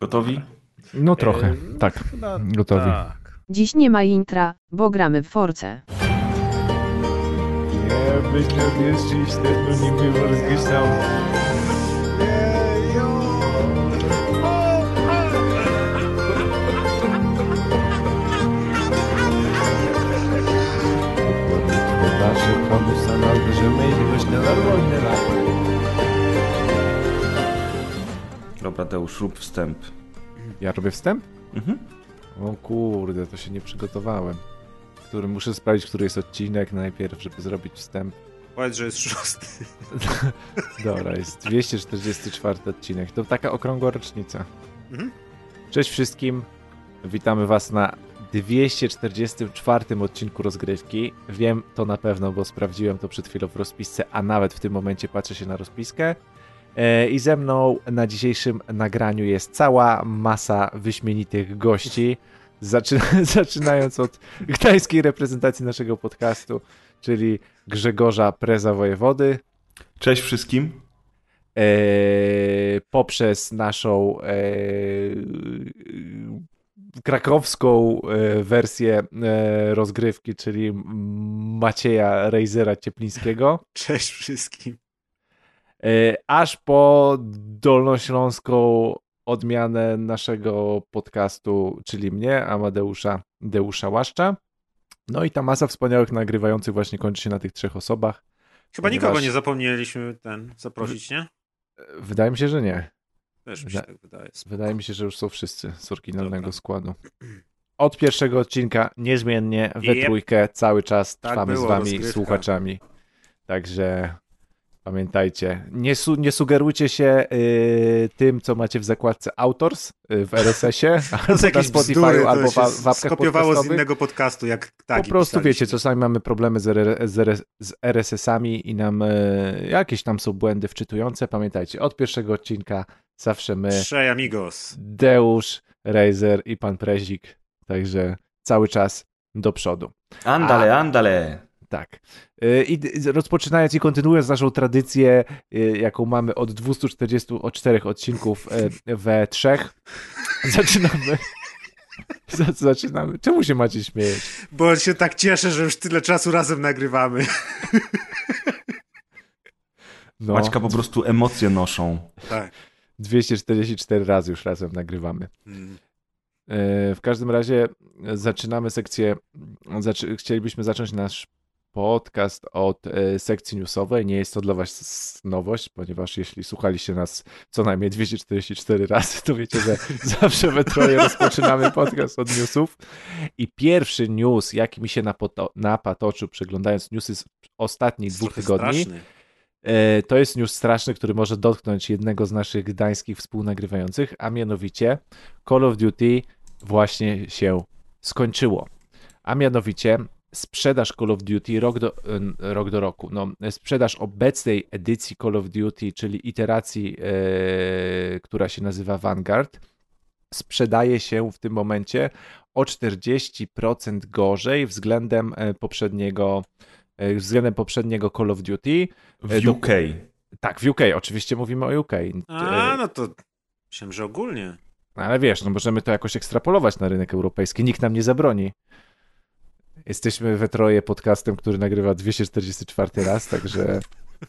Gotowi? No trochę, E, tak, chyba gotowi. Tak. Dziś nie ma intra, bo gramy w Force. Nie, myślę, też gdzieś tam. Nasze sanalne, że my na Deusz, rób wstęp. Ja robię wstęp? Mhm. O kurde, to się nie przygotowałem. Który muszę sprawdzić, który jest odcinek najpierw, żeby zrobić wstęp. Powiedz, że jest szósty. Dobra, jest 244 odcinek. To taka okrągła rocznica. Mhm. Cześć wszystkim. Witamy Was na 244 odcinku rozgrywki. Wiem to na pewno, bo sprawdziłem to przed chwilą w rozpisce, a nawet w tym momencie patrzę się na rozpiskę. E, I ze mną na dzisiejszym nagraniu jest cała masa wyśmienitych gości. Zaczyna, zaczynając od gdańskiej reprezentacji naszego podcastu, czyli Grzegorza Preza Wojewody, Cześć wszystkim. e, poprzez naszą e, krakowską e, wersję e, rozgrywki, czyli Macieja Rejzera Cieplińskiego, Cześć wszystkim. E, aż po dolnośląską odmianę naszego podcastu, czyli mnie, Amadeusza Deusza Łaszcza. No i ta masa wspaniałych nagrywających właśnie kończy się na tych trzech osobach. Chyba Ponieważ- nikogo nie zapomnieliśmy ten zaprosić, nie? Wydaje mi się, że nie. Też mi się tak wydaje. Wydaje mi się, że już są wszyscy z oryginalnego Dobra. składu. Od pierwszego odcinka niezmiennie we Yep. trójkę cały czas Tak trwamy było, z wami rozgrywka. słuchaczami. Także pamiętajcie, nie, su nie sugerujcie się y, tym, co macie w zakładce Authors y, w RSS-ie, albo na Spotify, bzdury, albo to w, apkach skopiowało z innego podcastu, jak tak. po prostu wiecie, czasami mamy problemy z, z, z RSS-ami i nam y, jakieś tam są błędy wczytujące. Pamiętajcie, od pierwszego odcinka zawsze my Trzej amigos. Deusz, Razer i pan Prezik. Także cały czas do przodu. Andale, andale. Tak. Y, I rozpoczynając i kontynuując naszą tradycję, y, jaką mamy od 244 odcinków y, we trzech, zaczynamy. Za- Zaczynamy. Czemu się macie śmieć? Bo się tak cieszę, że już tyle czasu razem nagrywamy. No, Maćka po prostu emocje noszą. Tak. 244 razy już razem nagrywamy. Mm. W każdym razie zaczynamy sekcję. Zaczy, chcielibyśmy zacząć nasz podcast od e, sekcji newsowej. Nie jest to dla Was nowość, ponieważ jeśli słuchaliście nas co najmniej 244 razy, to wiecie, że zawsze we troje rozpoczynamy podcast od newsów. I pierwszy news, jaki mi się napatoczył, przeglądając newsy z ostatnich dwóch tygodni, straszny. E, To jest news straszny, który może dotknąć jednego z naszych gdańskich współnagrywających, a mianowicie Call of Duty właśnie się skończyło. A mianowicie sprzedaż Call of Duty rok do, e, rok do roku. No, sprzedaż obecnej edycji Call of Duty, czyli iteracji, e, która się nazywa Vanguard, sprzedaje się w tym momencie o 40% gorzej względem e, poprzedniego względem poprzedniego Call of Duty. W do- UK. Tak, w UK, oczywiście mówimy o UK. A, no to myślałem, że ogólnie. Ale wiesz, no możemy to jakoś ekstrapolować na rynek europejski, nikt nam nie zabroni. Jesteśmy we troje podcastem, który nagrywa 244 raz, także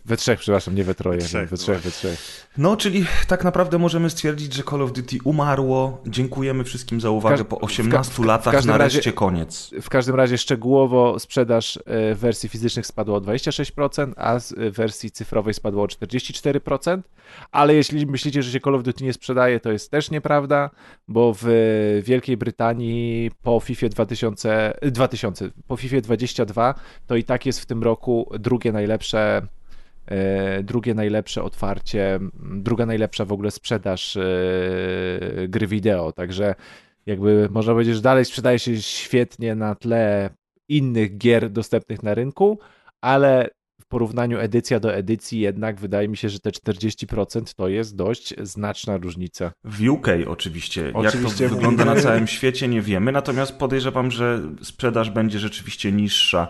we trzech, przepraszam, nie we troje, We trzech, we trzech, we trzech. No, czyli tak naprawdę możemy stwierdzić, że Call of Duty umarło. Dziękujemy wszystkim za uwagę. Po w ka- 18 w- latach każdym nareszcie razie- koniec. W każdym razie szczegółowo sprzedaż e, wersji fizycznych spadła o 26%, a z e, wersji cyfrowej spadła o 44%, ale jeśli myślicie, że się Call of Duty nie sprzedaje, to jest też nieprawda, bo w e, Wielkiej Brytanii po FIFA 2000, e, 2000 po FIFA 22 to i tak jest w tym roku drugie najlepsze e, drugie najlepsze otwarcie, druga najlepsza w ogóle sprzedaż e, gry wideo, także jakby można powiedzieć, że dalej sprzedaje się świetnie na tle innych gier dostępnych na rynku, ale porównaniu edycja do edycji, jednak wydaje mi się, że te 40% to jest dość znaczna różnica. W UK oczywiście. Oczywiście Jak to wygląda na całym świecie nie wiemy, natomiast podejrzewam, że sprzedaż będzie rzeczywiście niższa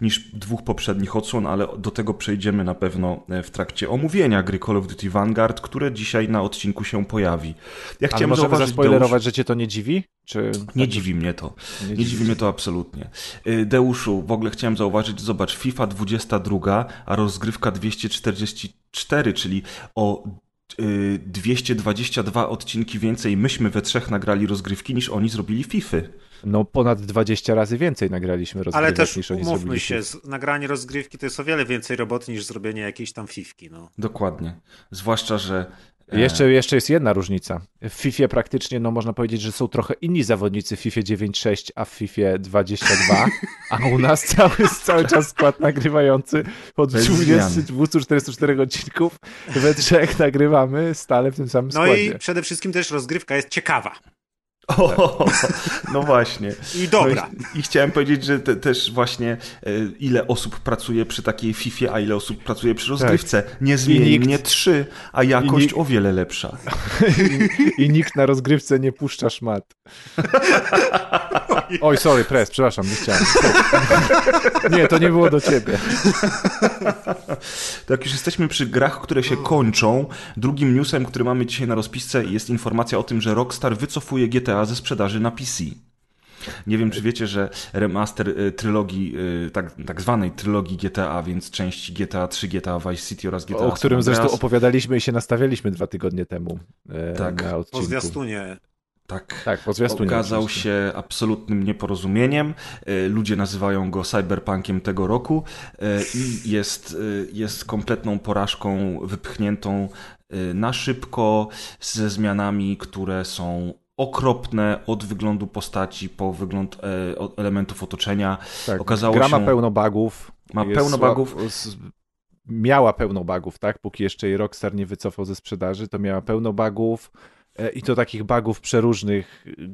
niż dwóch poprzednich odsłon, ale do tego przejdziemy na pewno e, w trakcie omówienia gry Call of Duty Vanguard, które dzisiaj na odcinku się pojawi. Ja Ale chciałem możemy zauważyć, zaspoilerować, że cię to nie dziwi? Czy... Nie dziwi mnie to. Nie Nie, dziwi mnie to absolutnie. Y, Deuszu, w ogóle chciałem zauważyć, zobacz, FIFA 22, a rozgrywka 244, czyli o y, 222 odcinki więcej myśmy we trzech nagrali rozgrywki niż oni zrobili FIFA. No ponad 20 razy więcej nagraliśmy rozgrywek Ale też niż oni umówmy zrobili. się, nagranie rozgrywki to jest o wiele więcej roboty niż zrobienie jakiejś tam fifki. No. Dokładnie. Zwłaszcza, że Jeszcze, jeszcze jest jedna różnica. W FIFA praktycznie, no można powiedzieć, że są trochę inni zawodnicy w FIFA 9.6, a w FIFA 22, a u nas cały, cały czas skład nagrywający od Bez 20, zmian. 244 odcinków we trzech nagrywamy stale w tym samym no składzie. i przede wszystkim też rozgrywka jest ciekawa O, no właśnie. i dobra. No i, I chciałem powiedzieć, że te, też właśnie e, ile osób pracuje przy takiej FIFA, a ile osób pracuje przy rozgrywce. Niezmiennie nikt- trzy, a jakość nikt- o wiele lepsza. I, I nikt na rozgrywce nie puszcza szmat. Oj, sorry, press, przepraszam, nie chciałem. Nie, to nie było do ciebie. To jak już jesteśmy przy grach, które się kończą, drugim newsem, który mamy dzisiaj na rozpisce jest informacja o tym, że Rockstar wycofuje GTA ze sprzedaży na PC. Nie wiem, czy wiecie, że remaster y, trylogii, y, tak, tak zwanej trylogii GTA, więc części GTA 3, GTA Vice City oraz GTA O którym zresztą opowiadaliśmy i się nastawialiśmy dwa tygodnie temu e, Tak. na Po odcinku. zwiastunie. Tak, Tak, okazał się absolutnym nieporozumieniem. Y, Ludzie nazywają go cyberpunkiem tego roku y, i jest, y, jest kompletną porażką wypchniętą na szybko ze zmianami, które są okropne od wyglądu postaci po wygląd e, elementów otoczenia. Tak, Okazało gra się, ma pełno bugów. Ma pełno s- Miała pełno bugów, tak? Póki jeszcze jej Rockstar nie wycofał ze sprzedaży, to miała pełno bugów. E, I to takich bugów przeróżnych, y,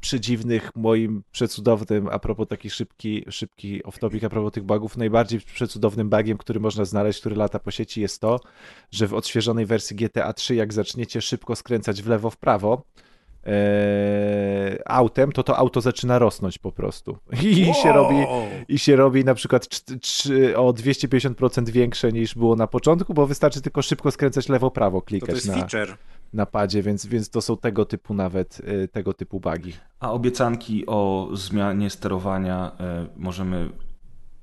przedziwnych, moim przecudownym, a propos taki szybki, szybki off-topic, a propos tych bugów, najbardziej przecudownym bugiem, który można znaleźć, który lata po sieci jest to, że w odświeżonej wersji GTA 3, jak zaczniecie szybko skręcać w lewo, w prawo, autem, to to auto zaczyna rosnąć po prostu. I się robi Wow. i się robi na przykład o 250% większe niż było na początku, bo wystarczy tylko szybko skręcać lewo-prawo, To, to klikać jest na, feature. na padzie, więc, więc to są tego typu nawet, y, tego typu bugi. A obiecanki o zmianie sterowania e, możemy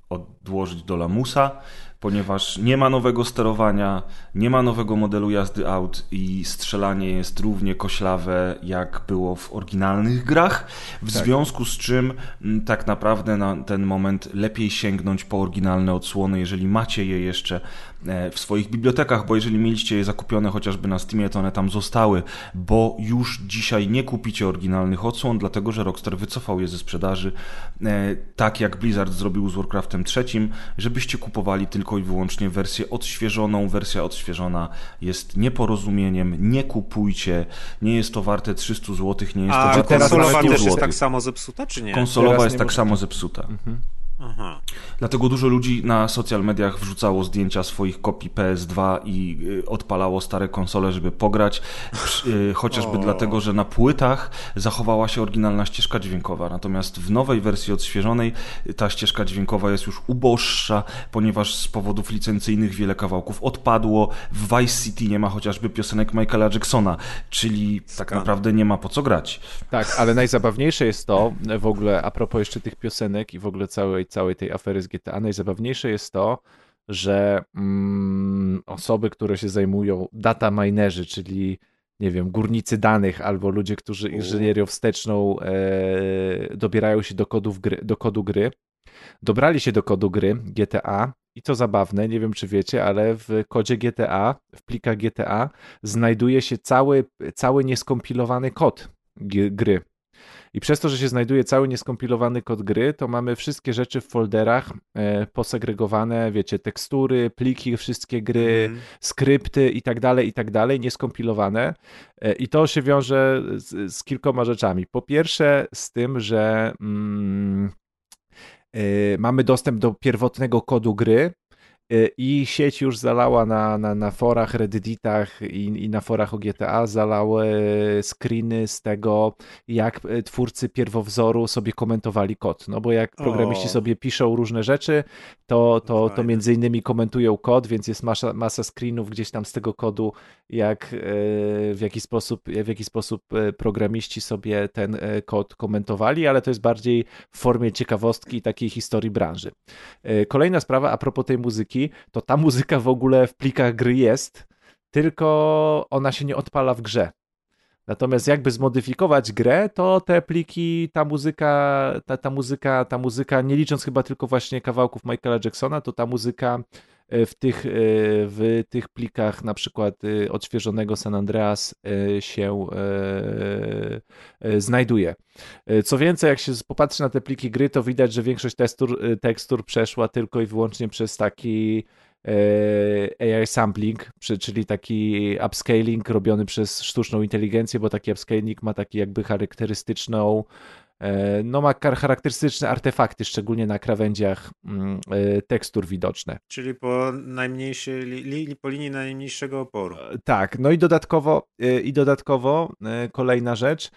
odłożyć do lamusa, ponieważ nie ma nowego sterowania, nie ma nowego modelu jazdy aut i strzelanie jest równie koślawe, jak było w oryginalnych grach, w Tak. związku z czym m, tak naprawdę na ten moment lepiej sięgnąć po oryginalne odsłony, jeżeli macie je jeszcze w swoich bibliotekach, bo jeżeli mieliście je zakupione chociażby na Steamie, to one tam zostały, bo już dzisiaj nie kupicie oryginalnych odsłon, dlatego że Rockstar wycofał je ze sprzedaży, e, tak jak Blizzard zrobił z Warcraftem trzecim, żebyście kupowali tylko i wyłącznie wersję odświeżoną. Wersja odświeżona jest nieporozumieniem, nie kupujcie, nie jest to warte 300 zł, nie jest to A warte teraz konsolowa nawet 100 też jest zł. tak samo zepsuta, czy nie? Konsolowa Teraz jest nie tak może- samo zepsuta. Aha. Dlatego dużo ludzi na social mediach wrzucało zdjęcia swoich kopii PS2 i y, odpalało stare konsole, żeby pograć, y, chociażby O. dlatego, że na płytach zachowała się oryginalna ścieżka dźwiękowa. Natomiast w nowej wersji odświeżonej y, ta ścieżka dźwiękowa jest już uboższa, ponieważ z powodów licencyjnych wiele kawałków odpadło. W Vice City nie ma chociażby piosenek Michaela Jacksona, czyli tak naprawdę nie ma po co grać. Tak, ale najzabawniejsze jest to, w ogóle a propos jeszcze tych piosenek i w ogóle całej, całej tej afery z GTA, najzabawniejsze jest to, że mm, osoby, które się zajmują data minerzy, czyli nie wiem, górnicy danych albo ludzie, którzy inżynierią wsteczną e, dobierają się do, kodów gry, do kodu gry, dobrali się do kodu gry GTA i co zabawne, nie wiem czy wiecie, ale w kodzie GTA, w plikach GTA znajduje się cały, cały nieskompilowany kod gry. I przez to, że się znajduje cały nieskompilowany kod gry, to mamy wszystkie rzeczy w folderach e, posegregowane, wiecie, tekstury, pliki, wszystkie gry, Mhm. skrypty i tak dalej, i tak dalej, nieskompilowane. E, I to się wiąże z, z kilkoma rzeczami. Po pierwsze, z tym, że mm, e, mamy dostęp do pierwotnego kodu gry I sieć już zalała na, na, na forach, redditach i, i na forach o GTA zalały screeny z tego, jak y, twórcy pierwowzoru sobie komentowali kod. No bo jak programiści O. sobie piszą różne rzeczy, to, to, to między innymi komentują kod, więc jest masa, masa screenów gdzieś tam z tego kodu, jak e, w jaki sposób, w jaki sposób e, programiści sobie ten e, kod komentowali, ale to jest bardziej w formie ciekawostki takiej historii branży. E, Kolejna sprawa, a propos tej muzyki, to ta muzyka w ogóle w plikach gry jest, tylko ona się nie odpala w grze. Natomiast jakby zmodyfikować grę, to te pliki, ta muzyka, ta, ta muzyka, ta muzyka, nie licząc chyba tylko właśnie kawałków Michaela Jacksona, to ta muzyka w tych, e, w tych plikach na przykład e, odświeżonego San Andreas e, się e, e, znajduje. E, Co więcej, jak się popatrzy na te pliki gry, to widać, że większość tekstur, e, tekstur przeszła tylko i wyłącznie przez taki e, AI sampling, czyli taki upscaling robiony przez sztuczną inteligencję, bo taki upscaling ma taki jakby charakterystyczną e, no ma charakterystyczne artefakty, szczególnie na krawędziach mm, e, tekstur widoczne. Czyli po najmniejszej, li, po linii najmniejszego oporu. E, Tak, no i dodatkowo, e, i dodatkowo e, kolejna rzecz, e,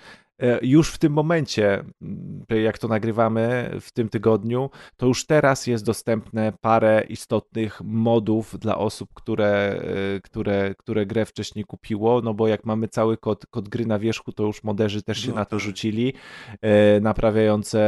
już w tym momencie, m, jak to nagrywamy w tym tygodniu, to już teraz jest dostępne parę istotnych modów dla osób, które, e, które, które grę wcześniej kupiło, no bo jak mamy cały kod, kod gry na wierzchu, to już moderzy też się No na to tak. rzucili, e, naprawiające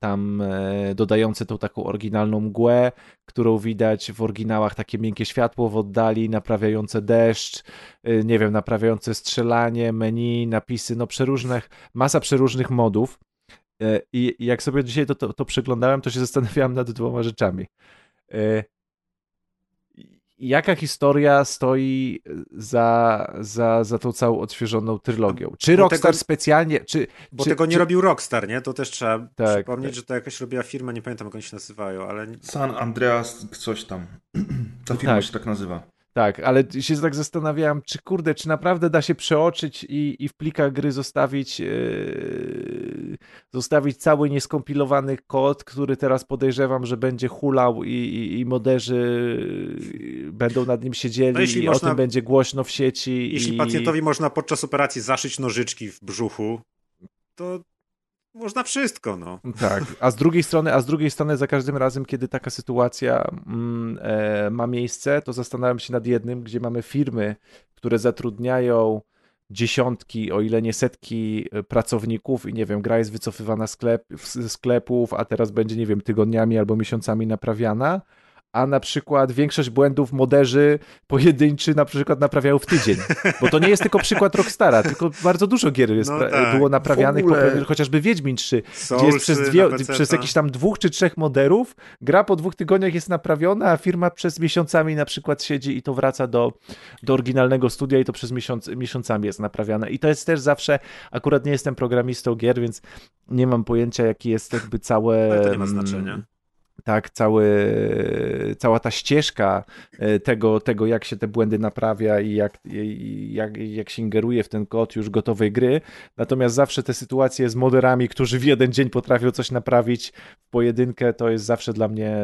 tam, e, dodające tą taką oryginalną mgłę, którą widać w oryginałach, takie miękkie światło w oddali, naprawiające deszcz, y, nie wiem, naprawiające strzelanie, menu, napisy, no przeróżnych, masa przeróżnych modów. Y, I jak sobie dzisiaj to, to, to przeglądałem, to się zastanawiałem nad dwoma rzeczami. Jaka historia stoi za, za, za tą całą odświeżoną trylogią? Czy Bo Rockstar tego- specjalnie, czy... Bo czy, tego nie czy, robił Rockstar, nie? To też trzeba Tak, przypomnieć, tak. że to jakaś robiła firma, nie pamiętam jak oni się nazywają, ale San Andreas coś tam. Ta firma Tak. się tak nazywa. Tak, ale się tak zastanawiałem, czy kurde, czy naprawdę da się przeoczyć i, i w plikach gry zostawić, yy, zostawić cały nieskompilowany kod, który teraz podejrzewam, że będzie hulał i, i, i moderzy yy, będą nad nim siedzieli No i o można- tym będzie głośno w sieci. jeśli i... pacjentowi można podczas operacji zaszyć nożyczki w brzuchu, to można wszystko, no. Tak, a z drugiej strony, a z drugiej strony za każdym razem, kiedy taka sytuacja mm, e, ma miejsce, to zastanawiam się nad jednym, gdzie mamy firmy, które zatrudniają dziesiątki, o ile nie setki e, pracowników i nie wiem, gra jest wycofywana sklep, z sklepów, a teraz będzie, nie wiem, tygodniami albo miesiącami naprawiana, a na przykład większość błędów moderzy pojedynczy na przykład naprawiają w tydzień. Bo to nie jest tylko przykład Rockstara, tylko bardzo dużo gier jest, No tak. było naprawianych, ogóle- chociażby Wiedźmin 3, gdzie jest przez, dwie, przez jakiś tam dwóch czy trzech moderów, gra po dwóch tygodniach jest naprawiona, a firma przez miesiącami na przykład siedzi i to wraca do, do oryginalnego studia i to przez miesiąc, miesiącami jest naprawiane. I to jest też zawsze, akurat nie jestem programistą gier, więc nie mam pojęcia, jaki jest jakby całe... Ale to nie ma mm, znaczenia. Tak, cały, cała ta ścieżka e, tego, tego, jak się te błędy naprawia i jak, jak, jak się ingeruje w ten kod już gotowej gry. Natomiast zawsze te sytuacje z moderami, którzy w jeden dzień potrafią coś naprawić w pojedynkę, to jest zawsze dla mnie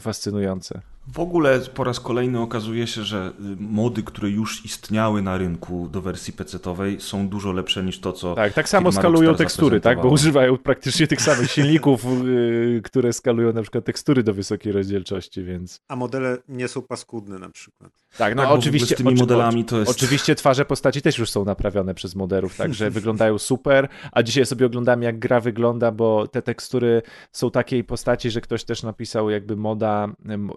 fascynujące. W ogóle po raz kolejny okazuje się, że y, mody, które już istniały na rynku do wersji PC-owej są dużo lepsze niż to, co Tak, tak samo skalują tekstury, tak? Bo używają praktycznie tych samych silników, y, które skalują na przykład tekstury do wysokiej rozdzielczości, więc... A modele nie są paskudne na przykład. Tak, no Tak, oczywiście z tymi oczy- modelami to jest- Oczywiście twarze postaci też już są naprawione przez moderów, także wyglądają super, a dzisiaj sobie oglądam jak gra wygląda, bo te tekstury są takiej postaci, że ktoś też napisał jakby moda, em,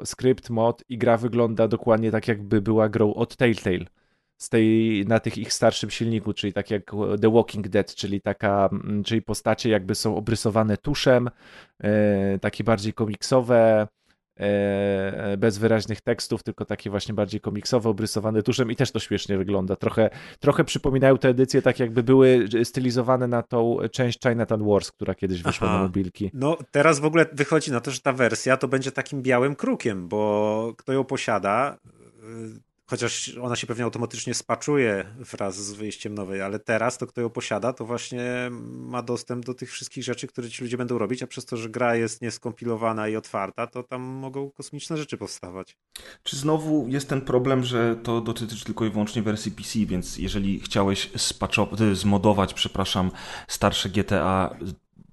mod i gra wygląda dokładnie tak jakby była grą od Telltale. Z tej, na tych ich starszym silniku, czyli tak jak The Walking Dead, czyli taka, mm, czyli postacie jakby są obrysowane tuszem, e, takie bardziej komiksowe, bez wyraźnych tekstów, tylko takie właśnie bardziej komiksowe, obrysowane tuszem i też to śmiesznie wygląda. Trochę, trochę przypominają te edycje tak jakby były stylizowane na tą część Chinatown Wars, która kiedyś wyszła Aha. na mobilki. No teraz w ogóle wychodzi na to, że ta wersja to będzie takim białym krukiem, bo kto ją posiada, chociaż ona się pewnie automatycznie spaczuje wraz z wyjściem nowej, ale teraz to kto ją posiada, to właśnie ma dostęp do tych wszystkich rzeczy, które ci ludzie będą robić, a przez to, że gra jest nieskompilowana i otwarta, to tam mogą kosmiczne rzeczy powstawać. Czy znowu jest ten problem, że to dotyczy tylko i wyłącznie wersji PC, więc jeżeli chciałeś spaczo- zmodować, przepraszam, starsze GTA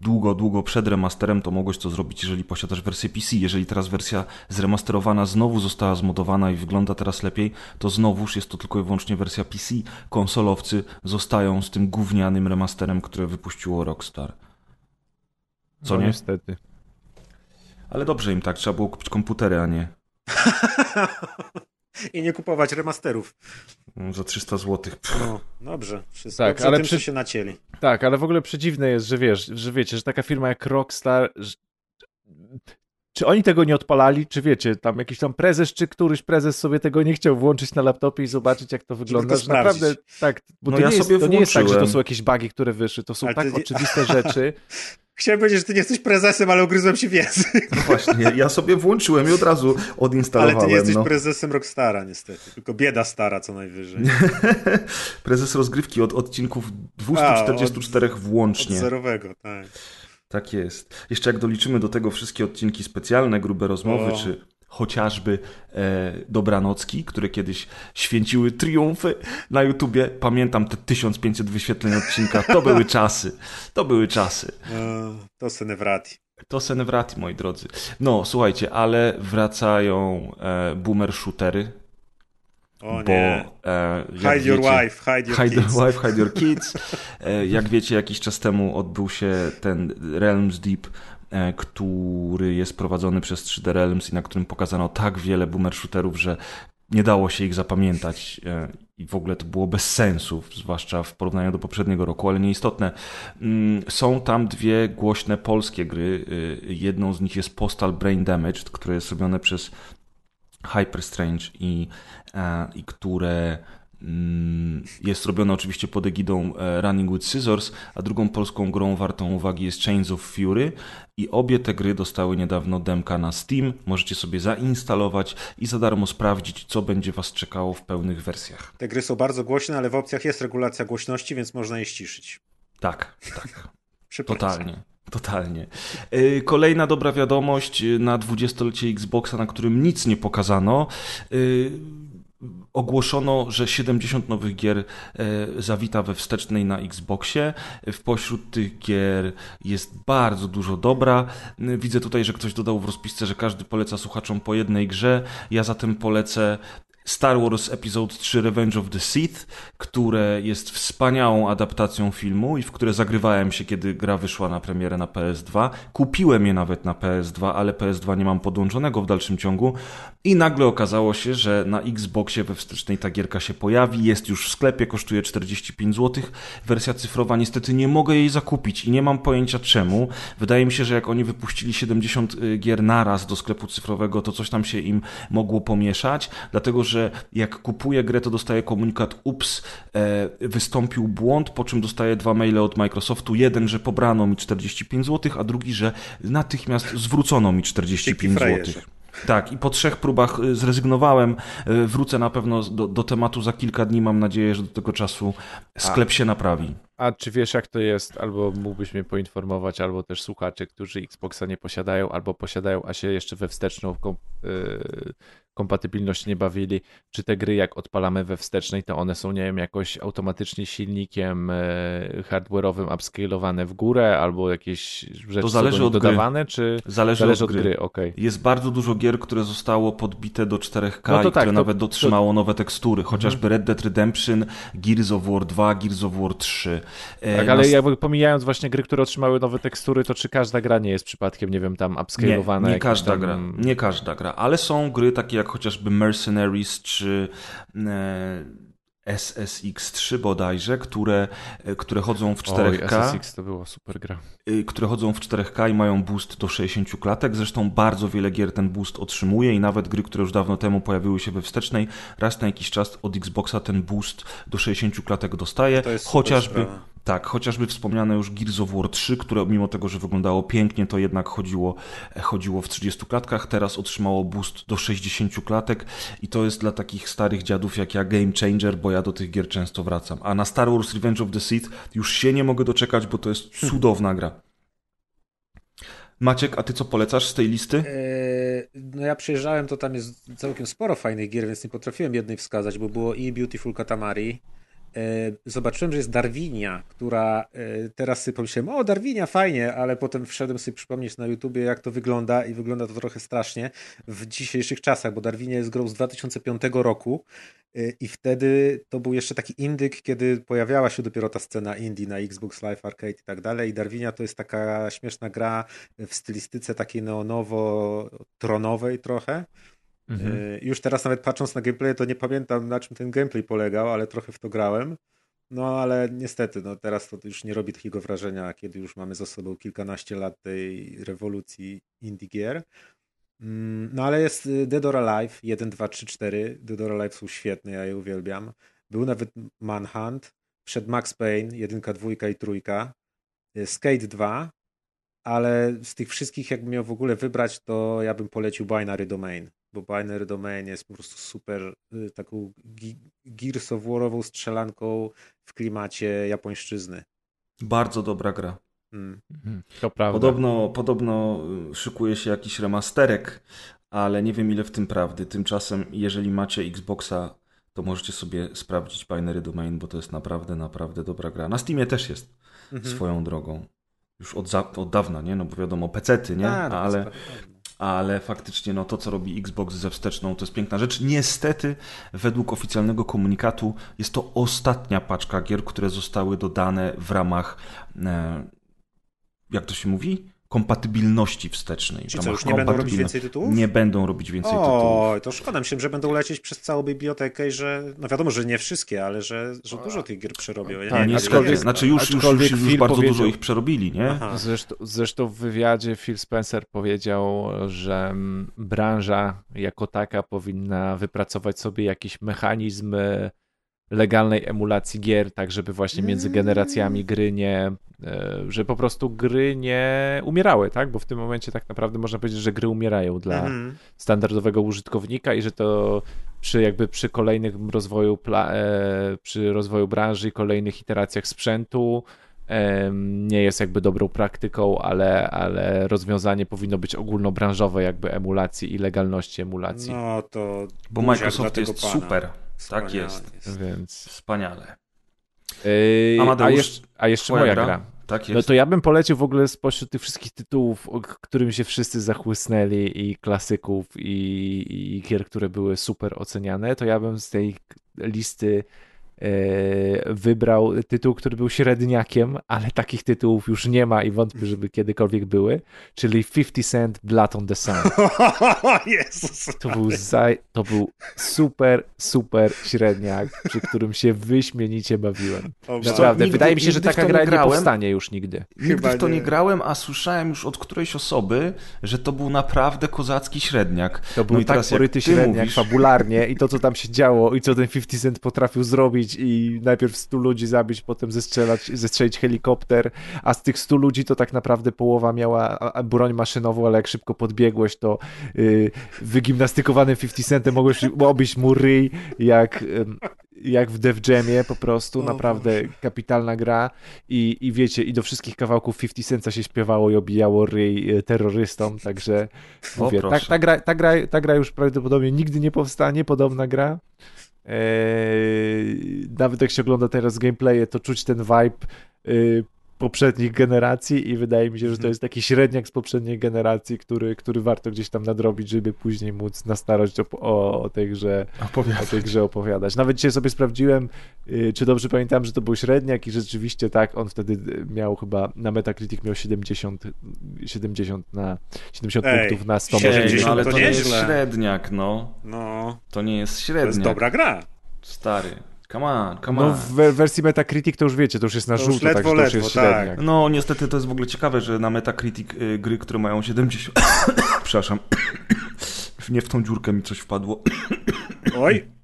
długo, długo przed remasterem, to mogłeś to zrobić, jeżeli posiadasz wersję PC. Jeżeli teraz wersja zremasterowana znowu została zmodowana i wygląda teraz lepiej, to znowuż jest to tylko i wyłącznie wersja PC. Konsolowcy zostają z tym gównianym remasterem, które wypuściło Rockstar. Co no, nie? Niestety. Ale dobrze im tak, trzeba było kupić komputery, a nie I nie kupować remasterów. mm, za 300 zł. No, dobrze. Wszystko Tak, ale tym, przy- co się nacięli. Tak, ale w ogóle przedziwne jest, że wiesz, że wiecie, że taka firma jak Rockstar. Że... Czy oni tego nie odpalali? Czy wiecie, tam jakiś tam prezes, czy któryś prezes sobie tego nie chciał włączyć na laptopie i zobaczyć, jak to wygląda? to Że naprawdę tak, bo No to, ja nie jest, sobie to nie jest tak, że to są jakieś bugi, które wyszły. To są Ale tak ty oczywiste rzeczy. Chciałem powiedzieć, że ty nie jesteś prezesem, ale ugryzłem się w język. No właśnie, ja sobie włączyłem i od razu Ale odinstalowałem. ty nie jesteś no. prezesem Rockstara niestety, tylko bieda stara co najwyżej. Prezes rozgrywki od odcinków 244 Od włącznie. zerowego, tak. Tak jest. Jeszcze jak doliczymy do tego wszystkie odcinki specjalne, grube rozmowy, O. czy chociażby e, Dobranocki, które kiedyś święciły triumfy na YouTubie. Pamiętam te 1500 wyświetleń odcinka. To były czasy. To były czasy. No, to Senewrati. To Senewrati, moi drodzy. No, słuchajcie, ale wracają e, boomer shootery. O bo nie. e, Hide your wiecie- wife, hide your Hide kids. your wife, hide your kids. E, Jak wiecie, jakiś czas temu odbył się ten Realms Deep, który jest prowadzony przez 3D Realms i na którym pokazano tak wiele boomer shooterów, że nie dało się ich zapamiętać e, i w ogóle to było bez sensu, zwłaszcza w porównaniu do poprzedniego roku, ale nieistotne. Mm, Są tam dwie głośne polskie gry. Y, Jedną z nich jest Postal Brain Damaged, które jest robione przez Hyper Strange i, e, i które jest robione oczywiście pod egidą e, Running with Scissors, a drugą polską grą wartą uwagi jest Chains of Fury i obie te gry dostały niedawno demka na Steam. Możecie sobie zainstalować i za darmo sprawdzić, co będzie Was czekało w pełnych wersjach. Te gry są bardzo głośne, ale w opcjach jest regulacja głośności, więc można je ściszyć. Tak, tak. Totalnie. Totalnie. Yy, Kolejna dobra wiadomość yy, na 20-lecie Xboxa, na którym nic nie pokazano. Ogłoszono, że 70 nowych gier yy, zawita we wstecznej na Xboxie. W pośród tych gier jest bardzo dużo dobra. Widzę tutaj, że ktoś dodał w rozpisce, że każdy poleca słuchaczom po jednej grze. Ja zatem polecę Star Wars Episode 3 Revenge of the Sith, które jest wspaniałą adaptacją filmu i w które zagrywałem się, kiedy gra wyszła na premierę na PS2. Kupiłem je nawet na PS2, ale PS2 nie mam podłączonego w dalszym ciągu i nagle okazało się, że na Xboxie we wstecznej ta gierka się pojawi, jest już w sklepie, kosztuje 45 zł. Wersja cyfrowa niestety nie mogę jej zakupić i nie mam pojęcia czemu. Wydaje mi się, że jak oni wypuścili 70 y, gier naraz do sklepu cyfrowego, to coś tam się im mogło pomieszać, dlatego że jak kupuję grę, to dostaję komunikat ups, e, wystąpił błąd, po czym dostaję dwa maile od Microsoftu. Jeden, że pobrano mi 45 zł, a drugi, że natychmiast zwrócono mi 45 zł. Tak, i po trzech próbach y, zrezygnowałem. Y, Wrócę na pewno do, do tematu za kilka dni. Mam nadzieję, że do tego czasu sklep się naprawi. A czy wiesz, jak to jest? Albo mógłbyś mnie poinformować, albo też słuchacze, którzy Xboxa nie posiadają, albo posiadają, a się jeszcze we wsteczną yy, kompatybilność nie bawili. Czy te gry, jak odpalamy we wstecznej, to one są, nie wiem, jakoś automatycznie silnikiem yy, hardware'owym upscalowane w górę, albo jakieś rzeczy To zależy od gry. dodawane, czy Zależy, zależy od od gry. gry? Okej. Jest bardzo dużo gier, które zostało podbite do 4K No to i tak, które to- nawet dotrzymało nowe tekstury. Chociażby Red Dead Redemption, Gears of War 2, Gears of War 3. E, Tak, ale nas- jakby pomijając właśnie gry, które otrzymały nowe tekstury, to czy każda gra nie jest przypadkiem, nie wiem, tam Nie, upscalowana? nie jakimś każda tam... gra. Nie każda gra, ale są gry takie jak chociażby Mercenaries czy e, SSX3 bodajże, które, e, które chodzą w 4K. Oj, SSX to była super gra. y, które chodzą w 4K i mają boost do 60 klatek. Zresztą bardzo wiele gier ten boost otrzymuje i nawet gry, które już dawno temu pojawiły się we wstecznej, raz na jakiś czas od Xboxa ten boost do 60 klatek dostaje. To jest chociażby, sprawa. Tak, chociażby wspomniane już Gears of War 3, które mimo tego, że wyglądało pięknie, to jednak chodziło, chodziło w 30 klatkach, teraz otrzymało boost do 60 klatek i to jest dla takich starych dziadów jak ja game changer, bo ja do tych gier często wracam. A na Star Wars Revenge of the Sith już się nie mogę doczekać, bo to jest cudowna gra. Maciek, a ty co polecasz z tej listy? Eee, no ja przyjeżdżałem, to tam jest całkiem sporo fajnych gier, więc nie potrafiłem jednej wskazać, bo było i Beautiful Katamari, E, zobaczyłem, że jest Darwinia, która e, teraz sobie pomyślałem, o Darwinia, fajnie, ale potem wszedłem sobie przypomnieć na YouTubie, jak to wygląda i wygląda to trochę strasznie w dzisiejszych czasach, bo Darwinia jest grą z 2005 roku e, i wtedy to był jeszcze taki indyk, kiedy pojawiała się dopiero ta scena indie na Xbox Live Arcade i tak dalej. I Darwinia to jest taka śmieszna gra w stylistyce takiej neonowo-tronowej trochę, Mhm. Y, już teraz nawet patrząc na gameplay, to nie pamiętam na czym ten gameplay polegał, ale trochę w to grałem. No ale niestety, no teraz to już nie robi takiego wrażenia, kiedy już mamy za sobą kilkanaście lat tej rewolucji indie gier. Mm, no ale jest y, Dead or Alive 1, 2, 3, 4. Dead or Alive są świetne, ja je uwielbiam. Był nawet Manhunt, przed Max Payne 1, 2 i 3. Y, Skate 2, ale z tych wszystkich jakbym miał w ogóle wybrać, to ja bym polecił Binary Domain bo Binary Domain jest po prostu super y, taką Gears of War'ową strzelanką w klimacie japońszczyzny. Bardzo dobra gra. Hmm. To prawda. Podobno, podobno y, szykuje się jakiś remasterek, ale nie wiem ile w tym prawdy. Tymczasem, jeżeli macie Xboxa, to możecie sobie sprawdzić Binary Domain, bo to jest naprawdę, naprawdę dobra gra. Na Steamie też jest mhm. swoją drogą. Już od, za, od dawna, nie? No bo wiadomo, pecety, nie? A, no ale, ale faktycznie no, to, co robi Xbox ze wsteczną, to jest piękna rzecz. Niestety, według oficjalnego komunikatu, jest to ostatnia paczka gier, które zostały dodane w ramach, e, jak to się mówi? Kompatybilności wstecznej. Czy co, już nie będą robić więcej tytułów? Nie będą robić więcej o, tytułów. to szkoda mi się, że będą lecieć przez całą bibliotekę i że, no wiadomo, że nie wszystkie, ale że, że dużo tych gier przerobią. Ja tak, nie, aczkolwiek, znaczy już, już, już, już bardzo dużo ich przerobili, nie? Zresztą, zresztą w wywiadzie Phil Spencer powiedział, że branża jako taka powinna wypracować sobie jakiś mechanizm e, legalnej emulacji gier, tak żeby właśnie między generacjami gry nie, e, że po prostu gry nie umierały, tak? Bo w tym momencie tak naprawdę można powiedzieć, że gry umierają dla mhm. standardowego użytkownika i że to przy jakby przy kolejnym rozwoju e, przy rozwoju branży i kolejnych iteracjach sprzętu nie jest jakby dobrą praktyką, ale, ale rozwiązanie powinno być ogólnobranżowe jakby emulacji i legalności emulacji. No to... Bo Microsoft jest pana. super. Tak jest. jest. Więc... Wspaniale. Yy, a, jeszcze, a jeszcze moja gra. gra. Tak jest. No to ja bym polecił w ogóle spośród tych wszystkich tytułów, którym się wszyscy zachłysnęli i klasyków i, i gier, które były super oceniane, to ja bym z tej listy wybrał tytuł, który był średniakiem, ale takich tytułów już nie ma i wątpię, żeby kiedykolwiek były, czyli 50 Cent Blood on the Sun. Jezus to był, za, to był super, super średniak, przy którym się wyśmienicie bawiłem. Naprawdę, nigdy, wydaje mi się, że taka gra nie, grałem, nie powstanie już nigdy. Nigdy w to nie. nie grałem, a słyszałem już od którejś osoby, że to był naprawdę kozacki średniak. To był no tak poryty średniak mówisz... fabularnie i to, co tam się działo i co ten 50 Cent potrafił zrobić i najpierw 100 ludzi zabić, potem zestrzelać, zestrzelić helikopter, a z tych 100 ludzi to tak naprawdę połowa miała broń maszynową, ale jak szybko podbiegłeś, to yy, wygimnastykowanym 50 Centem mogłeś obić mu ryj, jak, jak w Def Jamie po prostu, naprawdę kapitalna gra. I, i wiecie, i do wszystkich kawałków 50 Centa się śpiewało i obijało ryj y, terrorystom, także mówię, ta, ta, gra, ta, gra, ta gra już prawdopodobnie nigdy nie powstanie, podobna gra, Eee, nawet jak się ogląda teraz gameplaye, to czuć ten vibe y, poprzednich generacji i wydaje mi się, że to mhm. jest taki średniak z poprzedniej generacji, który, który warto gdzieś tam nadrobić, żeby później móc na starość o, o, o, tej, grze, opowiadać. o tej grze opowiadać. Nawet dzisiaj sobie sprawdziłem, y, czy dobrze pamiętam, że to był średniak i rzeczywiście tak, on wtedy miał chyba, na Metacritic miał 70, 70 na 70 Ej, punktów na 100. 70, no, ale to, to nie jest średniak, no. no. To nie jest średniak. To jest dobra gra. Stary. Come on, come no, on. No w wersji Metacritic to już wiecie, to już jest na to żółto, tak, to już jest średniak. Tak. No niestety to jest w ogóle ciekawe, że na Metacritic y, gry, które mają 70... Przepraszam. Nie w tą dziurkę mi coś wpadło. Oj.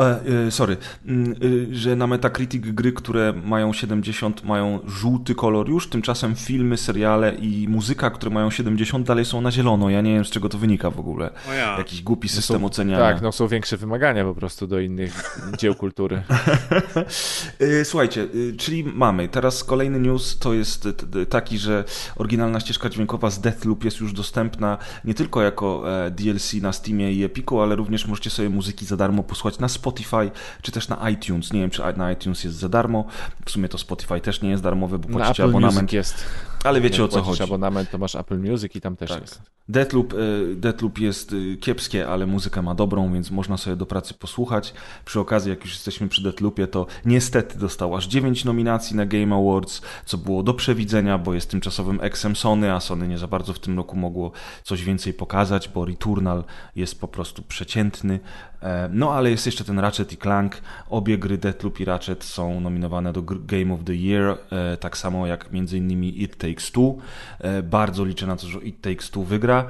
E, e, sorry, e, że na Metacritic gry, które mają 70 mają żółty kolor już, tymczasem filmy, seriale i muzyka, które mają 70 dalej są na zielono. Ja nie wiem z czego to wynika w ogóle. Ja. Jakiś głupi No system są, oceniania. Tak, no są większe wymagania po prostu do innych dzieł kultury. E, Słuchajcie, e, czyli mamy teraz kolejny news to jest t- taki, że oryginalna ścieżka dźwiękowa z Deathloop jest już dostępna nie tylko jako e, DLC na Steamie i Epiku, ale również możecie sobie muzyki za darmo posłuchać na Spotify czy też na iTunes. Nie wiem, czy na iTunes jest za darmo. W sumie to Spotify też nie jest darmowy, bo płacicie abonament. Music jest. Ale wiecie o co chodzi. abonament, to masz Apple Music i tam też Tak. jest. Deathloop, Deathloop jest e, kiepskie, ale muzykę ma dobrą, więc można sobie do pracy posłuchać. Przy okazji, jak już jesteśmy przy Deathloopie, to niestety dostał aż 9 nominacji na Game Awards, co było do przewidzenia, bo jest tymczasowym eksem Sony, a Sony nie za bardzo w tym roku mogło coś więcej pokazać, bo Returnal jest po prostu przeciętny. E, No ale jest jeszcze ten Ratchet i Clank. Obie gry Deathloop i Ratchet są nominowane do Game of the Year, e, tak samo jak między innymi It Takes Two. E, Bardzo liczę na to, że It Takes Two wygra.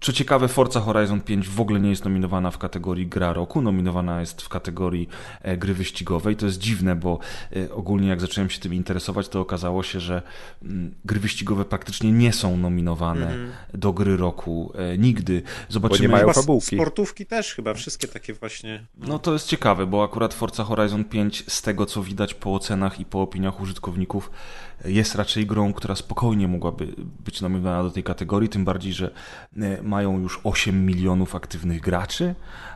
Co ciekawe, Forza Horizon 5 w ogóle nie jest nominowana w kategorii gra roku, nominowana jest w kategorii e, gry wyścigowej. To jest dziwne, bo e, ogólnie jak zacząłem się tym interesować, to okazało się, że mm, gry wyścigowe praktycznie nie są nominowane do gry roku nigdy. Zobaczymy. mają Chyba fabułki. sportówki też chyba, wszystkie takie właśnie. No to jest ciekawe, bo akurat Forza Horizon 5 z tego co widać po ocenach i po opiniach użytkowników jest raczej grą, która spokojnie mogłaby być nominowana do tej kategorii, tym bardziej, że e, mają już 8 milionów aktywnych graczy,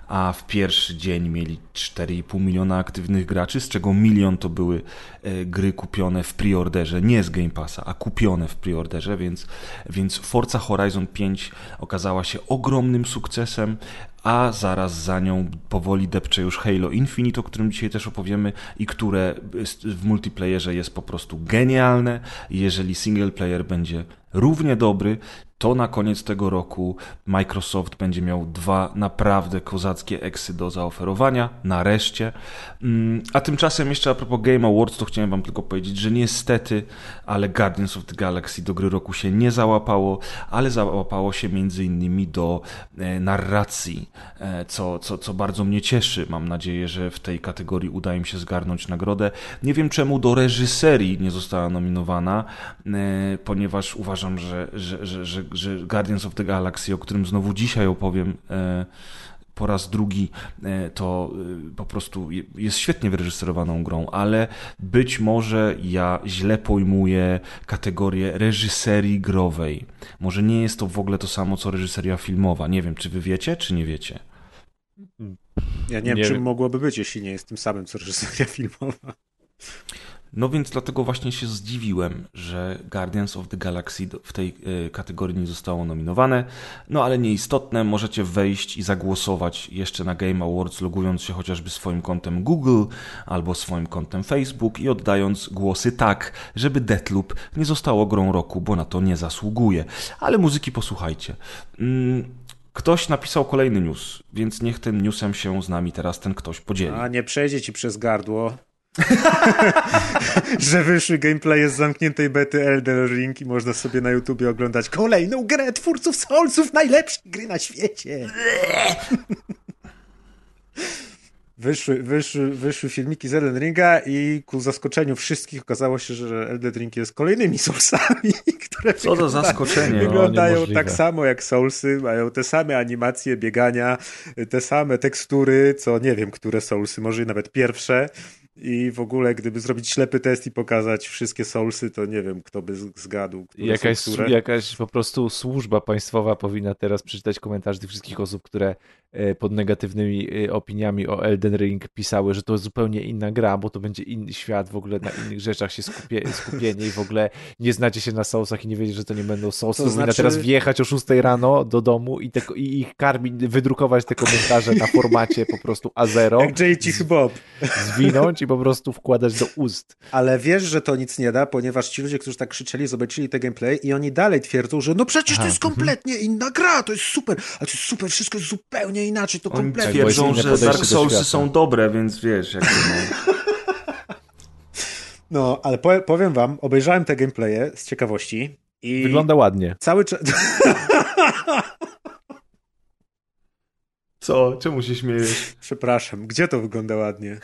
a w pierwszy dzień mieli 4,5 miliona aktywnych graczy, z czego milion to były e, gry kupione w preorderze, nie z Game Passa, a kupione w preorderze, więc, więc Forza Horizon 5 okazała się ogromnym sukcesem, a zaraz za nią powoli depcze już Halo Infinite, o którym dzisiaj też opowiemy i które w multiplayerze jest po prostu genialne. Jeżeli single player będzie równie dobry, to na koniec tego roku Microsoft będzie miał dwa naprawdę kozackie eksy do zaoferowania, nareszcie. Mm, A tymczasem jeszcze a propos Game Awards, to chciałem wam tylko powiedzieć, że niestety, ale Guardians of the Galaxy do gry roku się nie załapało, ale załapało się między innymi do e, narracji, e, co, co, co bardzo mnie cieszy. Mam nadzieję, że w tej kategorii uda im się zgarnąć nagrodę. Nie wiem czemu do reżyserii nie została nominowana, e, ponieważ uważam, że, że, że, że, że Guardians of the Galaxy, o którym znowu dzisiaj opowiem, e, po raz drugi e, to e, po prostu je- jest świetnie wyreżyserowaną grą, ale być może ja źle pojmuję kategorię reżyserii growej. Może nie jest to w ogóle to samo co reżyseria filmowa. Nie wiem, czy wy wiecie, czy nie wiecie. Ja nie wiem, Nie czym wiem. mogłoby być, jeśli nie jest tym samym, co reżyseria filmowa. No więc dlatego właśnie się zdziwiłem, że Guardians of the Galaxy w tej e, kategorii nie zostało nominowane. No ale nieistotne, możecie wejść i zagłosować jeszcze na Game Awards, logując się chociażby swoim kontem Google albo swoim kontem Facebook i oddając głosy tak, żeby Deathloop nie zostało grą roku, bo na to nie zasługuje. Ale muzyki posłuchajcie. Mm, Ktoś napisał kolejny news, więc niech tym newsem się z nami teraz ten ktoś podzieli. A nie przejdzie ci przez gardło. że wyszły gameplaye z zamkniętej bety Elden Ring i można sobie na YouTubie oglądać kolejną grę twórców Soulsów, najlepszej gry na świecie. Wyszły, wyszły, wyszły filmiki z Elden Ringa i ku zaskoczeniu wszystkich okazało się, że Elden Ring jest kolejnymi Soulsami, które Co za zaskoczenie. wyglądają niemożliwe. tak samo jak Soulsy, mają te same animacje biegania, te same tekstury, co nie wiem, które Soulsy, może i nawet pierwsze. I w ogóle, gdyby zrobić ślepy test i pokazać wszystkie Soulsy, to nie wiem, kto by zgadł, Jakaś, jakaś po prostu służba państwowa powinna teraz przeczytać komentarze tych wszystkich osób, które e, pod negatywnymi e, opiniami o Elden Ring pisały, że to jest zupełnie inna gra, bo to będzie inny świat, w ogóle na innych rzeczach się skupie, skupienie i w ogóle nie znacie się na Soulsach i nie wiecie, że to nie będą Soulsy. To znaczy- teraz wjechać o 6 rano do domu i, te, i ich karmić, wydrukować te komentarze na formacie po prostu A0, Jak Cichy Bob. zwinąć i po prostu wkładać do ust. Ale wiesz, że to nic nie da, ponieważ ci ludzie, którzy tak krzyczeli, zobaczyli te gameplay i oni dalej twierdzą, że no przecież to Aha, jest kompletnie inna gra, to jest super, ale to jest super, wszystko jest zupełnie inaczej, to Oni kompletnie. Tak, twierdzą, że Dark Soulsy są dobre, więc wiesz, jak to no. No, ale po, powiem wam, obejrzałem te gameplaye z ciekawości i Wygląda ładnie. cały czas... Co? Czemu się śmiejesz? Przepraszam, gdzie to wygląda ładnie?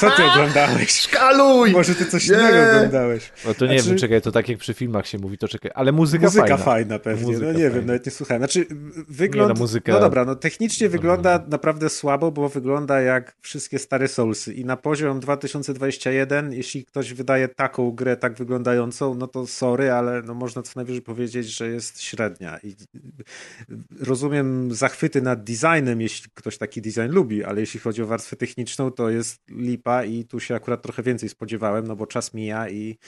Co ty oglądałeś? Szkaluj! Może ty coś Nie. innego oglądałeś? No to nie Znaczy- wiem, czekaj, to tak jak przy filmach się mówi, to czekaj, ale muzyka, Muzyka fajna. fajna, pewnie, Muzyka no nie wiem, fajna. nawet nie słuchałem. Znaczy, wygląd... Nie, no, muzyka- no dobra, no technicznie wygląda naprawdę słabo, bo wygląda jak wszystkie stare Soulsy i na poziom 2021, jeśli ktoś wydaje taką grę tak wyglądającą, no to sorry, ale no można co najwyżej powiedzieć, że jest średnia i rozumiem zachwyty nad designem, jeśli ktoś taki design lubi, ale jeśli chodzi o warstwę techniczną, to jest lipa i tu się akurat trochę więcej spodziewałem, no bo czas mija i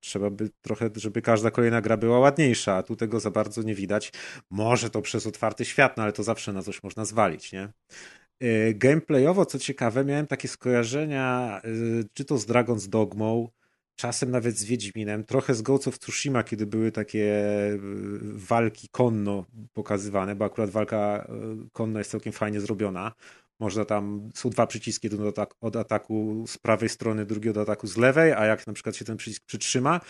trzeba by trochę, żeby każda kolejna gra była ładniejsza, a tu tego za bardzo nie widać. Może to przez otwarty świat, no ale to zawsze na coś można zwalić, nie? Yy, Gameplayowo, co ciekawe, miałem takie skojarzenia, yy, czy to z Dragon's Dogmą, czasem nawet z Wiedźminem, trochę z Ghost of Tsushima, kiedy były takie yy, walki konno pokazywane, bo akurat walka yy, konno jest całkiem fajnie zrobiona. Można tam, są dwa przyciski, jeden od, atak- od ataku z prawej strony, drugi od ataku z lewej, a jak na przykład się ten przycisk przytrzyma,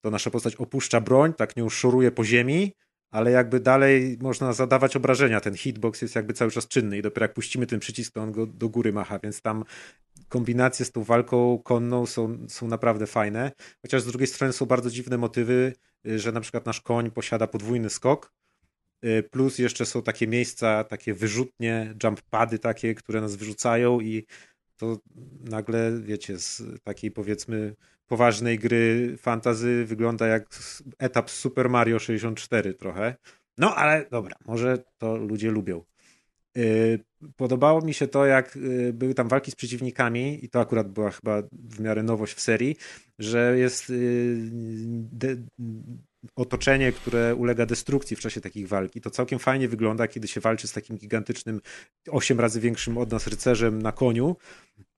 to nasza postać opuszcza broń, tak nią szoruje po ziemi, ale jakby dalej można zadawać obrażenia. Ten hitbox jest jakby cały czas czynny i dopiero jak puścimy ten przycisk, to on go do góry macha, więc tam kombinacje z tą walką konną są, są naprawdę fajne. Chociaż z drugiej strony są bardzo dziwne motywy, y, że na przykład nasz koń posiada podwójny skok, y, plus jeszcze są takie miejsca, takie wyrzutnie, jump pady takie, które nas wyrzucają i to nagle, wiecie, z takiej powiedzmy poważnej gry fantazy wygląda jak etap Super Mario 64 trochę. No ale dobra, może to ludzie lubią. Yy, Podobało mi się to, jak yy, były tam walki z przeciwnikami, i to akurat była chyba w miarę nowość w serii, że jest de, otoczenie, które ulega destrukcji w czasie takich walki. To całkiem fajnie wygląda, kiedy się walczy z takim gigantycznym, osiem razy większym od nas rycerzem na koniu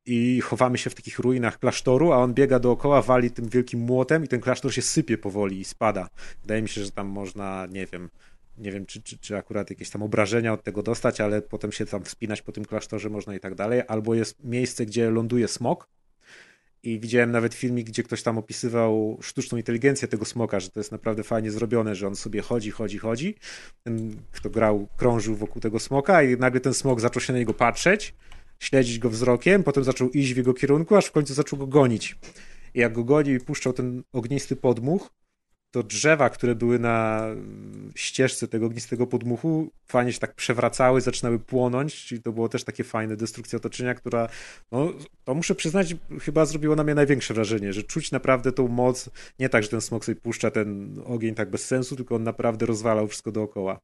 i chowamy się w takich ruinach klasztoru, a on biega dookoła, wali tym wielkim młotem i ten klasztor się sypie powoli i spada. Wydaje mi się, że tam można, nie wiem, nie wiem, czy, czy, czy akurat jakieś tam obrażenia od tego dostać, ale potem się tam wspinać po tym klasztorze można i tak dalej. Albo jest miejsce, gdzie ląduje smok. I widziałem nawet filmik, gdzie ktoś tam opisywał sztuczną inteligencję tego smoka, że to jest naprawdę fajnie zrobione, że on sobie chodzi, chodzi, chodzi. Ten, kto grał, krążył wokół tego smoka i nagle ten smok zaczął się na niego patrzeć, śledzić go wzrokiem, potem zaczął iść w jego kierunku, aż w końcu zaczął go gonić. I jak go gonił i puszczał ten ognisty podmuch, to drzewa, które były na ścieżce tego ognistego podmuchu, fajnie się tak przewracały, zaczynały płonąć, czyli to było też takie fajne destrukcja otoczenia, która, no, to muszę przyznać, chyba zrobiło na mnie największe wrażenie, że czuć naprawdę tą moc, nie tak, że ten smok sobie puszcza ten ogień tak bez sensu, tylko on naprawdę rozwalał wszystko dookoła.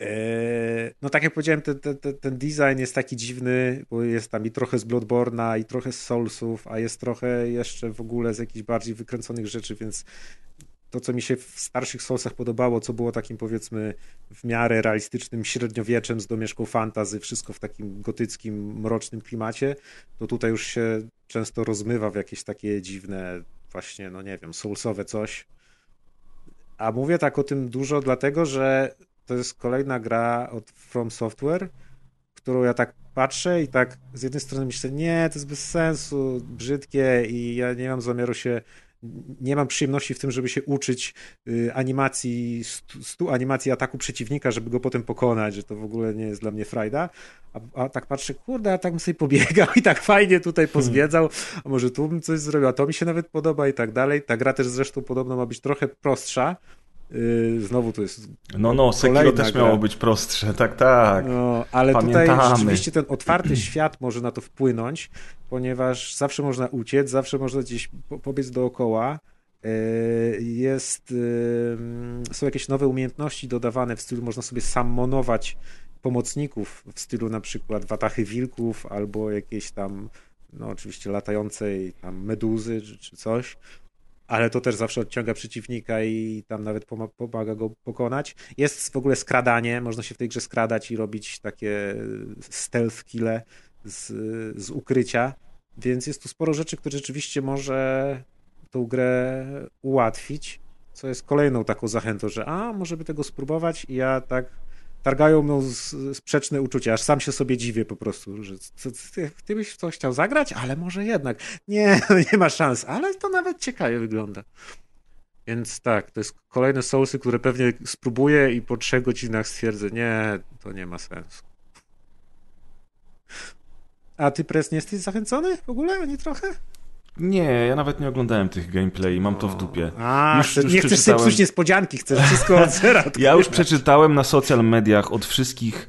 Eee, No tak jak powiedziałem, ten, ten, ten- design jest taki dziwny, bo jest tam i trochę z Bloodborne'a, i trochę z Soulsów, a jest trochę jeszcze w ogóle z jakichś bardziej wykręconych rzeczy, więc to, co mi się w starszych Soulsach podobało, co było takim powiedzmy w miarę realistycznym średniowieczem z domieszką fantazy, wszystko w takim gotyckim, mrocznym klimacie, to tutaj już się często rozmywa w jakieś takie dziwne właśnie, no nie wiem, soulsowe coś. A mówię tak o tym dużo dlatego, że to jest kolejna gra od From Software, którą ja tak patrzę i tak z jednej strony myślę, nie, to jest bez sensu, brzydkie i ja nie mam zamiaru się, nie mam przyjemności w tym, żeby się uczyć y, animacji, stu, stu animacji ataku przeciwnika, żeby go potem pokonać, że to w ogóle nie jest dla mnie frajda. A, a tak patrzę, kurde, a tak bym sobie pobiegał i tak fajnie tutaj pozwiedzał, a może tu bym coś zrobił, a to mi się nawet podoba i tak dalej. Ta gra też zresztą podobno ma być trochę prostsza. Y, Znowu to jest No, no, Sekiro też gra. miało być prostsze, tak, tak. no, ale tutaj Pamiętamy. rzeczywiście ten otwarty świat może na to wpłynąć, ponieważ zawsze można uciec, zawsze można gdzieś po- pobiec dookoła. Yy, Jest, yy, są jakieś nowe umiejętności dodawane w stylu, można sobie sammonować pomocników w stylu na przykład watachy wilków albo jakieś tam, no oczywiście latającej tam meduzy czy, czy coś ale to też zawsze odciąga przeciwnika i tam nawet poma- pomaga go pokonać. Jest w ogóle skradanie, można się w tej grze skradać i robić takie stealth kille z, z ukrycia, więc jest tu sporo rzeczy, które rzeczywiście może tą grę ułatwić, co jest kolejną taką zachętą, że a, może by tego spróbować i ja tak targają mną sprzeczne uczucia, aż sam się sobie dziwię po prostu, że ty, ty, ty byś w coś chciał zagrać, ale może jednak. Nie, nie ma szans, ale to nawet ciekawie wygląda. Więc tak, to jest kolejne Soulsy, które pewnie spróbuję i po trzech godzinach stwierdzę, nie, to nie ma sensu. A ty, Pres, nie jesteś zachęcony w ogóle, ani trochę? Nie, ja nawet nie oglądałem tych gameplay, mam to w dupie. A, Już- już nie chcesz sobie psuć niespodzianki, chcesz wszystko od zera. Ja już przeczytałem na social mediach od wszystkich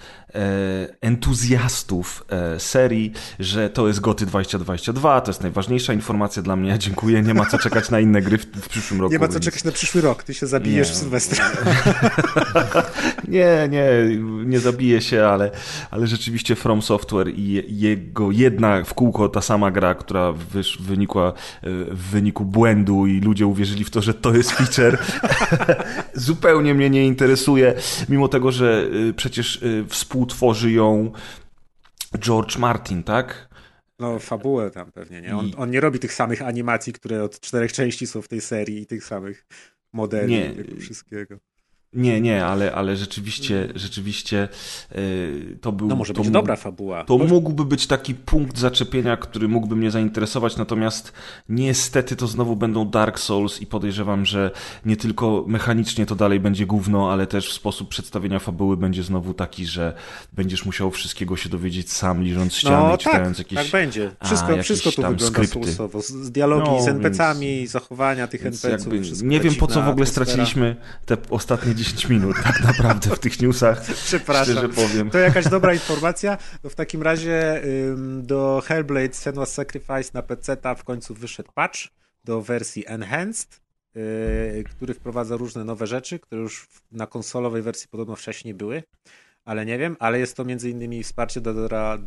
entuzjastów e, serii, że to jest Goty 2022, to jest najważniejsza informacja dla mnie. Dziękuję, nie ma co czekać na inne gry w, w przyszłym roku. Nie ma co czekać na przyszły rok, ty się zabijesz Nie. w Sylwestra. Nie, nie, nie zabiję się, ale, ale rzeczywiście From Software i jego jedna w kółko ta sama gra, która wysz, wynikła e, w wyniku błędu i ludzie uwierzyli w to, że to jest feature, zupełnie mnie nie interesuje, mimo tego, że e, przecież e, współtworzy ją George Martin, tak? No, fabułę tam pewnie, nie? On, I- on nie robi tych samych animacji, które od czterech części są w tej serii i tych samych modeli, Nie. wszystkiego. Nie, nie, ale, ale rzeczywiście, rzeczywiście e, to był... No może to być dobra fabuła. To mógłby być taki punkt zaczepienia, który mógłby mnie zainteresować, natomiast niestety to znowu będą Dark Souls i podejrzewam, że nie tylko mechanicznie to dalej będzie gówno, ale też sposób przedstawienia fabuły będzie znowu taki, że będziesz musiał wszystkiego się dowiedzieć sam, liżąc ściany No i tak, czytając jakieś... tak będzie. a, Wszystko, jakieś wszystko tu wygląda skrypty. soulsowo. Z, dialogi No, z NPC-ami, zachowania tych NPC-ów. nie wiem po co w ogóle straciliśmy te ostatnie 10 minut tak naprawdę w tych newsach. Przepraszam. Szczerze powiem. To jakaś dobra informacja. To w takim razie do Hellblade Senua's Sacrifice na PC w końcu wyszedł patch do wersji Enhanced, yy, który wprowadza różne nowe rzeczy, które już na konsolowej wersji podobno wcześniej były, ale nie wiem, ale jest to między innymi wsparcie do, dla,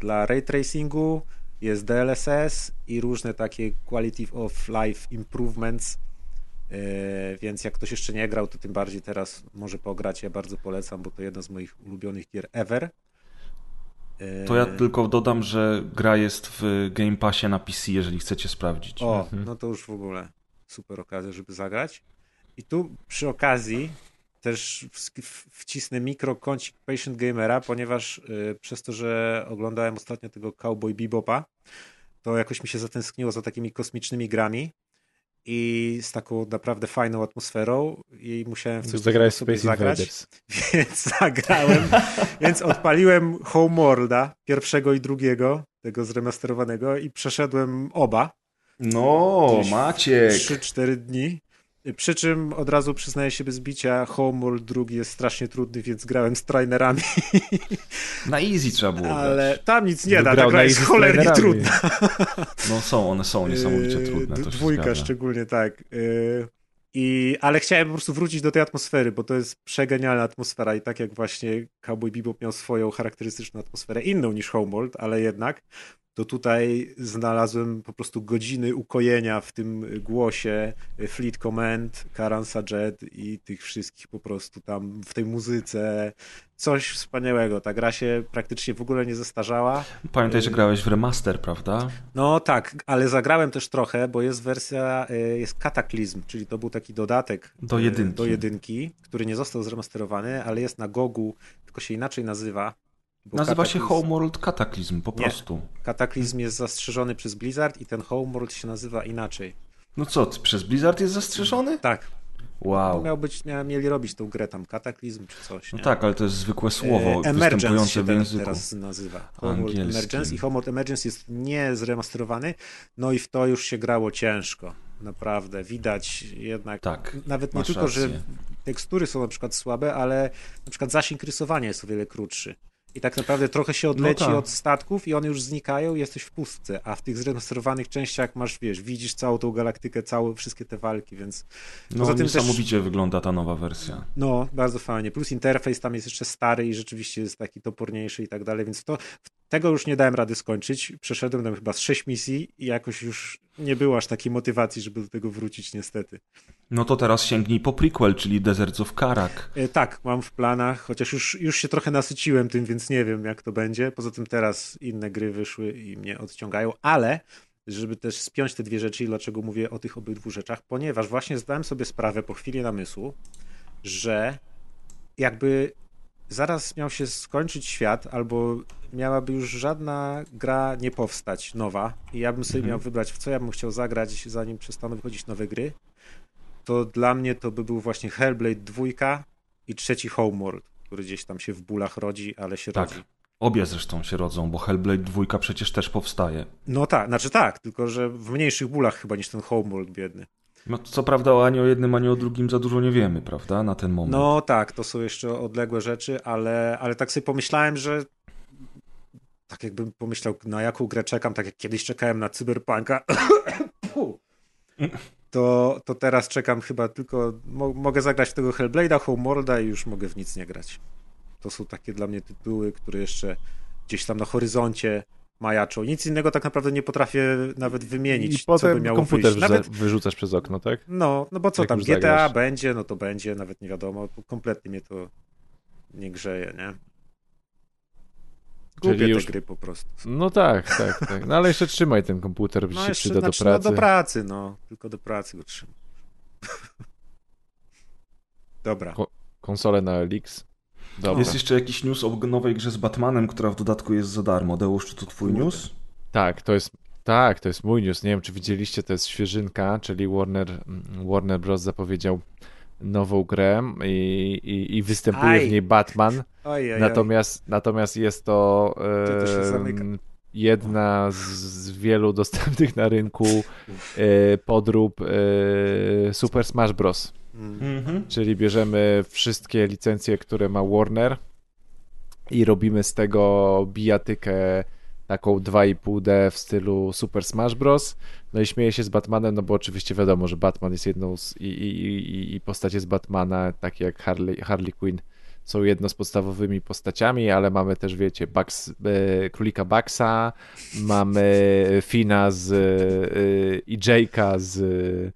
dla ray tracingu, jest DLSS i różne takie quality of life improvements, więc jak ktoś jeszcze nie grał, to tym bardziej teraz może pograć. Ja bardzo polecam, bo to jedna z moich ulubionych gier ever. Yy, To ja tylko dodam, że gra jest w Game Passie na PC, jeżeli chcecie sprawdzić. O, no to już w ogóle super okazja, żeby zagrać. I tu przy okazji też wcisnę mikrokącik Patient Gamera, ponieważ yy, przez to, że oglądałem ostatnio tego Cowboy Bebopa, to jakoś mi się zatęskniło za takimi kosmicznymi grami i z taką naprawdę fajną atmosferą i musiałem w coś sobie Space zagrać. Invaders. Więc zagrałem, więc odpaliłem Homeworlda, pierwszego i drugiego, tego zremasterowanego i przeszedłem oba. No, Gdzieś Maciek. 3-4 dni. Przy czym od razu przyznaję się bez bicia, Homeworld drugi jest strasznie trudny, więc grałem z trainerami, Na easy trzeba było ale grać. tam nic nie da, ta gra jest cholernie trudna. No są, one są niesamowicie Yy, trudne. To Dwójka szczególnie, tak. Yy, I, ale chciałem po prostu wrócić do tej atmosfery, bo to jest przegenialna atmosfera i tak jak właśnie Cowboy Bebop miał swoją charakterystyczną atmosferę, inną niż Homeworld, ale jednak, to tutaj znalazłem po prostu godziny ukojenia w tym głosie Fleet Command, Karan Sajet i tych wszystkich po prostu tam w tej muzyce. Coś wspaniałego. Ta gra się praktycznie w ogóle nie zestarzała. Pamiętaj, że grałeś w remaster, prawda? No tak, ale zagrałem też trochę, bo jest wersja, y, jest Kataklizm, czyli to był taki dodatek Do jedynki. do jedynki, który nie został zremasterowany, ale jest na Gogu, tylko się inaczej nazywa. Bo Nazywa się Kataklizm- Homeworld Cataclysm, po Nie. prostu. Kataklizm jest zastrzeżony przez Blizzard i ten Homeworld się nazywa inaczej. No co, przez Blizzard jest zastrzeżony? Tak, Wow. miał być, miał, mieli robić tą grę tam, Kataklizm czy coś. No nie? tak, ale to jest zwykłe słowo E, Emergence występujące się w języku. teraz nazywa. Homeworld. Emergence i Homeworld Emergence jest nie zremasterowany, no i w to już się grało ciężko. Naprawdę, widać jednak, Tak, nawet nie tylko, że rację. tekstury są na przykład słabe, ale na przykład zasięg rysowania jest o wiele krótszy. I tak naprawdę trochę się odleci No tak. od statków i one już znikają i jesteś w pustce, a w tych zremasterowanych częściach masz, wiesz, widzisz całą tą galaktykę, całe, wszystkie te walki, więc No Poza tym też- niesamowicie wygląda ta nowa wersja. no, bardzo fajnie. Plus interfejs tam jest jeszcze stary i rzeczywiście jest taki toporniejszy i tak dalej, więc to tego już nie dałem rady skończyć. Przeszedłem tam chyba z sześć misji i jakoś już nie było aż takiej motywacji, żeby do tego wrócić niestety. No to teraz sięgnij po prequel, czyli Deserts of Karak. E, tak, mam w planach, chociaż już, już się trochę nasyciłem tym, więc nie wiem jak to będzie. Poza tym teraz inne gry wyszły i mnie odciągają, ale żeby też spiąć te dwie rzeczy i dlaczego mówię o tych obydwu rzeczach, ponieważ właśnie zdałem sobie sprawę po chwili namysłu, że jakby zaraz miał się skończyć świat, albo miałaby już żadna gra nie powstać nowa i ja bym sobie Mhm. miał wybrać, w co ja bym chciał zagrać, zanim przestaną wychodzić nowe gry, to dla mnie to by był właśnie Hellblade 2 i trzeci Homeworld, który gdzieś tam się w bólach rodzi, ale się Tak. rodzi. Obie zresztą się rodzą, bo Hellblade 2 przecież też powstaje. No tak, znaczy tak, tylko że w mniejszych bólach chyba niż ten Homeworld biedny. No, co prawda o ani o jednym, ani o drugim za dużo nie wiemy, prawda, na ten moment. No tak, to są jeszcze odległe rzeczy, ale, ale tak sobie pomyślałem, że tak jakbym pomyślał, na jaką grę czekam, tak jak kiedyś czekałem na Cyberpunka, to, to teraz czekam chyba tylko, mo mogę zagrać w tego Hellblade'a, Homeworlda i już mogę w nic nie grać. To są takie dla mnie tytuły, które jeszcze gdzieś tam na horyzoncie majaczą. Nic innego tak naprawdę nie potrafię nawet wymienić, I potem co by miało komputer wyjść. Nawet, wyrzucasz przez okno, tak? no, no bo co Jak tam, GTA zagrasz. będzie, no to będzie, nawet nie wiadomo, kompletnie mnie to nie grzeje, nie? Czyli Głupie już- te gry po prostu. No tak, tak, tak. No ale jeszcze trzymaj ten komputer, by No się jeszcze, przyda znaczy, do pracy. No, do pracy, no. Tylko do pracy go trzymam. Dobra. Konsolę na LX. Dobra. Jest jeszcze jakiś news o nowej grze z Batmanem, która w dodatku jest za darmo. Deusz, czy to twój Kurde. news? Tak, to jest, tak, to jest mój news. Nie wiem, czy widzieliście, to jest świeżynka, czyli Warner, Warner Bros. zapowiedział nową grę i, i, i występuje Aj. w niej Batman. Ojej, Natomiast, natomiast jest to, To to jedna z, z wielu dostępnych na rynku e, podrób e, Super Smash Bros. Mhm. Czyli bierzemy wszystkie licencje, które ma Warner i robimy z tego bijatykę taką 2,5D w stylu Super Smash Bros. No i śmieję się z Batmanem, no bo oczywiście wiadomo, że Batman jest jedną z i, i, i, i postacie z Batmana, takie jak Harley, Harley Quinn są jedno z podstawowymi postaciami, ale mamy też, wiecie, Bugs, e, królika Buxa, mamy Fina z, e, i Jake'a z,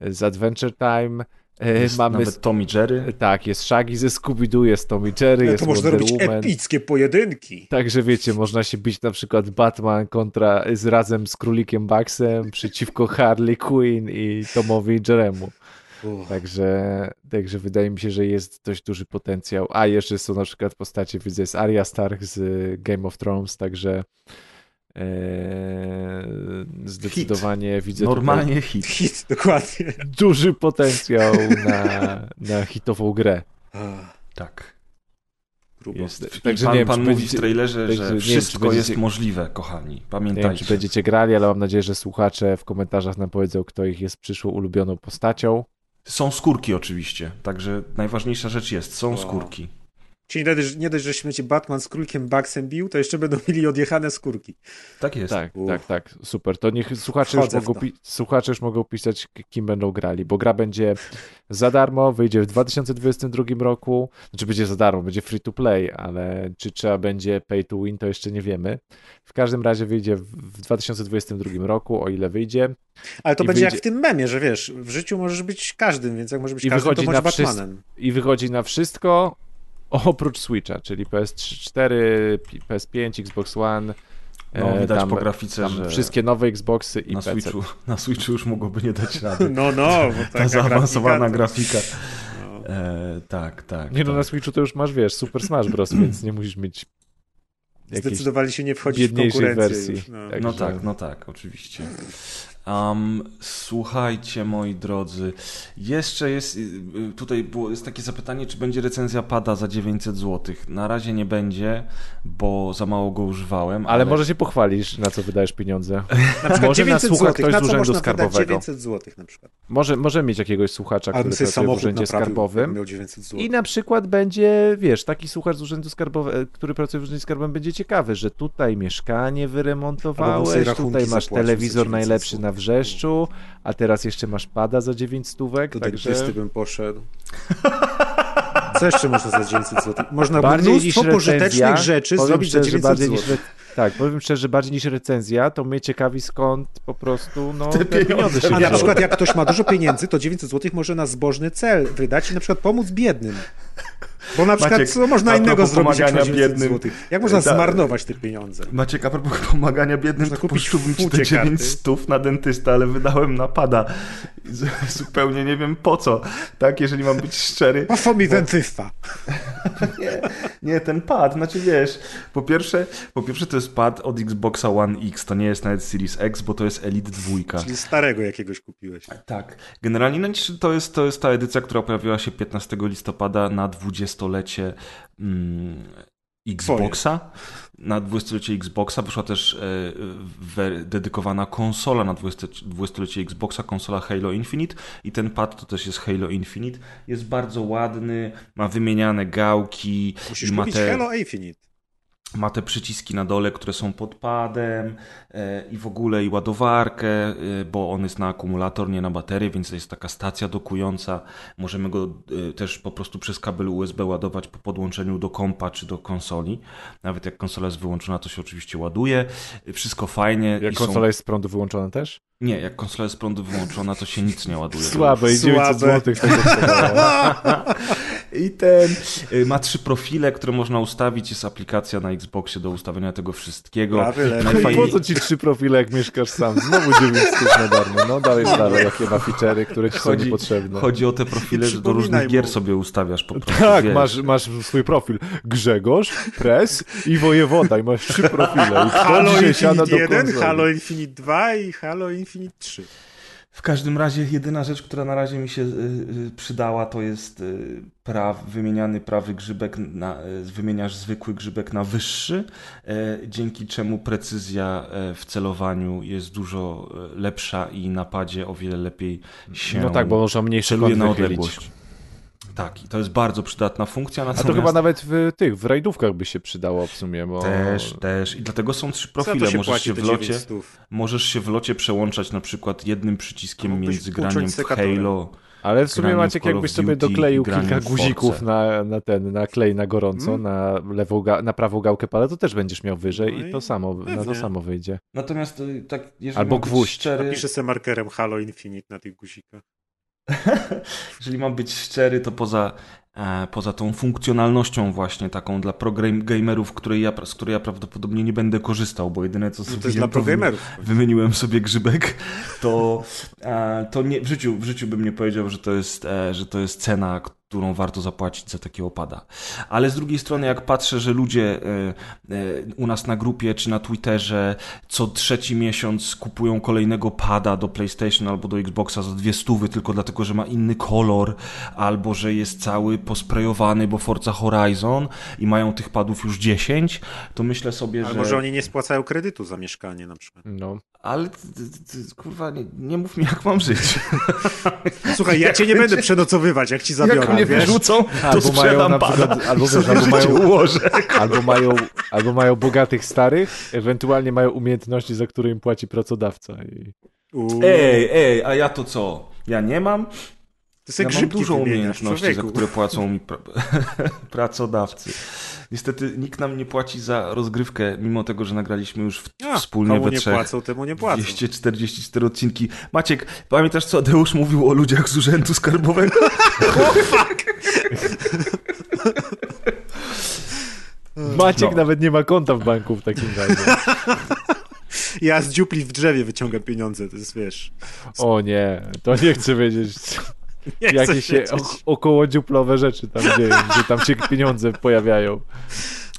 z Adventure Time, Jest mamy nawet Tommy Jerry. tak, jest Shaggy ze Scooby-Doo, jest Tommy Jerry, Ale jest to można Wonder robić Woman. epickie pojedynki. Także wiecie, można się bić na przykład Batman kontra z razem z Królikiem Bugsem przeciwko Harley Quinn i Tomowi Jeremu. Uff. Także, także wydaje mi się, że jest dość duży potencjał. A jeszcze są na przykład postacie, widzę, jest Arya Stark z Game of Thrones, także e, zdecydowanie widzę tutaj Normalnie hit. Hit, dokładnie. duży potencjał na, na hitową grę. Tak. Grubo. Jest. Także pan, nie wiem, pan mówi w trailerze, że nie wiem, wszystko jest możliwe, kochani. Nie wiem, Pamiętajcie. czy będziecie grali, ale mam nadzieję, że słuchacze w komentarzach nam powiedzą, kto ich jest przyszłą ulubioną postacią. Są skórki oczywiście, także najważniejsza rzecz jest, są O. skórki. Czyli nie dość, nie dość, że śmiecie Batman z królikiem Bugsem bił, to jeszcze będą mieli odjechane skórki. Tak jest. Tak, Uff. tak, tak, super. To niech słuchacze już, Wchodzę mogą to. pi- słuchacze już mogą pisać, kim będą grali, bo gra będzie za darmo, wyjdzie w 2022 roku, znaczy będzie za darmo, będzie free to play, ale czy trzeba będzie pay to win, to jeszcze nie wiemy. W każdym razie wyjdzie w w 2022 roku, o ile wyjdzie. Ale to I będzie wyjdzie- jak w tym memie, że wiesz, w życiu możesz być każdym, więc jak może być I każdym, to wychodzi bądź na wszystko. Batmanem. I wychodzi na wszystko oprócz Switcha, czyli PS4, PS5, Xbox One. No, e, widać tam- po grafice, tam że Wszystkie nowe Xboxy i na PC. Switchu, na Switchu już mogłoby nie dać rady. No, no, bo Ta zaawansowana grafika. grafika. No. E, tak, tak. Nie no, tak. na Switchu to już masz, wiesz, Super Smash Bros., więc nie musisz mieć Zdecydowali się nie wchodzić w konkurencję. wersji. Już, no. Tak. No tak, no tak, oczywiście. Um, słuchajcie, moi drodzy, jeszcze jest, y, y, tutaj było, jest takie zapytanie, czy będzie recenzja pada za 900 zł. Na razie nie będzie, bo za mało go używałem. Ale może się pochwalisz, na co wydajesz pieniądze. Na przykład Może nas 900 słucha zł, ktoś na z co urzędu skarbowego. 900 zł na przykład. Może, może mieć jakiegoś słuchacza, który pracuje w urzędzie skarbowym. miał 900 zł. I na przykład będzie, wiesz, taki słuchacz z urzędu skarbowego, który pracuje w urzędzie skarbowym, będzie ciekawy, że tutaj mieszkanie wyremontowałeś, tutaj masz telewizor 900 najlepszy zł. Na wrzeszczu, a teraz jeszcze masz pada za 9 stówek, Do także dentysty bym poszedł. Co jeszcze można za 900 zł? Można bardziej niż mnóstwo recenzja, pożytecznych rzeczy powiem zrobić za szczerze, 900 bardziej zł. niż re... Tak, powiem szczerze, bardziej niż recenzja, to mnie ciekawi skąd po prostu no, Te pieniądze się się A na przykład jak ktoś ma dużo pieniędzy, to 900 zł może na zbożny cel wydać i na przykład pomóc biednym. Bo na przykład Maciek, co można innego zrobić pomagania 900 biednym, zł? Jak można da- zmarnować te pieniądze? Maciek, a propos pomagania biednym, Można to poszczubym ci fucie te 9 karty. stów na dentystę, ale wydałem na pada. I z- Zupełnie nie wiem po co, tak, jeżeli mam być szczery. Po co mi dentysta? Nie, nie, ten pad, znaczy wiesz, po pierwsze, po pierwsze to jest pad od Xboxa One X, to nie jest nawet Series X, bo to jest Elite 2. Czyli starego jakiegoś kupiłeś. Tak. Generalnie no, to, jest, to jest ta edycja, która pojawiła się 15 listopada na 20-lecie mm, Xboxa. Na 20-lecie Xboxa wyszła też e, dedykowana konsola na 20 20-lecie Xboxa, konsola Halo Infinite i ten pad to też jest Halo Infinite. Jest bardzo ładny, ma wymieniane gałki Musisz ma te, Halo Infinite. Ma te przyciski na dole, które są pod padem e, i w ogóle i ładowarkę, e, bo on jest na akumulator, nie na baterię, więc to jest taka stacja dokująca. Możemy go e, też po prostu przez kabel USB ładować po podłączeniu do kompa czy do konsoli. Nawet jak konsola jest wyłączona, to się oczywiście ładuje. Wszystko fajnie. Jak i są- konsola jest z prądu wyłączona też? Nie, jak konsola jest z prądu wyłączona, to się nic nie ładuje. Słabe i Słabe. 900 zł. I ten y, ma trzy profile, które można ustawić. Jest aplikacja na Xboxie do ustawienia tego wszystkiego. Prawy, lewy. No Najfajniej- po co ci trzy profile, jak mieszkasz sam? Znowu 9 stów na darmo. No dalej, dalej, jakie ma feature'y, które ci są Chodzi- niepotrzebne. Chodzi o te profile, że do różnych gier sobie ustawiasz po prostu. Tak, wiesz. masz, masz swój profil. Grzegorz, Pres i Wojewoda i masz trzy profile. I Halo Infinite do 1, konsoli? Halo Infinite 2 i Halo Infinite 3. W każdym razie jedyna rzecz, która na razie mi się y, y, przydała, to jest y, praw, wymieniany prawy grzybek, na, wymieniasz zwykły grzybek na wyższy, y, dzięki czemu precyzja y, w celowaniu jest dużo y, lepsza i na padzie o wiele lepiej się No tak, bo można mniejszy celuje na odległość. Tak, i to jest bardzo przydatna funkcja. A Natomiast to chyba nawet w tych, w rajdówkach by się przydało w sumie, bo... Też, też. I dlatego są trzy profile. się Możesz się, w locie, 900? możesz się w locie przełączać na przykład jednym przyciskiem Mógłbyś między graniem w. Halo. Ale w sumie Maciek jakbyś sobie dokleił kilka guzików na, na ten, na klej na gorąco, Mm. na, lewą ga- na prawą gałkę pada, to też będziesz miał wyżej No i i to samo, na to samo wyjdzie. Natomiast y, tak, jeżeli Albo gwóźdź. szczery, Napiszę sobie markerem Halo Infinite na tych guzikach. Jeżeli mam być szczery, to poza, e, poza tą funkcjonalnością właśnie taką dla progamerów, której ja, z której ja prawdopodobnie nie będę korzystał, bo jedyne co No sobie to jest dla wymieniłem sobie grzybek, to, e, to nie, w, życiu, w życiu bym nie powiedział, że to, jest, e, że to jest cena, którą warto zapłacić za takiego pada. Ale z drugiej strony, jak patrzę, że ludzie e, e, u nas na grupie czy na Twitterze co trzeci miesiąc kupują kolejnego pada do PlayStation albo do Xboxa za dwie stówy tylko dlatego, że ma inny kolor, albo że jest cały posprejowany, bo Forza Horizon i mają tych padów już 10, to myślę sobie, że... może oni nie spłacają kredytu za mieszkanie na przykład. No. Ale ty, ty, ty, kurwa, nie, nie mów mi, jak mam żyć. Słuchaj, ja cię nie będę przenocowywać, jak ci zabiorę, jak mnie wiesz? wyrzucą, to Albo mają sprzedam na pada. przykład, albo, wiesz, albo, mają, ułożę. albo, mają, albo mają bogatych starych, ewentualnie mają umiejętności, za które im płaci pracodawca. I... Ej, ej, a ja to co? Ja nie mam? Ja mam grzybki dużo umiejętności, za które płacą mi pra pracodawcy. Niestety nikt nam nie płaci za rozgrywkę, mimo tego, że nagraliśmy już w, A, wspólnie we nie trzech płacą, temu nie płacą. 244 odcinki. Maciek, pamiętasz co Adeusz mówił o ludziach z urzędu skarbowego? Maciek No. nawet nie ma konta w banku w takim razie. Ja z dziupli w drzewie wyciągam pieniądze, to jest, wiesz... O nie, to nie chcę wiedzieć, Nie chcę jakie się wiedzieć. o- około dziuplowe rzeczy tam dzieją, gdzie tam się pieniądze pojawiają.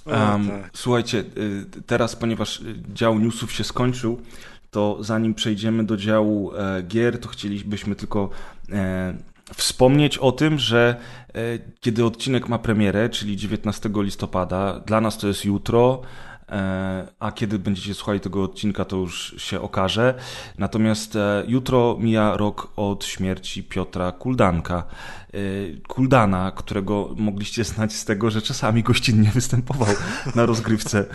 Um, tak. Słuchajcie, y, teraz, ponieważ y, dział newsów się skończył, to zanim przejdziemy do działu e, gier, to chcielibyśmy tylko e, wspomnieć o tym, że e, kiedy odcinek ma premierę, czyli 19 listopada, dla nas to jest jutro, a kiedy będziecie słuchali tego odcinka, to już się okaże. Natomiast e, jutro mija rok od śmierci Piotra Kuldanka. E, Kuldana, którego mogliście znać z tego, że czasami gościnnie występował na rozgrywce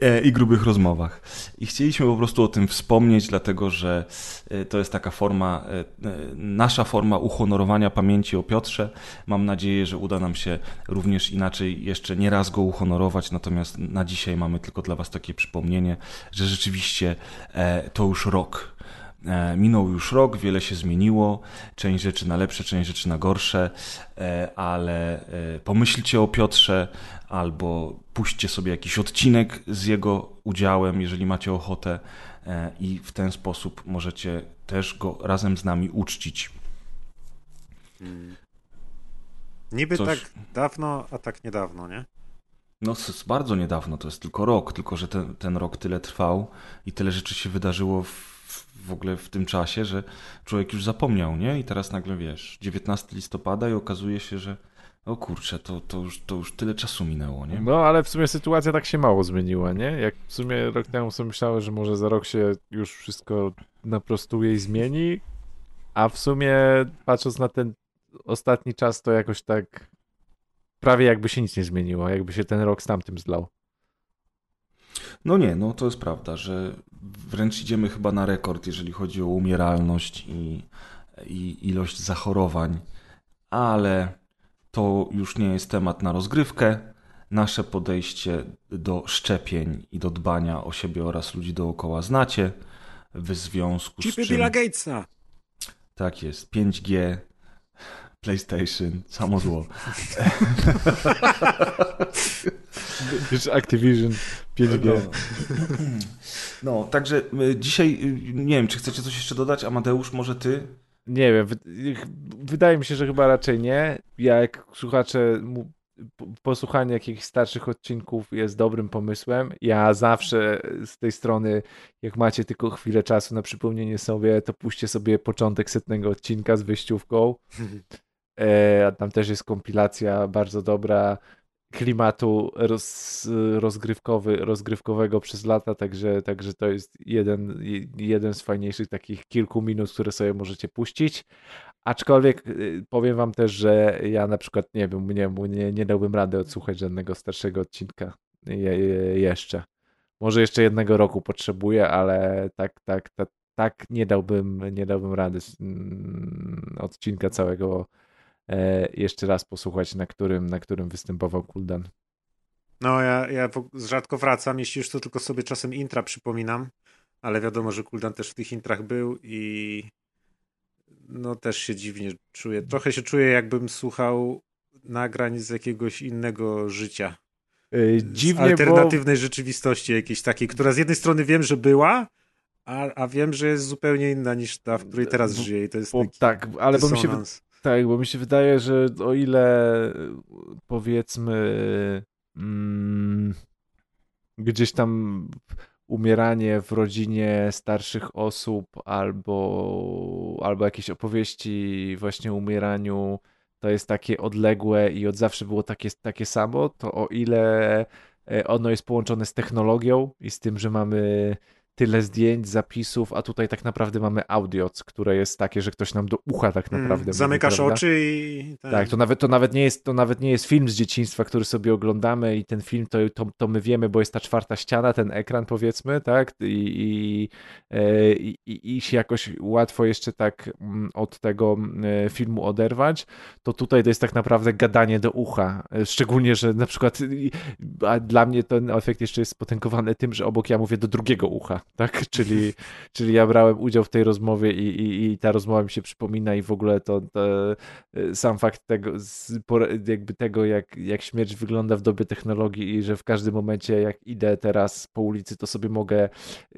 e, i grubych rozmowach. I chcieliśmy po prostu o tym wspomnieć, dlatego że e, to jest taka forma, e, nasza forma uhonorowania pamięci o Piotrze. Mam nadzieję, że uda nam się również inaczej jeszcze nie raz go uhonorować, natomiast na dzisiaj mamy tylko dla Was takie przypomnienie, że rzeczywiście to już rok. E, Minął już rok, wiele się zmieniło, część rzeczy na lepsze, część rzeczy na gorsze, e, ale e, pomyślcie o Piotrze albo puśćcie sobie jakiś odcinek z jego udziałem, jeżeli macie ochotę i w ten sposób możecie też go razem z nami uczcić. Niby Coś- tak dawno, a tak niedawno, nie? No, bardzo niedawno, to jest tylko rok, tylko że ten, ten rok tyle trwał i tyle rzeczy się wydarzyło w, w ogóle w tym czasie, że człowiek już zapomniał, nie? I teraz nagle wiesz, 19 listopada i okazuje się, że O kurczę, to, to, już, to już tyle czasu minęło, nie? No, ale w sumie sytuacja tak się mało zmieniła, nie? Jak w sumie rok temu sobie myślałem, że może za rok się już wszystko naprostuje i zmieni, a w sumie patrząc na ten ostatni czas, to jakoś tak prawie jakby się nic nie zmieniło, jakby się ten rok z tamtym zlał. No nie, no to jest prawda, że wręcz idziemy chyba na rekord, jeżeli chodzi o umieralność i, i ilość zachorowań, ale to już nie jest temat na rozgrywkę. Nasze podejście do szczepień i do dbania o siebie oraz ludzi dookoła znacie. W związku z Chipy czym... Billa Gatesa. Tak jest, 5G, PlayStation, samo zło. Już Activision 5G. No. no, także y, dzisiaj, y, nie wiem, czy chcecie coś jeszcze dodać? Amadeusz, może ty? Nie wiem, wy, wydaje mi się, że chyba raczej nie. Ja jak słuchacze, posłuchanie jakichś starszych odcinków jest dobrym pomysłem. Ja zawsze z tej strony, jak macie tylko chwilę czasu na przypomnienie sobie, to puśćcie sobie początek setnego odcinka z wyjściówką. E, tam też jest kompilacja bardzo dobra klimatu roz, rozgrywkowy, rozgrywkowego przez lata, także, także to jest jeden, jeden z fajniejszych takich kilku minut, które sobie możecie puścić. Aczkolwiek y, powiem wam też, że ja na przykład nie wiem, nie, nie, nie dałbym rady odsłuchać żadnego starszego odcinka je, je, jeszcze. Może jeszcze jednego roku potrzebuję, ale tak, tak, tak, tak nie dałbym, nie dałbym rady mm, odcinka całego jeszcze raz posłuchać, na którym, na którym występował Kuldan. No, ja, ja rzadko wracam, jeśli już to tylko sobie czasem intra przypominam, ale wiadomo, że Kuldan też w tych intrach był i no też się dziwnie czuję. Trochę się czuję, jakbym słuchał nagrań z jakiegoś innego życia. E, z Dziwnie, bo alternatywnej rzeczywistości jakiejś takiej, która z jednej strony wiem, że była, a, a wiem, że jest zupełnie inna niż ta, w której teraz Bo- żyję i to jest bo, taki tak, ale bo mi się. Tak, bo mi się wydaje, że o ile powiedzmy mm, gdzieś tam umieranie w rodzinie starszych osób albo, albo jakieś opowieści właśnie o umieraniu to jest takie odległe i od zawsze było takie, takie samo, to o ile e, ono jest połączone z technologią i z tym, że mamy tyle zdjęć, zapisów, a tutaj tak naprawdę mamy audio, które jest takie, że ktoś nam do ucha tak Mm, naprawdę mówi, Zamykasz prawda? oczy i... ten- Tak, to nawet, to, nawet nie jest, to nawet nie jest film z dzieciństwa, który sobie oglądamy i ten film to, to, to my wiemy, bo jest ta czwarta ściana, ten ekran powiedzmy, tak? I, i, e, i, i, się jakoś łatwo jeszcze tak mm, od tego e, filmu oderwać, to tutaj to jest tak naprawdę gadanie do ucha. E, Szczególnie, że na przykład a dla mnie ten efekt jeszcze jest potęgowany tym, że obok ja mówię do drugiego ucha, tak? Czyli, czyli ja brałem udział w tej rozmowie i, i, i ta rozmowa mi się przypomina i w ogóle to, to e, sam fakt tego, jakby tego jak, jak śmierć wygląda w dobie technologii i że w każdym momencie jak idę teraz po ulicy, to sobie mogę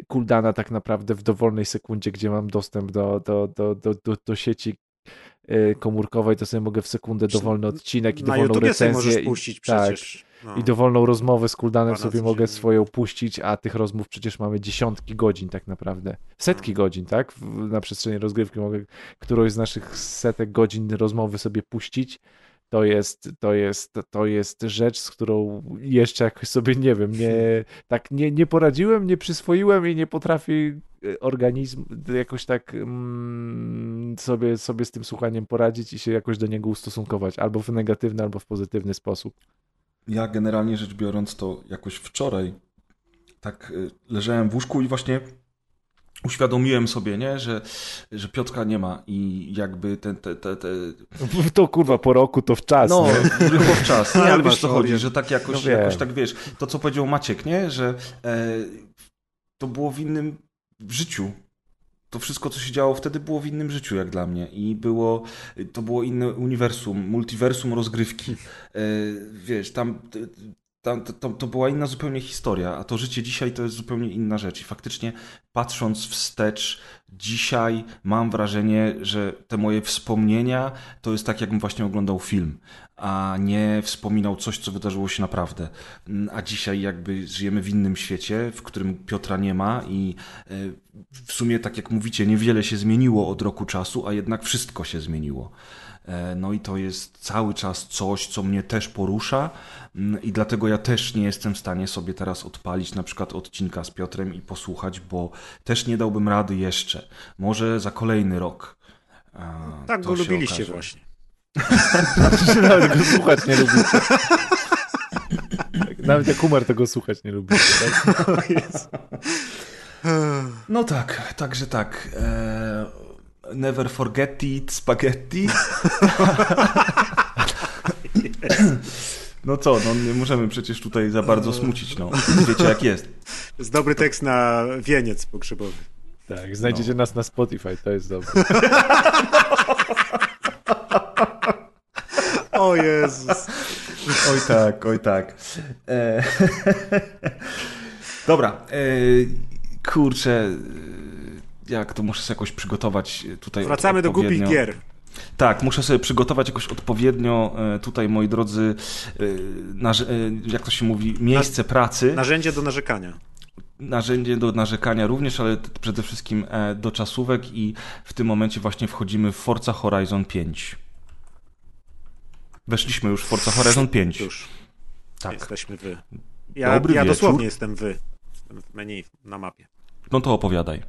Kuldana tak naprawdę w dowolnej sekundzie, gdzie mam dostęp do, do, do, do, do, do sieci e, komórkowej, to sobie mogę w sekundę dowolny odcinek i Na dowolną YouTubie sobie recenzję możesz i, puścić tak, przecież. No. i dowolną rozmowę z Kuldanem sobie mogę swoją puścić, a tych rozmów przecież mamy dziesiątki godzin tak naprawdę. Setki No. godzin, tak? W- Na przestrzeni rozgrywki mogę którąś z naszych setek godzin rozmowy sobie puścić. To jest, to jest, to jest rzecz, z którą jeszcze jakoś sobie, nie wiem, nie, tak nie, nie poradziłem, nie przyswoiłem i nie potrafi e, organizm jakoś tak mm, sobie, sobie z tym słuchaniem poradzić i się jakoś do niego ustosunkować, albo w negatywny, albo w pozytywny sposób. Ja generalnie rzecz biorąc to jakoś wczoraj tak y, leżałem w łóżku i właśnie uświadomiłem sobie, nie, że, że Piotrka nie ma i jakby te, te, te, te To kurwa po roku to w czas. no, nie? rychło w czas, nie, ale wiesz co chodzi, orient. że tak jakoś, No jakoś tak wiesz, to co powiedział Maciek, nie, że e, to było w innym życiu. To wszystko, co się działo wtedy, było w innym życiu, jak dla mnie. I było, to było inne uniwersum, multiversum rozgrywki. E, wiesz, tam, tam to, to, to była inna zupełnie historia, a to życie dzisiaj to jest zupełnie inna rzecz. I faktycznie, patrząc wstecz, Dzisiaj mam wrażenie, że te moje wspomnienia to jest tak, jakbym właśnie oglądał film, a nie wspominał coś, co wydarzyło się naprawdę. A dzisiaj jakby żyjemy w innym świecie, w którym Piotra nie ma i e, w sumie, tak jak mówicie, niewiele się zmieniło od roku czasu, a jednak wszystko się zmieniło. E, no i to jest cały czas coś, co mnie też porusza mm, i dlatego ja też nie jestem w stanie sobie teraz odpalić na przykład odcinka z Piotrem i posłuchać, bo też nie dałbym rady jeszcze. Może za kolejny rok. Tak go lubiliście okaże. właśnie. Nawet go słuchać nie lubicie. Nawet jak humor tego słuchać nie lubicie. Tak? No tak, także tak. Eee Never Forget It Spaghetti. No co, no nie możemy przecież tutaj za bardzo smucić, no. Wiecie jak jest. Jest dobry tekst na wieniec pogrzebowy. Tak, znajdziecie no. nas na Spotify, to jest dobre. o Jezus. Oj tak, oj tak. E... Dobra, e... kurczę jak to muszę sobie jakoś przygotować tutaj. Wracamy do głupich gier. Tak, muszę sobie przygotować jakoś odpowiednio e, tutaj, moi drodzy, e, jak to się mówi, miejsce Na, pracy. Narzędzie do narzekania. Narzędzie do narzekania również, ale przede wszystkim e, do czasówek i w tym momencie właśnie wchodzimy w Forza Horizon 5. Weszliśmy już w Forza Horizon 5. Już. Tak. Jesteśmy wy. Ja, Dobry ja dosłownie jestem wy. Jestem w menu na mapie. No to opowiadaj.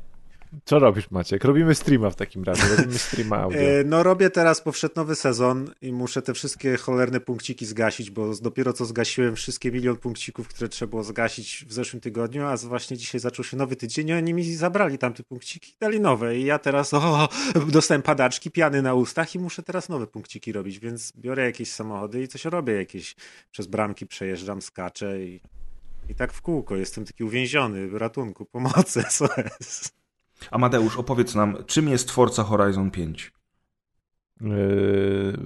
Co robisz, Maciek? Robimy streama w takim razie, robimy streama audio. E, no robię teraz, bo wszedł nowy sezon i muszę te wszystkie cholerne punkciki zgasić, bo dopiero co zgasiłem wszystkie milion punkcików, które trzeba było zgasić w zeszłym tygodniu, a właśnie dzisiaj zaczął się nowy tydzień i oni mi zabrali tamte punkciki i dali nowe i ja teraz o, dostałem padaczki, piany na ustach i muszę teraz nowe punkciki robić, więc biorę jakieś samochody i coś robię, jakieś przez bramki przejeżdżam, skaczę i, i tak w kółko. Jestem taki uwięziony, ratunku, pomocy, SOS. Amadeusz, opowiedz nam, czym jest Forza Horizon 5? Yy,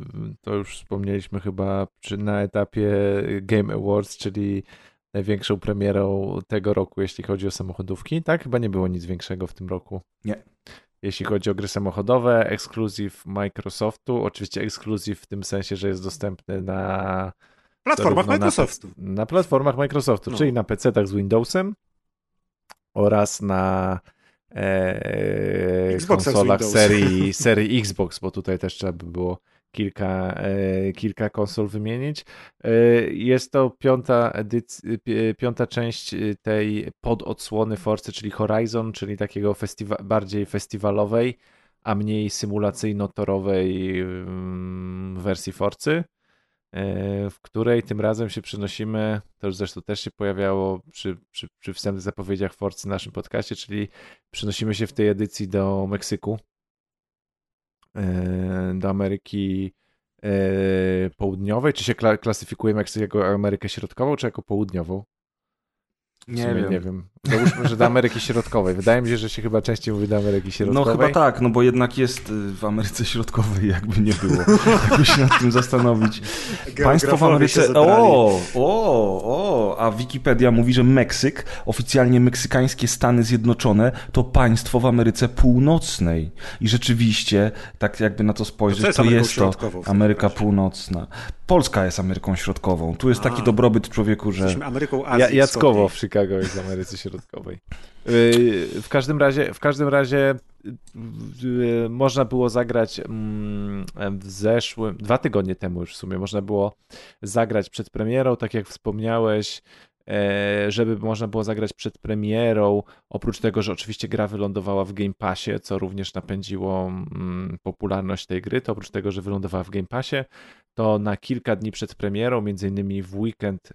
to już wspomnieliśmy chyba przy, na etapie Game Awards, czyli największą premierą tego roku, jeśli chodzi o samochodówki. Tak, chyba nie było nic większego w tym roku. Nie. Jeśli chodzi o gry samochodowe, ekskluzyw Microsoftu, oczywiście ekskluzyw w tym sensie, że jest dostępny na platformach Microsoftu. Na, na platformach Microsoftu, no. czyli na PC-tach z Windowsem oraz na e, konsolach serii, serii Xbox, bo tutaj też trzeba by było kilka, e, kilka konsol wymienić. E, jest to piąta, piąta część tej pododsłony Forcy, czyli Horizon, czyli takiego festiwa- bardziej festiwalowej, a mniej symulacyjno-torowej mm, wersji Forcy. E, w której tym razem się przenosimy, to już zresztą też się pojawiało przy, przy, przy wstępnych zapowiedziach Forcy w naszym podcaście, czyli przenosimy się w tej edycji do Meksyku, e, do Ameryki e, Południowej. Czy się klasyfikuje Meksyk jako Amerykę Środkową, czy jako Południową? Nie wiem. nie wiem. Załóżmy, że do Ameryki Środkowej. Wydaje mi się, że się chyba częściej mówi do Ameryki Środkowej. No chyba tak, no bo jednak jest y, w Ameryce Środkowej, jakby nie było. Jakby się nad tym zastanowić. Państwo w Ameryce... O, o, o, a Wikipedia mówi, że Meksyk, oficjalnie meksykańskie Stany Zjednoczone, to państwo w Ameryce Północnej. I rzeczywiście, tak jakby na to spojrzeć, to, to jest to Ameryka Północna. Polska jest Ameryką Środkową. Tu jest taki dobrobyt człowieku, że... Jesteśmy Ameryką Azji ja, Jackowo w Chicago jest w Ameryce Środkowej. Y, w każdym razie, w każdym razie y, można było zagrać mm, w zeszłym, dwa tygodnie temu już w sumie, można było zagrać przed premierą, tak jak wspomniałeś, e, żeby można było zagrać przed premierą, oprócz tego, że oczywiście gra wylądowała w Game Passie, co również napędziło mm, popularność tej gry, to oprócz tego, że wylądowała w Game Passie, to na kilka dni przed premierą, między innymi w weekend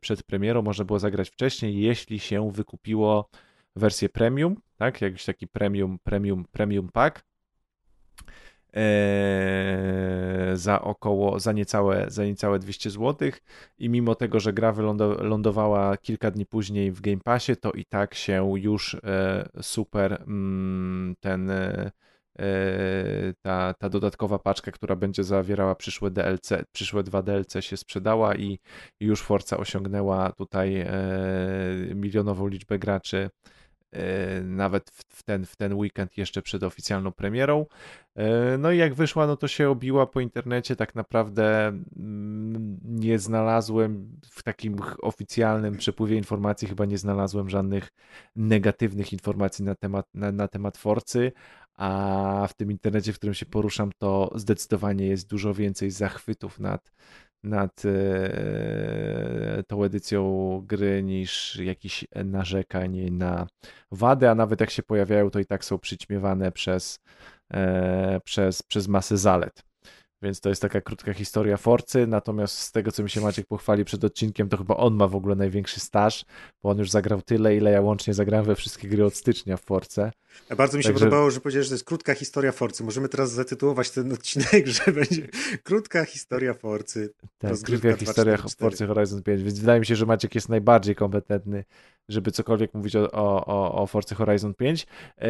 przed premierą, można było zagrać wcześniej, jeśli się wykupiło wersję premium, tak, jakiś taki premium, premium, premium pack. Eee, za około, za niecałe, za niecałe 200 zł i mimo tego, że gra wylądowała kilka dni później w Game Passie, to i tak się już e, super mm, ten e, ta, ta dodatkowa paczka, która będzie zawierała przyszłe DLC, przyszłe dwa DLC się sprzedała i już Forza osiągnęła tutaj e, milionową liczbę graczy e, nawet w ten, w ten weekend jeszcze przed oficjalną premierą. E, no i jak wyszła, no to się obiła po internecie. Tak naprawdę mm, nie znalazłem w takim oficjalnym przepływie informacji, chyba nie znalazłem żadnych negatywnych informacji na temat, na, na temat Forcy, a w tym internecie, w którym się poruszam, to zdecydowanie jest dużo więcej zachwytów nad, nad e, tą edycją gry niż jakichś narzekań na wady, a nawet jak się pojawiają, to i tak są przyćmiewane przez, e, przez, przez masę zalet. Więc to jest taka krótka historia Forcy, natomiast z tego, co mi się Maciek pochwali przed odcinkiem, to chyba on ma w ogóle największy staż, bo on już zagrał tyle, ile ja łącznie zagrałem we wszystkie gry od stycznia w Force. A bardzo mi się Także... podobało, że powiedziałeś, że to jest krótka historia Forcy. Możemy teraz zatytułować ten odcinek, że będzie krótka historia Forcy. Tak, krótka historia 4, Forcy Horizon 5, więc wydaje mi się, że Maciek jest najbardziej kompetentny, żeby cokolwiek mówić o, o, o Forcy Horizon 5. Yy,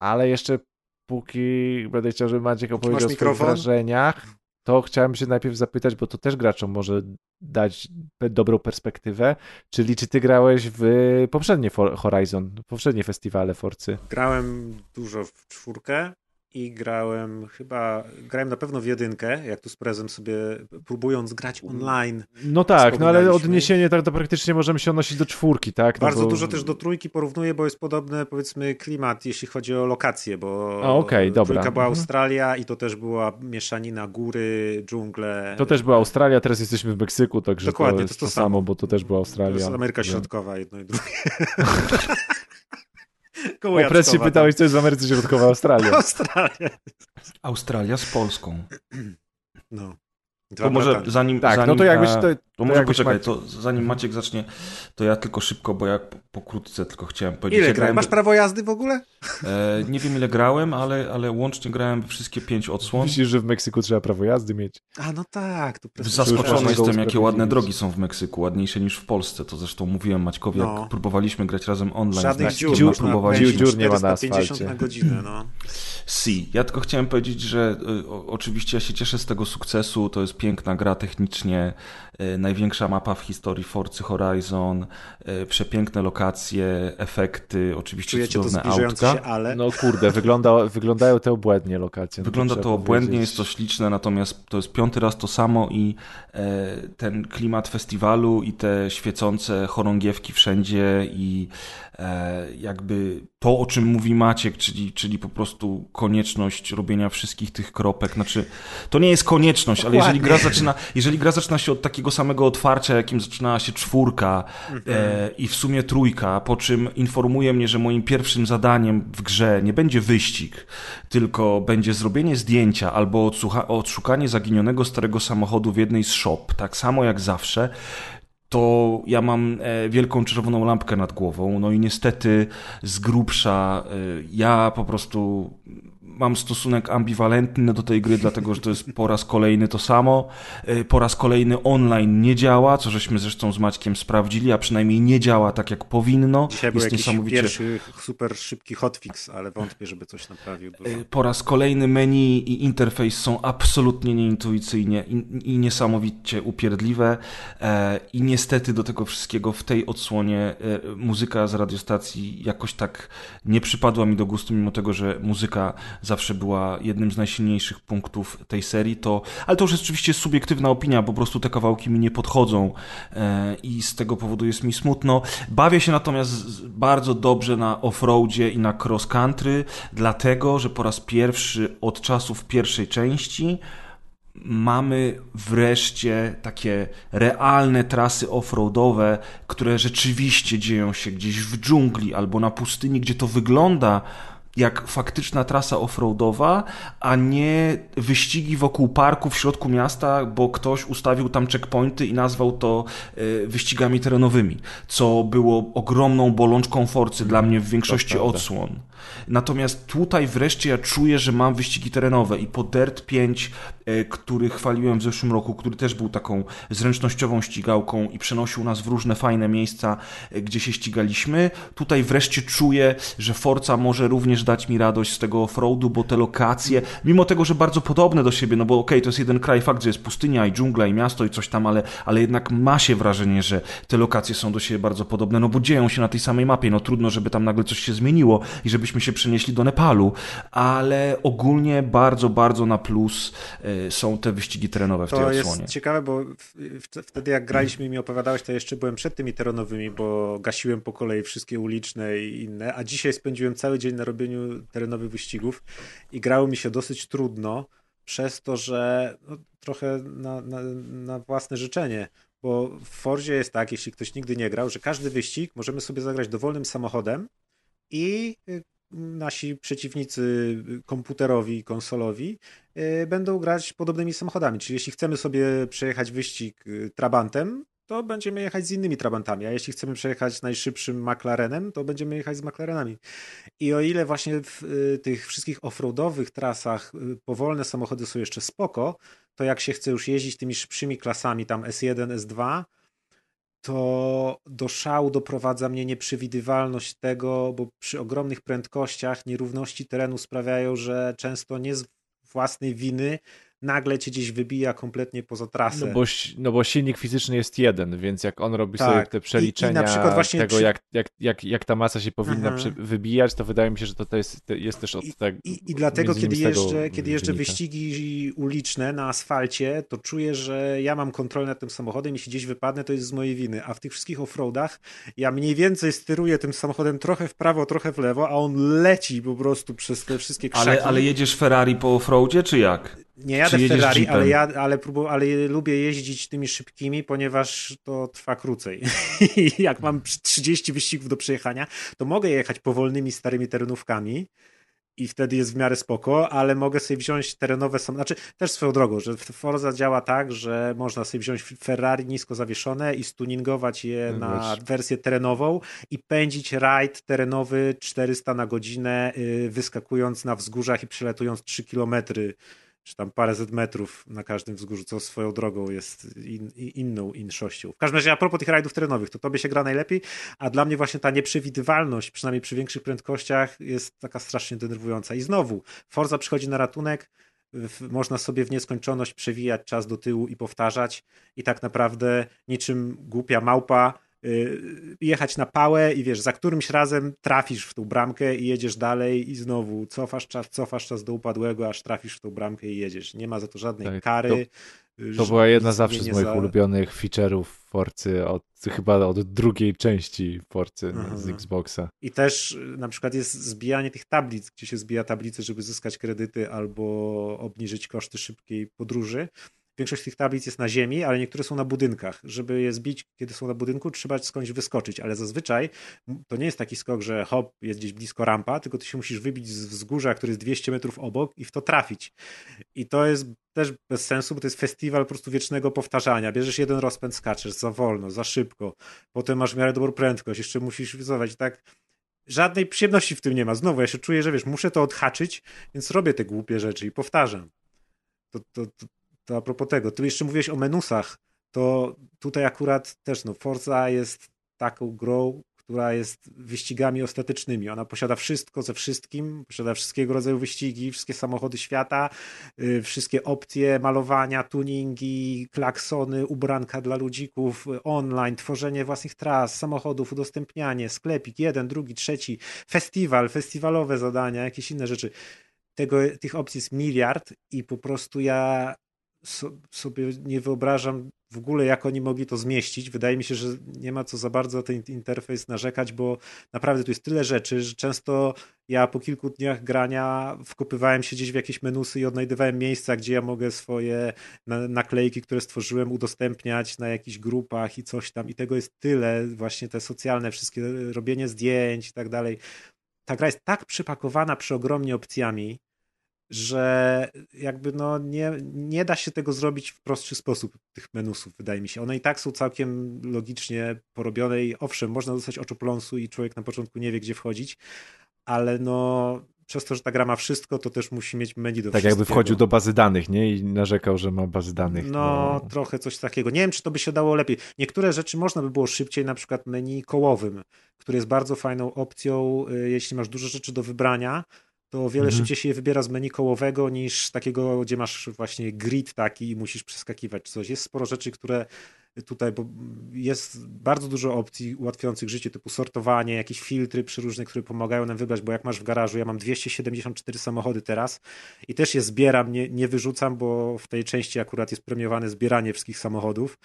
ale jeszcze póki będę chciał, żeby Maciek opowiedział o swoich wrażeniach, to chciałem się najpierw zapytać, bo to też graczom może dać dobrą perspektywę, czyli czy ty grałeś w poprzednie Horizon, poprzednie festiwale Forcy? Grałem dużo w czwórkę, i grałem chyba, grałem na pewno w jedynkę, jak tu z prezem sobie próbując grać online. No tak, no ale odniesienie tak to praktycznie możemy się odnosić do czwórki, tak? No Bardzo bo... dużo też do trójki porównuję, bo jest podobny powiedzmy klimat, jeśli chodzi o lokacje, bo A, okay, dobra. trójka była mhm. Australia i to też była mieszanina góry, dżungle. To też była Australia, teraz jesteśmy w Meksyku, także Dokładnie, to, jest to, to, samo, bo to też była Australia. To jest Ameryka Środkowa, jedno i drugie. O presję pytałeś, co jest w Ameryce Środkowej, Australia. Australia. Australia z Polską. No. Dwa to może zanim. Tak, zanim, no to jakbyś. To, to, może poczekaj, to zanim Maciek zacznie, to ja tylko szybko, bo ja pokrótce tylko chciałem powiedzieć. Ile ja grałem... Masz prawo jazdy w ogóle? E, nie wiem ile grałem, ale, ale łącznie grałem wszystkie pięć odsłon. Myślisz, że w Meksyku trzeba prawo jazdy mieć? A no tak. To Zaskoczony jestem, jakie ładne drogi są w Meksyku, ładniejsze niż w Polsce. To zresztą mówiłem Maćkowi, no. jak próbowaliśmy grać razem online. Żadnych dziur, dziur, próbowaliśmy. dziur nie ma na asfalcie. na godzinę, no. Si. Ja tylko chciałem powiedzieć, że y, o, oczywiście ja się cieszę z tego sukcesu, to jest piękna gra technicznie, największa mapa w historii Forcy Horizon, y, przepiękne lokacje, efekty, oczywiście Czujecie cudowne to autka. Się, ale... No kurde, wygląda, wyglądają te obłędnie lokacje. No wygląda to obłędnie, jest to śliczne, natomiast to jest piąty raz to samo i e, ten klimat festiwalu i te świecące chorągiewki wszędzie i e, jakby to, o czym mówi Maciek, czyli, czyli po prostu konieczność robienia wszystkich tych kropek. Znaczy, to nie jest konieczność, Dokładnie. ale jeżeli gra, zaczyna, jeżeli gra zaczyna się od takiego samego otwarcia, jakim zaczynała się czwórka mhm. e, i w sumie trójka, po czym informuje mnie, że moim pierwszym zadaniem w grze nie będzie wyścig, tylko będzie zrobienie zdjęcia albo odszukanie zaginionego starego samochodu w jednej z shop, tak samo jak zawsze, to ja mam e, wielką czerwoną lampkę nad głową. No i niestety z grubsza e, ja po prostu mam stosunek ambiwalentny do tej gry, dlatego że to jest po raz kolejny to samo. E, po raz kolejny online nie działa, co żeśmy zresztą z Maćkiem sprawdzili, a przynajmniej nie działa tak jak powinno. Dzisiaj jest był niesamowicie... pierwszy super szybki hotfix, ale wątpię, żeby coś naprawił. Dużo. E, po raz kolejny menu i interfejs są absolutnie nieintuicyjnie i, i niesamowicie upierdliwe e, i niestety do tego wszystkiego w tej odsłonie muzyka z radiostacji jakoś tak nie przypadła mi do gustu, mimo tego, że muzyka zawsze była jednym z najsilniejszych punktów tej serii, to, ale to już jest oczywiście subiektywna opinia, po prostu te kawałki mi nie podchodzą e, i z tego powodu jest mi smutno. Bawię się natomiast bardzo dobrze na offroadzie i na cross country, dlatego, że po raz pierwszy od czasów pierwszej części mamy wreszcie takie realne trasy offroadowe, które rzeczywiście dzieją się gdzieś w dżungli albo na pustyni, gdzie to wygląda jak faktyczna trasa offroadowa, a nie wyścigi wokół parku w środku miasta, bo ktoś ustawił tam checkpointy i nazwał to e, wyścigami terenowymi, co było ogromną bolączką Forcy dla mnie w większości odsłon. Natomiast tutaj wreszcie ja czuję, że mam wyścigi terenowe i po Dirt 5, e, który chwaliłem w zeszłym roku, który też był taką zręcznościową ścigałką i przenosił nas w różne fajne miejsca, e, gdzie się ścigaliśmy, tutaj wreszcie czuję, że Forza może również dać mi radość z tego offroadu, bo te lokacje, mimo tego, że bardzo podobne do siebie, no bo okej, okay, to jest jeden kraj, fakt, że jest pustynia i dżungla i miasto i coś tam, ale, ale jednak ma się wrażenie, że te lokacje są do siebie bardzo podobne, no bo dzieją się na tej samej mapie, no trudno, żeby tam nagle coś się zmieniło i żebyśmy się przenieśli do Nepalu, ale ogólnie bardzo, bardzo na plus y, są te wyścigi terenowe w to tej odsłonie. To jest ciekawe, bo wtedy jak graliśmy i mi opowiadałeś, to jeszcze byłem przed tymi terenowymi, bo gasiłem po kolei wszystkie uliczne i inne, a dzisiaj spędziłem cały dzień na robieniu terenowych wyścigów i grało mi się dosyć trudno, przez to, że no, trochę na, na, na, własne życzenie, bo w Forzie jest tak, jeśli ktoś nigdy nie grał, że każdy wyścig możemy sobie zagrać dowolnym samochodem i y, nasi przeciwnicy komputerowi i konsolowi y, będą grać podobnymi samochodami. Czyli jeśli chcemy sobie przejechać wyścig y, Trabantem, to będziemy jechać z innymi Trabantami, a jeśli chcemy przejechać najszybszym McLarenem, to będziemy jechać z McLarenami. I o ile właśnie w y, tych wszystkich offroadowych trasach powolne samochody są jeszcze spoko, to jak się chce już jeździć tymi szybszymi klasami, tam S1, S2, to do szału doprowadza mnie nieprzewidywalność tego, bo przy ogromnych prędkościach nierówności terenu sprawiają, że często nie z własnej winy nagle cię gdzieś wybija kompletnie poza trasę. No bo, no bo silnik fizyczny jest jeden, więc jak on robi tak. sobie te przeliczenia I, i tego, przy... jak, jak, jak, jak ta masa się powinna mhm. wybijać, to wydaje mi się, że to, to jest, to jest też od tego. I, i, i dlatego, kiedy jeżdżę, kiedy jeżdżę wyścigi uliczne na asfalcie, to czuję, że ja mam kontrolę nad tym samochodem, jeśli gdzieś wypadnę, to jest z mojej winy. A w tych wszystkich offroadach ja mniej więcej steruję tym samochodem trochę w prawo, trochę w lewo, a on leci po prostu przez te wszystkie krzaki. Ale, ale jedziesz Ferrari po offroadzie, czy jak? Nie jadę w Ferrari, ale, ja, ale, próbu, ale lubię jeździć tymi szybkimi, ponieważ to trwa krócej. jak mam 30 wyścigów do przejechania, to mogę jechać powolnymi, starymi terenówkami i wtedy jest w miarę spoko, ale mogę sobie wziąć terenowe samochody. Znaczy, też swoją drogą, że Forza działa tak, że można sobie wziąć Ferrari nisko zawieszone i stuningować je no na wersję terenową i pędzić rajd terenowy 400 na godzinę, yy, wyskakując na wzgórzach i przelatując 3 kilometry czy tam paręset metrów na każdym wzgórzu, co swoją drogą jest in, inną inszością. W każdym razie a propos tych rajdów terenowych, to tobie się gra najlepiej, a dla mnie właśnie ta nieprzewidywalność, przynajmniej przy większych prędkościach, jest taka strasznie denerwująca. I znowu, Forza przychodzi na ratunek, można sobie w nieskończoność przewijać czas do tyłu i powtarzać i tak naprawdę niczym głupia małpa jechać na pałę i wiesz, za którymś razem trafisz w tą bramkę i jedziesz dalej i znowu cofasz czas, cofasz czas do upadłego, aż trafisz w tą bramkę i jedziesz. Nie ma za to żadnej tak, kary. To, to była jedna zawsze z moich za... ulubionych feature'ów Forcy, od, chyba od drugiej części Forcy Aha. z Xboxa. I też y, na przykład jest zbijanie tych tablic, gdzie się zbija tablice, żeby zyskać kredyty albo obniżyć koszty szybkiej podróży. Większość tych tablic jest na ziemi, ale niektóre są na budynkach. Żeby je zbić, kiedy są na budynku, trzeba skądś wyskoczyć, ale zazwyczaj to nie jest taki skok, że hop, jest gdzieś blisko rampa, tylko ty się musisz wybić z wzgórza, który jest 200 metrów obok i w to trafić. I to jest też bez sensu, bo to jest festiwal po prostu wiecznego powtarzania. Bierzesz jeden rozpęd, skaczesz za wolno, za szybko, potem masz w miarę dobrą prędkość, jeszcze musisz wyzować tak żadnej przyjemności w tym nie ma. Znowu, ja się czuję, że wiesz, muszę to odhaczyć, więc robię te głupie rzeczy i powtarzam. To, to, to, to a propos tego, tu jeszcze mówiłeś o menusach, to tutaj akurat też no, Forza jest taką grą, która jest wyścigami ostatecznymi. Ona posiada wszystko ze wszystkim, posiada wszystkiego rodzaju wyścigi, wszystkie samochody świata, yy, wszystkie opcje malowania, tuningi, klaksony, ubranka dla ludzików, online, tworzenie własnych tras, samochodów, udostępnianie, sklepik, jeden, drugi, trzeci, festiwal, festiwalowe zadania, jakieś inne rzeczy. Tego, tych opcji jest miliard i po prostu ja sobie nie wyobrażam w ogóle, jak oni mogli to zmieścić. Wydaje mi się, że nie ma co za bardzo ten interfejs narzekać, bo naprawdę tu jest tyle rzeczy, że często ja po kilku dniach grania wkopywałem się gdzieś w jakieś menusy i odnajdywałem miejsca, gdzie ja mogę swoje naklejki, które stworzyłem, udostępniać na jakichś grupach i coś tam. I tego jest tyle, właśnie te socjalne, wszystkie robienie zdjęć i tak dalej. Ta gra jest tak przypakowana przeogromnie opcjami, że jakby no nie, nie da się tego zrobić w prostszy sposób, tych menusów, wydaje mi się. One i tak są całkiem logicznie porobione i owszem, można dostać oczopląsu i człowiek na początku nie wie, gdzie wchodzić, ale no przez to, że ta gra ma wszystko, to też musi mieć menu do Tak jakby wchodził do bazy danych, nie? I narzekał, że ma bazy danych. No, trochę coś takiego. Nie wiem, czy to by się dało lepiej. Niektóre rzeczy można by było szybciej, na przykład menu kołowym, które jest bardzo fajną opcją, y, jeśli masz dużo rzeczy do wybrania, to o wiele Mhm. szybciej się je wybiera z menu kołowego niż takiego, gdzie masz właśnie grid taki i musisz przeskakiwać coś. Jest sporo rzeczy, które tutaj, bo jest bardzo dużo opcji ułatwiających życie, typu sortowanie, jakieś filtry przeróżne, które pomagają nam wybrać, bo jak masz w garażu, ja mam 274 samochody teraz i też je zbieram, nie, nie wyrzucam, bo w tej części akurat jest premiowane zbieranie wszystkich samochodów.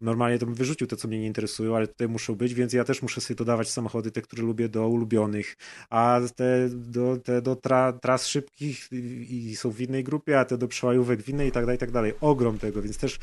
Normalnie to bym wyrzucił te, co mnie nie interesują, ale tutaj muszą być, więc ja też muszę sobie dodawać samochody, te, które lubię, do ulubionych, a te do, te do tra, tras szybkich i, i są w innej grupie, a te do przełajówek w innej i tak dalej, i tak dalej. Ogrom tego, więc też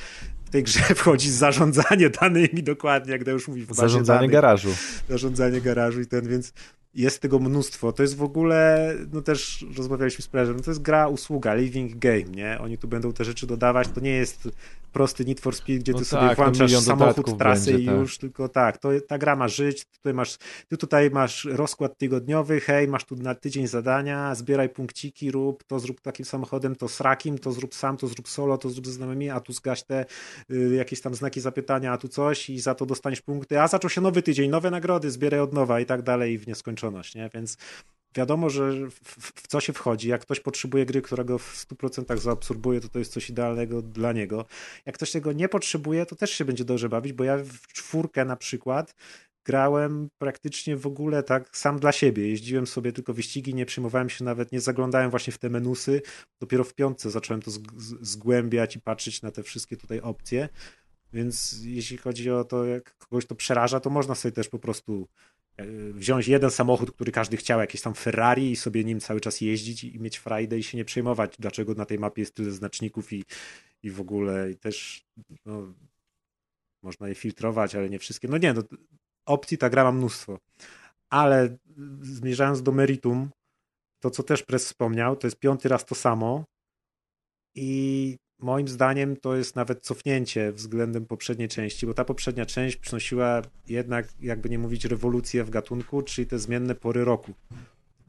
w tej grze wchodzi zarządzanie danymi dokładnie, jak już mówi w Zarządzanie danych garażu. zarządzanie garażu i ten, więc jest tego mnóstwo. To jest w ogóle, no też rozmawialiśmy z Prezem, no to jest gra, usługa, living game, nie? Oni tu będą te rzeczy dodawać, to nie jest prosty Need for Speed, gdzie No ty tak, sobie włączasz samochód, trasy będzie, i tak. już, tylko tak, to, ta gra ma żyć, tutaj masz, ty tutaj masz rozkład tygodniowy, hej, masz tu na tydzień zadania, zbieraj punkciki, rób, to zrób takim samochodem, to z rakim, to zrób sam, to zrób solo, to zrób ze znajomymi, a tu zgaś te y, jakieś tam znaki zapytania, a tu coś i za to dostaniesz punkty, a zaczął się nowy tydzień, nowe nagrody, zbieraj od nowa i tak dalej w nieskończoność, nie? Więc wiadomo, że w, w, co się wchodzi. Jak ktoś potrzebuje gry, która go w 100% zaabsorbuje, to to jest coś idealnego dla niego. Jak ktoś tego nie potrzebuje, to też się będzie dobrze bawić, bo ja w czwórkę na przykład grałem praktycznie w ogóle tak sam dla siebie. Jeździłem sobie tylko wyścigi, nie przyjmowałem się nawet, nie zaglądałem właśnie w te menusy. Dopiero w piątce zacząłem to zgłębiać i patrzeć na te wszystkie tutaj opcje. Więc jeśli chodzi o to, jak kogoś to przeraża, to można sobie też po prostu wziąć jeden samochód, który każdy chciał, jakieś tam Ferrari i sobie nim cały czas jeździć i mieć frajdę i się nie przejmować, dlaczego na tej mapie jest tyle znaczników i, i w ogóle i też no, można je filtrować, ale nie wszystkie. No nie, no, opcji ta gra ma mnóstwo. Ale zmierzając do meritum, to co też Press wspomniał, to jest piąty raz to samo i moim zdaniem to jest nawet cofnięcie względem poprzedniej części, bo ta poprzednia część przynosiła jednak, jakby nie mówić, rewolucję w gatunku, czyli te zmienne pory roku.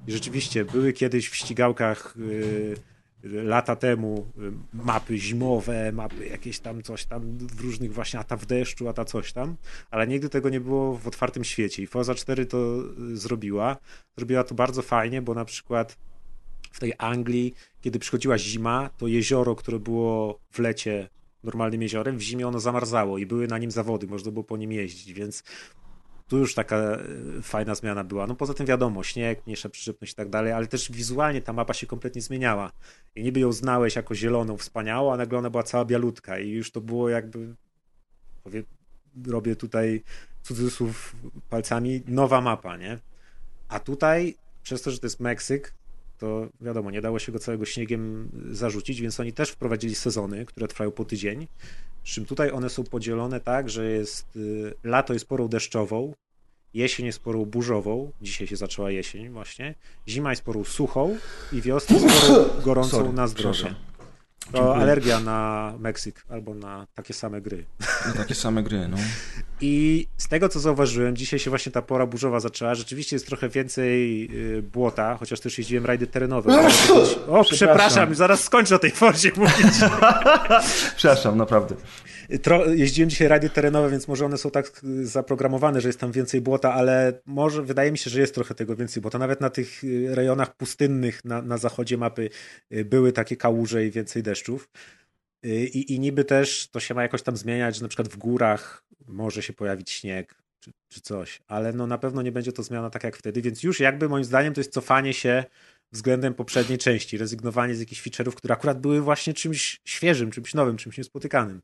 I rzeczywiście były kiedyś w ścigałkach yy, lata temu y, mapy zimowe, mapy jakieś tam coś tam w różnych właśnie, a ta w deszczu, a ta coś tam, ale nigdy tego nie było w otwartym świecie i Forza 4 to y, zrobiła. Zrobiła to bardzo fajnie, bo na przykład w tej Anglii, kiedy przychodziła zima, to jezioro, które było w lecie normalnym jeziorem, w zimie ono zamarzało i były na nim zawody, można było po nim jeździć, więc tu już taka e, fajna zmiana była. No poza tym wiadomo, śnieg, mniejsza przyczepność i tak dalej, ale też wizualnie ta mapa się kompletnie zmieniała. I niby ją znałeś jako zieloną, wspaniałą, a nagle ona była cała bialutka i już to było jakby, powie, robię tutaj cudzysłów palcami, nowa mapa, nie? A tutaj, przez to, że to jest Meksyk, to wiadomo, nie dało się go całego śniegiem zarzucić, więc oni też wprowadzili sezony, które trwają po tydzień. Przy czym tutaj one są podzielone tak, że jest y, lato jest porą deszczową, jesień jest porą burzową, dzisiaj się zaczęła jesień właśnie, zima jest porą suchą i wiosna jest porą gorącą Sorry, na zdrowie. To Dziękuję. alergia na Meksyk albo na takie same gry. No, takie same gry, no. I z tego, co zauważyłem, dzisiaj się właśnie ta pora burzowa zaczęła. Rzeczywiście jest trochę więcej y, błota, chociaż też jeździłem rajdy terenowe. O, przepraszam. Przepraszam. zaraz skończę o tej forcie mówić. Przepraszam, naprawdę. Tro, jeździłem dzisiaj rajdy terenowe, więc może one są tak y, zaprogramowane, że jest tam więcej błota, ale może wydaje mi się, że jest trochę tego więcej, bo to nawet na tych y, rejonach pustynnych na, na zachodzie mapy były takie kałuże i więcej deszczów. Y, I, I niby też to się ma jakoś tam zmieniać, że na przykład w górach może się pojawić śnieg czy, czy coś, ale no na pewno nie będzie to zmiana tak jak wtedy, więc już jakby moim zdaniem to jest cofanie się względem poprzedniej części, rezygnowanie z jakichś feature'ów, które akurat były właśnie czymś świeżym, czymś nowym, czymś niespotykanym.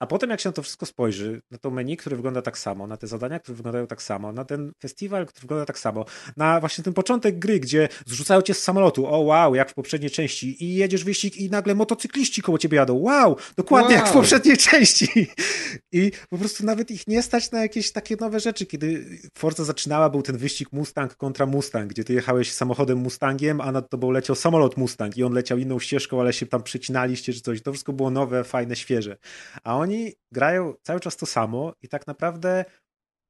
A potem jak się na to wszystko spojrzy, na to menu, które wygląda tak samo, na te zadania, które wyglądają tak samo, na ten festiwal, który wygląda tak samo, na właśnie ten początek gry, gdzie zrzucają cię z samolotu, o wow, jak w poprzedniej części i jedziesz wyścig i nagle motocykliści koło ciebie jadą, wow, dokładnie jak w Wow. poprzedniej części. I po prostu nawet ich nie stać na jakieś takie nowe rzeczy. Kiedy Forza zaczynała, był ten wyścig Mustang kontra Mustang, gdzie ty jechałeś samochodem Mustangiem, a nad tobą leciał samolot Mustang i on leciał inną ścieżką, ale się tam przecinaliście czy coś. To wszystko było nowe, fajne, świeże. A oni grają cały czas to samo i tak naprawdę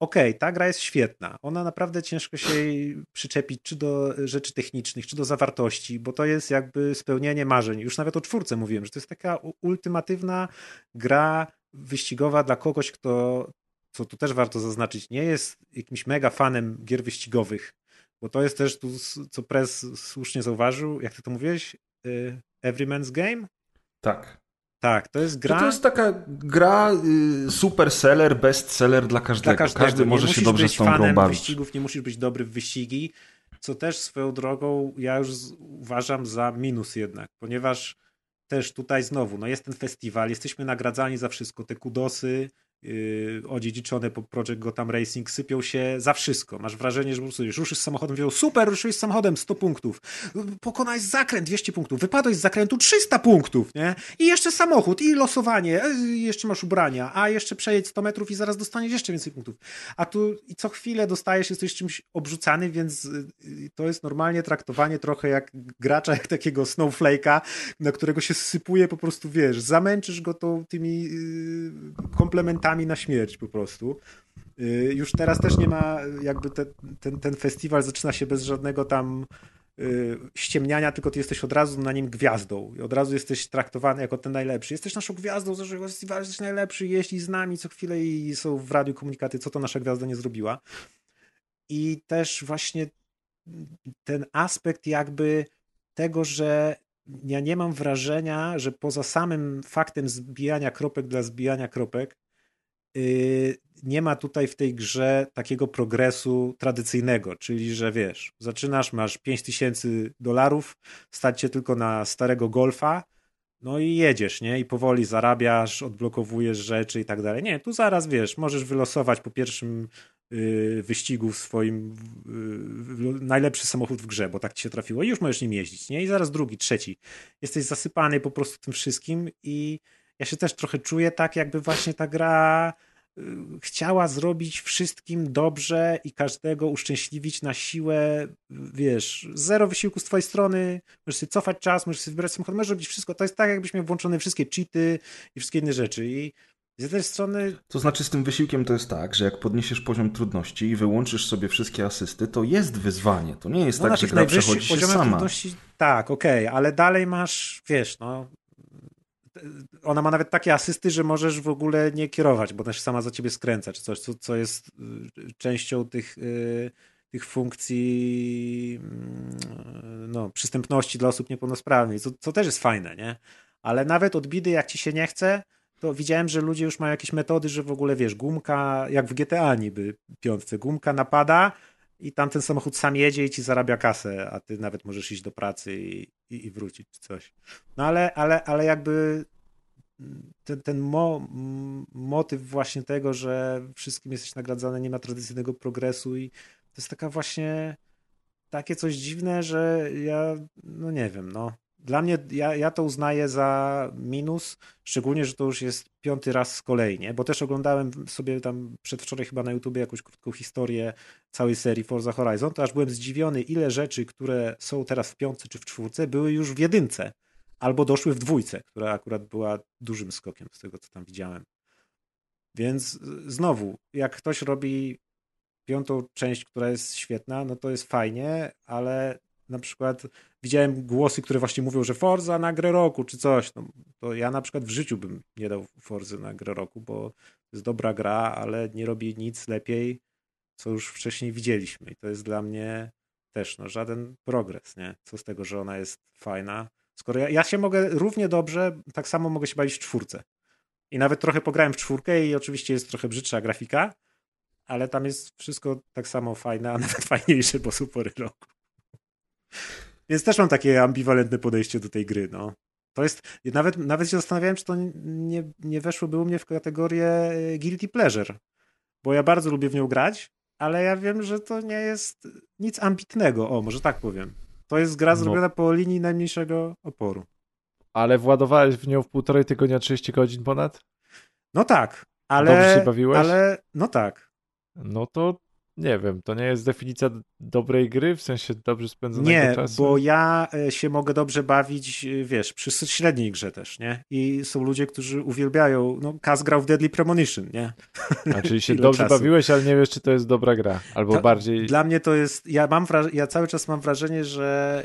okej, ta gra jest świetna. Ona naprawdę ciężko się jej przyczepić, czy do rzeczy technicznych, czy do zawartości, bo to jest jakby spełnienie marzeń. Już nawet o czwórce mówiłem, że to jest taka ultimatywna gra wyścigowa dla kogoś, kto, co tu też warto zaznaczyć, nie jest jakimś mega fanem gier wyścigowych, bo to jest też tu, co Prez słusznie zauważył, jak ty to mówiłeś, y, Everyman's Game? Tak. Tak, to jest gra... To, to jest taka gra y, super seller, best seller dla każdego. Dla każdego. Każdy Nie może się dobrze być z tą grą fanem bawić. wyścigów, nie musisz być dobry w wyścigi, co też swoją drogą ja już uważam za minus jednak, ponieważ też tutaj znowu, no jest ten festiwal, jesteśmy nagradzani za wszystko, te kudosy yy, odziedziczone po Project Gotham Racing sypią się za wszystko. Masz wrażenie, że po prostu ruszysz samochodem, mówią, super, ruszyłeś samochodem, 100 punktów, pokonałeś zakręt, 200 punktów, wypadłeś z zakrętu, 300 punktów, nie? I jeszcze samochód, i losowanie, e, i jeszcze masz ubrania, a jeszcze przejedź 100 metrów i zaraz dostaniesz jeszcze więcej punktów. A tu i co chwilę dostajesz, jesteś czymś obrzucany, więc y, y, to jest normalnie traktowanie trochę jak gracza, jak takiego snowflake'a, na którego się sypuje po prostu, wiesz, zamęczysz go to, tymi y, komplementami na śmierć po prostu. Y, Już teraz też nie ma, jakby te, ten, ten festiwal zaczyna się bez żadnego tam y, ściemniania, tylko ty jesteś od razu na nim gwiazdą i od razu jesteś traktowany jako ten najlepszy. Jesteś naszą gwiazdą z naszego festiwalu, jesteś najlepszy, jeśli z nami co chwilę i są w radiu komunikaty, co to nasza gwiazda nie zrobiła. I też właśnie ten aspekt jakby tego, że ja nie mam wrażenia, że poza samym faktem zbijania kropek dla zbijania kropek, nie ma tutaj w tej grze takiego progresu tradycyjnego, czyli że wiesz, zaczynasz, masz 5000 dolarów, stać cię tylko na starego golfa, no i jedziesz, nie? I powoli zarabiasz, odblokowujesz rzeczy i tak dalej. Nie, tu zaraz wiesz, możesz wylosować po pierwszym yy, wyścigu w swoim yy, najlepszy samochód w grze, bo tak ci się trafiło i już możesz nim jeździć, nie? I zaraz drugi, trzeci. Jesteś zasypany po prostu tym wszystkim i ja się też trochę czuję tak, jakby właśnie ta gra y, chciała zrobić wszystkim dobrze i każdego uszczęśliwić na siłę, wiesz, zero wysiłku z twojej strony, możesz sobie cofać czas, możesz sobie wybierać samochód, możesz robić wszystko, to jest tak jakbyś miał włączone wszystkie cheaty i wszystkie inne rzeczy i z jednej strony To znaczy z tym wysiłkiem to jest tak, że jak podniesiesz poziom trudności i wyłączysz sobie wszystkie asysty, to jest wyzwanie. To nie jest no, tak, że tych gra przechodzi się sama. trudności, tak, okej, ale dalej masz, wiesz, no ona ma nawet takie asysty, że możesz w ogóle nie kierować, bo ona się sama za ciebie skręca, czy coś, co, co jest y, częścią tych, y, tych funkcji mm, no, przystępności dla osób niepełnosprawnych, co, co też jest fajne, nie? Ale nawet od bidy, jak ci się nie chce, to widziałem, że ludzie już mają jakieś metody, że w ogóle, wiesz, gumka, jak w GTA niby piątce, gumka napada i tamten samochód sam jedzie i ci zarabia kasę, a ty nawet możesz iść do pracy i, i, i wrócić coś. No ale, ale, ale jakby ten, ten mo, motyw właśnie tego, że wszystkim jesteś nagradzany, nie ma tradycyjnego progresu i to jest taka właśnie takie coś dziwne, że ja, no nie wiem, no. Dla mnie, ja, ja to uznaję za minus, szczególnie, że to już jest piąty raz z kolei, nie? Bo też oglądałem sobie tam przedwczoraj chyba na YouTubie jakąś krótką historię całej serii Forza Horizon, to aż byłem zdziwiony, ile rzeczy, które są teraz w piątce czy w czwórce, były już w jedynce albo doszły w dwójce, która akurat była dużym skokiem z tego, co tam widziałem. Więc y, znowu, jak ktoś robi piątą część, która jest świetna, no to jest fajnie, ale na przykład widziałem głosy, które właśnie mówią, że Forza na grę roku, czy coś. No, to ja na przykład w życiu bym nie dał Forzy na grę roku, bo to jest dobra gra, ale nie robi nic lepiej, co już wcześniej widzieliśmy. I to jest dla mnie też no, żaden progres, nie? Co z tego, że ona jest fajna, Skoro ja, ja się mogę równie dobrze, tak samo mogę się bawić w czwórce. I nawet trochę pograłem w czwórkę i oczywiście jest trochę brzydsza grafika, ale tam jest wszystko tak samo fajne, a nawet fajniejsze, bo są pory roku. Więc też mam takie ambiwalentne podejście do tej gry, no. To jest, nawet, nawet się zastanawiałem, czy to nie, nie weszłoby u mnie w kategorię e, guilty pleasure, bo ja bardzo lubię w nią grać, ale ja wiem, że to nie jest nic ambitnego, o, może tak powiem. To jest gra No. zrobiona po linii najmniejszego oporu. Ale władowałeś w nią w półtorej tygodnia 30 godzin ponad? No tak, ale. Dobrze się bawiłeś? Ale no tak. No to nie wiem, to nie jest definicja dobrej gry, w sensie dobrze spędzonego Nie, czasu? bo ja e, się mogę dobrze bawić, e, wiesz, przy średniej grze też, nie? I są ludzie, którzy uwielbiają, no Kaz grał w Deadly Premonition, nie? A czyli się dobrze czasu. bawiłeś, ale nie wiesz, czy to jest dobra gra. Albo Ta- bardziej... Dla mnie to jest, ja mam wraż- ja cały czas mam wrażenie, że,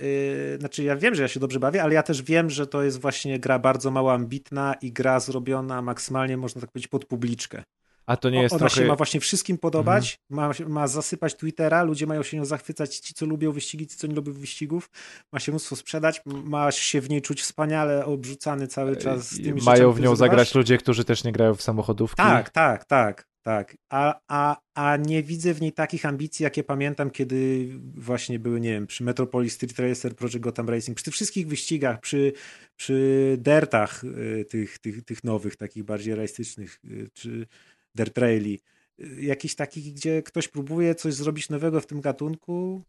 yy, znaczy ja wiem, że ja się dobrze bawię, ale ja też wiem, że to jest właśnie gra bardzo mało ambitna i gra zrobiona maksymalnie, można tak powiedzieć, pod publiczkę. A to nie jest Ona trochę... Mhm. się ma właśnie wszystkim podobać, ma, ma zasypać Twittera, ludzie mają się nią zachwycać, ci co lubią wyścigi, ci co nie lubią wyścigów, ma się mnóstwo sprzedać, ma się w niej czuć wspaniale obrzucany cały czas z tymi rzeczami, Mają w nią zagrać ludzie, którzy też nie grają w samochodówki. Tak, tak, tak, tak. A, a, a nie widzę w niej takich ambicji, jakie pamiętam, kiedy właśnie były, nie wiem, przy Metropolis Street Racer, Project Gotham Racing, przy tych wszystkich wyścigach, przy, przy dertach y, tych, tych, tych nowych, takich bardziej realistycznych, y, czy dirt traili, y, jakichś takich, gdzie ktoś próbuje coś zrobić nowego w tym gatunku,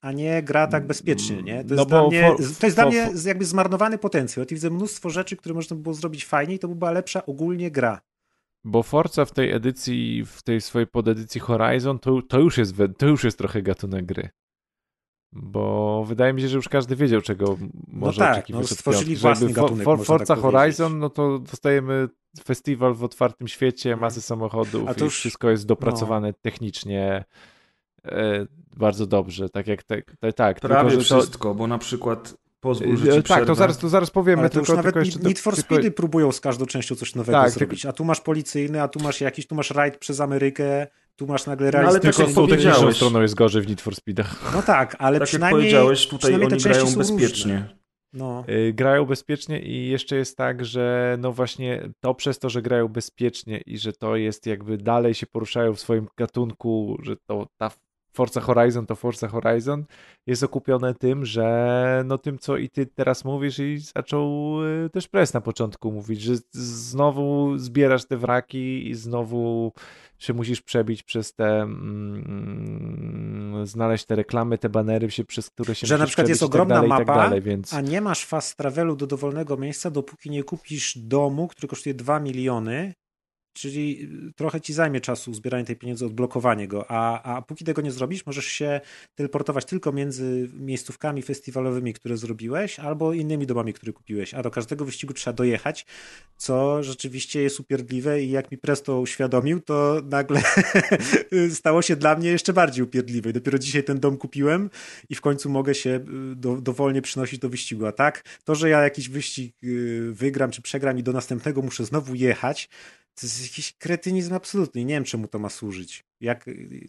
a nie gra tak bezpiecznie, nie? To No jest, dla, mnie, for- to jest dla for- mnie jakby zmarnowany potencjał. Ja widzę mnóstwo rzeczy, które można by było zrobić fajniej, to by była lepsza ogólnie gra. Bo Forza w tej edycji, w tej swojej podedycji Horizon, to, to, już jest, to już jest trochę gatunek gry. Bo wydaje mi się, że już każdy wiedział, czego może tak, oczekiwać no, stworzyli własny gatunek, For, Forza tak. Horizon, no to dostajemy festiwal w otwartym świecie, masy samochodów A to i już- wszystko jest dopracowane technicznie e, bardzo dobrze, tak jak te, te, tak. Prawie tylko, że to, wszystko, bo na przykład pozwól, że ci E, tak, to zaraz, to zaraz powiemy, Ale to tylko, już nawet tylko jeszcze Need for tylko, Speedy próbują z każdą częścią coś nowego Tak, zrobić. A tu masz policyjny, a tu masz jakiś, tu masz rajd przez Amerykę, tu maż nagle No, ale realistyczny tak jak Tylko techniczną stroną jest gorzej w Need for Speedach. No tak, ale Tak przynajmniej, powiedziałeś, tutaj przynajmniej te oni części grają są bezpiecznie. Różne. No. Y, Grają bezpiecznie i jeszcze jest tak, że no właśnie to przez to, że grają bezpiecznie i że to jest jakby dalej się poruszają w swoim gatunku, że to ta Forza Horizon to Forza Horizon jest okupione tym, że no tym, co i ty teraz mówisz i zaczął y, też Press na początku mówić, że znowu zbierasz te wraki i znowu się musisz przebić przez te mm, znaleźć te reklamy, te banery, się, przez które się Że na przykład jest i ogromna tak dalej, mapa, tak dalej, więc... A nie masz fast travelu do dowolnego miejsca, dopóki nie kupisz domu, który kosztuje 2 miliony, czyli trochę ci zajmie czasu zbieranie tej pieniędzy, odblokowanie go, a, a póki tego nie zrobisz, możesz się teleportować tylko między miejscówkami festiwalowymi, które zrobiłeś, albo innymi domami, które kupiłeś, a do każdego wyścigu trzeba dojechać, co rzeczywiście jest upierdliwe i jak mi Presto uświadomił, to nagle stało się dla mnie jeszcze bardziej upierdliwe. I dopiero dzisiaj ten dom kupiłem i w końcu mogę się y, do, dowolnie przynosić do wyścigu. A tak, to, że ja jakiś wyścig y, wygram czy przegram i do następnego muszę znowu jechać, to jest jakiś kretynizm absolutny. Nie wiem, czemu to ma służyć. Jak... y,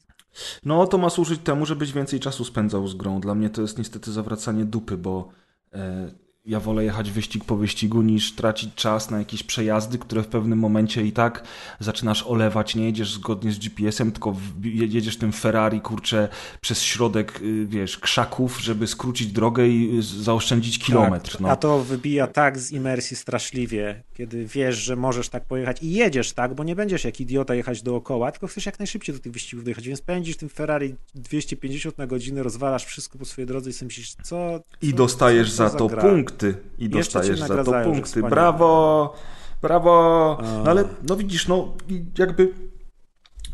No, to ma służyć temu, żebyś więcej czasu spędzał z grą. Dla mnie to jest niestety zawracanie dupy, bo e, ja wolę jechać wyścig po wyścigu niż tracić czas na jakieś przejazdy, które w pewnym momencie i tak zaczynasz olewać, nie jedziesz zgodnie z GPS-em, tylko w, jedziesz tym Ferrari, kurczę, przez środek, y, wiesz, krzaków, żeby skrócić drogę i y, zaoszczędzić kilometr. Tak, no. A to wybija tak z imersji straszliwie, kiedy wiesz, że możesz tak pojechać i jedziesz tak, bo nie będziesz jak idiota jechać dookoła, tylko chcesz jak najszybciej do tych wyścigów dojechać, więc pędzisz tym Ferrari 250 na godzinę, rozwalasz wszystko po swojej drodze i sobie myślisz, co... I co, dostajesz co za to gra? punkty. I dostajesz za to punkty. Brawo! Brawo! No ale no widzisz, no jakby.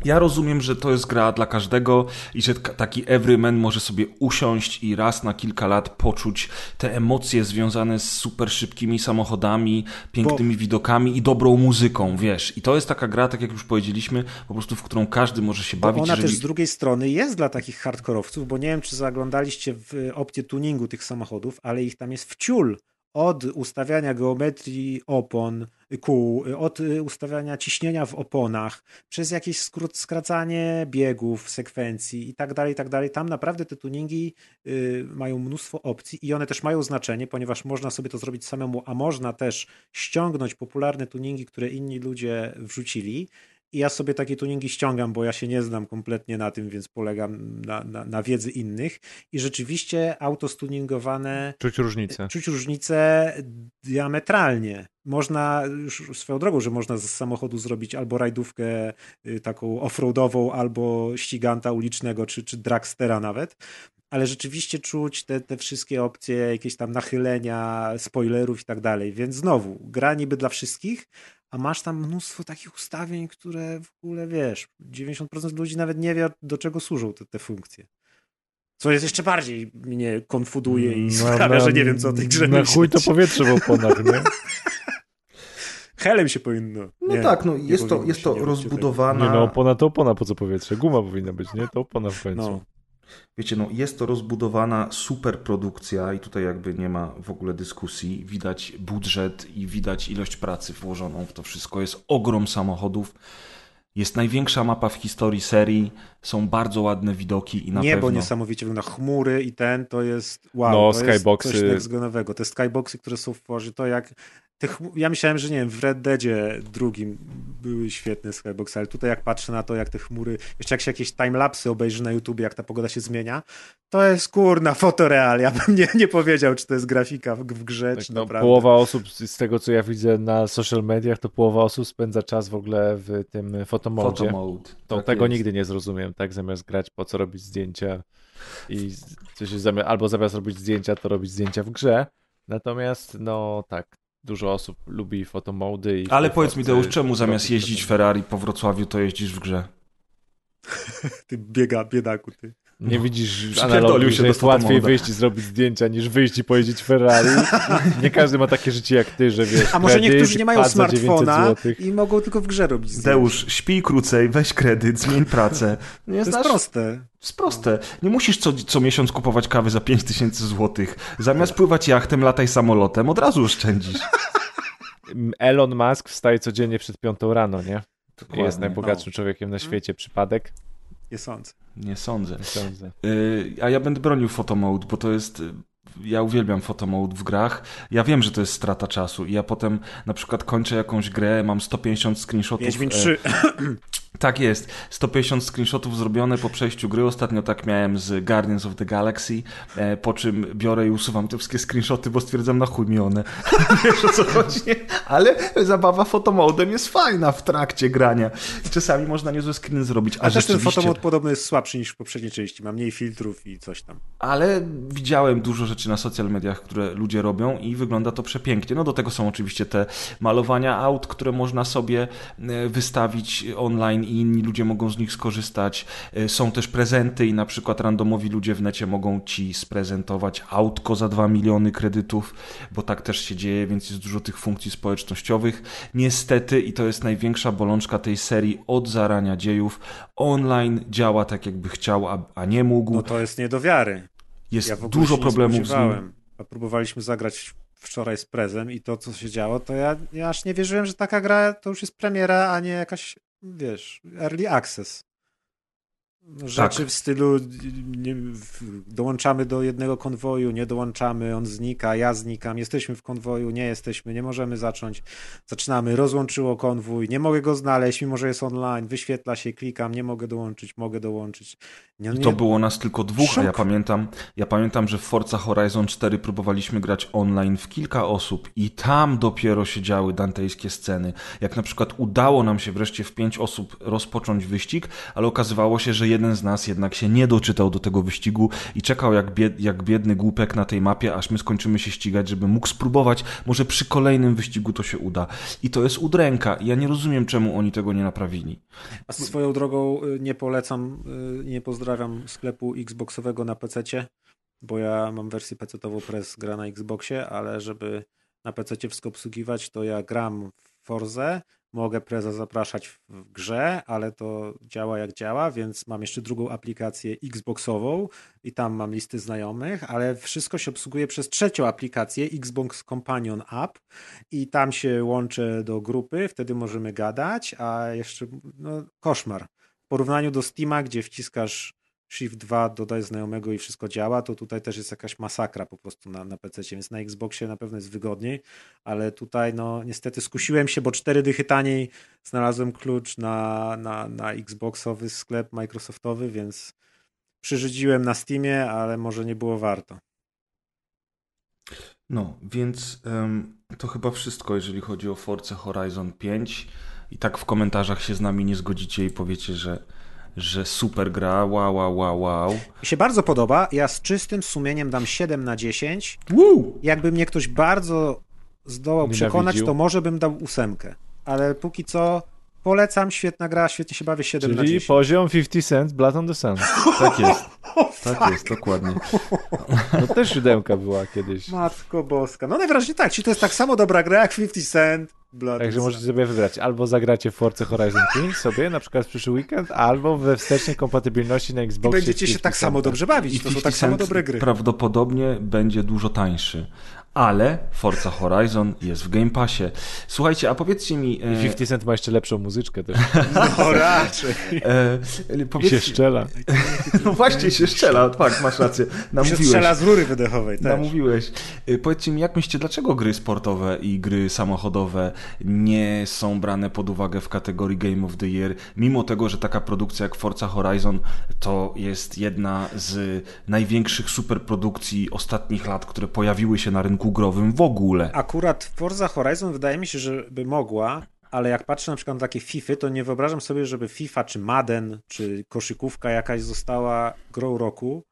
Ja rozumiem, że to jest gra dla każdego i że taki everyman może sobie usiąść i raz na kilka lat poczuć te emocje związane z super szybkimi samochodami, pięknymi widokami i dobrą muzyką, wiesz. I to jest taka gra, tak jak już powiedzieliśmy, po prostu w którą każdy może się Bo bawić. ona jeżeli... też z drugiej strony jest dla takich hardkorowców, bo nie wiem, czy zaglądaliście w opcję tuningu tych samochodów, ale ich tam jest wciul. Od ustawiania geometrii opon, kół, od y, ustawiania ciśnienia w oponach, przez jakieś skrót, skracanie biegów, sekwencji i tak dalej, i tak dalej. Tam naprawdę te tuningi y, mają mnóstwo opcji i one też mają znaczenie, ponieważ można sobie to zrobić samemu, a można też ściągnąć popularne tuningi, które inni ludzie wrzucili. I ja sobie takie tuningi ściągam, bo ja się nie znam kompletnie na tym, więc polegam na, na, na wiedzy innych. I rzeczywiście auto stuningowane Czuć różnicę. czuć różnicę diametralnie. można, już swoją drogą, że można z samochodu zrobić albo rajdówkę y, taką offroadową, albo ściganta ulicznego, czy, czy dragstera nawet, ale rzeczywiście czuć te, te wszystkie opcje, jakieś tam nachylenia, spoilerów i tak dalej, więc znowu, gra niby dla wszystkich, a masz tam mnóstwo takich ustawień, które w ogóle, wiesz, 90% ludzi nawet nie wie, do czego służą te, te funkcje. Co jest jeszcze bardziej mnie konfuduje i No, sprawia, że nie wiem, co o tej grze Na chuj to powietrze w oponach, nie? Helem się powinno. No Nie, tak, no jest to, jest to rozbudowana. Nie no, opona to opona, po co powietrze? Guma powinna być, nie? To opona w końcu. No. Wiecie, no jest to rozbudowana super produkcja i tutaj jakby nie ma w ogóle dyskusji. Widać budżet i widać ilość pracy włożoną w to wszystko. Jest ogrom samochodów. Jest największa mapa w historii serii. Są bardzo ładne widoki i na Niebo pewno... niesamowicie wygląda. Chmury i ten to jest wow. No, to skyboxy. Jest coś nextgenowego. Te skyboxy, które są w Forze, to jak te chmu- ja myślałem, że nie wiem, w Red Deadzie drugim były świetne skyboxy, ale tutaj jak patrzę na to, jak te chmury, jeszcze jak się jakieś timelapsy obejrzy na YouTube, jak ta pogoda się zmienia, to jest kurna fotoreal. Ja bym nie, nie powiedział, czy to jest grafika w, w grze, Tak, czy no, naprawdę. połowa osób, z tego co ja widzę na social mediach, to połowa osób spędza czas w ogóle w tym fotomodzie. Photo mode. To Tak tego jest. nigdy nie zrozumiem, tak? Zamiast grać, po co robić zdjęcia i coś zamiast, albo zamiast robić zdjęcia, to robić zdjęcia w grze. Natomiast, no tak, dużo osób lubi fotomody i Ale powiedz mi, Deusz, czemu zamiast jeździć. Ferrari po Wrocławiu, to jeździsz w grze? Ty biega, biedaku, ty. Nie No, widzisz analogii, się że jest łatwiej wyjść i zrobić zdjęcia niż wyjść i pojeździć Ferrari. Nie każdy ma takie życie jak ty, że wiesz, A może kredyt, niektórzy nie mają pad za 900 smartfona i mogą tylko w grze robić zdjęcia. Deusz, śpij krócej, weź kredyt, zmień pracę. Nie To jest znasz? proste. jest proste. Nie musisz co, co miesiąc kupować kawy za 5000 złotych. Zamiast pływać jachtem, lataj samolotem, od razu oszczędzisz. Elon Musk wstaje codziennie przed piątą rano, nie? Dokładnie. Jest najbogatszym człowiekiem na świecie. Przypadek? Nie sądzę. Nie sądzę. Nie sądzę. Yy, a ja będę bronił photomode, bo to jest. yy, Ja uwielbiam photomode w grach. Ja wiem, że to jest strata czasu. I ja potem na przykład kończę jakąś grę, mam 150 screenshotów. Wiedźmin e, 3. Tak jest. 150 screenshotów zrobione po przejściu gry. Ostatnio tak miałem z Guardians of the Galaxy, e, po czym biorę i usuwam te wszystkie screenshoty, bo stwierdzam na chuj mi one. Wiesz o co chodzi? Ale zabawa fotomodem jest fajna w trakcie grania. Czasami można niezłe screeny zrobić. A, A też ten rzeczywiście... fotomod podobno jest słabszy niż w poprzedniej części. Ma mniej filtrów i coś tam. Ale widziałem dużo rzeczy na social mediach, które ludzie robią i wygląda to przepięknie. No do tego są oczywiście te malowania aut, które można sobie e, wystawić online i inni ludzie mogą z nich skorzystać. E, Są też prezenty i na przykład randomowi ludzie w necie mogą ci sprezentować autko za 2 miliony kredytów, bo tak też się dzieje, więc jest dużo tych funkcji społecznościowych. Niestety, i to jest największa bolączka tej serii od zarania dziejów, online działa tak jakby chciał, a, a nie mógł. No to jest nie do wiary. Jest Ja dużo problemów z nim. A próbowaliśmy zagrać wczoraj z prezem i to, co się działo, to ja, ja aż nie wierzyłem, że taka gra to już jest premiera, a nie jakaś, wiesz, early access. Rzeczy Tak. w stylu nie, dołączamy do jednego konwoju, nie dołączamy, on znika, ja znikam, jesteśmy w konwoju, nie jesteśmy, nie możemy zacząć. Zaczynamy, rozłączyło konwój, nie mogę go znaleźć, mimo że jest online, wyświetla się, klikam, nie mogę dołączyć, mogę dołączyć. Nie, I nie, to było nas tylko dwóch, a ja pamiętam, ja pamiętam, że w Forza Horizon 4 próbowaliśmy grać online w kilka osób i tam dopiero się działy dantejskie sceny. Jak na przykład udało nam się wreszcie w pięć osób rozpocząć wyścig, ale okazywało się, że jeden z nas jednak się nie doczytał do tego wyścigu i czekał jak, bied, jak biedny głupek na tej mapie, aż my skończymy się ścigać, żeby mógł spróbować, może przy kolejnym wyścigu to się uda. I to jest udręka. Ja nie rozumiem, czemu oni tego nie naprawili. A swoją drogą y, nie polecam, y, nie pozdrawiam sklepu Xboxowego na PC, bo ja mam wersję PC-ową Press gra na Xboxie, ale żeby na PC wszystko obsługiwać, to ja gram w Forze, mogę Preza zapraszać w- grze, ale to działa jak działa, więc mam jeszcze drugą aplikację Xboxową i tam mam listy znajomych, ale wszystko się obsługuje przez trzecią aplikację Xbox Companion App i tam się łączę do grupy, wtedy możemy gadać, a jeszcze no, koszmar. W porównaniu do Steama, gdzie wciskasz Shift 2, dodaj znajomego i wszystko działa, to tutaj też jest jakaś masakra po prostu na, na PC, więc na Xboxie na pewno jest wygodniej, ale tutaj no niestety skusiłem się, bo cztery dychy taniej znalazłem klucz na, na, na Xboxowy sklep Microsoftowy, więc przyrzydziłem na Steamie, ale może nie było warto. No, więc em, to chyba wszystko, jeżeli chodzi o Forza Horizon 5. I tak w komentarzach się z nami nie zgodzicie i powiecie, że, że super gra, wow, wow, wow, wow. Mi się bardzo podoba. Ja z czystym sumieniem dam 7 na 10. Woo! Jakby mnie ktoś bardzo zdołał Nienawidził. przekonać, to może bym dał ósemkę. Ale póki co polecam, świetna gra, świetnie się bawię 7 na Czyli 10. poziom 50 Cent, Blood on the Sun. Tak jest. Tak jest, dokładnie. No też siódemka była kiedyś. Matko boska. No najwyraźniej tak, czy to jest tak samo dobra gra jak 50 Cent? Blood Także możecie sobie wybrać. Albo zagracie w Forza Horizon 5 sobie, na przykład w przyszły weekend, albo we wstecznej kompatybilności na I Xboxie. będziecie się 50 tak samo dobrze bawić. I To są 50 tak samo dobre gry. prawdopodobnie będzie dużo tańszy. Ale Forza Horizon jest w Game Passie. Słuchajcie, a powiedzcie mi... e, I 50 Cent ma jeszcze lepszą muzyczkę też. No raczej. e, I się szczela. no właśnie się strzela, tak, masz rację. Się Namówiłeś. strzela z rury wydechowej też. Namówiłeś. Y, Powiedzcie mi, jak myślicie, dlaczego gry sportowe i gry samochodowe nie są brane pod uwagę w kategorii Game of the Year, mimo tego, że taka produkcja jak Forza Horizon to jest jedna z największych superprodukcji ostatnich lat, które pojawiły się na rynku growym w ogóle. Akurat Forza Horizon wydaje mi się, że by mogła, ale jak patrzę na przykład na takie FIFA, to nie wyobrażam sobie, żeby FIFA, czy Madden, czy koszykówka jakaś została grą roku,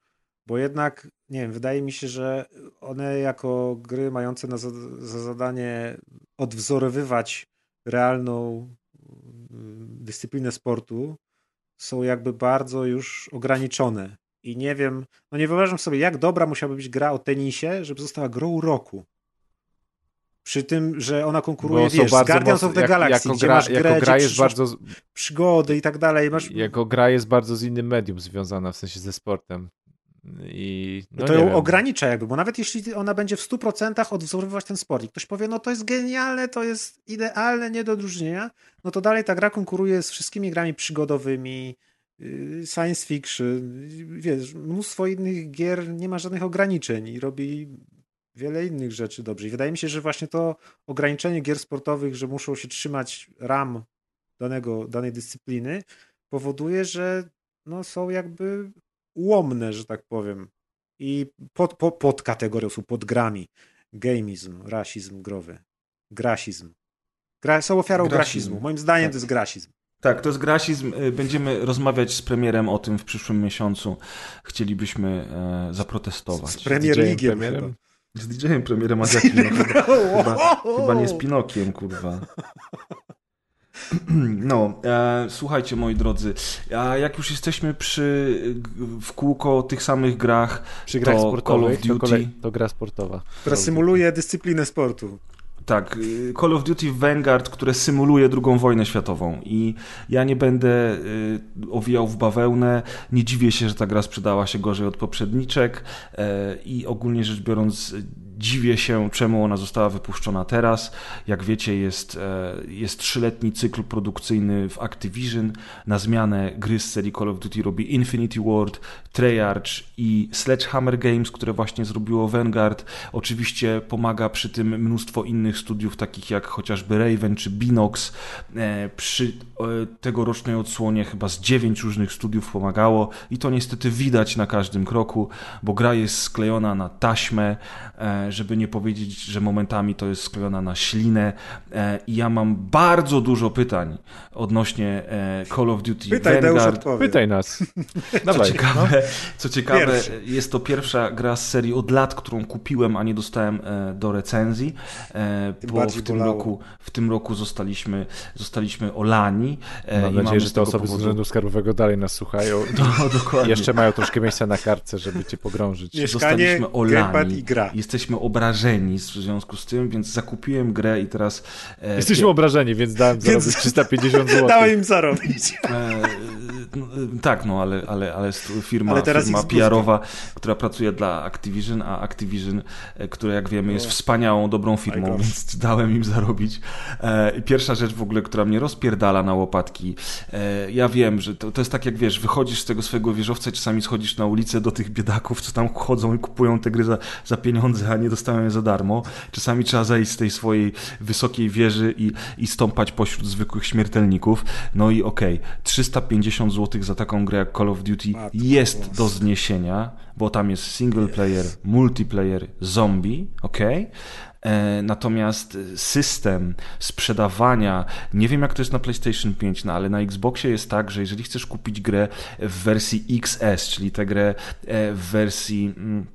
bo jednak, nie wiem, wydaje mi się, że one jako gry mające na za, za zadanie odwzorowywać realną mm, dyscyplinę sportu, są jakby bardzo już ograniczone. I nie wiem, no nie wyobrażam sobie, jak dobra musiałaby być gra o tenisie, żeby została grą roku. Przy tym, że ona konkuruje, Bo wiesz, z Guardians of the jak- Galaxy, jako gdzie gra, masz grę, jako gra jest bardzo, przygody i tak dalej. Masz, jako gra jest bardzo z innym medium związana, w sensie ze sportem. I no to ją wiem. ogranicza jakby, bo nawet jeśli ona będzie w 100% odwzorowywać ten sport i ktoś powie, no to jest genialne, to jest idealne, nie do odróżnienia, no to dalej ta gra konkuruje z wszystkimi grami przygodowymi, science fiction, wiesz, mnóstwo innych gier nie ma żadnych ograniczeń i robi wiele innych rzeczy dobrze. I wydaje mi się, że właśnie to ograniczenie gier sportowych, że muszą się trzymać ram danego, danej dyscypliny, powoduje, że no, są jakby ułomne, że tak powiem. I pod, pod, pod kategorią są podgrami. Gamizm, rasizm growy, grasizm. Gra, są ofiarą Grasizm. grasizmu. Moim zdaniem Tak. to jest grasizm. Tak, to jest grasizm. Y, Będziemy rozmawiać z premierem o tym w przyszłym miesiącu. Chcielibyśmy e, zaprotestować. Z Premier premierem? chyba. Z DJ-em premierem Azjakiem. No, chyba, chyba, chyba nie z Pinokiem, kurwa. No, e, słuchajcie moi drodzy, a jak już jesteśmy przy w kółko tych samych grach, Przy grach to sportowych Call of to, Duty. kolej, to gra sportowa. Która symuluje dyscyplinę sportu. Tak, y, Call of Duty Vanguard, które symuluje II wojnę światową i ja nie będę y, owijał w bawełnę, nie dziwię się, że ta gra sprzedała się gorzej od poprzedniczek e, i ogólnie rzecz biorąc dziwię się, czemu ona została wypuszczona teraz. Jak wiecie, jest, e, jest trzyletni cykl produkcyjny w Activision. Na zmianę gry z serii Call of Duty robi Infinity Ward, Treyarch i Sledgehammer Games, które właśnie zrobiło Vanguard. Oczywiście pomaga przy tym mnóstwo innych studiów, takich jak chociażby Raven czy Binox. E, Przy e, tegorocznej odsłonie chyba z dziewięć różnych studiów pomagało i to niestety widać na każdym kroku, bo gra jest sklejona na taśmę, e, żeby nie powiedzieć, że momentami to jest sklejona na ślinę i ja mam bardzo dużo pytań odnośnie Call of Duty Pytaj, Vanguard. Pytaj nas. Co Dawaj. Co ciekawe Pierwszy. jest to pierwsza gra z serii od lat, którą kupiłem, a nie dostałem e, do recenzji, e, bo w tym, bolało. roku, w tym roku zostaliśmy, zostaliśmy olani. e, Mam i nadzieję, że z te osoby z powodu- Urzędu Skarbowego dalej nas słuchają. No, dokładnie. Jeszcze mają troszkę miejsca na kartce, żeby cię pogrążyć. Nie. Zostaliśmy Mieszkanie, gamepad olani. i gra. Jesteśmy obrażeni w związku z tym, więc zakupiłem grę i teraz... Jesteśmy obrażeni, więc dałem zarobić Więc- 350 zł. Dałem im zarobić. E, no, e, tak, no ale, ale, ale firma, Ale teraz firma. PR-owa, która pracuje dla Activision, a Activision, e, które jak wiemy jest wspaniałą, dobrą firmą, więc dałem im zarobić. E, Pierwsza rzecz w ogóle, która mnie rozpierdala na łopatki. E, Ja wiem, że to, to jest tak jak wiesz, wychodzisz z tego swojego wieżowca, i czasami schodzisz na ulicę do tych biedaków, co tam chodzą i kupują te gry za, za pieniądze, a nie dostają je za darmo. Czasami trzeba zejść z tej swojej wysokiej wieży i, i stąpać pośród zwykłych śmiertelników. No i okej, 350 zł za taką grę jak Call of Duty Matko jest do zniesienia, bo tam jest single player, multiplayer, zombie, ok? E, Natomiast system sprzedawania, nie wiem jak to jest na PlayStation 5, no ale na Xboxie jest tak, że jeżeli chcesz kupić grę w wersji XS, czyli tę grę e, w wersji mm,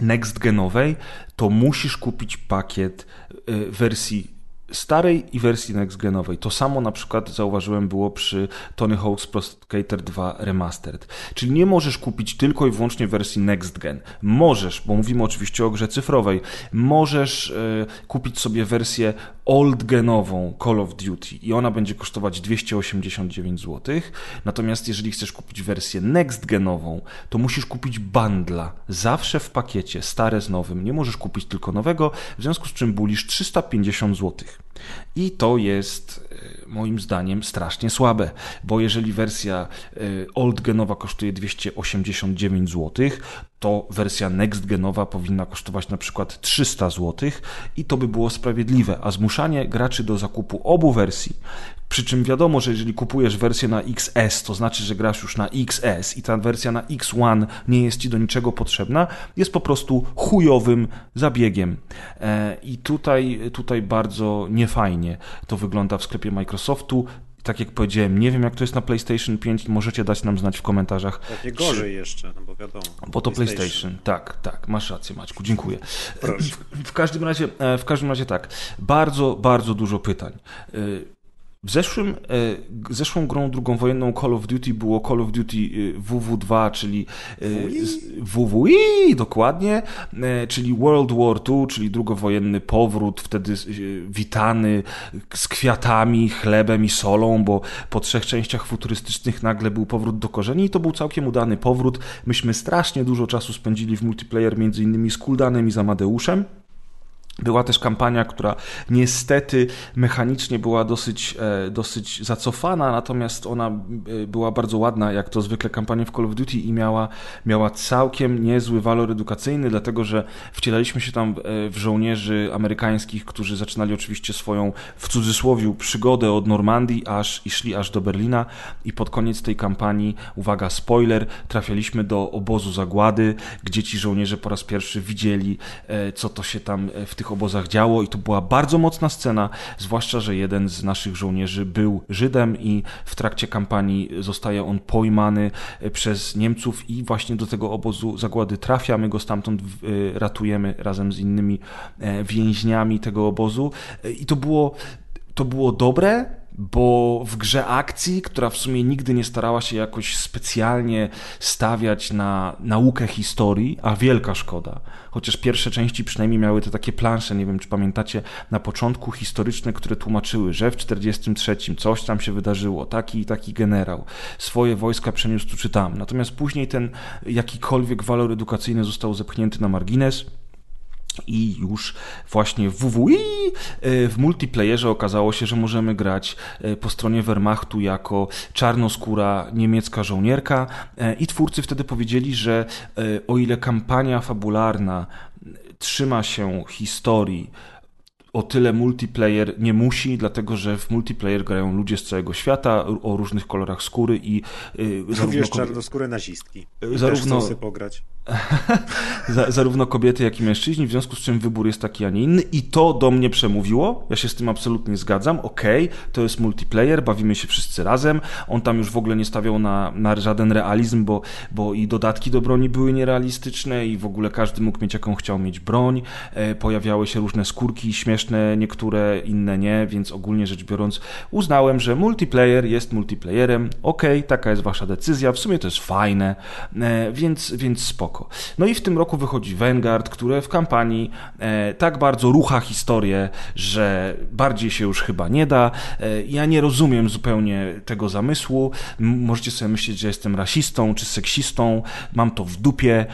next genowej, to musisz kupić pakiet y, wersji starej i wersji next genowej. To samo na przykład zauważyłem było przy Tony Hawk's Pro Skater 2 Remastered. Czyli nie możesz kupić tylko i wyłącznie wersji next gen. Możesz, bo mówimy oczywiście o grze cyfrowej, możesz y, kupić sobie wersję old genową Call of Duty i ona będzie kosztować 289 zł. Natomiast jeżeli chcesz kupić wersję next genową, to musisz kupić bundla. Zawsze w pakiecie, stare z nowym. Nie możesz kupić tylko nowego, w związku z czym bulisz 350 I to jest e, moim zdaniem strasznie słabe, bo jeżeli wersja e, old genowa kosztuje 289 zł, to wersja next genowa powinna kosztować na przykład 300 zł i to by było sprawiedliwe, a zmuszanie graczy do zakupu obu wersji przy czym wiadomo, że jeżeli kupujesz wersję na XS, to znaczy, że grasz już na XS i ta wersja na X1 nie jest ci do niczego potrzebna, jest po prostu chujowym zabiegiem. E, I tutaj, tutaj bardzo niefajnie to wygląda w sklepie Microsoftu. Tak jak powiedziałem, nie wiem jak to jest na PlayStation 5, możecie dać nam znać w komentarzach. Pewnie gorzej jeszcze, no bo wiadomo. Bo to PlayStation. Tak, tak, masz rację, Maćku, dziękuję. W, w każdym razie, e, w każdym razie tak, bardzo, bardzo dużo pytań. W zeszłym, e, zeszłą grą drugą wojenną Call of Duty było Call of Duty e, WW2, czyli e, WWI, dokładnie, czyli World War II, czyli drugowojenny powrót, wtedy witany z kwiatami, chlebem i solą, bo po trzech częściach futurystycznych nagle był powrót do korzeni i to był całkiem udany powrót. Myśmy strasznie dużo czasu spędzili w multiplayer, między innymi z Kuldanem i z Amadeuszem. Była też kampania, która niestety mechanicznie była dosyć, e, dosyć zacofana, natomiast ona e, była bardzo ładna, jak to zwykle kampanie w Call of Duty i miała, miała całkiem niezły walor edukacyjny, dlatego że wcielaliśmy się tam e, w żołnierzy amerykańskich, którzy zaczynali oczywiście swoją, w cudzysłowie, przygodę od Normandii aż i szli aż do Berlina. I pod koniec tej kampanii, uwaga, spoiler, trafialiśmy do obozu zagłady, gdzie ci żołnierze po raz pierwszy widzieli, co to się tam w tych obozach działo i to była bardzo mocna scena, zwłaszcza, że jeden z naszych żołnierzy był Żydem i w trakcie kampanii zostaje on pojmany e, przez Niemców i właśnie do tego obozu zagłady trafia, my go stamtąd e, ratujemy razem z innymi e, więźniami tego obozu. I to było to było dobre, bo w grze akcji, która w sumie nigdy nie starała się jakoś specjalnie stawiać na naukę historii, a wielka szkoda. Chociaż pierwsze części przynajmniej miały te takie plansze, nie wiem czy pamiętacie, na początku historyczne, które tłumaczyły, że w 43 coś tam się wydarzyło, taki i taki generał swoje wojska przeniósł tu czy tam. Natomiast później ten jakikolwiek walor edukacyjny został zepchnięty na margines. I już właśnie w WWI e, w multiplayerze okazało się, że możemy grać e, po stronie Wehrmachtu jako czarnoskóra niemiecka żołnierka. E, i twórcy wtedy powiedzieli, że o ile kampania fabularna trzyma się historii o tyle multiplayer nie musi, dlatego że w multiplayer grają ludzie z całego świata o różnych kolorach skóry i y, zarówno, Wiesz, kobie- czarnoskóre nazistki. Zarówno- Zarówno... Też pograć. za, zarówno kobiety, jak i mężczyźni, w związku z czym wybór jest taki, a nie inny i to do mnie przemówiło. Ja się z tym absolutnie zgadzam. Okej, to jest multiplayer, bawimy się wszyscy razem. On tam już w ogóle nie stawiał na, na żaden realizm, bo, bo i dodatki do broni były nierealistyczne i w ogóle każdy mógł mieć jaką chciał mieć broń. E, pojawiały się różne skórki, śmieszne niektóre, inne nie, więc ogólnie rzecz biorąc uznałem, że multiplayer jest multiplayerem. Okej, taka jest wasza decyzja. W sumie to jest fajne, e, więc, więc spoko. No i w tym roku wychodzi Vanguard, które w kampanii e, tak bardzo rucha historię, że bardziej się już chyba nie da. E, ja nie rozumiem zupełnie tego zamysłu. Możecie sobie myśleć, że jestem rasistą czy seksistą. Mam to w dupie,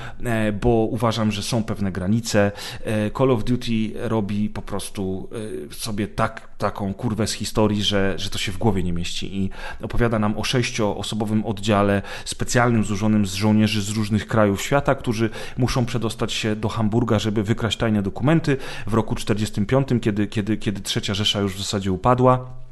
bo uważam, że są pewne granice. Call of Duty robi po prostu e, sobie tak, taką kurwę z historii, że, że to się w głowie nie mieści i opowiada nam o sześcioosobowym oddziale specjalnym złożonym z żołnierzy z różnych krajów świata, którzy muszą przedostać się do Hamburga, żeby wykraść tajne dokumenty w roku 45, kiedy, kiedy, kiedy trzecia Rzesza już w zasadzie upadła.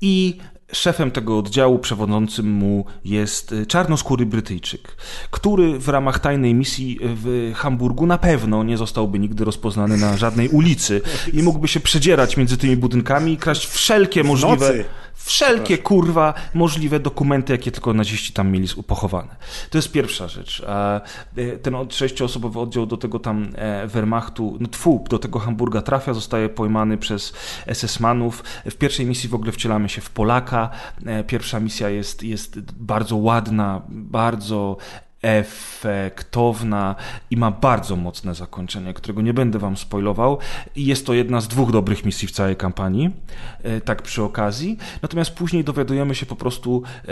I Szefem tego oddziału, przewodzącym mu jest y, czarnoskóry Brytyjczyk, który w ramach tajnej misji w Hamburgu na pewno nie zostałby nigdy rozpoznany na żadnej ulicy i mógłby się przedzierać między tymi budynkami i kraść wszelkie możliwe. Wszelkie kurwa możliwe dokumenty, jakie tylko naziści tam mieli pochowane. To jest pierwsza rzecz. A, e, Ten sześcioosobowy oddział do tego tam e, Wehrmachtu, no tfu, do tego Hamburga trafia, zostaje pojmany przez SS-manów. W pierwszej misji w ogóle wcielamy się w Polaka. E, Pierwsza misja jest, jest bardzo ładna, bardzo efektowna i ma bardzo mocne zakończenie, którego nie będę wam spoilował. Jest to jedna z dwóch dobrych misji w całej kampanii, e, tak przy okazji. Natomiast później dowiadujemy się po prostu e,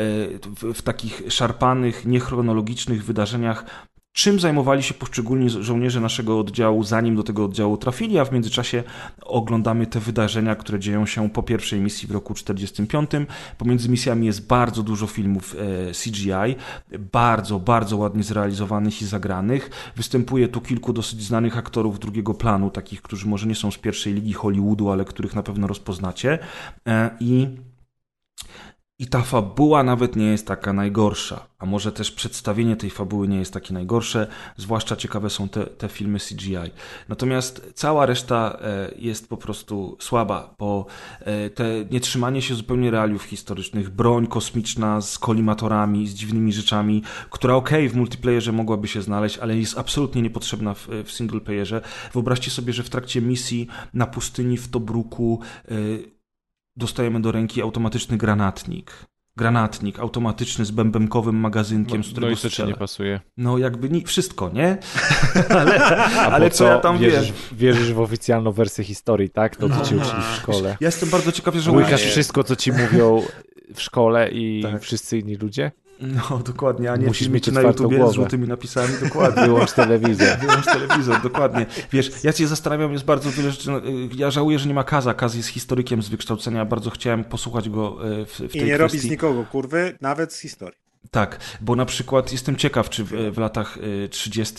w takich szarpanych, niechronologicznych wydarzeniach, czym zajmowali się poszczególni żo- żołnierze naszego oddziału, zanim do tego oddziału trafili, a w międzyczasie oglądamy te wydarzenia, które dzieją się po pierwszej misji w roku 45. Pomiędzy misjami jest bardzo dużo filmów e, CGI, bardzo, bardzo ładnie zrealizowanych i zagranych. Występuje tu kilku dosyć znanych aktorów drugiego planu, takich, którzy może nie są z pierwszej ligi Hollywoodu, ale których na pewno rozpoznacie. E, I i ta fabuła nawet nie jest taka najgorsza, a może też przedstawienie tej fabuły nie jest takie najgorsze, zwłaszcza ciekawe są te, te filmy CGI. Natomiast cała reszta e, jest po prostu słaba, bo e, te nietrzymanie się zupełnie realiów historycznych, broń kosmiczna z kolimatorami, z dziwnymi rzeczami, która okej, w multiplayerze mogłaby się znaleźć, ale jest absolutnie niepotrzebna w, w singleplayerze. Wyobraźcie sobie, że w trakcie misji na pustyni w Tobruku e, dostajemy do ręki automatyczny granatnik. Granatnik automatyczny z bębenkowym magazynkiem, z No którego i co ci nie pasuje? No jakby ni- wszystko, nie? ale ale co ja tam wierzysz, wiem? wierzysz w oficjalną wersję historii, tak? To, co ci uczyli w szkole. Ja jestem bardzo ciekaw, że Łykasz wszystko, co ci mówią w szkole i Tak. wszyscy inni ludzie? No dokładnie, a nie Musisz mieć na YouTubie z głowę. żółtymi napisami, dokładnie. Wyłącz telewizję. Wyłącz telewizor, dokładnie. Wiesz, ja się zastanawiam, jest bardzo wiele rzeczy. no, y, Ja żałuję, że nie ma Kaza. Kaz jest historykiem z wykształcenia. Bardzo chciałem posłuchać go y, w, w tej I nie robi kwestii. z nikogo kurwy, nawet z historii. Tak, bo na przykład jestem ciekaw, czy w, w latach y, 30.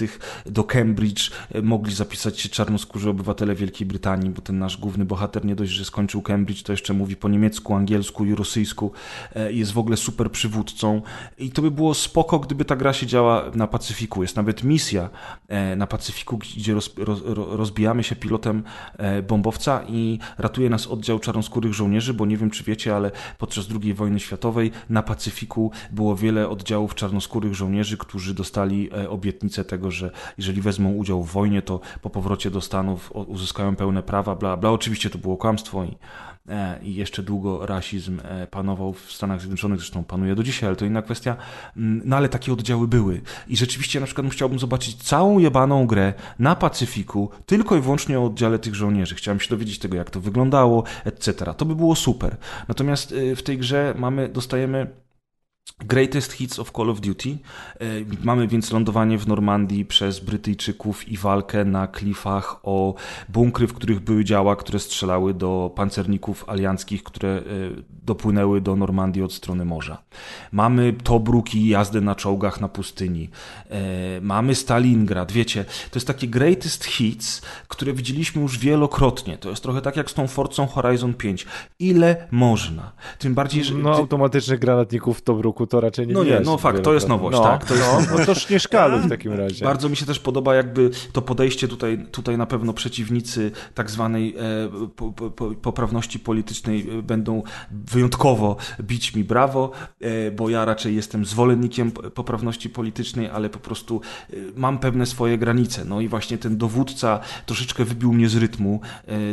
do Cambridge y, mogli zapisać się czarnoskórzy obywatele Wielkiej Brytanii, bo ten nasz główny bohater nie dość, że skończył Cambridge, to jeszcze mówi po niemiecku, angielsku i rosyjsku. e, Jest w ogóle super przywódcą. I to by było spoko, gdyby ta gra się działa na Pacyfiku. Jest nawet misja e, na Pacyfiku, gdzie roz, roz, ro- rozbijamy się pilotem e, bombowca i ratuje nas oddział czarnoskórych żołnierzy, bo nie wiem, czy wiecie, ale podczas II wojny światowej na Pacyfiku było wiele oddziałów czarnoskórych żołnierzy, którzy dostali e, obietnicę tego, że jeżeli wezmą udział w wojnie, to po powrocie do Stanów uzyskają pełne prawa, bla, bla. Oczywiście to było kłamstwo i, e, i jeszcze długo rasizm e, panował w Stanach Zjednoczonych, zresztą panuje do dzisiaj, ale to inna kwestia. Mm, No ale takie oddziały były. I rzeczywiście na przykład chciałbym zobaczyć całą jebaną grę na Pacyfiku, tylko i wyłącznie o oddziale tych żołnierzy. Chciałem się dowiedzieć tego, jak to wyglądało, etc. To by było super. Natomiast w tej grze mamy, dostajemy Greatest Hits of Call of Duty. E, Mamy więc lądowanie w Normandii przez Brytyjczyków i walkę na klifach o bunkry, w których były działa, które strzelały do pancerników alianckich, które e, dopłynęły do Normandii od strony morza. Mamy Tobruk i jazdę na czołgach na pustyni. E, Mamy Stalingrad. Wiecie, to jest takie Greatest Hits, które widzieliśmy już wielokrotnie. To jest trochę tak jak z tą Forcą Horizon 5. Ile można? Tym bardziej, że... No automatycznych granatników w Tobruku to raczej nie No nie, no fakt, to jest nowość, tak, to jest no, no toż nie szkaluj w takim razie. Bardzo mi się też podoba jakby to podejście tutaj, tutaj na pewno przeciwnicy tak zwanej e, po, po, po, poprawności politycznej e, będą wyjątkowo bić mi brawo, e, bo ja raczej jestem zwolennikiem poprawności politycznej, ale po prostu mam pewne swoje granice. No i właśnie ten dowódca troszeczkę wybił mnie z rytmu.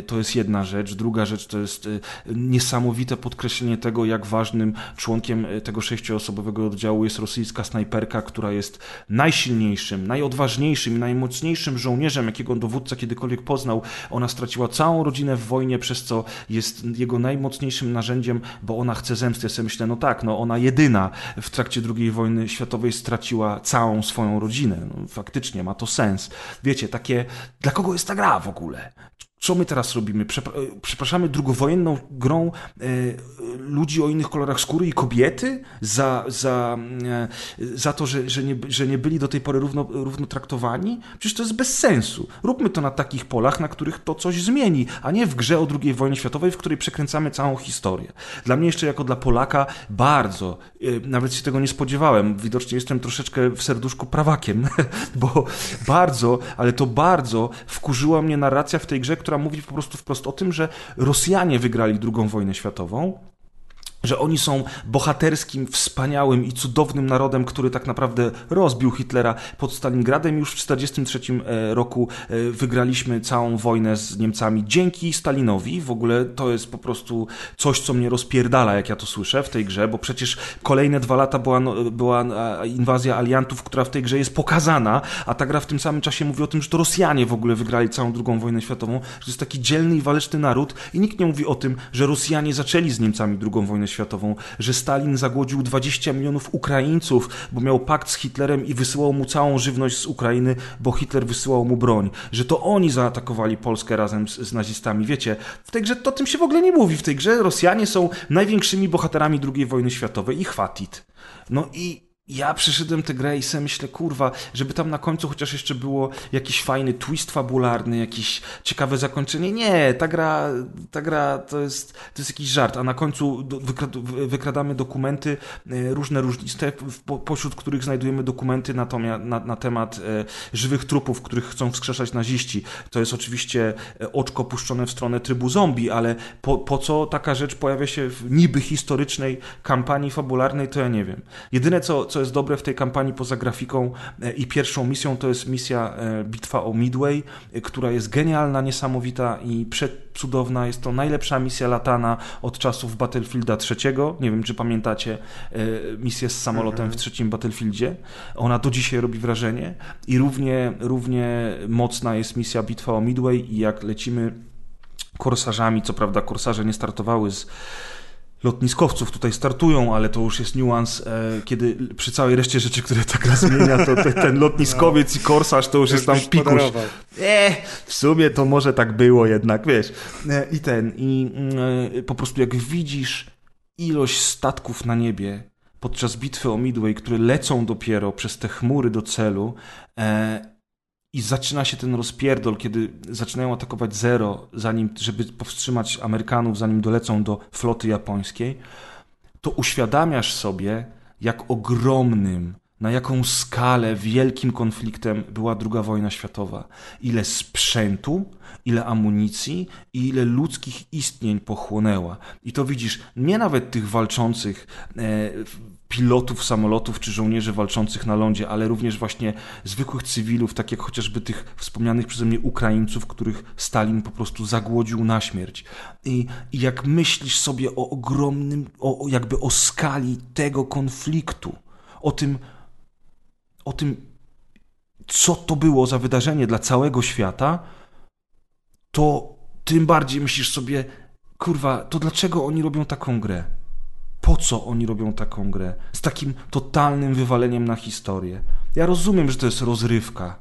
To jest jedna rzecz. Druga rzecz to jest niesamowite podkreślenie tego, jak ważnym członkiem tego sześcioosobowego oddziału jest rosyjska snajperka, która jest najsilniejszym, najodważniejszym i najmocniejszym żołnierzem, jakiego dowódca kiedykolwiek poznał. Ona straciła całą rodzinę w wojnie, przez co jest jego najmocniejszym narzędziem, bo ona chce zemsty. Ja sobie myślę, no tak, no ona jedyna w trakcie II wojny światowej straciła całą swoją rodzinę. No, faktycznie ma to sens. Wiecie, takie, dla kogo jest ta gra w ogóle? Co my teraz robimy? E, przepraszamy drugowojenną grą e, ludzi o innych kolorach skóry i kobiety za, za, e, za to, że, że, nie, że nie byli do tej pory równo, równo traktowani? Przecież to jest bez sensu. Róbmy to na takich polach, na których to coś zmieni, a nie w grze o II wojnie światowej, w której przekręcamy całą historię. Dla mnie jeszcze jako dla Polaka bardzo, nawet się tego nie spodziewałem, widocznie jestem troszeczkę w serduszku prawakiem, bo bardzo, ale to bardzo wkurzyła mnie narracja w tej grze, która mówi po prostu wprost o tym, że Rosjanie wygrali II wojnę światową, że oni są bohaterskim, wspaniałym i cudownym narodem, który tak naprawdę rozbił Hitlera pod Stalingradem. Już w 1943 e, roku e, wygraliśmy całą wojnę z Niemcami dzięki Stalinowi. W ogóle to jest po prostu coś, co mnie rozpierdala, jak ja to słyszę w tej grze, bo przecież kolejne dwa lata była, no, była inwazja aliantów, która w tej grze jest pokazana, a ta gra w tym samym czasie mówi o tym, że to Rosjanie w ogóle wygrali całą II wojnę światową, że to jest taki dzielny i waleczny naród i nikt nie mówi o tym, że Rosjanie zaczęli z Niemcami II wojnę światową światową, że Stalin zagłodził 20 milionów Ukraińców, bo miał pakt z Hitlerem i wysyłał mu całą żywność z Ukrainy, bo Hitler wysyłał mu broń, że to oni zaatakowali Polskę razem z, z nazistami. Wiecie, w tej grze to tym się w ogóle nie mówi. W tej grze Rosjanie są największymi bohaterami II wojny światowej i chwatit. No i ja przeszedłem tę grę i sobie myślę, kurwa, żeby tam na końcu chociaż jeszcze było jakiś fajny twist fabularny, jakieś ciekawe zakończenie. Nie, ta gra, ta gra to jest, to jest jakiś żart, a na końcu wykradamy dokumenty e, różne, różniste, pośród których znajdujemy dokumenty na, na, na temat e, żywych trupów, których chcą wskrzeszać naziści. To jest oczywiście e, oczko puszczone w stronę trybu zombie, ale po, po co taka rzecz pojawia się w niby historycznej kampanii fabularnej, to ja nie wiem. Jedyne co co jest dobre w tej kampanii poza grafiką e, i pierwszą misją, to jest misja e, Bitwa o Midway, e, która jest genialna, niesamowita i przecudowna. Jest to najlepsza misja latana od czasów Battlefielda III. Nie wiem, czy pamiętacie misję z samolotem w trzecim Battlefieldzie. Ona do dzisiaj robi wrażenie i równie, równie mocna jest misja Bitwa o Midway i jak lecimy korsarzami, co prawda korsarze nie startowały z lotniskowców tutaj startują, ale to już jest niuans, e, kiedy przy całej reszcie rzeczy, które ta gra zmienia, to te, ten lotniskowiec no. i korsarz to już, już jest tam pikuś. E, w sumie to może tak było jednak, wiesz. E, I ten, i e, po prostu jak widzisz ilość statków na niebie podczas bitwy o Midway, które lecą dopiero przez te chmury do celu, e, i zaczyna się ten rozpierdol, kiedy zaczynają atakować Zero, zanim, żeby powstrzymać Amerykanów, zanim dolecą do floty japońskiej, to uświadamiasz sobie, jak ogromnym, na jaką skalę wielkim konfliktem była II wojna światowa. Ile sprzętu, ile amunicji i ile ludzkich istnień pochłonęła. I to widzisz, nie nawet tych walczących e, pilotów samolotów czy żołnierzy walczących na lądzie, ale również właśnie zwykłych cywilów, tak jak chociażby tych wspomnianych przeze mnie Ukraińców, których Stalin po prostu zagłodził na śmierć. I, i jak myślisz sobie o ogromnym, o, jakby o skali tego konfliktu, o tym, o tym, co to było za wydarzenie dla całego świata, to tym bardziej myślisz sobie, kurwa, to dlaczego oni robią taką grę? Po co oni robią taką grę z takim totalnym wywaleniem na historię. Ja rozumiem, że to jest rozrywka.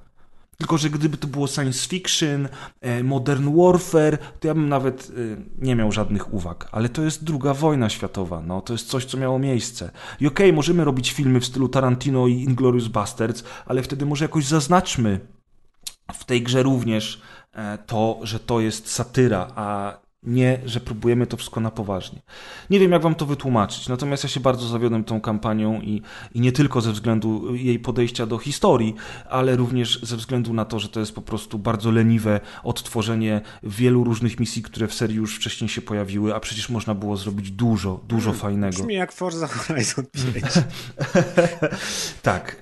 Tylko, że gdyby to było science fiction, e, modern warfare, to ja bym nawet e, nie miał żadnych uwag. Ale to jest druga wojna światowa, no, to jest coś, co miało miejsce. I okej, okay, możemy robić filmy w stylu Tarantino i Inglorious Bastards, ale wtedy może jakoś zaznaczmy w tej grze również e, to, że to jest satyra, a nie, że próbujemy to wszystko na poważnie. Nie wiem, jak wam to wytłumaczyć, natomiast ja się bardzo zawiodłem tą kampanią i, i nie tylko ze względu jej podejścia do historii, ale również ze względu na to, że to jest po prostu bardzo leniwe odtworzenie wielu różnych misji, które w serii już wcześniej się pojawiły, a przecież można było zrobić dużo, dużo hmm, fajnego. Brzmi jak Forza Horizon 5. tak.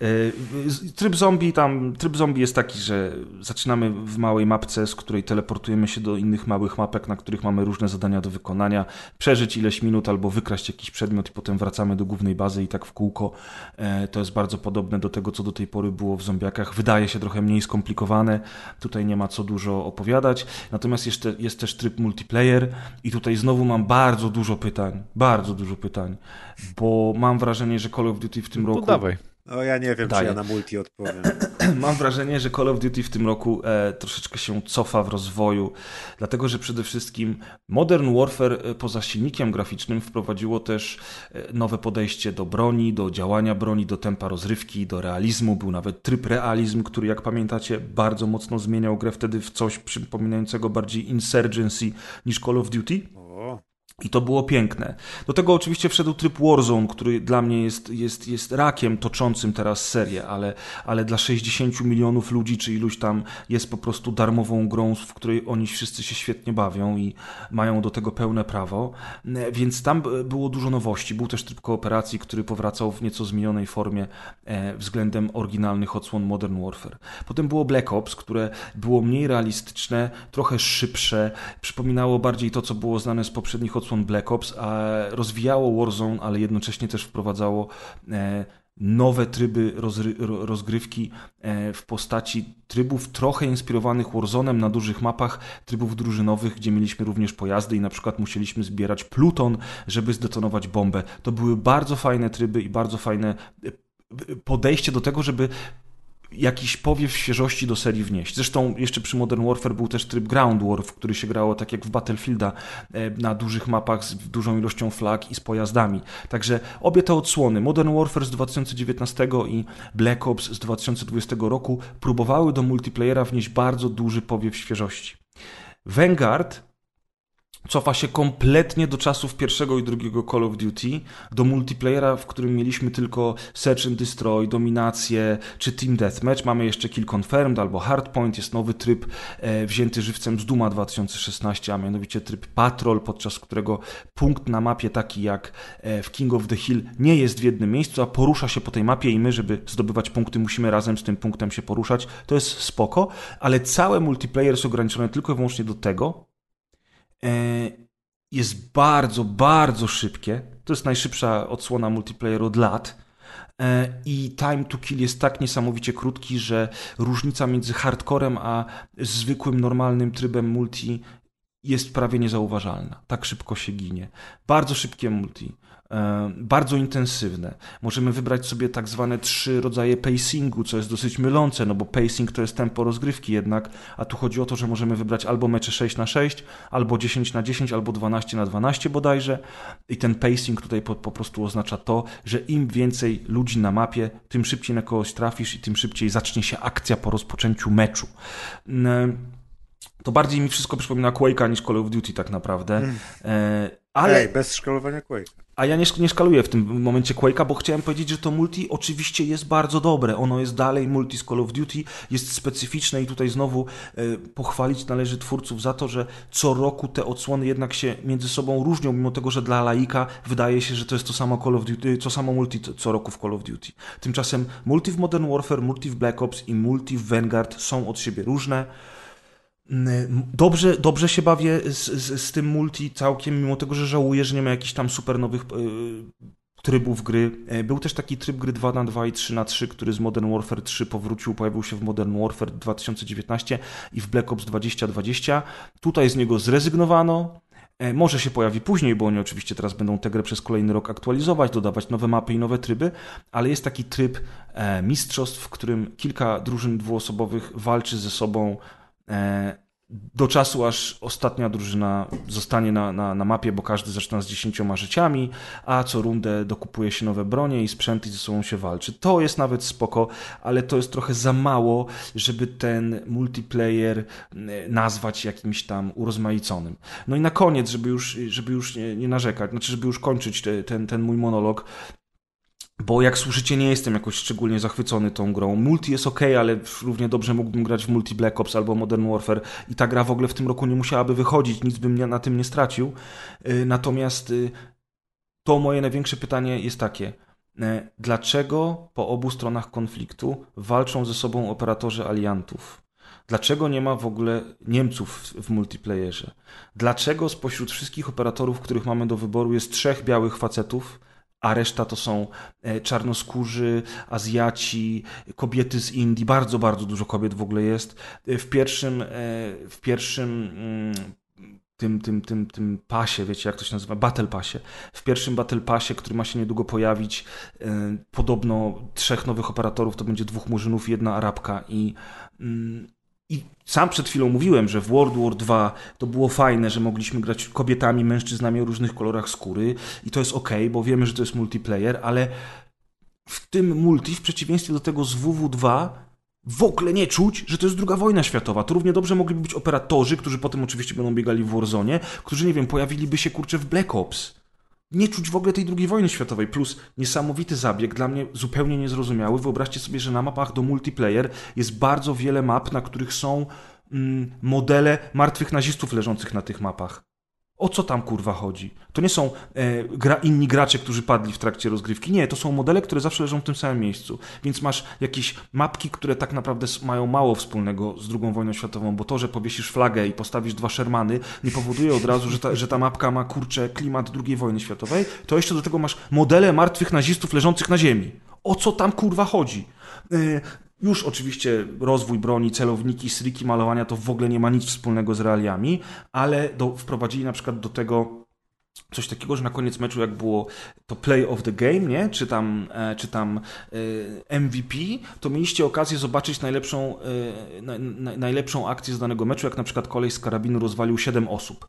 E, tryb zombie tam, tryb zombie jest taki, że zaczynamy w małej mapce, z której teleportujemy się do innych małych mapek, na których mamy mamy różne zadania do wykonania, przeżyć ileś minut albo wykraść jakiś przedmiot i potem wracamy do głównej bazy i tak w kółko. E, to jest bardzo podobne do tego, co do tej pory było w zombiakach. Wydaje się trochę mniej skomplikowane, tutaj nie ma co dużo opowiadać. Natomiast jeszcze jest też tryb multiplayer i tutaj znowu mam bardzo dużo pytań, bardzo dużo pytań, bo mam wrażenie, że Call of Duty w tym no roku... Dawaj No ja nie wiem, Daje. czy ja na multi odpowiem. Mam wrażenie, że Call of Duty w tym roku e, troszeczkę się cofa w rozwoju, dlatego że przede wszystkim Modern Warfare e, poza silnikiem graficznym wprowadziło też e, nowe podejście do broni, do działania broni, do tempa rozrywki, do realizmu. Był nawet tryb realizm, który jak pamiętacie bardzo mocno zmieniał grę wtedy w coś przypominającego bardziej Insurgency niż Call of Duty. I to było piękne. Do tego oczywiście wszedł tryb Warzone, który dla mnie jest, jest, jest rakiem toczącym teraz serię, ale, ale dla 60 milionów ludzi czy iluś tam jest po prostu darmową grą, w której oni wszyscy się świetnie bawią i mają do tego pełne prawo. E, Więc tam było dużo nowości. Był też tryb kooperacji, który powracał w nieco zmienionej formie e, względem oryginalnych odsłon Modern Warfare. Potem było Black Ops, które było mniej realistyczne, trochę szybsze, przypominało bardziej to, co było znane z poprzednich odsłon Black Ops, rozwijało Warzone, ale jednocześnie też wprowadzało e, nowe tryby rozgrywki e, w postaci trybów trochę inspirowanych Warzone'em na dużych mapach, trybów drużynowych, gdzie mieliśmy również pojazdy i na przykład musieliśmy zbierać pluton, żeby zdetonować bombę. To były bardzo fajne tryby i bardzo fajne e, podejście do tego, żeby jakiś powiew świeżości do serii wnieść. Zresztą jeszcze przy Modern Warfare był też tryb Ground War, w który się grało tak jak w Battlefielda e, na dużych mapach z dużą ilością flag i z pojazdami. Także obie te odsłony, Modern Warfare z 2019 i Black Ops z 2020 roku próbowały do multiplayera wnieść bardzo duży powiew świeżości. Vanguard cofa się kompletnie do czasów pierwszego i drugiego Call of Duty, do multiplayera, w którym mieliśmy tylko Search and Destroy, Dominację czy Team Deathmatch. Mamy jeszcze Kill Confirmed albo Hardpoint, jest nowy tryb e, wzięty żywcem z Duma 2016, a mianowicie tryb Patrol, podczas którego punkt na mapie taki jak e, w King of the Hill nie jest w jednym miejscu, a porusza się po tej mapie i my, żeby zdobywać punkty, musimy razem z tym punktem się poruszać. To jest spoko, ale całe multiplayer jest ograniczone tylko i wyłącznie do tego, jest bardzo, bardzo szybkie. To jest najszybsza odsłona multiplayeru od lat. E, I time to kill jest tak niesamowicie krótki, że różnica między hardcorem a zwykłym, normalnym trybem multi jest prawie niezauważalna. Tak szybko się ginie. Bardzo szybkie multi. E, Bardzo intensywne. Możemy wybrać sobie tak zwane trzy rodzaje pacingu, co jest dosyć mylące, no bo pacing to jest tempo rozgrywki jednak, a tu chodzi o to, że możemy wybrać albo mecze 6 na 6 albo 10 na 10 albo 12 na 12 bodajże. I ten pacing tutaj po, po prostu oznacza to, że im więcej ludzi na mapie, tym szybciej na kogoś trafisz i tym szybciej zacznie się akcja po rozpoczęciu meczu. Mm, To bardziej mi wszystko przypomina Quake'a niż Call of Duty tak naprawdę. E, Ale Ej, bez szkalowania Quake. a ja nie, nie szkaluję w tym momencie Quake'a, bo chciałem powiedzieć, że to multi oczywiście jest bardzo dobre. Ono jest dalej multi z Call of Duty, jest specyficzne i tutaj znowu e, pochwalić należy twórców za to, że co roku te odsłony jednak się między sobą różnią, mimo tego, że dla laika wydaje się, że to jest to samo Call of Duty, to samo multi co- co roku w Call of Duty. Tymczasem multi w Modern Warfare, multi w Black Ops i multi w Vanguard są od siebie różne. Dobrze, dobrze się bawię z, z, z tym multi całkiem, mimo tego, że żałuję, że nie ma jakichś tam super nowych e, trybów gry. E, Był też taki tryb gry 2 na 2 i 3 na 3 który z Modern Warfare 3 powrócił, pojawił się w Modern Warfare 2019 i w Black Ops 2020. Tutaj z niego zrezygnowano. E, Może się pojawi później, bo oni oczywiście teraz będą tę grę przez kolejny rok aktualizować, dodawać nowe mapy i nowe tryby, ale jest taki tryb mistrzostw, w którym kilka drużyn dwuosobowych walczy ze sobą do czasu, aż ostatnia drużyna zostanie na, na, na mapie, bo każdy zaczyna z dziesięcioma życiami, a co rundę dokupuje się nowe bronie i sprzęty i ze sobą się walczy. To jest nawet spoko, ale to jest trochę za mało, żeby ten multiplayer e, nazwać jakimś tam urozmaiconym. No i na koniec, żeby już, żeby już nie, nie narzekać, znaczy, żeby już kończyć te, ten, ten mój monolog, bo jak słyszycie, nie jestem jakoś szczególnie zachwycony tą grą. Multi jest ok, ale równie dobrze mógłbym grać w Multi Black Ops albo Modern Warfare i ta gra w ogóle w tym roku nie musiałaby wychodzić, nic bym na tym nie stracił. Y, Natomiast y, to moje największe pytanie jest takie. y, Dlaczego po obu stronach konfliktu walczą ze sobą operatorzy aliantów? Dlaczego nie ma w ogóle Niemców w multiplayerze? Dlaczego spośród wszystkich operatorów, których mamy do wyboru, jest trzech białych facetów, a reszta to są e, czarnoskórzy, Azjaci, kobiety z Indii, bardzo, bardzo dużo kobiet w ogóle jest. E, W pierwszym, e, w pierwszym mm, tym, tym, tym, tym pasie, wiecie jak to się nazywa, Battle Passie. W pierwszym Battle Passie, który ma się niedługo pojawić, podobno trzech nowych operatorów, to będzie dwóch murzynów jedna Arabka i yy, i sam przed chwilą mówiłem, że w World War 2 to było fajne, że mogliśmy grać kobietami, mężczyznami o różnych kolorach skóry i to jest ok, bo wiemy, że to jest multiplayer, ale w tym multi, w przeciwieństwie do tego z WW2, w ogóle nie czuć, że to jest druga wojna światowa. To równie dobrze mogliby być operatorzy, którzy potem oczywiście będą biegali w Warzone, którzy, nie wiem, pojawiliby się kurczę w Black Ops. Nie czuć w ogóle tej drugiej wojny światowej. Plus niesamowity zabieg, dla mnie zupełnie niezrozumiały. Wyobraźcie sobie, że na mapach do multiplayer jest bardzo wiele map, na których są mm, modele martwych nazistów leżących na tych mapach. O co tam kurwa chodzi? To nie są e, gra, inni gracze, którzy padli w trakcie rozgrywki. Nie, to są modele, które zawsze leżą w tym samym miejscu. Więc masz jakieś mapki, które tak naprawdę mają mało wspólnego z II wojną światową, bo to, że powiesisz flagę i postawisz dwa Shermany, nie powoduje od razu, że ta, że ta mapka ma kurczę klimat II wojny światowej. To jeszcze do tego masz modele martwych nazistów leżących na ziemi. O co tam kurwa chodzi? E, już oczywiście rozwój broni, celowniki, striki, malowania to w ogóle nie ma nic wspólnego z realiami, ale do, wprowadzili na przykład do tego coś takiego, że na koniec meczu jak było to play of the game, nie? czy tam, e, czy tam e, MVP, to mieliście okazję zobaczyć najlepszą, e, na, na, najlepszą akcję z danego meczu, jak na przykład kolej z karabinu rozwalił 7 osób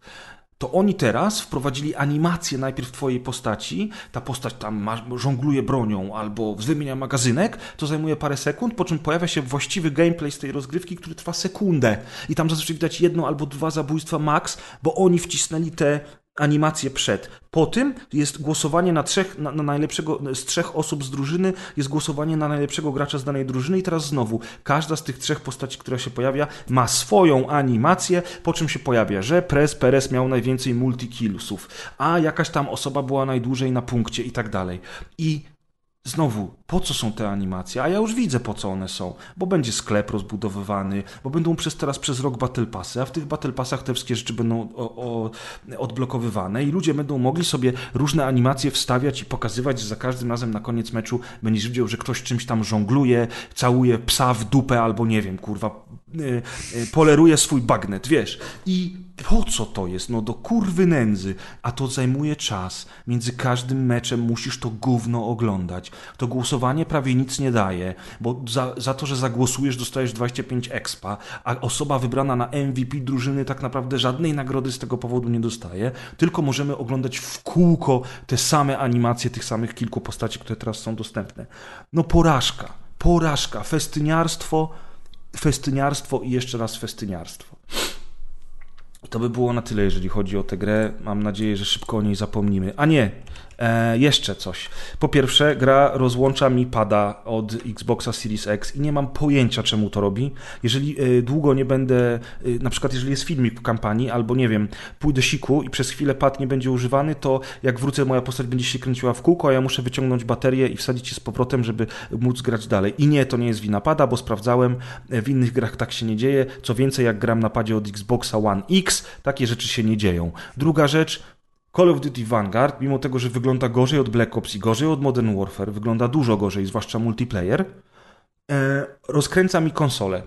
to oni teraz wprowadzili animację najpierw twojej postaci, ta postać tam ma, żongluje bronią albo wymienia magazynek, to zajmuje parę sekund, po czym pojawia się właściwy gameplay z tej rozgrywki, który trwa sekundę. I tam zazwyczaj widać jedno albo dwa zabójstwa max, bo oni wcisnęli te animację przed. Po tym jest głosowanie na trzech, na, na, najlepszego, z trzech osób z drużyny, jest głosowanie na najlepszego gracza z danej drużyny i teraz znowu każda z tych trzech postaci, która się pojawia, ma swoją animację, po czym się pojawia, że Prez Perez miał najwięcej multikillsów, a jakaś tam osoba była najdłużej na punkcie i tak dalej. I Znowu, po co są te animacje? A ja już widzę, po co one są. Bo będzie sklep rozbudowywany, bo będą przez teraz przez rok Battle Passy, a w tych Battle Passach te wszystkie rzeczy będą o, o, odblokowywane i ludzie będą mogli sobie różne animacje wstawiać i pokazywać, że za każdym razem na koniec meczu będziesz widział, że ktoś czymś tam żongluje, całuje psa w dupę albo nie wiem, kurwa, yy, yy, poleruje swój bagnet, wiesz. I po co to jest? No do kurwy nędzy. A to zajmuje czas. Między każdym meczem musisz to gówno oglądać. To głosowanie prawie nic nie daje, bo za, za to, że zagłosujesz, dostajesz 25 expa, a osoba wybrana na MVP drużyny tak naprawdę żadnej nagrody z tego powodu nie dostaje, tylko możemy oglądać w kółko te same animacje tych samych kilku postaci, które teraz są dostępne. No porażka. Porażka. Festyniarstwo, festyniarstwo i jeszcze raz festyniarstwo. To by było na tyle, jeżeli chodzi o tę grę. Mam nadzieję, że szybko o niej zapomnimy. A nie, E, jeszcze coś. Po pierwsze, gra rozłącza mi pada od Xboxa Series X i nie mam pojęcia, czemu to robi. Jeżeli e, długo nie będę, e, na przykład jeżeli jest filmik w kampanii, albo nie wiem, pójdę siku i przez chwilę pad nie będzie używany, to jak wrócę, moja postać będzie się kręciła w kółko, a ja muszę wyciągnąć baterię i wsadzić je z powrotem, żeby móc grać dalej. I nie, to nie jest wina pada, bo sprawdzałem, w innych grach tak się nie dzieje. Co więcej, jak gram na padzie od Xboxa One X, takie rzeczy się nie dzieją. Druga rzecz, Call of Duty Vanguard, mimo tego, że wygląda gorzej od Black Ops i gorzej od Modern Warfare, wygląda dużo gorzej, zwłaszcza multiplayer, e, rozkręca mi konsolę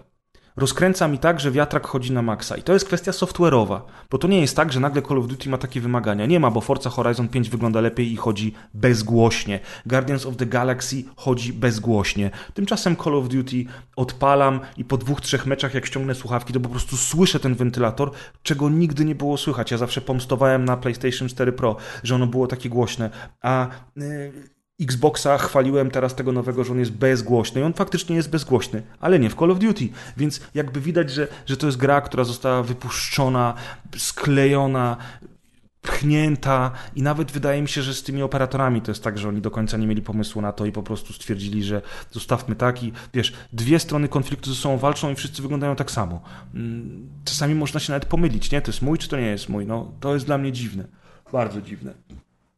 rozkręca mi tak, że wiatrak chodzi na maksa. I to jest kwestia software'owa, bo to nie jest tak, że nagle Call of Duty ma takie wymagania. Nie ma, bo Forza Horizon 5 wygląda lepiej i chodzi bezgłośnie. Guardians of the Galaxy chodzi bezgłośnie. Tymczasem Call of Duty odpalam i po dwóch, trzech meczach, jak ściągnę słuchawki, to po prostu słyszę ten wentylator, czego nigdy nie było słychać. Ja zawsze pomstowałem na PlayStation 4 Pro, że ono było takie głośne, a... Yy Xboxa chwaliłem teraz tego nowego, że on jest bezgłośny i on faktycznie jest bezgłośny, ale nie w Call of Duty, więc jakby widać, że, że to jest gra, która została wypuszczona, sklejona, pchnięta i nawet wydaje mi się, że z tymi operatorami to jest tak, że oni do końca nie mieli pomysłu na to i po prostu stwierdzili, że zostawmy tak i wiesz, dwie strony konfliktu ze sobą walczą i wszyscy wyglądają tak samo. Mm, czasami można się nawet pomylić, nie? To jest mój czy to nie jest mój? No, to jest dla mnie dziwne. Bardzo dziwne.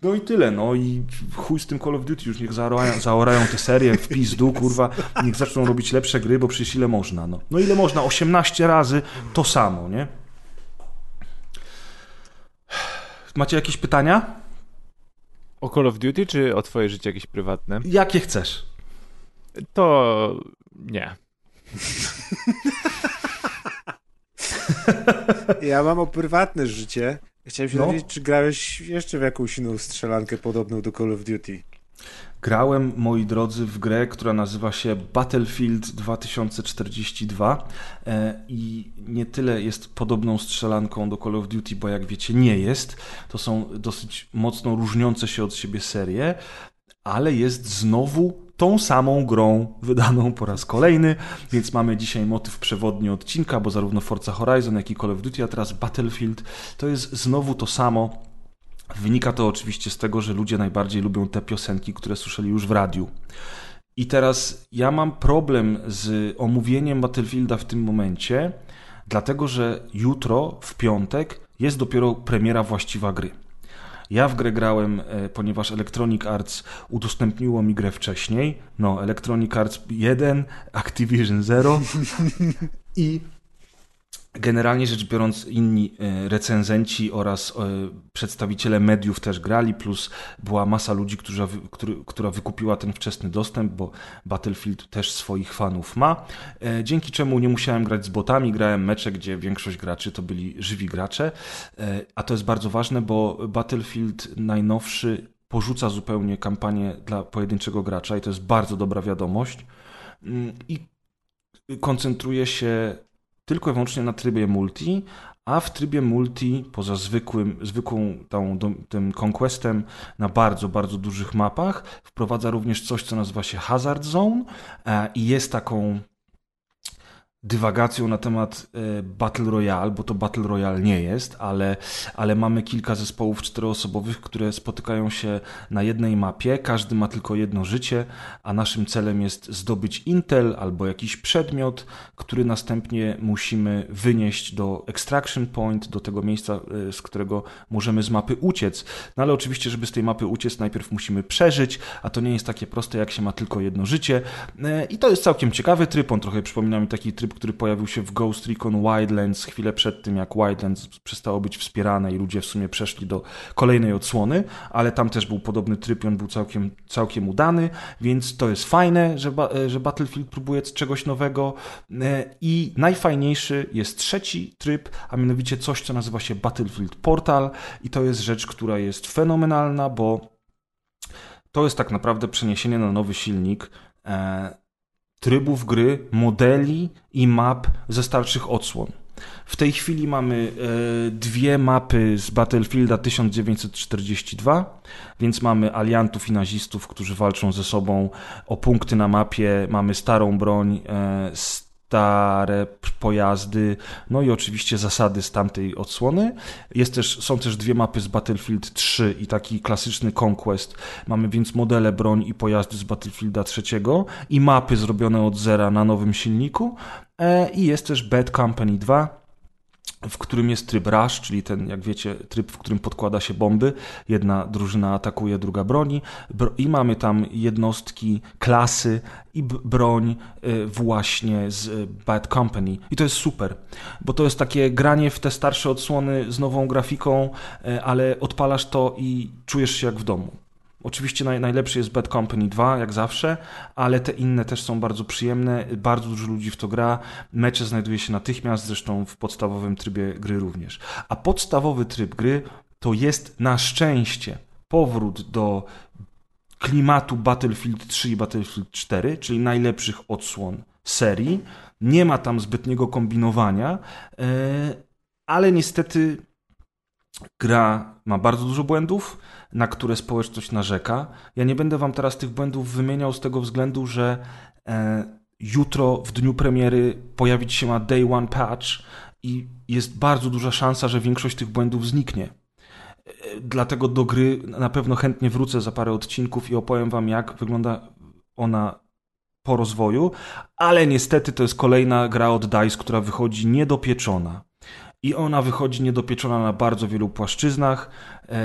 No i tyle, no i chuj z tym Call of Duty, już niech zaorają, zaorają te serie w pizdu, kurwa, niech zaczną robić lepsze gry, bo przecież ile można, no. No ile można? 18 razy to samo, nie? Macie jakieś pytania? O Call of Duty, czy o twoje życie jakieś prywatne? Jakie chcesz? To nie. Ja mam o prywatne życie. Chciałem się No. dowiedzieć, czy grałeś jeszcze w jakąś inną strzelankę podobną do Call of Duty? Grałem, moi drodzy, w grę, która nazywa się Battlefield 2042 e, i nie tyle jest podobną strzelanką do Call of Duty, bo jak wiecie, nie jest. To są dosyć mocno różniące się od siebie serie, ale jest znowu tą samą grą wydaną po raz kolejny, więc mamy dzisiaj motyw przewodni odcinka, bo zarówno Forza Horizon, jak i Call of Duty, a teraz Battlefield to jest znowu to samo. Wynika to oczywiście z tego, że ludzie najbardziej lubią te piosenki, które słyszeli już w radiu. I teraz ja mam problem z omówieniem Battlefielda w tym momencie, dlatego że jutro, w piątek, jest dopiero premiera właściwa gry. Ja w grę grałem, e, ponieważ Electronic Arts udostępniło mi grę wcześniej. No, Electronic Arts 1, Activision 0 i Generalnie rzecz biorąc, inni e, recenzenci oraz e, przedstawiciele mediów też grali, plus była masa ludzi, który, która wykupiła ten wczesny dostęp, bo Battlefield też swoich fanów ma. E, Dzięki czemu nie musiałem grać z botami, grałem mecze, gdzie większość graczy to byli żywi gracze. A to jest bardzo ważne, bo Battlefield najnowszy porzuca zupełnie kampanię dla pojedynczego gracza i to jest bardzo dobra wiadomość. Mm, I koncentruje się tylko i wyłącznie na trybie multi, a w trybie multi, poza zwykłym, zwykłą tą, tym conquestem na bardzo, bardzo dużych mapach, wprowadza również coś, co nazywa się Hazard Zone e, i jest taką dywagacją na temat e, Battle Royale, bo to Battle Royale nie jest, ale, ale mamy kilka zespołów czteroosobowych, które spotykają się na jednej mapie, każdy ma tylko jedno życie, a naszym celem jest zdobyć Intel albo jakiś przedmiot, który następnie musimy wynieść do Extraction Point, do tego miejsca, e, z którego możemy z mapy uciec. No ale oczywiście, żeby z tej mapy uciec, najpierw musimy przeżyć, a to nie jest takie proste, jak się ma tylko jedno życie. E, I to jest całkiem ciekawy tryb, on trochę przypomina mi taki tryb, który pojawił się w Ghost Recon Wildlands chwilę przed tym, jak Wildlands przestało być wspierane i ludzie w sumie przeszli do kolejnej odsłony, ale tam też był podobny tryb i on był całkiem, całkiem udany, więc to jest fajne, że, e, że Battlefield próbuje czegoś nowego. E, i najfajniejszy jest trzeci tryb, a mianowicie coś, co nazywa się Battlefield Portal i to jest rzecz, która jest fenomenalna, bo to jest tak naprawdę przeniesienie na nowy silnik. E, trybów gry, modeli i map ze starszych odsłon. W tej chwili mamy e, dwie mapy z Battlefielda 1942, więc mamy aliantów i nazistów, którzy walczą ze sobą o punkty na mapie. Mamy starą broń, e, stare pojazdy, no i oczywiście zasady z tamtej odsłony. Jest też, są też dwie mapy z Battlefield 3 i taki klasyczny Conquest. Mamy więc modele broń i pojazdy z Battlefielda 3 i mapy zrobione od zera na nowym silniku. E, I jest też Bad Company 2 w którym jest tryb rush, czyli ten, jak wiecie, tryb, w którym podkłada się bomby. Jedna drużyna atakuje, druga broni. Bro- I mamy tam jednostki, klasy i broń y, właśnie z y, Bad Company. I to jest super, bo to jest takie granie w te starsze odsłony z nową grafiką, y, ale odpalasz to i czujesz się jak w domu. Oczywiście naj, najlepszy jest Bad Company 2, jak zawsze, ale te inne też są bardzo przyjemne. Bardzo dużo ludzi w to gra. Mecze znajduje się natychmiast, zresztą w podstawowym trybie gry również. A podstawowy tryb gry to jest na szczęście powrót do klimatu Battlefield 3 i Battlefield 4, czyli najlepszych odsłon serii. Nie ma tam zbytniego kombinowania, e, ale niestety gra ma bardzo dużo błędów, na które społeczność narzeka. Ja nie będę wam teraz tych błędów wymieniał z tego względu, że e, jutro w dniu premiery pojawić się ma day one patch i jest bardzo duża szansa, że większość tych błędów zniknie. E, Dlatego do gry na pewno chętnie wrócę za parę odcinków i opowiem wam, jak wygląda ona po rozwoju, ale niestety to jest kolejna gra od DICE, która wychodzi niedopieczona. I ona wychodzi niedopieczona na bardzo wielu płaszczyznach. E,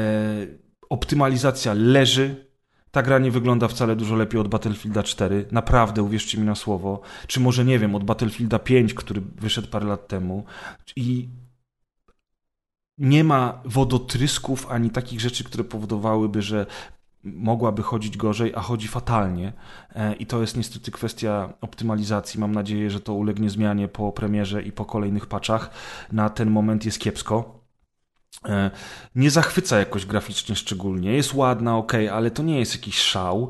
optymalizacja leży. Ta gra nie wygląda wcale dużo lepiej od Battlefielda 4. Naprawdę, uwierzcie mi na słowo. Czy może nie wiem, od Battlefielda 5, który wyszedł parę lat temu. I nie ma wodotrysków ani takich rzeczy, które powodowałyby, że mogłaby chodzić gorzej, a chodzi fatalnie. E, I to jest niestety kwestia optymalizacji. Mam nadzieję, że to ulegnie zmianie po premierze i po kolejnych patchach. Na ten moment jest kiepsko. E, Nie zachwyca jakoś graficznie szczególnie. Jest ładna, ok, ale to nie jest jakiś szał.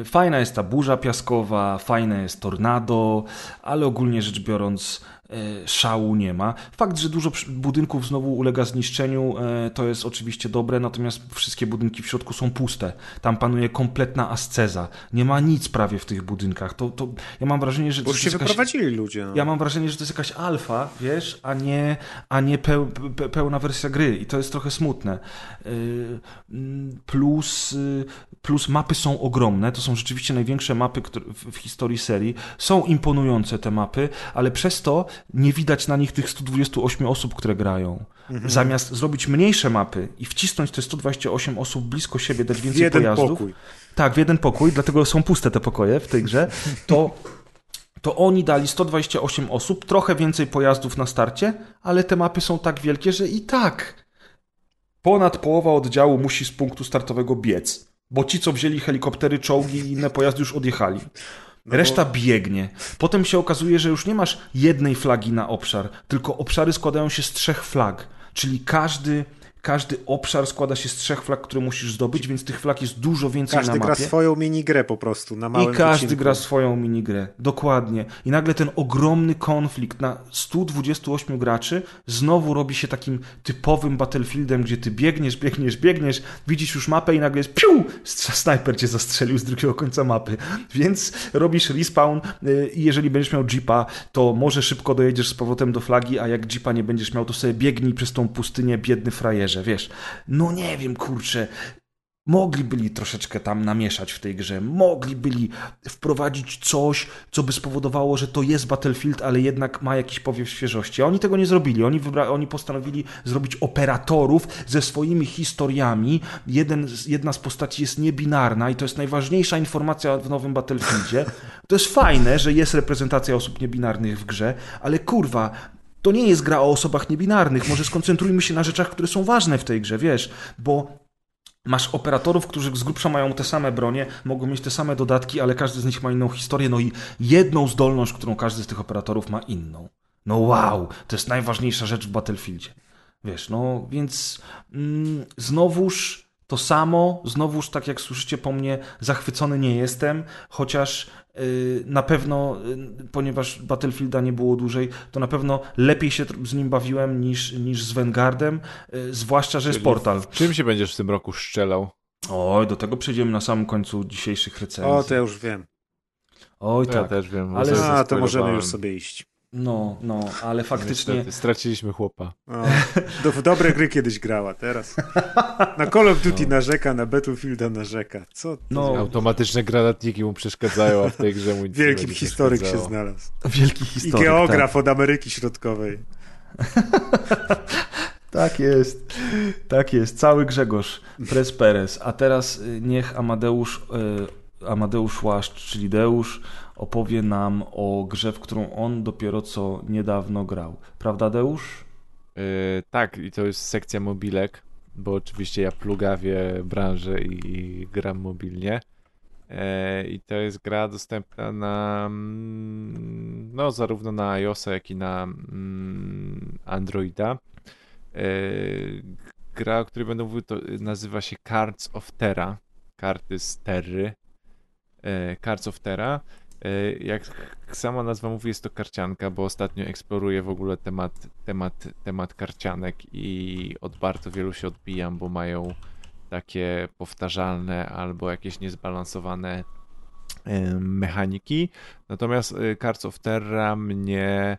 E, Fajna jest ta burza piaskowa, fajne jest tornado, ale ogólnie rzecz biorąc szału nie ma. Fakt, że dużo budynków znowu ulega zniszczeniu, e, to jest oczywiście dobre, natomiast wszystkie budynki w środku są puste. Tam panuje kompletna asceza. Nie ma nic prawie w tych budynkach. To, to, ja mam wrażenie, że Bo to się jakaś... wyprowadzili ludzie. No. Ja mam wrażenie, że to jest jakaś alfa, wiesz, a nie, a nie peł, pe, pełna wersja gry i to jest trochę smutne. Mm, Plus, yy, plus mapy są ogromne, to są rzeczywiście największe mapy które, w historii serii. Są imponujące te mapy, ale przez to nie widać na nich tych 128 osób, które grają. Mhm. Zamiast zrobić mniejsze mapy i wcisnąć te 128 osób blisko siebie, dać W więcej jeden pojazdów. pokój. Tak, w jeden pokój, dlatego są puste te pokoje w tej grze. To, to oni dali 128 osób, trochę więcej pojazdów na starcie, ale te mapy są tak wielkie, że i tak ponad połowa oddziału musi z punktu startowego biec. Bo ci, co wzięli helikoptery, czołgi i inne pojazdy, już odjechali. No Reszta biegnie. Potem się okazuje, że już nie masz jednej flagi na obszar, tylko obszary składają się z trzech flag. Czyli każdy, każdy obszar składa się z trzech flag, które musisz zdobyć, więc tych flag jest dużo więcej Każdy na gra mapie. swoją minigrę po prostu na I małym każdy wycinku. gra swoją minigrę. Dokładnie. I nagle ten ogromny konflikt na 128 graczy znowu robi się takim typowym Battlefieldem, gdzie ty biegniesz, biegniesz, biegniesz, widzisz już mapę i nagle jest piu! Snajper cię zastrzelił z drugiego końca mapy. Więc robisz respawn y, i jeżeli będziesz miał jeepa, to może szybko dojedziesz z powrotem do flagi, a jak jeepa nie będziesz miał, to sobie biegnij przez tą pustynię, biedny frajerze, wiesz. No nie wiem, kurczę. Mogli byli troszeczkę tam namieszać w tej grze, mogli byli wprowadzić coś, co by spowodowało, że to jest Battlefield, ale jednak ma jakiś powiew świeżości. A oni tego nie zrobili. Oni, oni postanowili zrobić operatorów ze swoimi historiami. Jeden, jedna z postaci jest niebinarna i to jest najważniejsza informacja w nowym Battlefieldzie. To jest fajne, że jest reprezentacja osób niebinarnych w grze, ale kurwa, to nie jest gra o osobach niebinarnych. Może skoncentrujmy się na rzeczach, które są ważne w tej grze, wiesz, bo Masz operatorów, którzy z grubsza mają te same bronie, mogą mieć te same dodatki, ale każdy z nich ma inną historię, no i jedną zdolność, którą każdy z tych operatorów ma inną. No wow, to jest najważniejsza rzecz w Battlefieldzie. Wiesz, no więc mm, znowuż to samo, znowuż tak jak słyszycie po mnie, zachwycony nie jestem, chociaż na pewno, yy, ponieważ Battlefielda nie było dłużej, to na pewno lepiej się z nim bawiłem niż, niż z Vanguardem, yy, zwłaszcza, że jest Czyli portal. W czym się będziesz w tym roku strzelał? Oj, do tego przejdziemy na samym końcu dzisiejszych recenzji. O, to ja już wiem. Oj, Ja tak. też wiem. Ale- A, to możemy już sobie iść. No, no, ale faktycznie. Niestety, straciliśmy chłopa. O, do, w dobre gry kiedyś grała, teraz. Na Call of Duty narzeka, na Battlefielda narzeka. Co? to No, Automatyczne granatniki mu przeszkadzają, a w tej grze mu nic nie Wielkim będzie historyk się znalazł. wielki I historyk. geograf od Ameryki Środkowej. Tak, tak jest. Tak jest. Cały Grzegorz Pres Perez. A teraz y, niech Amadeusz, y, Amadeusz Łaszcz, czyli Deusz, opowie nam o grze, w którą on dopiero co niedawno grał. Prawda, Deusz? Yy, tak, i to jest sekcja mobilek, bo oczywiście ja plugawię branżę i, i gram mobilnie. E, I to jest gra dostępna na mm, no zarówno na iOSa, jak i na mm, Androida. E, Gra, o której będę mówił, to nazywa się Cards of Terra. Karty z Terry. Cards of Terra. E, Jak sama nazwa mówi, jest to karcianka, bo ostatnio eksploruję w ogóle temat, temat, temat karcianek i od bardzo wielu się odbijam, bo mają takie powtarzalne albo jakieś niezbalansowane e, mechaniki. Natomiast e, Cards of Terra mnie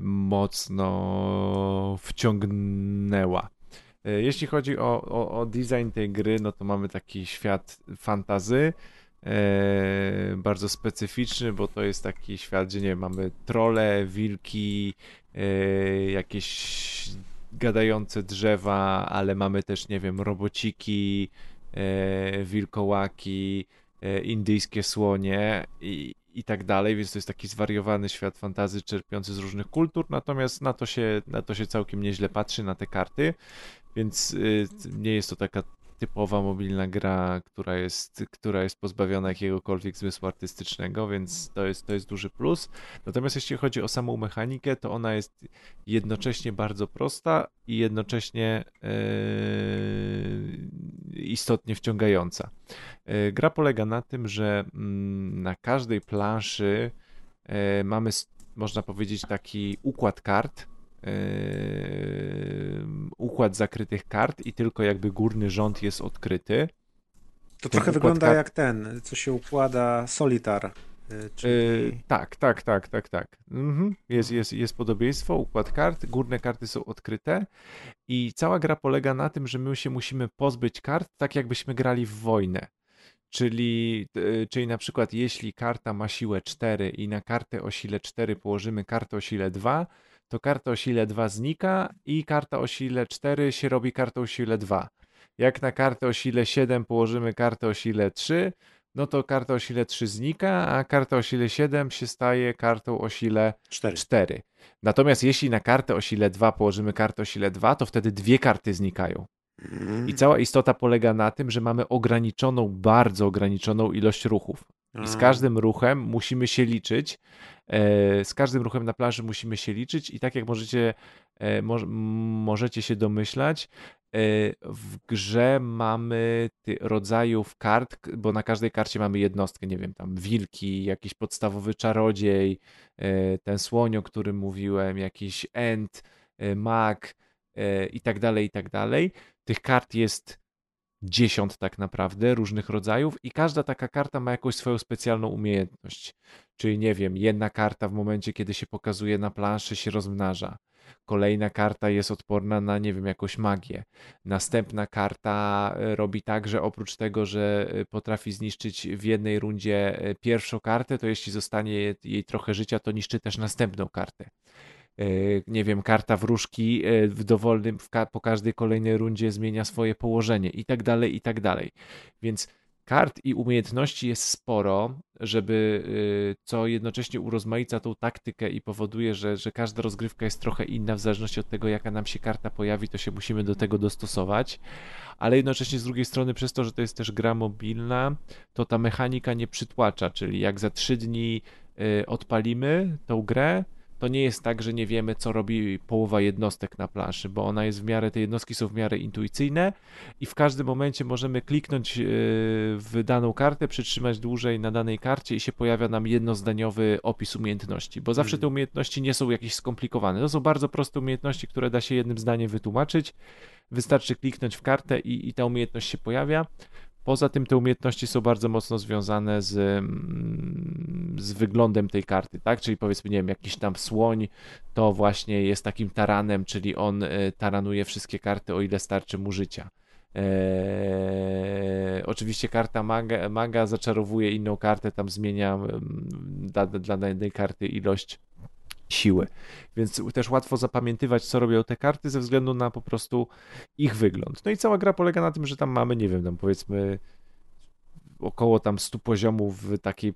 mocno wciągnęła. Jeśli chodzi o, o, o design tej gry, no to mamy taki świat fantazy, e, bardzo specyficzny, bo to jest taki świat, gdzie nie mamy trole, wilki, e, jakieś gadające drzewa, ale mamy też, nie wiem, robociki, e, wilkołaki, indyjskie słonie i, i tak dalej, więc to jest taki zwariowany świat fantazy czerpiący z różnych kultur, natomiast na to się, na to się całkiem nieźle patrzy, na te karty, więc nie jest to taka typowa mobilna gra, która jest, która jest pozbawiona jakiegokolwiek zmysłu artystycznego, więc to jest, to jest duży plus. Natomiast jeśli chodzi o samą mechanikę, to ona jest jednocześnie bardzo prosta i jednocześnie e, istotnie wciągająca. E, gra polega na tym, że mm, na każdej planszy e, mamy, można powiedzieć, taki układ kart, układ zakrytych kart i tylko jakby górny rząd jest odkryty. To trochę wygląda kart... jak ten, co się układa Solitar. Czyli... Yy, tak, tak, tak, tak, tak. Mhm. Jest, jest, jest podobieństwo, układ kart, górne karty są odkryte i cała gra polega na tym, że my się musimy pozbyć kart tak jakbyśmy grali w wojnę. Czyli, yy, czyli na przykład jeśli karta ma siłę 4 i na kartę o sile 4 położymy kartę o sile 2, to karta o sile 2 znika i karta o sile 4 się robi kartą o sile 2. Jak na kartę o sile 7 położymy kartę o sile 3, no to karta o sile 3 znika, a karta o sile 7 się staje kartą o sile 4. 4. Natomiast jeśli na kartę o sile 2 położymy kartę o sile 2, to wtedy dwie karty znikają. I cała istota polega na tym, że mamy ograniczoną, bardzo ograniczoną ilość ruchów. I z każdym ruchem musimy się liczyć. E, z każdym ruchem na plaży musimy się liczyć, i tak jak możecie, e, możecie się domyślać, e, w grze mamy rodzajów kart, bo na każdej karcie mamy jednostkę, nie wiem, tam wilki, jakiś podstawowy czarodziej, ten słoń, o którym mówiłem, jakiś ent, mag i tak dalej, i tak dalej. Tych kart jest dziesiąt tak naprawdę różnych rodzajów i każda taka karta ma jakąś swoją specjalną umiejętność. Czyli nie wiem, jedna karta w momencie, kiedy się pokazuje na planszy się rozmnaża. Kolejna karta jest odporna na, nie wiem, jakąś magię. Następna karta e, robi tak, że oprócz tego, że e, potrafi zniszczyć w jednej rundzie e, pierwszą kartę, to jeśli zostanie jej trochę życia, to niszczy też następną kartę. E, nie wiem, karta wróżki e, w dowolnym, w ka po każdej kolejnej rundzie zmienia swoje położenie i tak dalej, i tak dalej. Więc kart i umiejętności jest sporo, żeby e, co jednocześnie urozmaica tą taktykę i powoduje, że, że każda rozgrywka jest trochę inna w zależności od tego, jaka nam się karta pojawi, to się musimy do tego dostosować, ale jednocześnie z drugiej strony przez to, że to jest też gra mobilna, to ta mechanika nie przytłacza, czyli jak za trzy dni odpalimy tą grę, to nie jest tak, że nie wiemy, co robi połowa jednostek na planszy, bo ona jest w miarę, te jednostki są w miarę intuicyjne i w każdym momencie możemy kliknąć e, w daną kartę, przytrzymać dłużej na danej karcie i się pojawia nam jednozdaniowy opis umiejętności, bo zawsze te mhm. umiejętności nie są jakieś skomplikowane. To są bardzo proste umiejętności, które da się jednym zdaniem wytłumaczyć. Wystarczy kliknąć w kartę i, i ta umiejętność się pojawia. Poza tym te umiejętności są bardzo mocno związane z, mm, z wyglądem tej karty, tak? Czyli powiedzmy, nie wiem, jakiś tam słoń to właśnie jest takim taranem, czyli on e, taranuje wszystkie karty, o ile starczy mu życia. Eee, oczywiście karta maga, maga zaczarowuje inną kartę, tam zmienia mm, dla, dla danej karty ilość siły. Więc też łatwo zapamiętywać, co robią te karty ze względu na po prostu ich wygląd. No i cała gra polega na tym, że tam mamy, nie wiem, tam powiedzmy około tam 100 poziomów w takiej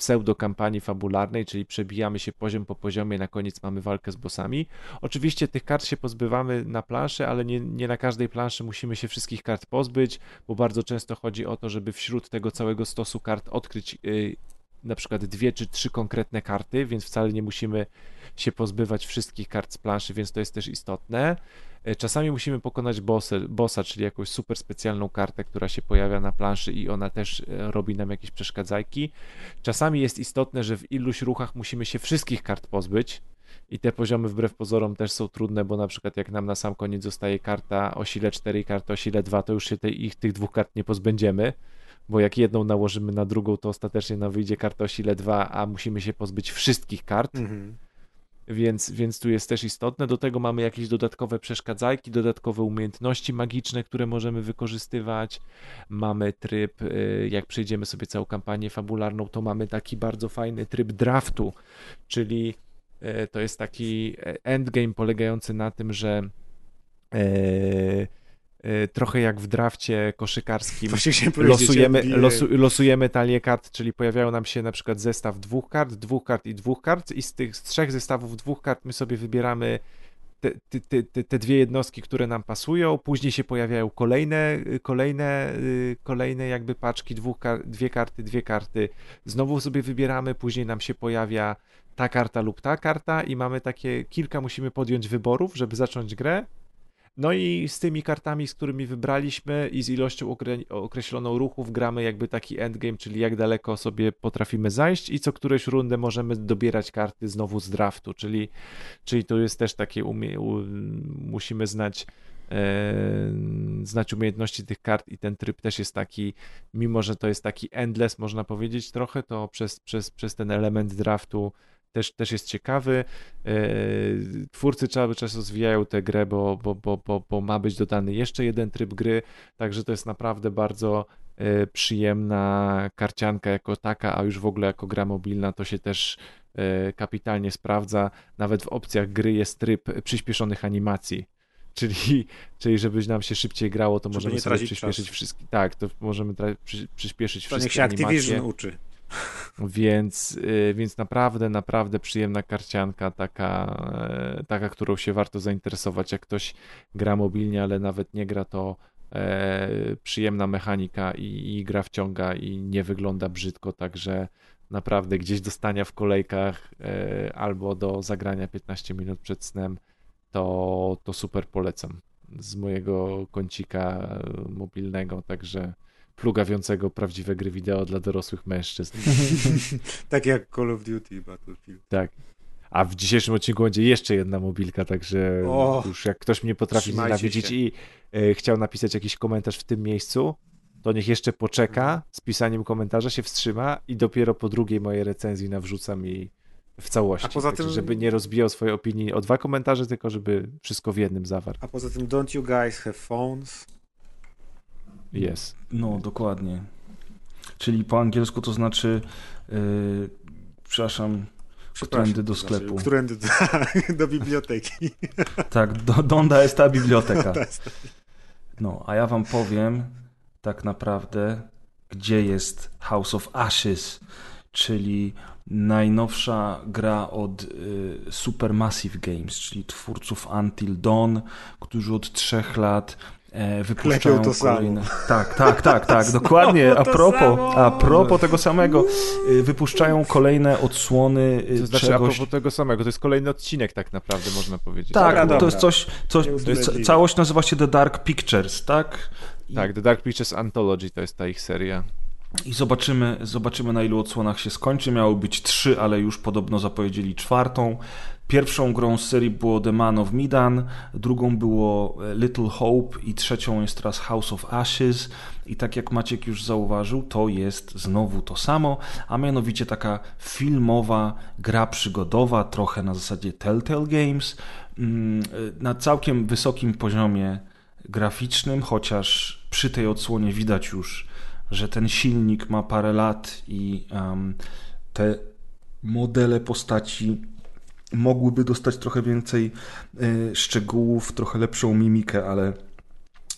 pseudo kampanii fabularnej, czyli przebijamy się poziom po poziomie, na koniec mamy walkę z bossami. Oczywiście tych kart się pozbywamy na planszy, ale nie, nie na każdej planszy musimy się wszystkich kart pozbyć, bo bardzo często chodzi o to, żeby wśród tego całego stosu kart odkryć yy, na przykład dwie czy trzy konkretne karty, więc wcale nie musimy się pozbywać wszystkich kart z planszy, więc to jest też istotne. E, czasami musimy pokonać bossa, czyli jakąś super specjalną kartę, która się pojawia na planszy i ona też e, robi nam jakieś przeszkadzajki. Czasami jest istotne, że w iluś ruchach musimy się wszystkich kart pozbyć, i te poziomy wbrew pozorom też są trudne, bo na przykład jak nam na sam koniec zostaje karta o sile 4 i karta o sile 2, to już się tej, ich, tych dwóch kart nie pozbędziemy bo jak jedną nałożymy na drugą, to ostatecznie nam wyjdzie karta o sile 2, a musimy się pozbyć wszystkich kart. Mhm. Więc, więc tu jest też istotne. Do tego mamy jakieś dodatkowe przeszkadzajki, dodatkowe umiejętności magiczne, które możemy wykorzystywać. Mamy tryb, y, jak przejdziemy sobie całą kampanię fabularną, to mamy taki bardzo fajny tryb draftu, czyli y, to jest taki endgame polegający na tym, że Y, trochę jak w drafcie koszykarskim. Losujemy, losu, losujemy talię kart, czyli pojawiają nam się na przykład zestaw dwóch kart, dwóch kart i dwóch kart i z tych z trzech zestawów dwóch kart my sobie wybieramy te, te, te, te dwie jednostki, które nam pasują, później się pojawiają kolejne, kolejne, y, kolejne jakby paczki, dwóch, dwie karty, dwie karty, znowu sobie wybieramy, później nam się pojawia ta karta lub ta karta i mamy takie, kilka musimy podjąć wyborów, żeby zacząć grę no i z tymi kartami, z którymi wybraliśmy i z ilością określoną ruchów gramy jakby taki endgame, czyli jak daleko sobie potrafimy zajść i co któreś rundę możemy dobierać karty znowu z draftu, czyli, czyli to jest też takie, umie- musimy znać e, znać umiejętności tych kart i ten tryb też jest taki, mimo że to jest taki endless, można powiedzieć trochę, to przez, przez, przez ten element draftu też, też jest ciekawy. E, twórcy cały czas rozwijają tę grę, bo, bo, bo, bo, bo ma być dodany jeszcze jeden tryb gry, także to jest naprawdę bardzo e, przyjemna karcianka jako taka, a już w ogóle jako gra mobilna to się też e, kapitalnie sprawdza. Nawet w opcjach gry jest tryb przyspieszonych animacji. Czyli, czyli żebyś nam się szybciej grało, to Żeby możemy sobie przyspieszyć wszystkie. Tak, to możemy przy, przyspieszyć to wszystkie. Niech się animacje. Activision uczy. Więc, y, więc naprawdę, naprawdę przyjemna karcianka, taka, e, taka, którą się warto zainteresować. Jak ktoś gra mobilnie, ale nawet nie gra, to e, przyjemna mechanika i, i gra wciąga i nie wygląda brzydko, także naprawdę gdzieś do stania w kolejkach e, albo do zagrania 15 minut przed snem, to, to super polecam z mojego kącika mobilnego, także plugawiącego prawdziwe gry wideo dla dorosłych mężczyzn. tak jak Call of Duty Battlefield. Tak. A w dzisiejszym odcinku będzie jeszcze jedna mobilka, także o, już jak ktoś mnie potrafi nienawidzić się. i e, chciał napisać jakiś komentarz w tym miejscu, to niech jeszcze poczeka mhm. z pisaniem komentarza, się wstrzyma i dopiero po drugiej mojej recenzji nawrzucam jej w całości. A poza tym... żeby nie rozbijał swojej opinii o dwa komentarze, tylko żeby wszystko w jednym zawarł. A poza tym, don't you guys have phones? Jest. No, dokładnie. Czyli po angielsku to znaczy, yy, przepraszam, którędy do sklepu. Znaczy, którędy do, do biblioteki. Tak, do, donda jest ta biblioteka. No, a ja wam powiem tak naprawdę, gdzie jest House of Ashes, czyli najnowsza gra od y, Supermassive Games, czyli twórców Until Dawn, którzy od trzech lat E, wypuszczają to kolejne. Samo. Tak, tak, tak, tak, dokładnie. A propos, a propos tego samego, e, wypuszczają kolejne odsłony e, to znaczy, czegoś... a propos tego samego, to jest kolejny odcinek tak naprawdę, można powiedzieć. Tak, dobra, to dobra. jest coś, coś całość nazywa się The Dark Pictures, tak? I... Tak, The Dark Pictures Anthology to jest ta ich seria. I zobaczymy, zobaczymy na ilu odsłonach się skończy. Miało być trzy, ale już podobno zapowiedzieli czwartą. Pierwszą grą z serii było The Man of Midan, drugą było e, Little Hope i trzecią jest teraz House of Ashes. I tak jak Maciek już zauważył, to jest znowu to samo, a mianowicie taka filmowa gra przygodowa, trochę na zasadzie Telltale Games, mm, e, na całkiem wysokim poziomie graficznym, chociaż przy tej odsłonie widać już, że ten silnik ma parę lat i um, te modele postaci mogłyby dostać trochę więcej y, szczegółów, trochę lepszą mimikę, ale,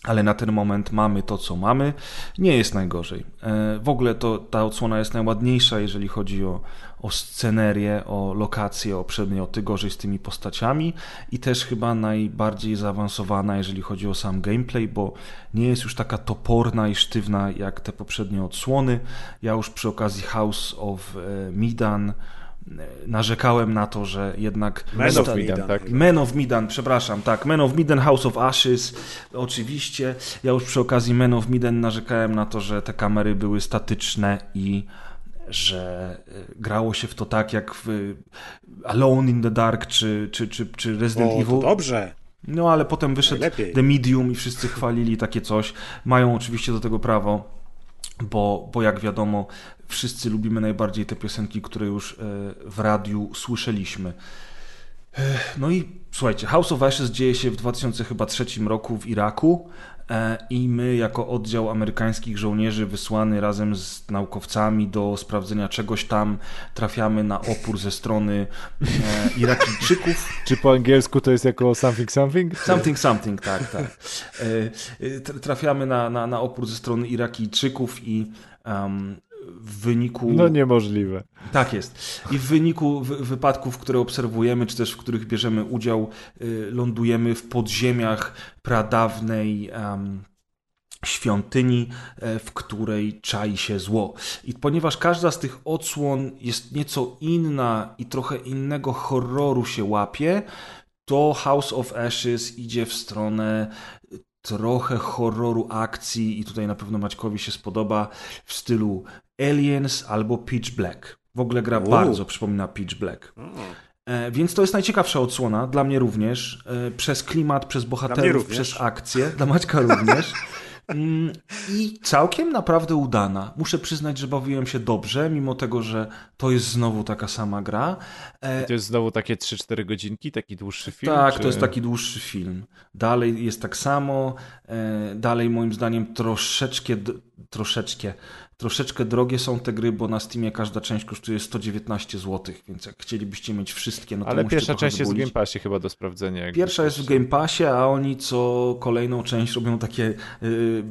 ale na ten moment mamy to, co mamy. Nie jest najgorzej. E, w ogóle to ta odsłona jest najładniejsza, jeżeli chodzi o, o scenerię, o lokacje, o przedmioty, gorzej z tymi postaciami i też chyba najbardziej zaawansowana, jeżeli chodzi o sam gameplay, bo nie jest już taka toporna i sztywna jak te poprzednie odsłony. Ja już przy okazji House of e, Midan narzekałem na to, że jednak... Men of Midan, tak? Men of Midan, przepraszam, tak. Men of Midan, House of Ashes, oczywiście. Ja już przy okazji Men of Midan narzekałem na to, że te kamery były statyczne i że e, grało się w to tak jak w Alone in the Dark czy, czy, czy, czy Resident o, Evil. dobrze. No ale potem wyszedł Najlepiej. The Medium i wszyscy chwalili takie coś. Mają oczywiście do tego prawo bo, bo jak wiadomo, wszyscy lubimy najbardziej te piosenki, które już e, w radiu słyszeliśmy. E, no i słuchajcie, House of Ashes dzieje się w 2003 roku w Iraku. E, i my jako oddział amerykańskich żołnierzy wysłany razem z naukowcami do sprawdzenia czegoś tam trafiamy na opór ze strony Irakijczyków. Czy po angielsku to jest jako something something? Something something, tak, tak. Trafiamy na, na, na opór ze strony Irakijczyków i um, w wyniku. No niemożliwe. Tak jest. I w wyniku wypadków, które obserwujemy, czy też w których bierzemy udział, y, lądujemy w podziemiach pradawnej. Um, świątyni, e, w której czai się zło. I ponieważ każda z tych odsłon jest nieco inna i trochę innego horroru się łapie, to House of Ashes idzie w stronę trochę horroru akcji i tutaj na pewno Maćkowi się spodoba w stylu Aliens albo Pitch Black. W ogóle gra bardzo przypomina Pitch Black. E, więc to jest najciekawsza odsłona, dla mnie również, e, przez klimat, przez bohaterów, przez akcję, dla Maćka również. Mm, I całkiem naprawdę udana. Muszę przyznać, że bawiłem się dobrze, mimo tego, że to jest znowu taka sama gra. E, I to jest znowu takie 3-4 godzinki, taki dłuższy film? Tak, czy... to jest taki dłuższy film. Dalej jest tak samo. E, dalej moim zdaniem troszeczkę, troszeczkę Troszeczkę drogie są te gry, bo na Steamie każda część kosztuje 119 zł, więc jak chcielibyście mieć wszystkie, no to Ale pierwsza część jest w Game Passie chyba do sprawdzenia. Pierwsza jest w Game Passie, a oni co kolejną część robią takie yy,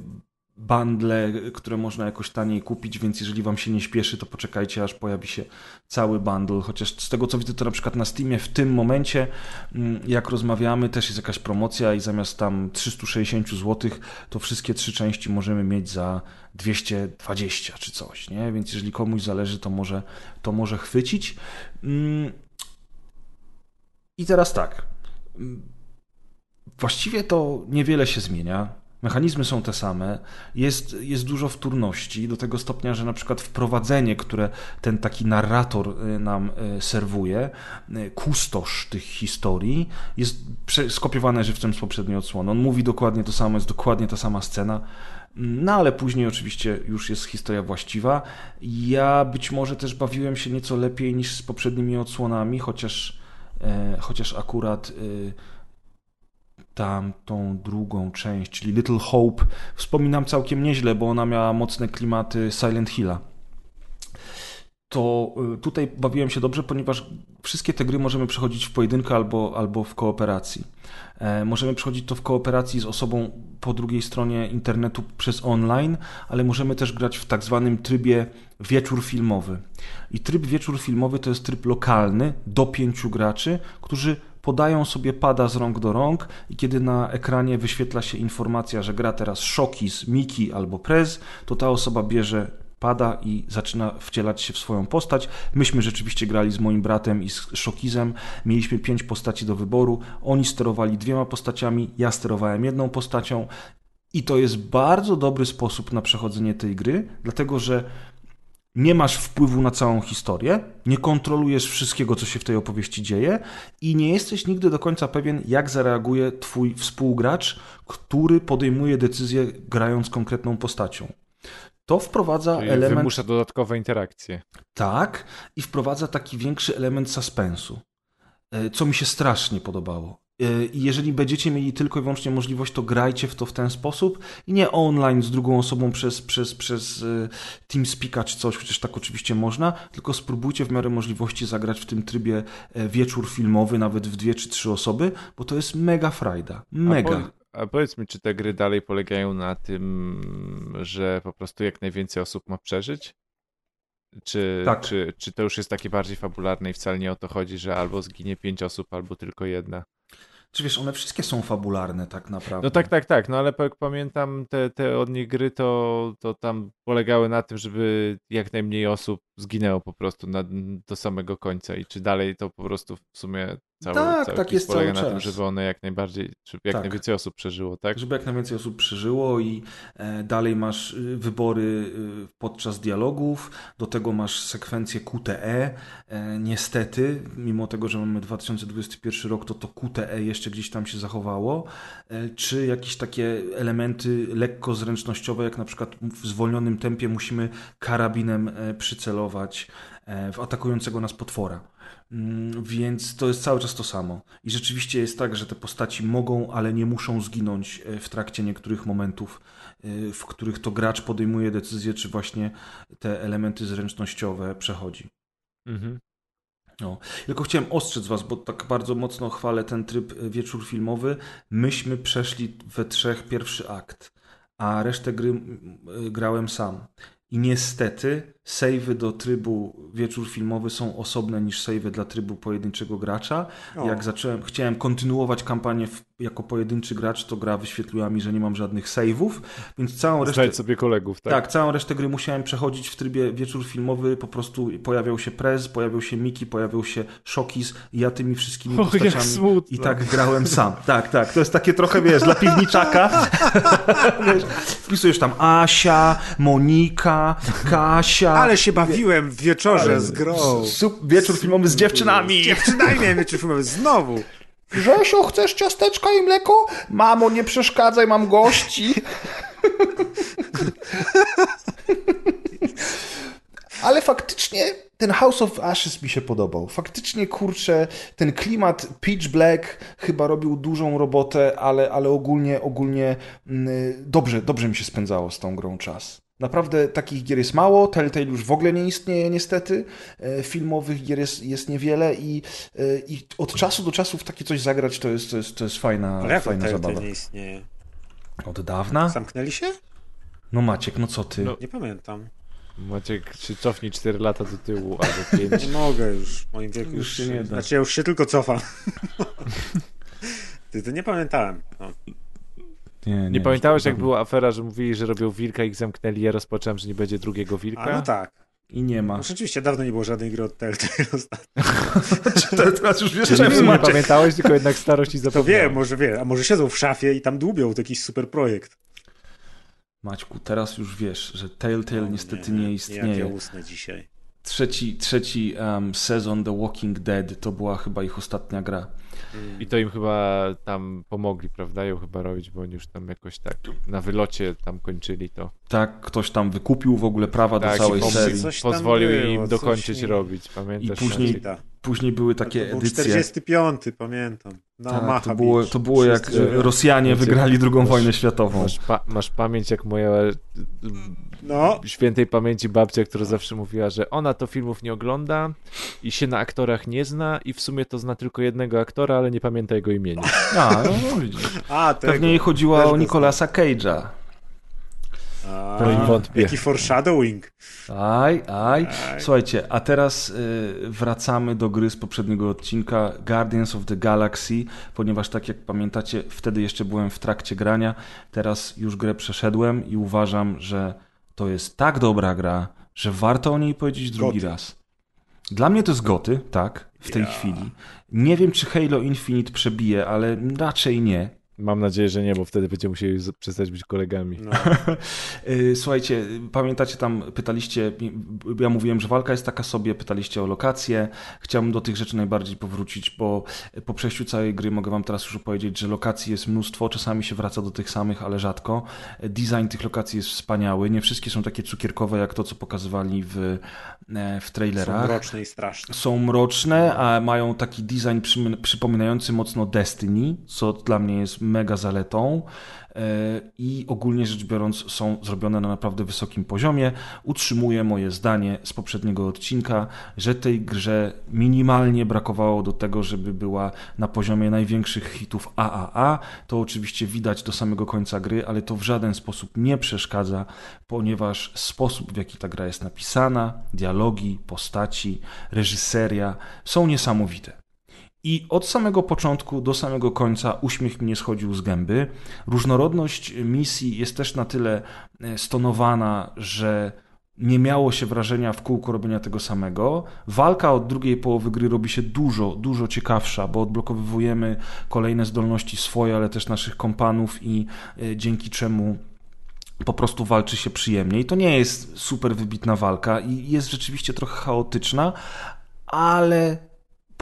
bundle, które można jakoś taniej kupić, więc jeżeli wam się nie śpieszy, to poczekajcie, aż pojawi się cały bundle. Chociaż z tego co widzę, to na przykład na Steamie w tym momencie, mm, jak rozmawiamy, też jest jakaś promocja i zamiast tam 360 zł, to wszystkie trzy części możemy mieć za 220 czy coś, nie? Więc jeżeli komuś zależy, to może, to może chwycić. Mm. I teraz tak. Mm. Właściwie to niewiele się zmienia Mechanizmy są te same, jest, jest dużo wtórności do tego stopnia, że na przykład wprowadzenie, które ten taki narrator y, nam y, serwuje, y, kustosz tych historii, jest skopiowane żywcem z poprzedniej odsłony. On mówi dokładnie to samo, jest dokładnie ta sama scena, no ale później oczywiście już jest historia właściwa. Ja być może też bawiłem się nieco lepiej niż z poprzednimi odsłonami, chociaż, e, chociaż akurat tamtą drugą część, czyli Little Hope, wspominam całkiem nieźle, bo ona miała mocne klimaty Silent Hilla. To y, tutaj bawiłem się dobrze, ponieważ wszystkie te gry możemy przechodzić w pojedynkę albo, albo w kooperacji. E, możemy przechodzić to w kooperacji z osobą po drugiej stronie internetu przez online, ale możemy też grać w tak zwanym trybie wieczór filmowy. I tryb wieczór filmowy to jest tryb lokalny do pięciu graczy, którzy podają sobie pada z rąk do rąk i kiedy na ekranie wyświetla się informacja, że gra teraz Szokis, Miki albo Prez, to ta osoba bierze pada i zaczyna wcielać się w swoją postać. Myśmy rzeczywiście grali z moim bratem i z Szokizem. Mieliśmy pięć postaci do wyboru. Oni sterowali dwiema postaciami, ja sterowałem jedną postacią. I to jest bardzo dobry sposób na przechodzenie tej gry, dlatego że nie masz wpływu na całą historię, nie kontrolujesz wszystkiego, co się w tej opowieści dzieje i nie jesteś nigdy do końca pewien, jak zareaguje twój współgracz, który podejmuje decyzję grając konkretną postacią. To wprowadza Czyli element. Wymusza dodatkowe interakcje. Tak, i wprowadza taki większy element suspensu, e, co mi się strasznie podobało. I jeżeli będziecie mieli tylko i wyłącznie możliwość, to grajcie w to w ten sposób i nie online z drugą osobą przez, przez, przez y, TeamSpeaka czy coś, chociaż tak oczywiście można, tylko spróbujcie w miarę możliwości zagrać w tym trybie e, wieczór filmowy, nawet w dwie czy trzy osoby, bo to jest mega frajda. Mega. A, po, a powiedz mi, czy te gry dalej polegają na tym, że po prostu jak najwięcej osób ma przeżyć? Czy, tak. czy, czy to już jest takie bardziej fabularne i wcale nie o to chodzi, że albo zginie pięć osób, albo tylko jedna? Czy wiesz, one wszystkie są fabularne tak naprawdę. No tak, tak, tak, no ale jak pamiętam te, te od nich gry, to, to tam polegały na tym, żeby jak najmniej osób zginęło po prostu na, do samego końca i czy dalej to po prostu w sumie cały, tak, cały tak jest polega na tym, żeby one jak najbardziej, żeby jak tak. najwięcej osób przeżyło, tak? Żeby jak najwięcej osób przeżyło i e, dalej masz y, wybory y, podczas dialogów, do tego masz sekwencję QTE. E, niestety, mimo tego, że mamy 2021 rok, to to QTE jeszcze gdzieś tam się zachowało, e, czy jakieś takie elementy lekko zręcznościowe, jak na przykład w zwolnionym tempie musimy karabinem przycelować w atakującego nas potwora. Mm, więc to jest cały czas to samo. I rzeczywiście jest tak, że te postaci mogą, ale nie muszą zginąć e, w trakcie niektórych momentów, e, w których to gracz podejmuje decyzję, czy właśnie te elementy zręcznościowe przechodzi. Mhm. No. Tylko chciałem ostrzec Was, bo tak bardzo mocno chwalę ten tryb e, wieczór filmowy. Myśmy przeszli we trzech pierwszy akt, a resztę gry grałem sam. I niestety savey do trybu wieczór filmowy są osobne niż savey dla trybu pojedynczego gracza. O. Jak zacząłem, chciałem kontynuować kampanię w, jako pojedynczy gracz, to gra wyświetliła mi, że nie mam żadnych save'ów, więc całą resztę... Znajdź sobie kolegów, tak? Tak, całą resztę gry musiałem przechodzić w trybie wieczór filmowy, po prostu pojawiał się Prez, pojawił się Miki, pojawił się Szokis i ja tymi wszystkimi jak postaciami i tak grałem sam. Tak, tak, to jest takie trochę, wiesz, dla piwniczaka. wiesz, wpisujesz tam Asia, Monika, Kasia. Ale się bawiłem w wieczorze z grą. Wieczór filmowy z dziewczynami. Przynajmniej wieczór filmowy znowu. Grzesiu, chcesz ciasteczka i mleko? Mamo, nie przeszkadzaj, mam gości. Ale faktycznie ten House of Ashes mi się podobał. Faktycznie, kurczę, ten klimat Pitch Black chyba robił dużą robotę, ale, ale ogólnie, ogólnie mm, dobrze, dobrze mi się spędzało z tą grą czas. Naprawdę takich gier jest mało, Telltale już w ogóle nie istnieje niestety, E, filmowych gier jest, jest niewiele i, e, i od czasu do czasu w takie coś zagrać to jest, to jest, to jest fajna, Ale fajna Telltale zabawa. nie istnieje? Od dawna? Zamknęli się? No Maciek, no co ty? No. Nie pamiętam. Maciek, się cofnij 4 lata do tyłu albo 5. Nie mogę już. W moim wieku Już już, się nie da. Znaczy ja już się tylko cofam. Ty, to nie pamiętałem. No. Nie, Nie pamiętałeś, już jak była afera, że mówili, że robią wilka i ich zamknęli? Ja rozpocząłem, że nie będzie drugiego wilka. A no tak. I nie ma. No, rzeczywiście dawno nie było żadnej gry od Telltale ostatnio. Teraz już wiesz, czemu nie pamiętałeś, tylko jednak starość i To zapomniałeś. wiem, może wie, a może siedzą w szafie i tam dłubią to jakiś super projekt. Maćku, teraz już wiesz, że Telltale niestety nie, Jak ja istnieje. usnę dzisiaj. Trzeci, trzeci um, sezon The Walking Dead to była chyba ich ostatnia gra. I to im chyba tam pomogli, prawda? Ją chyba robić, bo oni już tam jakoś tak na wylocie tam kończyli to. Tak, ktoś tam wykupił w ogóle prawa Tak, do całej i serii. Pozwolił było, im dokończyć nie- robić. Pamiętasz? I później-. Później były takie to był edycje. 45, pamiętam. Na Tak, to było, to było jak e, Rosjanie wygrali drugą masz- wojnę światową. Masz, pa- masz pamięć jak moja No, świętej pamięci babcia, która zawsze mówiła, że ona to filmów nie ogląda i się na aktorach nie zna i w sumie to zna tylko jednego aktora, ale nie pamięta jego imienia. A, no, no widzisz. a tego. Pewnie jej chodziło Też o Nicolasa Cage'a. A, wątpię. Jaki foreshadowing. Aj, aj. Aj. Słuchajcie, a teraz y, wracamy do gry z poprzedniego odcinka Guardians of the Galaxy, ponieważ tak jak pamiętacie, wtedy jeszcze byłem w trakcie grania, teraz już grę przeszedłem i uważam, że to jest tak dobra gra, że warto o niej powiedzieć drugi Goty. raz. Dla mnie to jest goty, tak, w tej Ja. chwili. Nie wiem, czy Halo Infinite przebije, ale raczej nie. Mam nadzieję, że nie, bo wtedy będziemy musieli przestać być kolegami. No. Y, Słuchajcie, pamiętacie tam, pytaliście, ja mówiłem, że walka jest taka sobie, pytaliście o lokacje. Chciałbym do tych rzeczy najbardziej powrócić, bo po przejściu całej gry mogę wam teraz już opowiedzieć, że lokacji jest mnóstwo, czasami się wraca do tych samych, ale rzadko. Design tych lokacji jest wspaniały, nie wszystkie są takie cukierkowe, jak to, co pokazywali w, e, w Są trailerach mroczne i straszne. są mroczne, a mają taki design przypominający mocno Destiny, co dla mnie jest mega zaletą. E, I ogólnie rzecz biorąc, są zrobione na naprawdę wysokim poziomie. Utrzymuję moje zdanie z poprzedniego odcinka, że tej grze minimalnie brakowało do tego, żeby była na poziomie największych hitów AAA. To oczywiście widać do samego końca gry, ale to w żaden sposób nie przeszkadza, ponieważ sposób, w jaki ta gra jest napisana, dialogi, postaci, reżyseria są niesamowite. I od samego początku do samego końca uśmiech mi nie schodził z gęby. Różnorodność misji jest też na tyle e, stonowana, że nie miało się wrażenia w kółko robienia tego samego. Walka od drugiej połowy gry robi się dużo, dużo ciekawsza, bo odblokowujemy kolejne zdolności swoje, ale też naszych kompanów i e, dzięki czemu po prostu walczy się przyjemniej. To nie jest super wybitna walka i jest rzeczywiście trochę chaotyczna, ale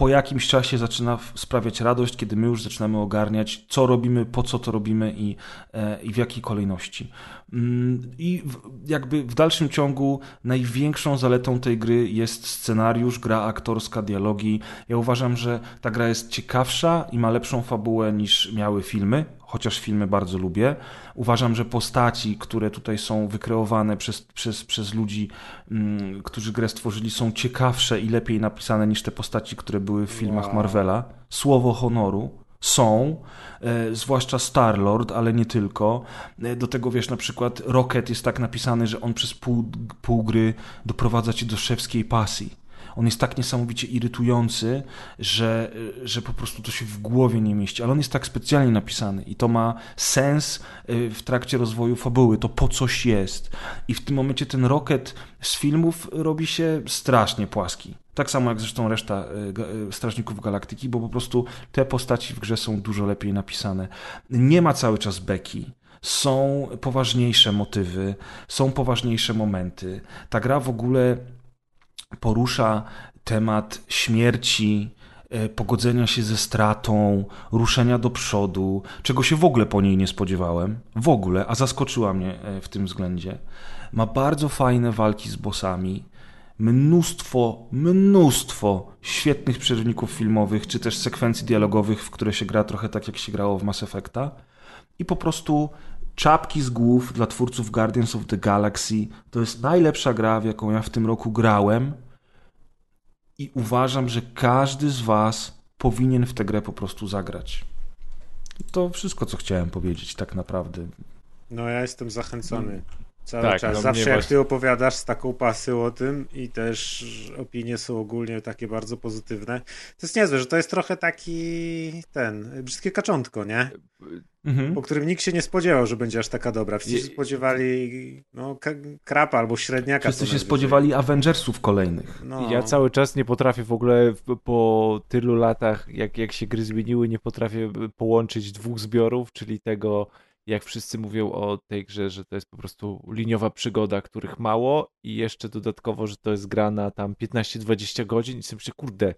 po jakimś czasie zaczyna sprawiać radość, kiedy my już zaczynamy ogarniać, co robimy, po co to robimy i, e, i w jakiej kolejności. Mm, I jakby w dalszym ciągu największą zaletą tej gry jest scenariusz, gra aktorska, dialogi. Ja uważam, że ta gra jest ciekawsza i ma lepszą fabułę niż miały filmy, chociaż filmy bardzo lubię. Uważam, że postaci, które tutaj są wykreowane przez, przez, przez ludzi, mm, którzy grę stworzyli, są ciekawsze i lepiej napisane niż te postaci, które były w filmach Wow. Marvela. Słowo honoru. Są, e, zwłaszcza Star-Lord, ale nie tylko. E, do tego wiesz, na przykład Rocket jest tak napisany, że on przez pół, pół gry doprowadza cię do szewskiej pasji. On jest tak niesamowicie irytujący, że, że po prostu to się w głowie nie mieści. Ale on jest tak specjalnie napisany i to ma sens y, w trakcie rozwoju fabuły. To po coś jest. I w tym momencie ten Rocket z filmów robi się strasznie płaski. Tak samo jak zresztą reszta y, y, Strażników Galaktyki, bo po prostu te postaci w grze są dużo lepiej napisane. Nie ma cały czas beki są poważniejsze motywy, są poważniejsze momenty. Ta gra w ogóle porusza temat śmierci, e, pogodzenia się ze stratą, ruszenia do przodu, czego się w ogóle po niej nie spodziewałem, w ogóle, a zaskoczyła mnie e, w tym względzie. Ma bardzo fajne walki z bossami, mnóstwo, mnóstwo świetnych przerywników filmowych, czy też sekwencji dialogowych, w które się gra trochę tak, jak się grało w Mass Effecta. I po prostu czapki z głów dla twórców Guardians of the Galaxy. To jest najlepsza gra, w jaką ja w tym roku grałem. I uważam, że każdy z Was powinien w tę grę po prostu zagrać. To wszystko, co chciałem powiedzieć, tak naprawdę. No, ja jestem zachęcony cały tak, czas. No Zawsze jak właśnie... ty opowiadasz z taką pasją o tym i też opinie są ogólnie takie bardzo pozytywne, to jest niezłe, że to jest trochę taki ten, brzydkie kaczątko, nie? Mhm. Po którym nikt się nie spodziewał, że będzie aż taka dobra. Wszyscy się spodziewali no, krapa albo średniaka. Wszyscy się spodziewali Avengersów kolejnych. No. Ja cały czas nie potrafię w ogóle po tylu latach, jak, jak się gry zmieniły, nie potrafię połączyć dwóch zbiorów, czyli tego jak wszyscy mówią o tej grze, że to jest po prostu liniowa przygoda, których mało i jeszcze dodatkowo, że to jest gra na tam 15-20 godzin i sobie myślę, kurde,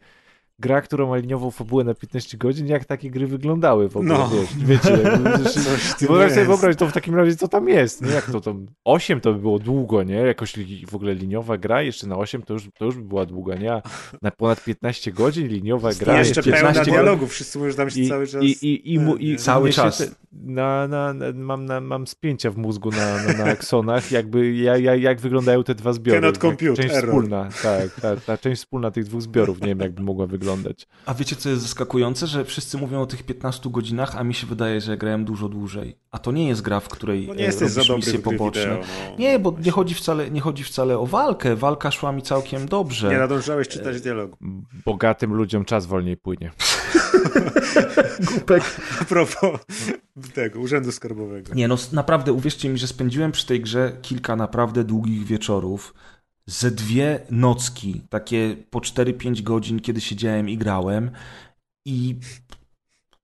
gra, która ma liniową fabułę na 15 godzin, jak takie gry wyglądały w ogóle, no. wiesz, wiecie, wyobraź sobie wyobraź to w takim razie, co tam jest, nie? jak to tam, 8 to by było długo, nie, jakoś w ogóle liniowa gra, jeszcze na 8 to już, to już by była długa, nie, a na ponad 15 godzin liniowa gra. Jeszcze pełna dialogu, wszyscy mówią, że tam się I, cały czas... I, i, i, i, i cały czas. Te, na, na, na, mam, na, mam spięcia w mózgu na, na, na aksonach, jakby ja, ja, jak wyglądają te dwa zbiory. Cannot compute, część error. wspólna, tak, ta, ta część wspólna tych dwóch zbiorów, nie wiem, jakby mogła wyglądać wyglądać. A wiecie, co jest zaskakujące? Że wszyscy mówią o tych 15 godzinach, a mi się wydaje, że grałem dużo dłużej. A to nie jest gra, w której no nie e, robisz misje poboczne. Wideo, no. Nie, bo nie chodzi, wcale, nie chodzi wcale o walkę. Walka szła mi całkiem dobrze. Nie nadążałeś czytać dialogu. Bogatym ludziom czas wolniej płynie. Głupek. A propos tego, Urzędu Skarbowego. Nie, no naprawdę, uwierzcie mi, że spędziłem przy tej grze kilka naprawdę długich wieczorów ze dwie nocki, takie po 4-5 godzin, kiedy siedziałem i grałem i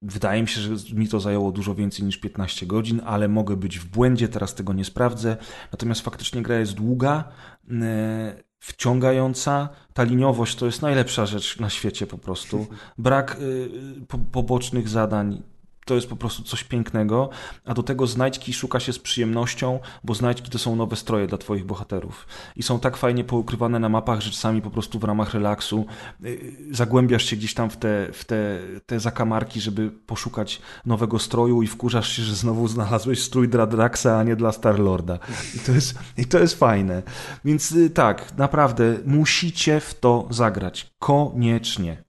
wydaje mi się, że mi to zajęło dużo więcej niż 15 godzin, ale mogę być w błędzie, teraz tego nie sprawdzę. Natomiast faktycznie gra jest długa, e, wciągająca. Ta liniowość to jest najlepsza rzecz na świecie po prostu. Brak e, pobocznych zadań to jest po prostu coś pięknego, a do tego znajdźki szuka się z przyjemnością, bo znajdźki to są nowe stroje dla twoich bohaterów i są tak fajnie poukrywane na mapach, że czasami po prostu w ramach relaksu y, zagłębiasz się gdzieś tam w te, w te, te zakamarki, żeby poszukać nowego stroju i wkurzasz się, że znowu znalazłeś strój dla Draxa, a nie dla Starlorda. I to jest, i to jest fajne. Więc y, tak, naprawdę musicie w to zagrać. Koniecznie.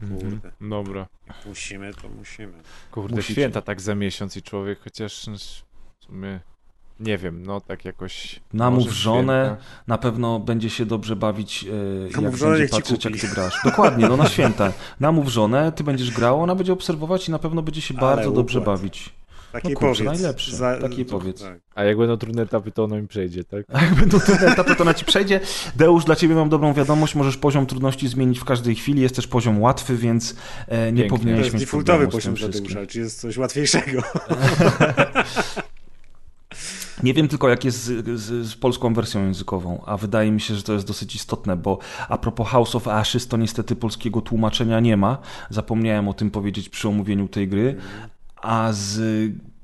Kurde. Dobra. Musimy, to musimy. Kurde, Musicie. święta tak za miesiąc i człowiek chociaż no, w sumie nie wiem, no tak jakoś. Namów żonę, święta. na pewno będzie się dobrze bawić, e, jak żonę, będzie patrzeć, jak ty grasz. Dokładnie, no na święta. Namów żonę, ty będziesz grał, ona będzie obserwować i na pewno będzie się Ale bardzo układ. dobrze bawić. Takiej no kurczę, powiedz. najlepsze, Za... takiej powiedz. Tak. A jak będą trudne etapy, to ono mi przejdzie, tak? A jak będą trudne etapy, to ona ci przejdzie. Deusz, dla ciebie mam dobrą wiadomość, możesz poziom trudności zmienić w każdej chwili, jest też poziom łatwy, więc e, nie Pięknie. powinieneś mieć defaultowy poziom dla Deusza, czy jest coś łatwiejszego. Nie wiem tylko, jak jest z, z, z, polską wersją językową, a wydaje mi się, że to jest dosyć istotne, bo a propos House of Ashes, to niestety polskiego tłumaczenia nie ma. Zapomniałem o tym powiedzieć przy omówieniu tej gry, a z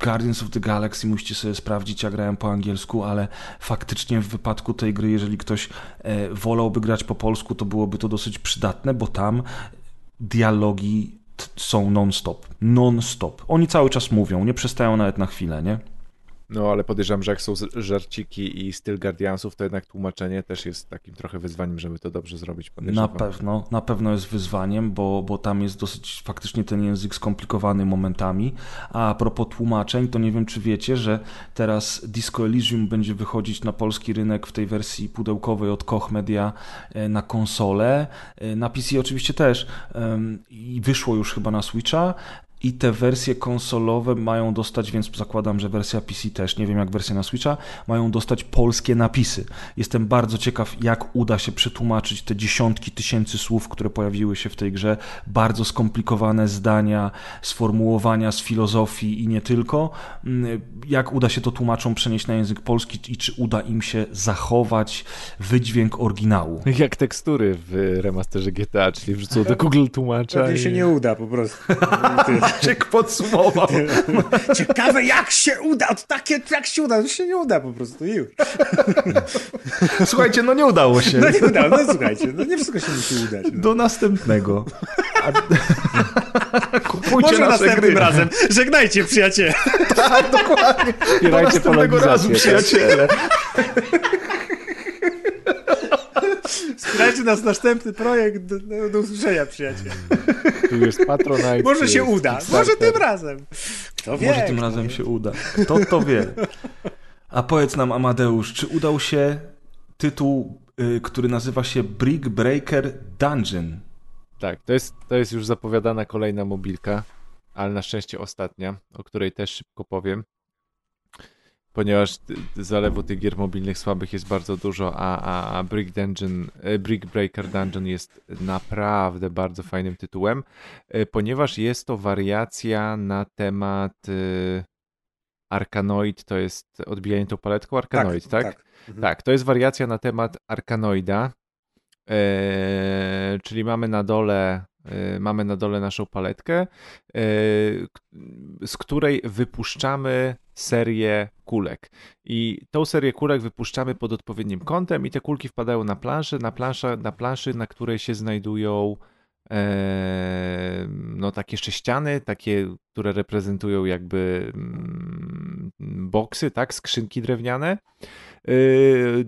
Guardians of the Galaxy musicie sobie sprawdzić, ja grałem po angielsku, ale faktycznie w wypadku tej gry, jeżeli ktoś e, wolałby grać po polsku, to byłoby to dosyć przydatne, bo tam dialogi są non-stop. Non-stop. Oni cały czas mówią, nie przestają nawet na chwilę, nie? No, ale podejrzewam, że jak są żarciki i styl Guardiansów, to jednak tłumaczenie też jest takim trochę wyzwaniem, żeby to dobrze zrobić. Na Podejrzewam. pewno, na pewno jest wyzwaniem, bo, bo tam jest dosyć faktycznie ten język skomplikowany momentami. A a propos tłumaczeń, to nie wiem, czy wiecie, że teraz Disco Elysium będzie wychodzić na polski rynek w tej wersji pudełkowej od Koch Media e, na konsolę, e, na PC oczywiście też i wyszło już chyba na Switcha. I te wersje konsolowe mają dostać, więc zakładam, że wersja PC też, nie wiem jak wersja na Switcha, mają dostać polskie napisy. Jestem bardzo ciekaw, jak uda się przetłumaczyć te dziesiątki tysięcy słów, które pojawiły się w tej grze, bardzo skomplikowane zdania, sformułowania z filozofii i nie tylko. Mm, Jak uda się to tłumaczom przenieść na język polski i czy uda im się zachować wydźwięk oryginału. Jak tekstury w remasterze GTA, czyli wrzucą do Google tłumacza. Pewnie i- się nie uda po prostu. Maciek podsumował. Ciekawe jak się uda, to takie jak się uda, to się nie uda po prostu już. Słuchajcie, no nie udało się. No nie uda, no słuchajcie, no nie wszystko się musi udać. No. Do następnego. A... Kupujcie Może następnym gry. razem. Żegnajcie przyjaciele. Tak, dokładnie. Do następnego razu, tak. przyjaciele. Wspierajcie nas następny projekt. Do, do, usłyszenia przyjaciele. Tu jest Patronite. Może się uda, może tym razem. Kto wie? Może tym kto razem wie. się uda. Kto to wie? A powiedz nam, Amadeusz, czy udał się tytuł, y, który nazywa się Brick Breaker Dungeon? Tak, to jest, to jest już zapowiadana kolejna mobilka, ale na szczęście ostatnia, o której też szybko powiem. Ponieważ zalewu tych gier mobilnych słabych jest bardzo dużo, a, a, a Brick, Dungeon, e, Brick Breaker Dungeon jest naprawdę bardzo fajnym tytułem, e, ponieważ jest to wariacja na temat e, Arkanoid, to jest odbijanie tą paletką Arkanoid, tak? tak. Mhm. Tak, to jest wariacja na temat Arkanoida, czyli mamy na dole mamy na dole naszą paletkę, z której wypuszczamy serię kulek. I tą serię kulek wypuszczamy pod odpowiednim kątem i te kulki wpadają na planszę, na, plansza, na planszy, na której się znajdują e, no takie sześciany, takie, które reprezentują jakby mm, boksy, tak, skrzynki drewniane. Yy,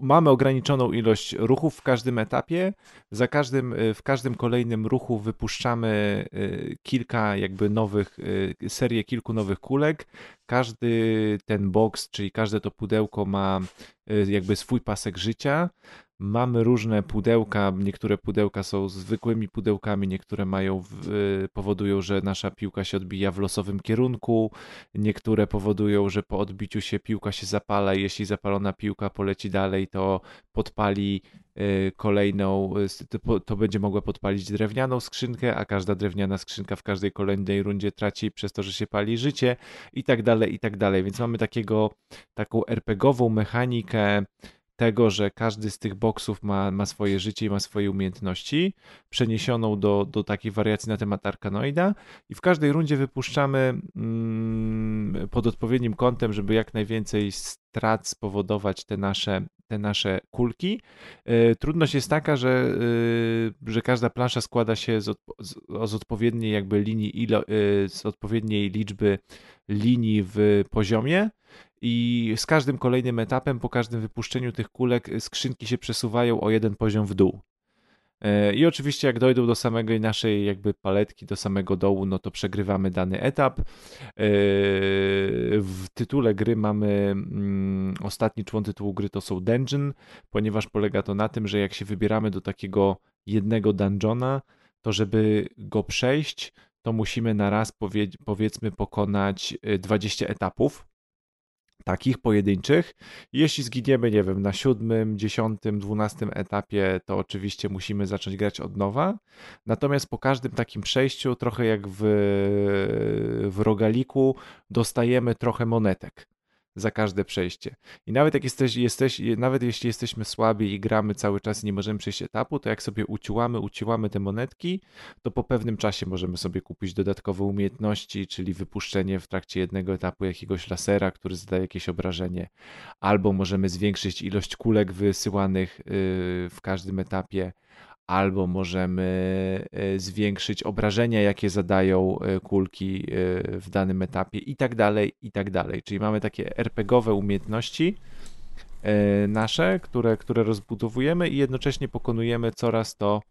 Mamy ograniczoną ilość ruchów w każdym etapie. Za każdym, y, w każdym kolejnym ruchu wypuszczamy y, kilka jakby nowych, y, serię kilku nowych kulek. Każdy ten box, czyli każde to pudełko ma jakby swój pasek życia. Mamy różne pudełka, niektóre pudełka są zwykłymi pudełkami, niektóre mają, w- powodują, że nasza piłka się odbija w losowym kierunku, niektóre powodują, że po odbiciu się piłka się zapala. Jeśli zapalona piłka poleci dalej, to podpali y, kolejną, s- to będzie mogła podpalić drewnianą skrzynkę, a każda drewniana skrzynka w każdej kolejnej rundzie traci przez to, że się pali życie i tak dalej, i tak dalej. Więc mamy takiego, taką RPGową mechanikę tego, że każdy z tych boksów ma, ma swoje życie i ma swoje umiejętności, przeniesioną do, do takiej wariacji na temat Arkanoida i w każdej rundzie wypuszczamy mm, pod odpowiednim kątem, żeby jak najwięcej strat spowodować te nasze, te nasze kulki. E, Trudność jest taka, że, e, że każda plansza składa się z, odpo- z, z odpowiedniej jakby linii, ilo, e, z odpowiedniej liczby linii w poziomie i z każdym kolejnym etapem, po każdym wypuszczeniu tych kulek, skrzynki się przesuwają o jeden poziom w dół. E, I oczywiście, jak dojdą do samej naszej jakby paletki, do samego dołu, no to przegrywamy dany etap. E, W tytule gry mamy mm, ostatni człon tytułu gry to są dungeon, ponieważ polega to na tym, że jak się wybieramy do takiego jednego dungeona, to żeby go przejść, to musimy na raz powie, powiedzmy pokonać y, 20 etapów takich pojedynczych. Jeśli zginiemy, nie wiem, na siódmym, dziesiątym, dwunastym etapie, to oczywiście musimy zacząć grać od nowa. Natomiast po każdym takim przejściu, trochę jak w, w rogaliku, dostajemy trochę monetek za każde przejście. I nawet jak jesteś, jesteś, nawet jeśli jesteśmy słabi i gramy cały czas i nie możemy przejść etapu, to jak sobie uciłamy, uciłamy te monetki, to po pewnym czasie możemy sobie kupić dodatkowe umiejętności, czyli wypuszczenie w trakcie jednego etapu jakiegoś lasera, który zadaje jakieś obrażenie, albo możemy zwiększyć ilość kulek wysyłanych yy, w każdym etapie, albo możemy e, zwiększyć obrażenia, jakie zadają e, kulki e, w danym etapie i tak dalej, i tak dalej. Czyli mamy takie RPGowe umiejętności nasze, które, które rozbudowujemy i jednocześnie pokonujemy coraz to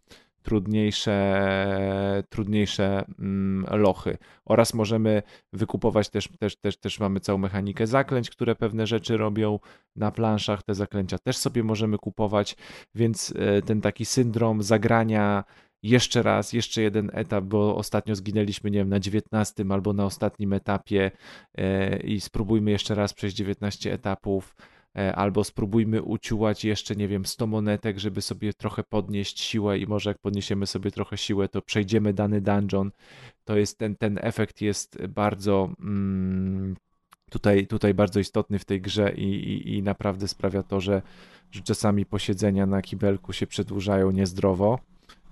trudniejsze, trudniejsze mm, lochy. Oraz możemy wykupować też, też, też, też mamy całą mechanikę zaklęć, które pewne rzeczy robią na planszach. Te zaklęcia też sobie możemy kupować, więc e, ten taki syndrom zagrania jeszcze raz, jeszcze jeden etap, bo ostatnio zginęliśmy, nie wiem, na 19 albo na ostatnim etapie e, i spróbujmy jeszcze raz przejść 19 etapów albo spróbujmy uciułać jeszcze, nie wiem, 100 monetek, żeby sobie trochę podnieść siłę i może jak podniesiemy sobie trochę siłę, to przejdziemy dany dungeon. To jest ten, ten efekt jest bardzo mm, tutaj, tutaj bardzo istotny w tej grze i, i, i naprawdę sprawia to, że, że czasami posiedzenia na kibelku się przedłużają niezdrowo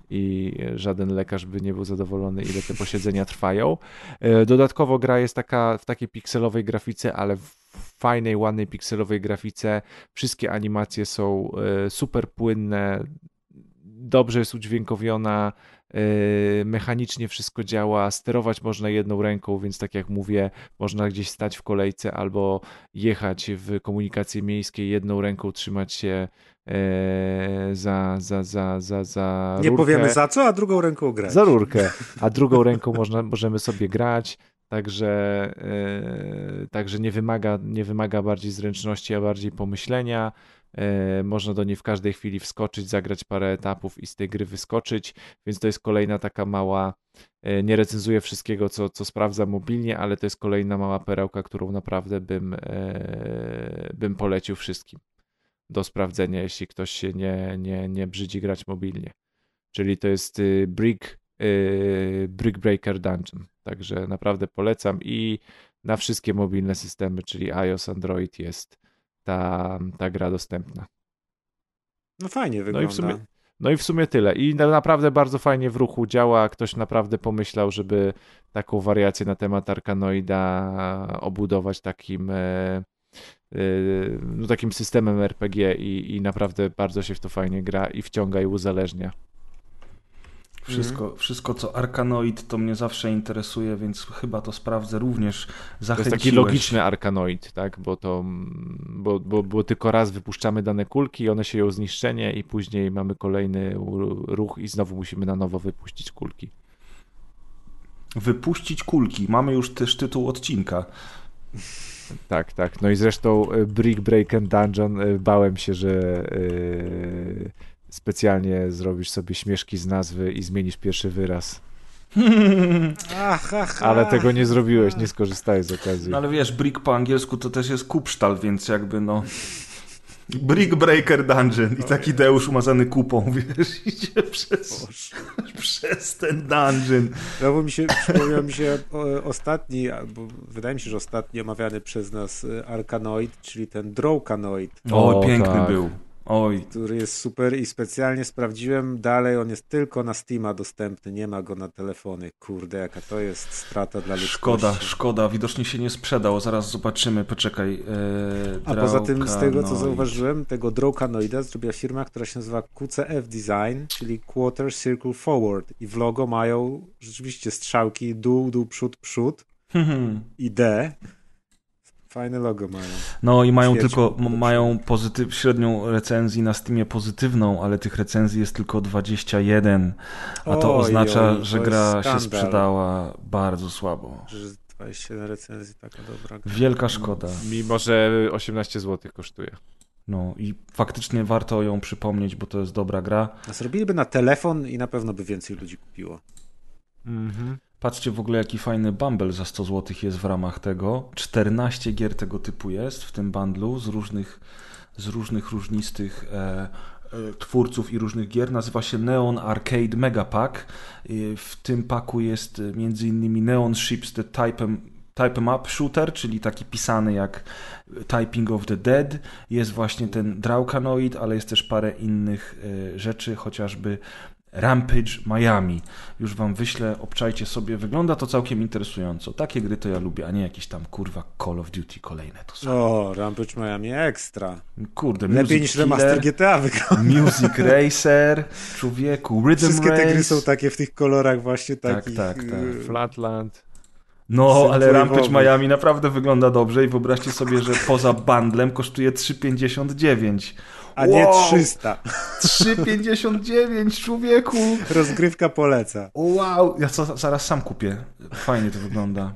i żaden lekarz by nie był zadowolony, ile te posiedzenia trwają. E, dodatkowo gra jest taka w takiej pikselowej grafice, ale w fajnej, ładnej pikselowej grafice. Wszystkie animacje są e, super płynne, dobrze jest udźwiękowiona, e, mechanicznie wszystko działa, sterować można jedną ręką, więc tak jak mówię, można gdzieś stać w kolejce albo jechać w komunikacji miejskiej jedną ręką, trzymać się e, za, za, za, za, za Nie rurkę. powiemy za co, a drugą ręką grać. Za rurkę, a drugą ręką można, możemy sobie grać. Także, yy, także nie, wymaga, nie wymaga bardziej zręczności, a bardziej pomyślenia. Yy, można do niej w każdej chwili wskoczyć, zagrać parę etapów i z tej gry wyskoczyć, więc to jest kolejna taka mała. Yy, nie recenzuję wszystkiego, co, co sprawdzam mobilnie, ale to jest kolejna mała perełka, którą naprawdę bym, bym polecił wszystkim do sprawdzenia, jeśli ktoś się nie, nie, nie brzydzi grać mobilnie. Czyli to jest Brick, Brick Breaker Dungeon. Także naprawdę polecam i na wszystkie mobilne systemy, czyli iOS, Android jest ta, ta gra dostępna. No fajnie wygląda. No i w sumie, no i w sumie tyle. I naprawdę bardzo fajnie w ruchu działa. Ktoś naprawdę pomyślał, żeby taką wariację na temat Arkanoida obudować takim, e, e, no, takim systemem RPG i, i naprawdę bardzo się w to fajnie gra i wciąga i uzależnia. Wszystko, mm. wszystko co Arkanoid to mnie zawsze interesuje, więc chyba to sprawdzę również. To jest taki logiczny Arkanoid, tak? Bo to bo, bo, bo tylko raz wypuszczamy dane kulki, one się ją zniszczenie i później mamy kolejny ruch i znowu musimy na nowo wypuścić kulki. Wypuścić kulki. Mamy już też tytuł odcinka. Tak, tak. No i zresztą e, Brick Break and Dungeon e, bałem się, że yy specjalnie zrobisz sobie śmieszki z nazwy i zmienisz pierwszy wyraz. Ach, ach, ale tego nie zrobiłeś, nie skorzystałeś z okazji. No ale wiesz, brick po angielsku to też jest kupsztal, więc jakby no... Brick Breaker Dungeon i taki Deusz umazany kupą, wiesz, idzie przez, przez ten dungeon. No bo mi się, przypomniał mi się ostatni, bo wydaje mi się, że ostatni omawiany przez nas e, Arkanoid, czyli ten Drowkanoid. O, o piękny tak. był. Oj. który jest super i specjalnie sprawdziłem. Dalej on jest tylko na Steama dostępny, nie ma go na telefony. Kurde, jaka to jest strata dla ludzkości. Szkoda, szkoda. Widocznie się nie sprzedał. Zaraz zobaczymy, poczekaj. Eee, A poza tym, z tego co zauważyłem, tego Drowkanoida zrobiła firma, która się nazywa QCF Design, czyli Quarter Circle Forward. I w logo mają rzeczywiście strzałki dół, dół, przód, przód i D. Fajne logo mają. No i mają tylko mają pozytyw, średnią recenzji na Steamie pozytywną, ale tych recenzji jest tylko 21, a to oj, oznacza, oj, że gra się sprzedała bardzo słabo. Że 21 recenzji, taka dobra gra. Wielka szkoda. Mimo, że 18 zł kosztuje. No i faktycznie warto ją przypomnieć, bo to jest dobra gra. A zrobiliby na telefon i na pewno by więcej ludzi kupiło. Mhm. Patrzcie w ogóle, jaki fajny bundle za 100 zł jest w ramach tego. 14 gier tego typu jest w tym bundlu z różnych, z różnych różnistych e, e, twórców i różnych gier. Nazywa się Neon Arcade Mega Pack. W tym paku jest m.in. Neon Ships The Type Type Up Shooter, czyli taki pisany jak Typing of the Dead. Jest właśnie ten Draukanoid, ale jest też parę innych e, rzeczy, chociażby Rampage Miami. Już wam wyślę, obczajcie sobie. Wygląda to całkiem interesująco. Takie gry to ja lubię, a nie jakieś tam kurwa Call of Duty kolejne to są. O, Rampage Miami ekstra. Kurde, Lepiej Music niż remaster Killer, GTA wygląda. Music Racer, człowieku, Rhythm Wszystkie Race. te gry są takie w tych kolorach właśnie Tak, takich. tak, tak. y, Flatland. No, ale. Rampage Miami naprawdę wygląda dobrze i wyobraźcie sobie, że poza bundlem kosztuje 3,59. A nie Wow! 300. 3,59 człowieku! Rozgrywka poleca. Wow! Ja co, zaraz sam kupię. Fajnie to wygląda.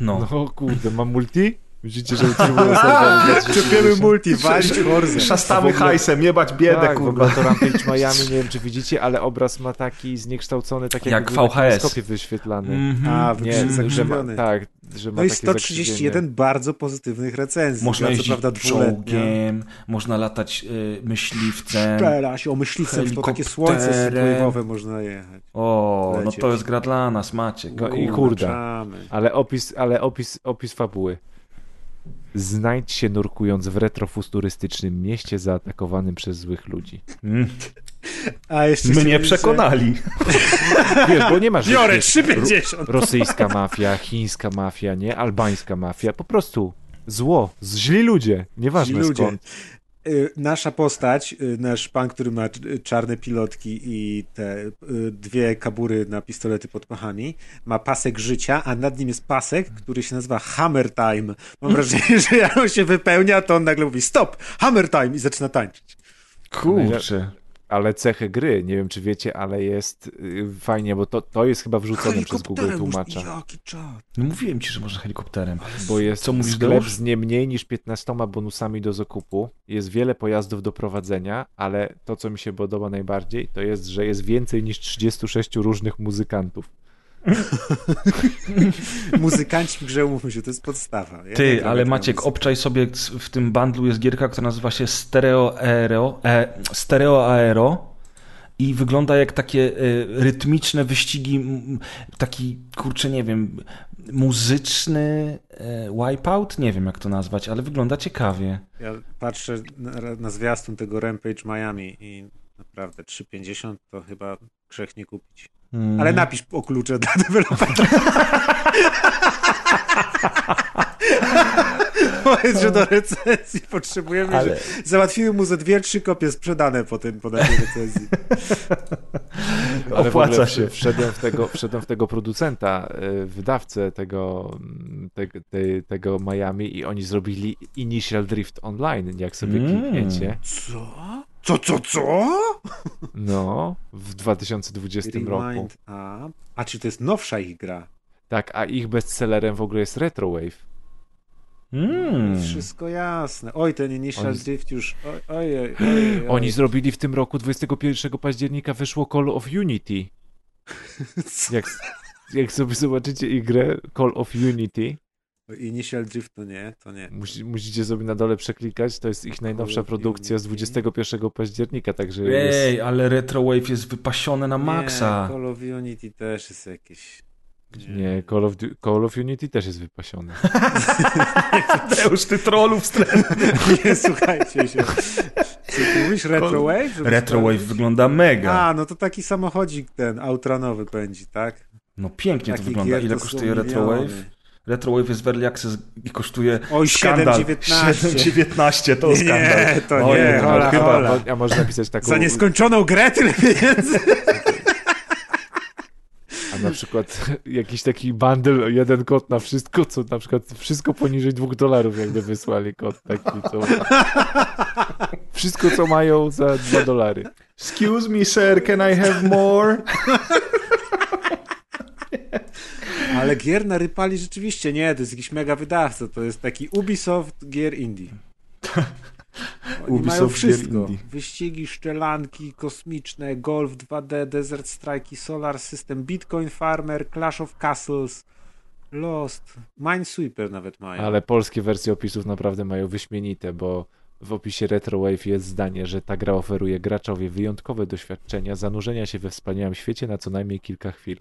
No. No kurde, mam multi? Widzicie, że Czepiemy multi, walić Horzę. Szastamy W ogóle- hajsem, jebać biedę, tak, w kurwa. to Rampage Miami, nie wiem czy widzicie, ale obraz ma taki zniekształcony, tak Jak był na VHS. kineskopie wyświetlany. Mhm. A, Nie, nie, że ma, tak, że ma No i takie 131 bardzo pozytywnych recenzji. Można jeździć prawda czołgiem, można latać y, myśliwcem. Szperaś, o myśliwcem, w to takie słońce synthwave'owe można jechać. O, no to jest gra dla nas, Maciek. No i. Zapraszamy. Ale opis, ale opis, opis fabuły. Znajdź się nurkując w retrofuturystycznym mieście zaatakowanym przez złych ludzi. Mm. A jeszcze Mnie przekonali. Wiesz, bo nie masz... Biorę wiesz, 3,50. rosyjska mafia, chińska mafia, nie? Albańska mafia. Po prostu zło, źli ludzie. Nieważne Źli ludzie. skąd. Y, Nasza postać, y, nasz pan, który ma czarne pilotki i te y, dwie kabury na pistolety pod pachami, ma pasek życia, a nad nim jest pasek, który się nazywa Hammer Time. Mam wrażenie, że jak on się wypełnia, to on nagle mówi stop, Hammer Time i zaczyna tańczyć. Kurczę. Ale cechy gry, nie wiem czy wiecie, ale jest y, fajnie, bo to, to jest chyba wrzucone przez Google tłumacza. można- Jaki czad. No mówiłem ci, że można helikopterem. Bo jest Co mówisz, sklep z nie mniej niż 15 bonusami do zakupu. Jest wiele pojazdów do prowadzenia, ale to, co mi się podoba najbardziej, to jest, że jest więcej niż 36 różnych muzykantów. Muzykanci w grze, umówmy się, to jest podstawa. Ja Ty, ale Maciek, muzykę. obczaj sobie, w tym bundlu jest gierka, która nazywa się Stereo Aero, e, Stereo Aero i wygląda jak takie e, rytmiczne wyścigi, taki, kurczę, nie wiem, muzyczny e, wipeout? Nie wiem, jak to nazwać, ale wygląda ciekawie. Ja patrzę na, na zwiastun tego Rampage Miami i naprawdę 3,50 to chyba grzech nie kupić. Mm. Ale napisz o klucze dla dewelopera. Powiedz, że do recenzji potrzebujemy, Ale- że załatwimy mu ze dwie, trzy kopie sprzedane po, tym, po takiej recenzji. Ale Opłaca się. Wszedłem w tego, wszedłem w tego producenta, y, wydawcę tego, mm, te, te, tego Miami i oni zrobili Initial Drift Online, jak sobie Mm. klikniecie. Co? Co, co, co? No, w 2020 roku. Up. A czy to jest nowsza ich gra? Tak, a ich bestsellerem w ogóle jest Retrowave. Mm. Wszystko jasne. Oj, ten Initial Oni- Drift już... Oj, oj, oj, oj, oj. Oni zrobili w tym roku, 21 października, wyszło Call of Unity. Jak, jak sobie zobaczycie ich grę Call of Unity, Initial Drift to nie, to nie. musi, musicie sobie na dole przeklikać, to jest ich najnowsza produkcja z Unity. 21 października, także jest... Ej, ale Retrowave jest wypasione na maksa. Nie, Call of Unity też jest jakieś... Nie, Call of, Call of Unity też jest wypasiony. Już ty trollu wstrętny. Nie słuchajcie się. Co ty mówisz? Retrowave? Retrowave wygląda mega. A, no to taki samochodzik ten outronowy pędzi, tak? No pięknie to Takich wygląda. Ile to kosztuje Retrowave? Retrowave jest w Early Access i kosztuje Oj, skandal. 7,19. 7,19 to Nie, skandal. to Oj, nie, no, hola, chyba. hola. A można napisać taką... Za nieskończoną grę tyle pieniędzy. A na przykład jakiś taki bundle, jeden kod na wszystko, co na przykład wszystko poniżej dwóch dolarów jakby wysłali kod taki, co... Wszystko, co mają za dwa dolary. Excuse me, sir, can I have more? Ale gier narypali rzeczywiście, nie, to jest jakiś mega wydawca, to jest taki Ubisoft gier indie. Oni Ubisoft mają wszystko. Wyścigi, szczelanki, kosmiczne, golf 2D, Desert Strike, Solar System, Bitcoin Farmer, Clash of Castles, Lost, Minesweeper nawet mają. Ale polskie wersje opisów naprawdę mają wyśmienite, bo w opisie Retrowave jest zdanie, że ta gra oferuje graczowi wyjątkowe doświadczenia zanurzenia się we wspaniałym świecie na co najmniej kilka chwil.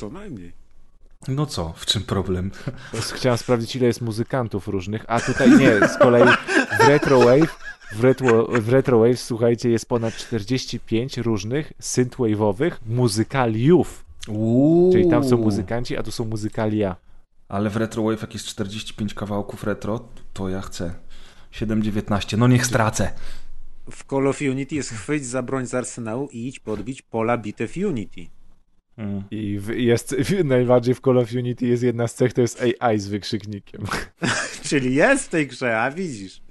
Co najmniej. No co, w czym problem? Chciałem sprawdzić, ile jest muzykantów różnych, a tutaj nie, z kolei w Retrowave, w, retro, w Retrowave, słuchajcie, jest ponad 45 różnych synthwave'owych muzykaliów. Uuu. Czyli tam są muzykanci, a tu są muzykalia. Ale w Retrowave jak jest 45 kawałków retro, to ja chcę. 7,19. No niech stracę. W Call of Unity jest chwyć za broń z arsenału i idź podbić pola bitew Unity. Mm. I w, jest najbardziej w Call of Unity jest jedna z cech, to jest AI z wykrzyknikiem. Czyli jest w tej grze, a widzisz.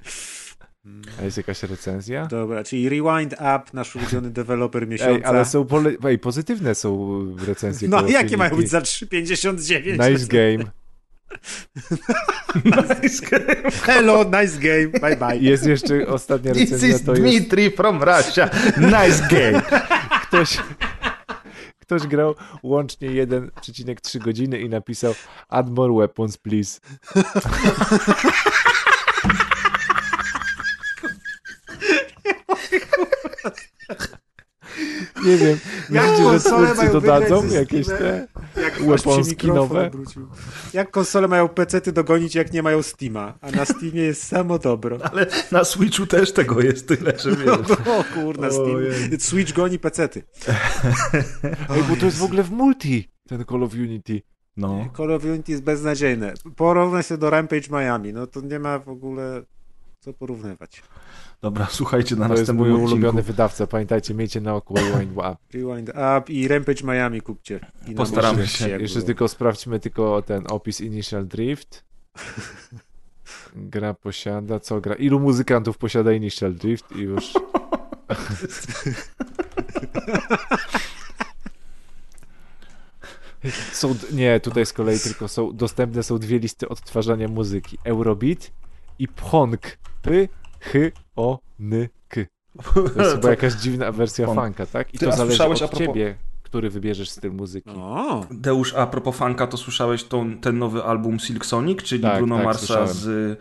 A jest jakaś recenzja? Dobra, czyli Rewind Up, nasz ulubiony deweloper miesiąca. Ej, ale są pole... Ej, pozytywne są recenzje No Call of jakie Unity. mają być za 3,59? Nice game. Hello, nice game, bye bye. Jest jeszcze ostatnia recenzja, to jest Dmitri from Russia. Nice game. ktoś... Ktoś grał łącznie 1,3 godziny i napisał Add more weapons, please. Nie wiem, Jak myślicie, że twórcy dodadzą jakieś te Jak nowe? Jak konsole mają PC-ty dogonić, jak nie mają Steama? A na Steamie jest samo dobro. Ale na Switchu też tego jest tyle, że wiesz. O kurna, Steam. Ojej. Switch goni PC-ty. Ej, bo to jest w ogóle w multi, ten Call of Unity. No. Call of Unity jest beznadziejne. Porównaj się do Rampage Miami, no to nie ma w ogóle co porównywać. Dobra, słuchajcie na To jest następnym mój odcinku. ulubiony wydawca, pamiętajcie, miejcie na oku Rewind Up. Rewind Up i Rampage Miami kupcie. I Postaramy się. Jeszcze było. tylko sprawdźmy tylko ten opis Initial Drift. Gra posiada, co gra? Ilu muzykantów posiada Initial Drift i już... Są, nie, tutaj z kolei tylko są dostępne są dwie listy odtwarzania muzyki. Eurobeat i Pong. P, H, O, N, K. To jest chyba jakaś dziwna wersja funka, tak? I Ty, to zależy od propos- ciebie, który wybierzesz styl muzyki. O, Deusz, a propos funka, to słyszałeś tą, ten nowy album Silk Sonic, czyli Tak, Bruno tak, Marsa słyszałem. z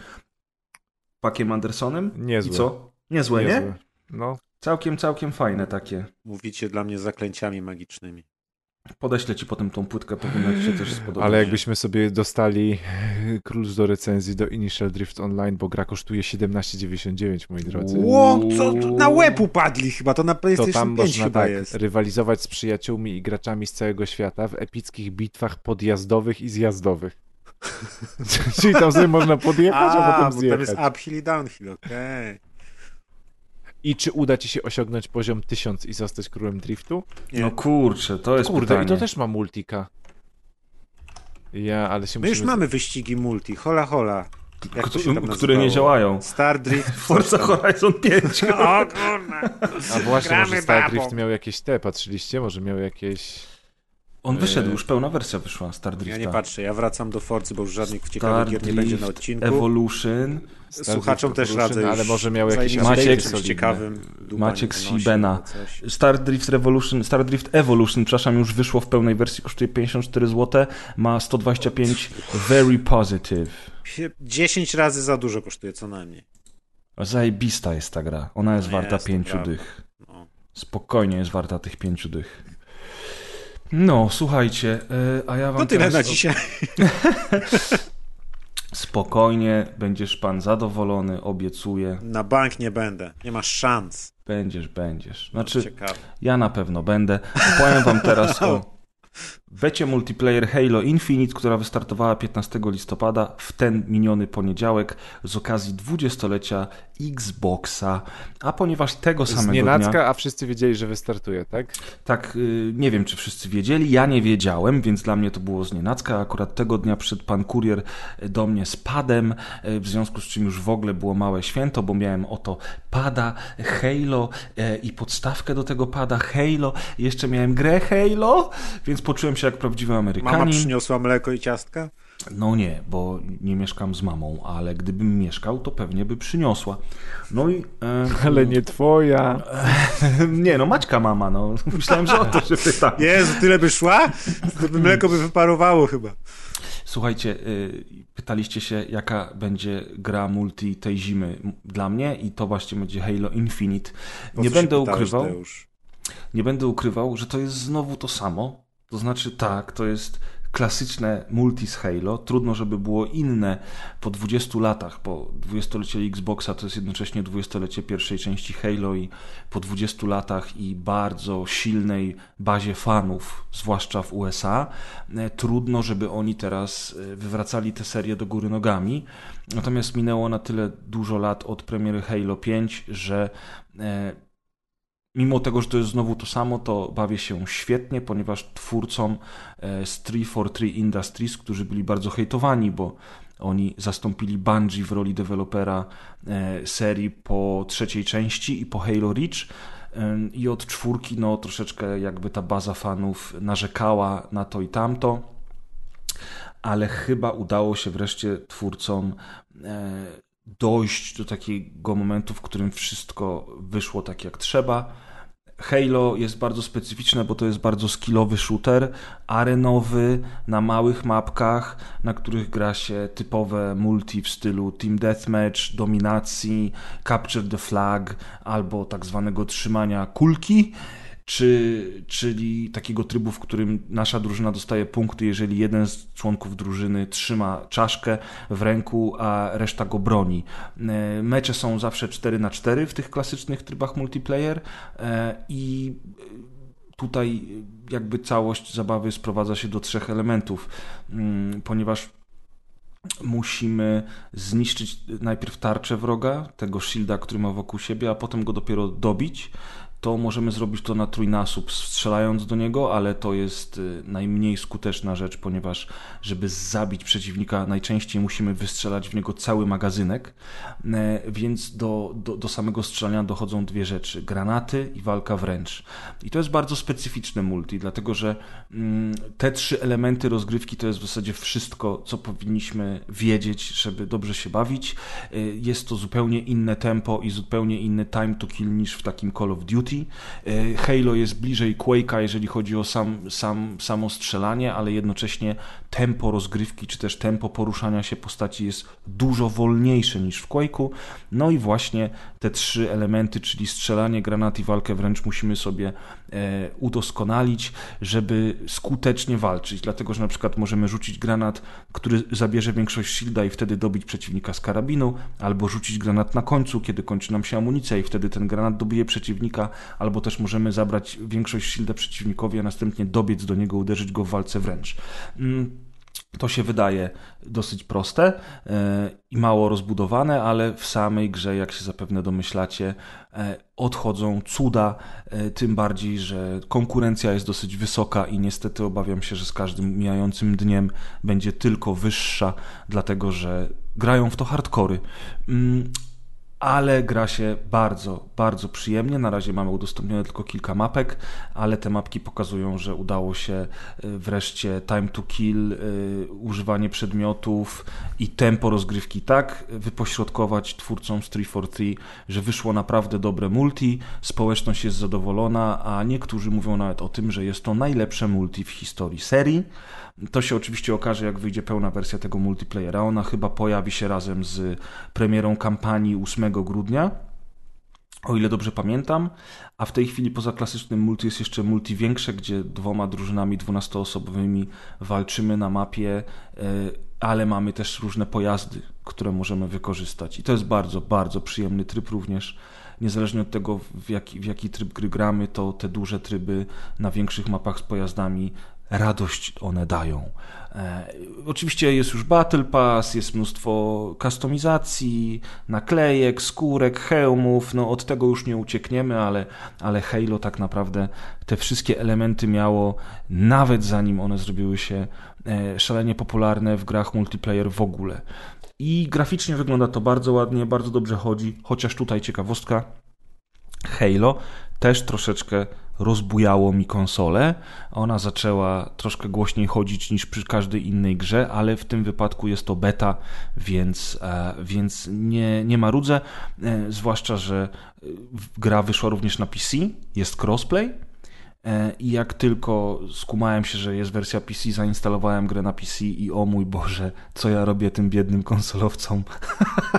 Pakiem Andersonem? Niezłe. I co? Niezłe, nie? Niezłe. No, Całkiem, całkiem fajne takie. mówicie dla mnie zaklęciami magicznymi. Podeślę ci potem tą płótkę, powinno ci się też spodobać. ale jakbyśmy sobie dostali klucz do recenzji do Initial Drift Online, bo gra kosztuje 17,99 moi drodzy. Ło, co na łeb upadli chyba, to na To PlayStation tam 5 można chyba tak jest. rywalizować z przyjaciółmi i graczami z całego świata w epickich bitwach podjazdowych i zjazdowych. Czyli tam sobie można podjechać, a, A, potem bo tam zjechać. jest uphill i downhill, okej. I czy uda ci się osiągnąć poziom 1000 i zostać królem driftu? Nie. No kurczę, to jest Kurde, pytanie. i to też ma multika. Ja, ale się My już musimy... mamy wyścigi multi, hola hola. Jak to się tam które nie działają. Star Drift. Forza Horizon 5. O kurna. A właśnie, Gramy może Star babą. Drift miał jakieś te, patrzyliście? Może miał jakieś... On wyszedł, Yy. już pełna wersja wyszła, Star Ja nie patrzę, ja wracam do Forcy, bo już żadnych ciekawych gier nie Drift, będzie na odcinku. Evolution, Star Słuchaczom Drift też Evolution, radzę. Ale może miał się Maciek- solidne. ciekawym. Maciek w z nosie Hibena. albo coś. Star Drift Revolution, Star Drift Evolution, przepraszam, już wyszło w pełnej wersji, kosztuje 54 zł, ma 125 very positive. 10 razy za dużo kosztuje co najmniej. Zajebista jest ta gra, ona jest No warta jest, to 5 prawda. dych. No. Spokojnie jest warta tych 5 dych. No, słuchajcie, e, a ja wam To tyle teraz... na dzisiaj. Spokojnie, będziesz pan zadowolony, obiecuję. Na bank nie będę. Nie masz szans. Będziesz, będziesz. Znaczy, Ciekawe. Ja na pewno będę. Powiem wam teraz o becie multiplayer Halo Infinite, która wystartowała 15 listopada w ten miniony poniedziałek z okazji dwudziestolecia Xboxa. A ponieważ tego samego nienacka, dnia... a wszyscy wiedzieli, że wystartuje, tak? Tak, y, nie wiem, czy wszyscy wiedzieli. Ja nie wiedziałem, więc dla mnie to było z nienacka. Akurat tego dnia przyszedł pan kurier do mnie z padem, y, w związku z czym już w ogóle było małe święto, bo miałem oto pada Halo y, i podstawkę do tego pada Halo. Jeszcze miałem grę Halo, więc poczułem się jak prawdziwy Mama Amerykanin. przyniosła mleko i ciastka? No nie, bo nie mieszkam z mamą, ale gdybym mieszkał, to pewnie by przyniosła. No i... e, Ale nie twoja. nie, no Maćka mama, no. Myślałem, że o to się pyta. Jezu, tyle by szła? To by mleko by wyparowało chyba. Słuchajcie, y, pytaliście się, jaka będzie gra multi tej zimy dla mnie i to właśnie będzie Halo Infinite. Nie będę ukrywał, nie będę ukrywał, że to jest znowu to samo. To znaczy tak, to jest klasyczne multi z Halo. Trudno, żeby było inne po 20 latach, bo 20-lecie Xboxa to jest jednocześnie 20-lecie pierwszej części Halo i po 20 latach i bardzo silnej bazie fanów, zwłaszcza w USA, e, trudno, żeby oni teraz e, wywracali tę serię do góry nogami. Natomiast minęło na tyle dużo lat od premiery Halo 5, że e, mimo tego, że to jest znowu to samo, to bawię się świetnie, ponieważ twórcom e, z 343 Industries, którzy byli bardzo hejtowani, bo oni zastąpili Bungie w roli dewelopera e, serii po trzeciej części i po Halo Reach. E, I od czwórki, no troszeczkę jakby ta baza fanów narzekała na to i tamto, ale chyba udało się wreszcie twórcom dojść do takiego momentu, w którym wszystko wyszło tak jak trzeba. Halo jest bardzo specyficzne, bo to jest bardzo skillowy shooter, arenowy, na małych mapkach, na których gra się typowe multi w stylu Team Deathmatch, dominacji, Capture the Flag albo tak zwanego trzymania kulki czy, czyli takiego trybu, w którym nasza drużyna dostaje punkty, jeżeli jeden z członków drużyny trzyma czaszkę w ręku, a reszta go broni. E, mecze są zawsze 4 na 4 w tych klasycznych trybach multiplayer e, i tutaj jakby całość zabawy sprowadza się do trzech elementów, mm, ponieważ musimy zniszczyć najpierw tarczę wroga, tego shielda, który ma wokół siebie, a potem go dopiero dobić to możemy zrobić to na trójnasób strzelając do niego, ale to jest y, najmniej skuteczna rzecz, ponieważ żeby zabić przeciwnika najczęściej musimy wystrzelać w niego cały magazynek, e, więc do, do, do samego strzelania dochodzą dwie rzeczy, granaty i walka wręcz. I to jest bardzo specyficzne multi, dlatego że mm, te trzy elementy rozgrywki to jest w zasadzie wszystko, co powinniśmy wiedzieć, żeby dobrze się bawić. E, jest to zupełnie inne tempo i zupełnie inny time to kill niż w takim Call of Duty, Duty. E, Halo jest bliżej Quake'a, jeżeli chodzi o sam, sam, samo strzelanie, ale jednocześnie tempo rozgrywki, czy też tempo poruszania się postaci jest dużo wolniejsze niż w Quake'u. No i właśnie te trzy elementy, czyli strzelanie, granat i walkę wręcz musimy sobie e, udoskonalić, żeby skutecznie walczyć, dlatego że na przykład możemy rzucić granat, który zabierze większość shielda i wtedy dobić przeciwnika z karabinu, albo rzucić granat na końcu, kiedy kończy nam się amunicja i wtedy ten granat dobije przeciwnika, albo też możemy zabrać większość shielda przeciwnikowi, a następnie dobiec do niego, uderzyć go w walce wręcz. Mm, to się wydaje dosyć proste e, i mało rozbudowane, ale w samej grze, jak się zapewne domyślacie, e, odchodzą cuda, e, tym bardziej, że konkurencja jest dosyć wysoka i niestety obawiam się, że z każdym mijającym dniem będzie tylko wyższa, dlatego że grają w to hardkory. Ale gra się bardzo, bardzo przyjemnie. Na razie mamy udostępnione tylko kilka mapek, ale te mapki pokazują, że udało się y, wreszcie time to kill, y, używanie przedmiotów i tempo rozgrywki tak wypośrodkować twórcom z 343, że wyszło naprawdę dobre multi, społeczność jest zadowolona, a niektórzy mówią nawet o tym, że jest to najlepsze multi w historii serii. To się oczywiście okaże, jak wyjdzie pełna wersja tego multiplayera. Ona chyba pojawi się razem z premierą kampanii 8 grudnia, o ile dobrze pamiętam. A w tej chwili poza klasycznym multi jest jeszcze multi większe, gdzie dwoma drużynami 12-osobowymi walczymy na mapie, e, ale mamy też różne pojazdy, które możemy wykorzystać. I to jest bardzo, bardzo przyjemny tryb również niezależnie od tego, w jaki, w jaki tryb gry gramy, to te duże tryby na większych mapach z pojazdami radość one dają. E, oczywiście jest już Battle Pass, jest mnóstwo kustomizacji, naklejek, skórek, hełmów, no od tego już nie uciekniemy, ale, ale Halo tak naprawdę te wszystkie elementy miało, nawet zanim one zrobiły się e, szalenie popularne w grach multiplayer w ogóle. I graficznie wygląda to bardzo ładnie, bardzo dobrze chodzi, chociaż tutaj ciekawostka, Halo też troszeczkę rozbujało mi konsolę. Ona zaczęła troszkę głośniej chodzić niż przy każdej innej grze, ale w tym wypadku jest to beta, więc, e, więc nie, nie ma rudze. E, zwłaszcza, że gra wyszła również na PC, jest crossplay. E, i jak tylko skumałem się, że jest wersja PC, zainstalowałem grę na PC i o mój Boże, co ja robię tym biednym konsolowcom.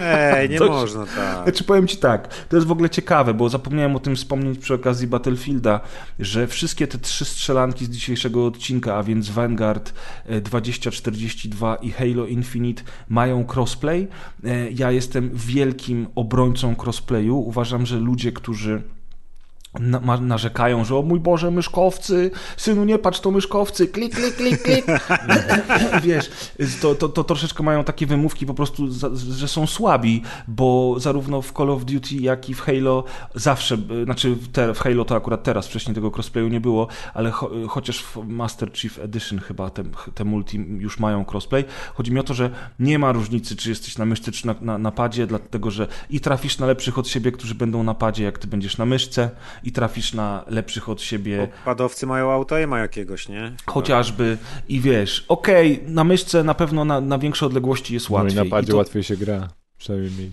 Ej, nie To- można tak. Znaczy powiem ci tak, to jest w ogóle ciekawe, bo zapomniałem o tym wspomnieć przy okazji Battlefielda, że wszystkie te trzy strzelanki z dzisiejszego odcinka, a więc Vanguard e, 2042 i Halo Infinite mają crossplay. E, Ja jestem wielkim obrońcą crossplayu. Uważam, że ludzie, którzy na, narzekają, że o mój Boże, myszkowcy, synu nie patrz, to myszkowcy, klik, klik, klik, klik. Wiesz, to, to, to troszeczkę mają takie wymówki po prostu, za, że są słabi, bo zarówno w Call of Duty, jak i w Halo zawsze, znaczy w, te, w Halo to akurat teraz, wcześniej tego crossplayu nie było, ale cho, chociaż w Master Chief Edition chyba te, te multi już mają crossplay, chodzi mi o to, że nie ma różnicy, czy jesteś na myszce, czy na, na, na padzie, dlatego, że i trafisz na lepszych od siebie, którzy będą na padzie, jak ty będziesz na myszce, i trafisz na lepszych od siebie Padowcy mają auto-aima jakiegoś, nie? chociażby i wiesz, okej, na myszce na pewno na, na większe odległości jest No i łatwiej. na padzie to- łatwiej się gra. Przynajmniej mi.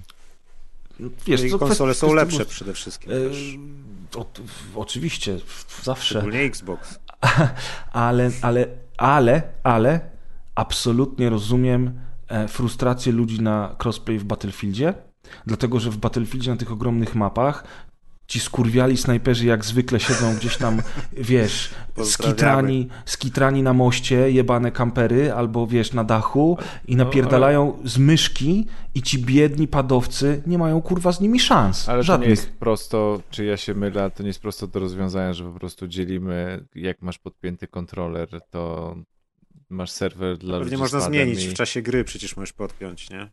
Wiesz, No i to konsole są lepsze gustu. przede wszystkim. E, o, oczywiście, zawsze. Szczególnie Xbox. Ale, ale, ale, ale absolutnie rozumiem e, frustrację ludzi na crossplay w Battlefieldzie, dlatego że w Battlefieldzie na tych ogromnych mapach ci skurwiali snajperzy jak zwykle siedzą gdzieś tam, wiesz, skitrani, skitrani na moście, jebane kampery, albo wiesz, na dachu i napierdalają z myszki i ci biedni padowcy nie mają kurwa z nimi szans. Ale to nie Żadnych. jest prosto, czy ja się mylę, to nie jest prosto do rozwiązania, że po prostu dzielimy, jak masz podpięty kontroler, to masz serwer dla ludzi Pewnie można z padem zmienić i... w czasie gry, przecież możesz podpiąć, nie?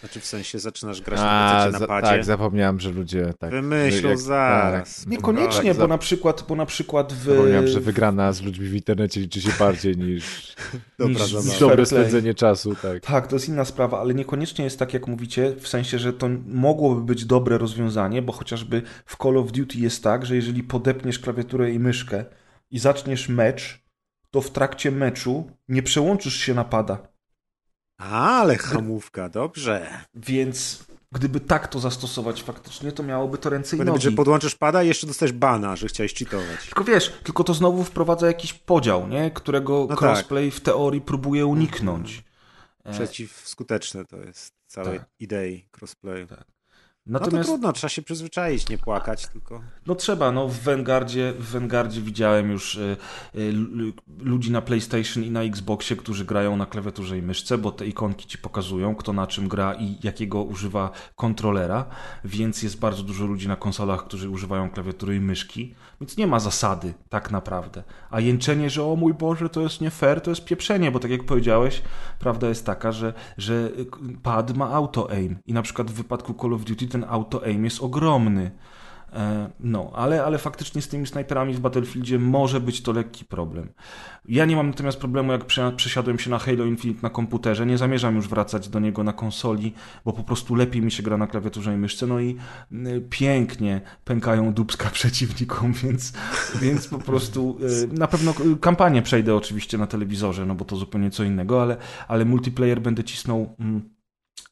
Znaczy w sensie zaczynasz grać na A, na za, padzie. tak, zapomniałem, że ludzie tak... Wymyślą jak- zaraz. Tak, Niekoniecznie, tak, bo na przykład, bo na przykład w... Zapomniałem, że wygrana z ludźmi w internecie liczy się bardziej niż, Dobra, niż- dobre spędzenie czasu, tak. Tak, to jest inna sprawa, ale niekoniecznie jest tak, jak mówicie, w sensie, że to mogłoby być dobre rozwiązanie, bo chociażby w Call of Duty jest tak, że jeżeli podepniesz klawiaturę i myszkę i zaczniesz mecz, to w trakcie meczu nie przełączysz się na pada. Ale hamówka, dobrze. Więc gdyby tak to zastosować faktycznie, to miałoby to ręce i być, nogi. że podłączysz pada i jeszcze dostajesz bana, że chciałeś cheatować. Tylko wiesz, tylko to znowu wprowadza jakiś podział, nie? którego tak. crossplay w teorii próbuje uniknąć. E, Przeciwskuteczne to jest całej Tak. idei crossplayu. No to Natomiast trudno, trzeba się przyzwyczaić, nie płakać, tylko... No trzeba, no w Vanguardzie, w Vanguardzie widziałem już y, y, l- ludzi na PlayStation i na Xboxie, którzy grają na klawiaturze i myszce, bo te ikonki ci pokazują, kto na czym gra i jakiego używa kontrolera, więc jest bardzo dużo ludzi na konsolach, którzy używają klawiatury i myszki, więc nie ma zasady tak naprawdę. A jęczenie, że o mój Boże, to jest nie fair, to jest pieprzenie, bo tak jak powiedziałeś, prawda jest taka, że, że pad ma auto-aim i na przykład w wypadku Call of Duty ten auto-aim jest ogromny. E, No, ale, ale faktycznie z tymi snajperami w Battlefieldzie może być to lekki problem. Ja nie mam natomiast problemu, jak prze- przesiadłem się na Halo Infinite na komputerze. Nie zamierzam już wracać do niego na konsoli, bo po prostu lepiej mi się gra na klawiaturze i myszce. No i pięknie pękają dubska przeciwnikom, więc, więc po prostu y, na pewno kampanię przejdę oczywiście na telewizorze, no bo to zupełnie co innego, ale, ale multiplayer będę cisnął. Mm,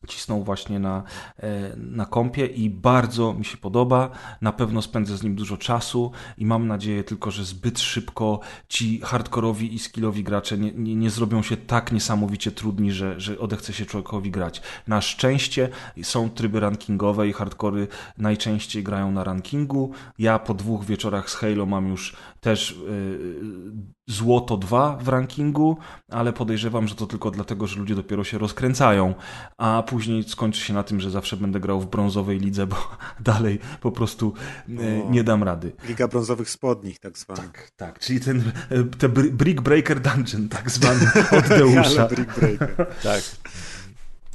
cisnął właśnie na, e, na kompie i bardzo mi się podoba. Na pewno spędzę z nim dużo czasu i mam nadzieję tylko, że zbyt szybko ci hardkorowi i skillowi gracze nie, nie, nie zrobią się tak niesamowicie trudni, że, że odechce się człowiekowi grać. Na szczęście są tryby rankingowe i hardkory najczęściej grają na rankingu. Ja po dwóch wieczorach z Halo mam już też yy, złoto 2 w rankingu, ale podejrzewam, że to tylko dlatego, że ludzie dopiero się rozkręcają, a później skończy się na tym, że zawsze będę grał w brązowej lidze, bo dalej po prostu e, O. nie dam rady. Liga brązowych spodni, tak zwana. Tak, tak, czyli ten e, te br- Brick Breaker Dungeon, tak zwany od Deusza. Ale Brick Breaker. Tak.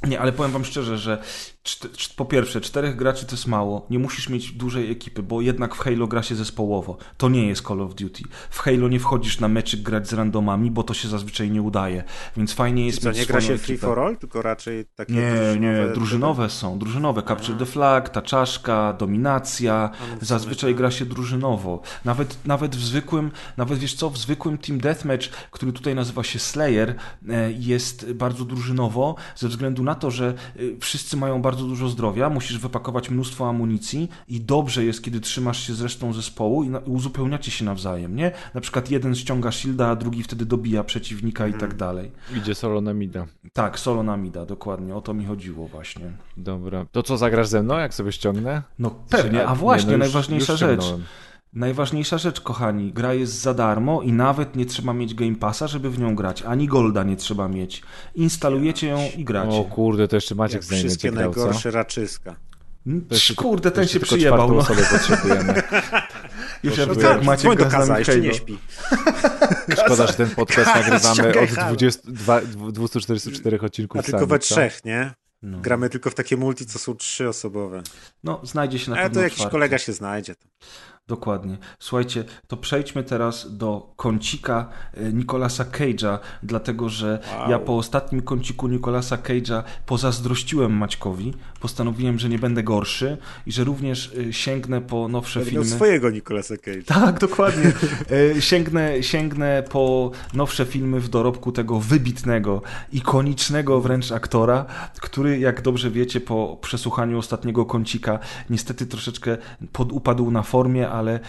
Nie, ale powiem wam szczerze, że po pierwsze, czterech graczy to jest mało. Nie musisz mieć dużej ekipy, bo jednak w Halo gra się zespołowo. To nie jest Call of Duty. W Halo nie wchodzisz na meczyk grać z randomami, bo to się zazwyczaj nie udaje. Więc fajnie jest Co, mieć nie gra się free for all, tylko raczej takie Nie, nie, drużynowe- drużynowe są, drużynowe. Capture the flag, ta czaszka, dominacja. Zazwyczaj tak. gra się drużynowo. Nawet, nawet w zwykłym, nawet wiesz co, w zwykłym Team Deathmatch, który tutaj nazywa się Slayer, e, jest bardzo drużynowo, ze względu na to, że y, wszyscy mają bardzo dużo zdrowia, musisz wypakować mnóstwo amunicji i dobrze jest, kiedy trzymasz się z resztą zespołu i, uzupełniacie się nawzajem, nie? Na przykład jeden ściąga shielda, a drugi wtedy dobija przeciwnika i tak dalej. Idzie solo na mida. Tak, solo na mida, dokładnie, o to mi chodziło właśnie. Dobra. To co, zagrasz ze mną, jak sobie ściągnę? No pewnie, nie? a właśnie, Nie, no już- najważniejsza już rzecz. Najważniejsza rzecz, kochani, gra jest za darmo i nawet nie trzeba mieć Game Passa, żeby w nią grać. Ani Golda nie trzeba mieć. Instalujecie ją i gracie. O kurde, to jeszcze Maciek Jak z niej wszystkie co? najgorsze raczyska. Mm, jeszcze- Kurde, ten się tylko przyjebał. No. osobę potrzebujemy. Już ja No widzę, tak, jak Maciek Dzwoń do Kaza, jeszcze nie śpi. Szkoda, że ten podcast nagrywamy od Halo. 22, 244 odcinków A tylko sami, we trzech, nie? No. Gramy tylko w takie multi, co są trzyosobowe. no, znajdzie się na Ale pewno to jakiś kolega się znajdzie. Dokładnie. Słuchajcie, to przejdźmy teraz do kącika e, Nicolasa Cage'a, dlatego że Wow. ja po ostatnim kąciku Nicolasa Cage'a pozazdrościłem Maćkowi, postanowiłem, że nie będę gorszy i że również e, sięgnę po nowsze Będę filmy. swojego Nicolasa Cage. Tak, dokładnie. E, Sięgnę, sięgnę po nowsze filmy w dorobku tego wybitnego, ikonicznego wręcz aktora, który, jak dobrze wiecie, po przesłuchaniu ostatniego kącika, niestety troszeczkę podupadł na formie, ale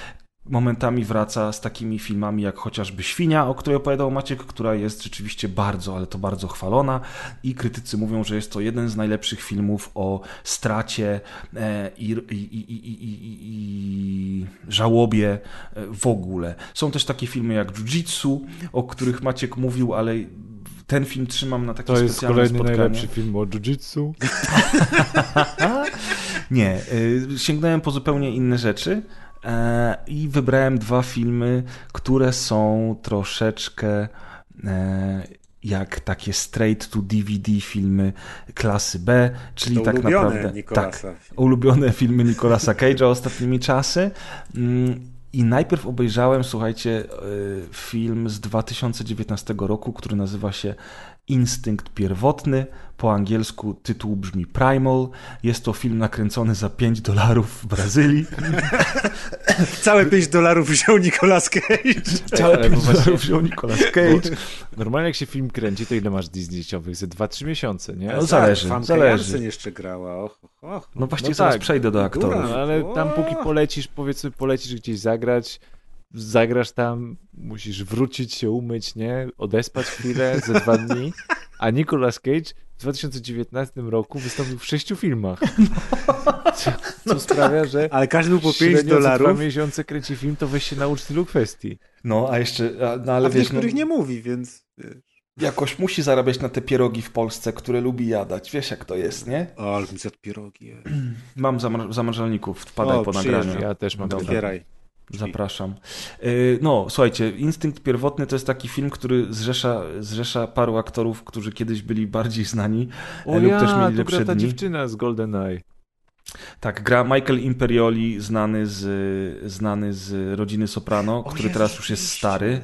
momentami wraca z takimi filmami jak chociażby Świnia, o której opowiadał Maciek, która jest rzeczywiście bardzo, ale to bardzo chwalona i krytycy mówią, że jest to jeden z najlepszych filmów o stracie e, i, i, i, i, żałobie e, w ogóle. Są też takie filmy jak Jiu-Jitsu, o których Maciek mówił, ale ten film trzymam na takie To jest kolejny najlepszy film o jiu-jitsu. Nie, y, sięgnąłem po zupełnie inne rzeczy e, i wybrałem dwa filmy, które są troszeczkę e, jak takie straight to DVD filmy klasy B, czyli To tak ulubione naprawdę tak, Nicolasa. ulubione filmy Nicolasa Cage'a ostatnimi czasy. Mm, I najpierw obejrzałem, słuchajcie, y, film z 2019 roku, który nazywa się Instynkt Pierwotny. Po angielsku tytuł brzmi Primal. Jest to film nakręcony za 5 dolarów w Brazylii. Całe 5 dolarów wziął Nicolas Cage. Całe ale 5 bo właśnie- dolarów wziął Nicolas Cage. Normalnie jak się film kręci, to ile masz zdjęciowych? Ze 2-3 miesiące, nie? No zależy, Famke zależy. Jeszcze grała. Och, och. No właśnie No zaraz tak, przejdę do aktorów. Dura. No, ale tam póki polecisz, powiedzmy, polecisz gdzieś zagrać, zagrasz tam, musisz wrócić się, umyć, nie? Odespać chwilę, ze dwa dni. A Nicolas Cage w 2019 roku wystąpił w sześciu filmach. Co, co sprawia, że Ale każdy był po 5 średnio co dwa dolarów, miesiące kręci film, to weź się naucz tylu kwestii. No, a jeszcze, a, no, a ale w wiesz, no, niektórych nie mówi, więc... wiesz. jakoś musi zarabiać na te pierogi w Polsce, które lubi jadać. Wiesz jak to jest, nie? O, ale mi zjadł pierogi. Mam zamrażalników, wpadaj O, po nagraniu. Ja też mam. Otwieraj. Zapraszam. Yy, No, słuchajcie, Instynkt Pierwotny to jest taki film, który zrzesza, zrzesza paru aktorów, którzy kiedyś byli bardziej znani O lub ja, też mieli lepsze ta dni. dziewczyna z GoldenEye. Tak, gra Michael Imperioli, znany z, znany z rodziny Soprano, który Jezu, teraz już jest stary.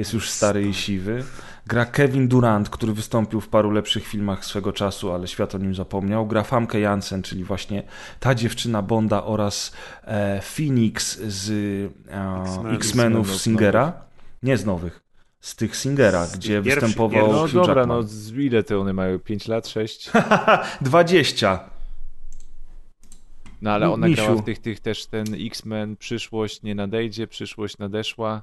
Jest już stary i siwy. Gra Kevin Durant, który wystąpił w paru lepszych filmach swego czasu, ale świat o nim zapomniał. Gra Famke Jansen, czyli właśnie ta dziewczyna Bonda oraz e, Phoenix z e, X-Men. X-Menów Singera. Nie z nowych. Z tych Singera, Z gdzie tych pierwszych, występował pierwszych. No Hugh dobra, Jackman. no z- ile te one mają? 5 lat, 6? 20. No ale ona Misiu. grała w tych, tych też ten X-Men, przyszłość nie nadejdzie, przyszłość nadeszła.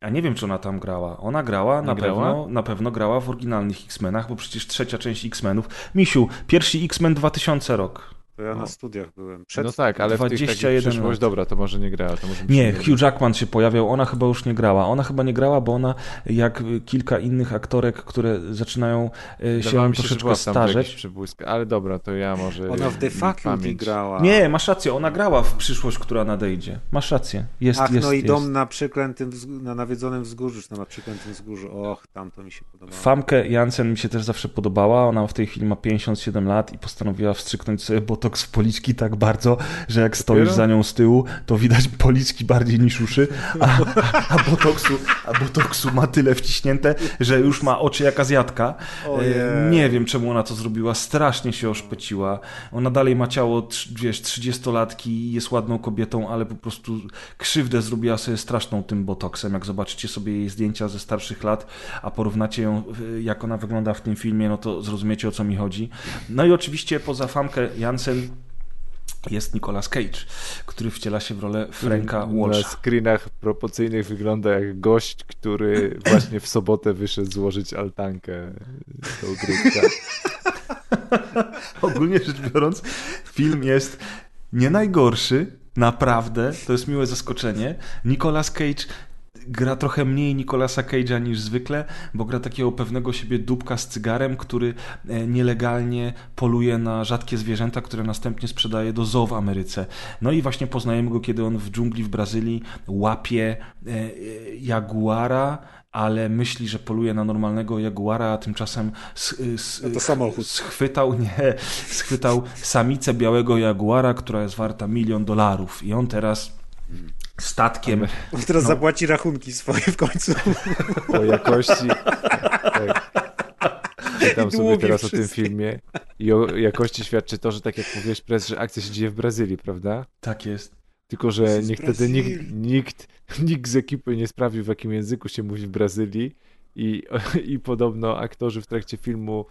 A nie wiem, czy ona tam grała. Ona grała, na, grała? Pewno, na pewno grała w oryginalnych X-Menach, bo przecież trzecia część X-Menów. Misiu, pierwszy X-Men 2000 rok. To ja O. na studiach byłem. Przed... no tak, ale w tych 21 lat. dobra, to może nie grała. To może Nie, się Hugh Jackman się pojawiał, ona chyba już nie grała. Ona chyba nie grała, bo ona, jak kilka innych aktorek, które zaczynają e, się się, że troszeczkę jakiś starzeć. przybłysk, ale dobra, to ja może... Ona w The Faculty grała. Nie, masz rację, ona grała w przyszłość, która nadejdzie. Masz rację. Jest, Ach, jest, no i jest. dom na przeklętym, wzg- na nawiedzonym wzgórzu, czy na przeklętym wzgórzu. Och, tam to mi się podobało. Famke Jansen mi się też zawsze podobała. Ona w tej chwili ma 57 lat i postanowiła wstrzyknąć sobie botoks w policzki tak bardzo, że jak stoisz za nią z tyłu, to widać policzki bardziej niż uszy, a, a, a, botoksu, a botoksu ma tyle wciśnięte, że już ma oczy jak Azjatka. Ojej. E, Nie wiem, czemu ona to zrobiła. Strasznie się oszpeciła. Ona dalej ma ciało, wiesz, 30-latki i jest ładną kobietą, ale po prostu krzywdę zrobiła sobie straszną tym botoksem. Jak zobaczycie sobie jej zdjęcia ze starszych lat, a porównacie ją, jak ona wygląda w tym filmie, no to zrozumiecie, o co mi chodzi. No i oczywiście poza Famke Jansen jest Nicolas Cage, który wciela się w rolę Franka Na Walsha. screenach proporcyjnych wygląda jak gość, który właśnie w sobotę wyszedł złożyć altankę do ogródka. Ogólnie rzecz biorąc, film jest nie najgorszy, naprawdę, to jest miłe zaskoczenie. Nicolas Cage gra trochę mniej Nicolasa Cage'a niż zwykle, bo gra takiego pewnego siebie dupka z cygarem, który e, nielegalnie poluje na rzadkie zwierzęta, które następnie sprzedaje do zoo w Ameryce. No i właśnie poznajemy go, kiedy on w dżungli w Brazylii łapie e, e, jaguara, ale myśli, że poluje na normalnego jaguara, a tymczasem samochód. schwytał, nie, schwytał samicę białego jaguara, która jest warta milion dolarów i on teraz statkiem On teraz No. zapłaci rachunki swoje w końcu. O jakości. Tak. Czytam I sobie teraz o tym filmie i o jakości świadczy to, że tak jak mówiłeś, prez, że akcja się dzieje w Brazylii, prawda? tak jest. Tylko, że nikt wtedy nikt, nikt, nikt z ekipy nie sprawdził, w jakim języku się mówi w Brazylii i, i podobno aktorzy w trakcie filmu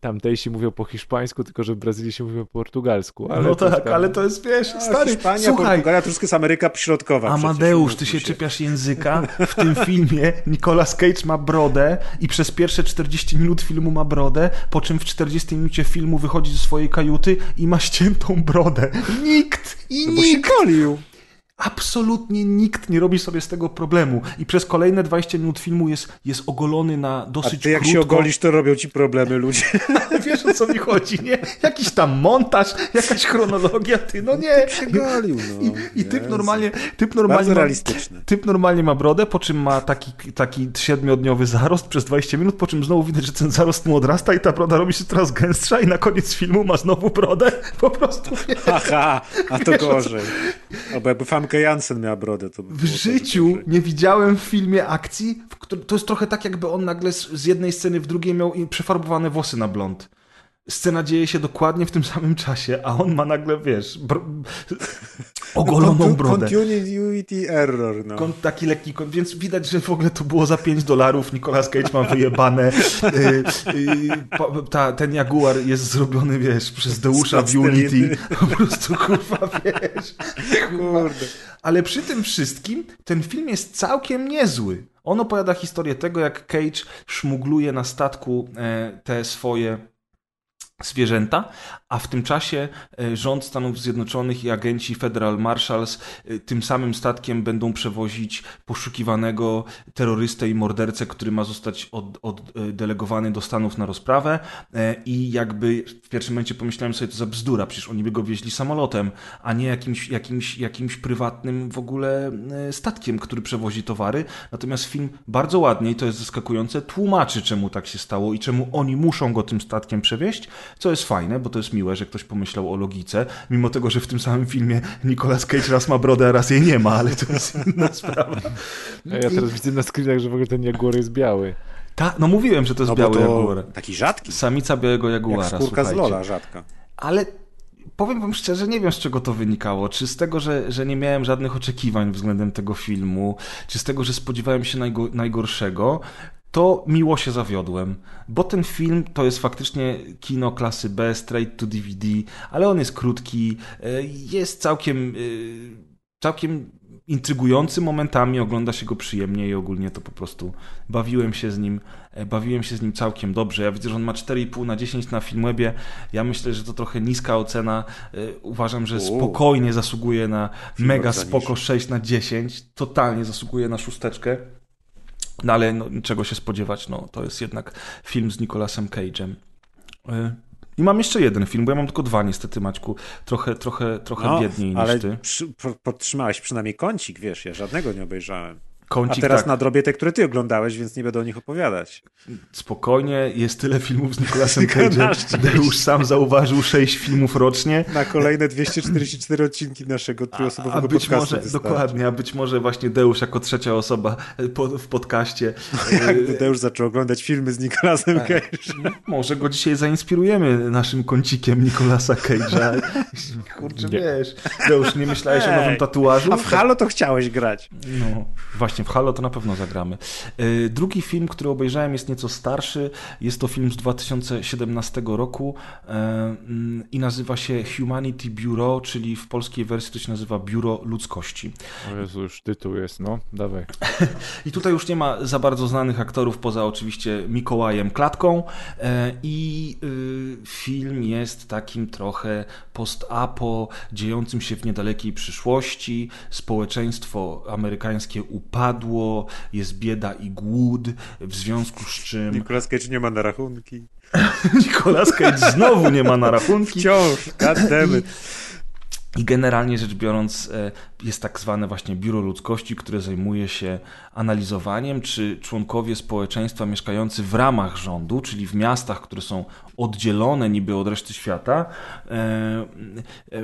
tamtejsi mówią po hiszpańsku, tylko że w Brazylii się mówi po portugalsku. Ale no tak, tam- ale to jest, wiesz, stary, Hiszpania, słuchaj, Portugalia, to wszystko jest Ameryka Środkowa. Amadeusz, ty się czepiasz języka. W tym filmie Nicolas Cage ma brodę i przez pierwsze 40 minut filmu ma brodę, po czym w 40 minucie filmu wychodzi ze swojej kajuty i ma ściętą brodę. Nikt i No bo się nikt, golił. Absolutnie nikt nie robi sobie z tego problemu. I przez kolejne 20 minut filmu jest, jest ogolony na A dosyć ty jak się krótko. ogolisz, to robią ci problemy ludzie. Wiesz o co mi chodzi, nie? Jakiś tam montaż, jakaś chronologia, ty, no nie. golił, no. I, i typ normalnie, typ normalnie Bardzo ma. Typ normalnie ma brodę, po czym ma taki, taki siedmiodniowy zarost przez 20 minut, po czym znowu widać, że ten zarost mu odrasta i ta broda robi się coraz gęstsza i na koniec filmu ma znowu brodę. Po prostu wiesz, Haha, a to gorzej. Albo jakby Famke Jansen miała brodę, to by w życiu nie widziałem w filmie akcji, to jest trochę tak jakby on nagle z, jednej sceny w drugiej miał przefarbowane włosy na blond. Scena dzieje się dokładnie w tym samym czasie, a on ma nagle, wiesz, br- ogoloną brodę. Continuity error, no. Kon- taki lekki, więc widać, że w ogóle to było za 5 dolarów. Nicolas Cage ma wyjebane. Y, y, ta, ten Jaguar jest zrobiony, wiesz, przez Deusza w. Unity. Po prostu, kurwa, wiesz. Kurde. Ale przy tym wszystkim ten film jest całkiem niezły. On opowiada historię tego, jak Cage szmugluje na statku e, te swoje zwierzęta, a w tym czasie e, rząd Stanów Zjednoczonych i agenci Federal Marshals e, tym samym statkiem będą przewozić poszukiwanego terrorystę i mordercę, który ma zostać od, oddelegowany do Stanów na rozprawę e, i jakby w pierwszym momencie pomyślałem sobie, to za bzdura, przecież oni by go wieźli samolotem, a nie jakimś, jakimś, jakimś prywatnym w ogóle e, statkiem, który przewozi towary. Natomiast film bardzo ładnie, i to jest zaskakujące, tłumaczy, czemu tak się stało i czemu oni muszą go tym statkiem przewieźć, co jest fajne, bo to jest miłe, że ktoś pomyślał o logice, mimo tego, że w tym samym filmie Nicolas Cage raz ma brodę, a raz jej nie ma, ale to jest inna sprawa. A ja teraz widzę na screenach, że w ogóle ten Jaguar jest biały. Ta, no mówiłem, że to jest No biały to jaguar. taki rzadki, Samica białego jaguara, jak skórka z słuchajcie. Lola, rzadka. Ale powiem wam szczerze, nie wiem z czego to wynikało. Czy z tego, że, że nie miałem żadnych oczekiwań względem tego filmu, czy z tego, że spodziewałem się najgo, najgorszego, to miło się zawiodłem, bo ten film to jest faktycznie kino klasy B, straight to DVD, ale on jest krótki, e, jest całkiem, e, całkiem intrygujący momentami, ogląda się go przyjemnie i ogólnie to po prostu bawiłem się z nim, e, bawiłem się z nim całkiem dobrze. Ja widzę, że on ma 4,5 na 10 na Filmwebie. Ja myślę, że to trochę niska ocena. Uważam, że spokojnie zasługuje na mega spoko 6 na 10. Totalnie zasługuje na szósteczkę. No ale no, czego się spodziewać, no to jest jednak film z Nicolasem Cage'em. E, I mam jeszcze jeden film, bo ja mam tylko dwa niestety, Maćku. Trochę, trochę, trochę No, biedniej niż ty. przy, po- podtrzymałeś przynajmniej kącik, wiesz, ja żadnego nie obejrzałem. A Kącik, teraz tak, nadrobię te, które ty oglądałeś, więc nie będę o nich opowiadać. spokojnie, jest tyle filmów z Nicolasem Cage'em. Deusz sam zauważył sześć filmów rocznie. Na kolejne 244 odcinki naszego tryosobowego A być podcastu może, wystarczy. dokładnie, a być może właśnie Deusz jako trzecia osoba e, po, w podcaście. e, Jakby Deusz zaczął oglądać filmy z Nicolasem Tak. Cage'em. Może go dzisiaj zainspirujemy naszym kącikiem Nicolasa Cage'a. Kurczę, Nie. wiesz. Deusz, nie myślałeś o nowym Ej, tatuażu? A w Halo to chciałeś grać. No, właśnie w Halo to na pewno zagramy. E, Drugi film, który obejrzałem jest nieco starszy. Jest to film z 2017 roku mm, i nazywa się Humanity Bureau, czyli w polskiej wersji to się nazywa Biuro Ludzkości. O Jezu, już tytuł jest, no, dawaj. I tutaj już nie ma za bardzo znanych aktorów, poza oczywiście Mikołajem Klatką. E, I y, film jest takim trochę post-apo, dziejącym się w niedalekiej przyszłości. Społeczeństwo amerykańskie upadło, jest bieda i głód, w związku z czym Nicolas Cage nie ma na rachunki. Nicolas Cage znowu nie ma na rachunki. Wciąż, goddammit. I generalnie rzecz biorąc, e, jest tak zwane właśnie biuro ludzkości, które zajmuje się analizowaniem, czy członkowie społeczeństwa mieszkający w ramach rządu, czyli w miastach, które są oddzielone niby od reszty świata, e, e,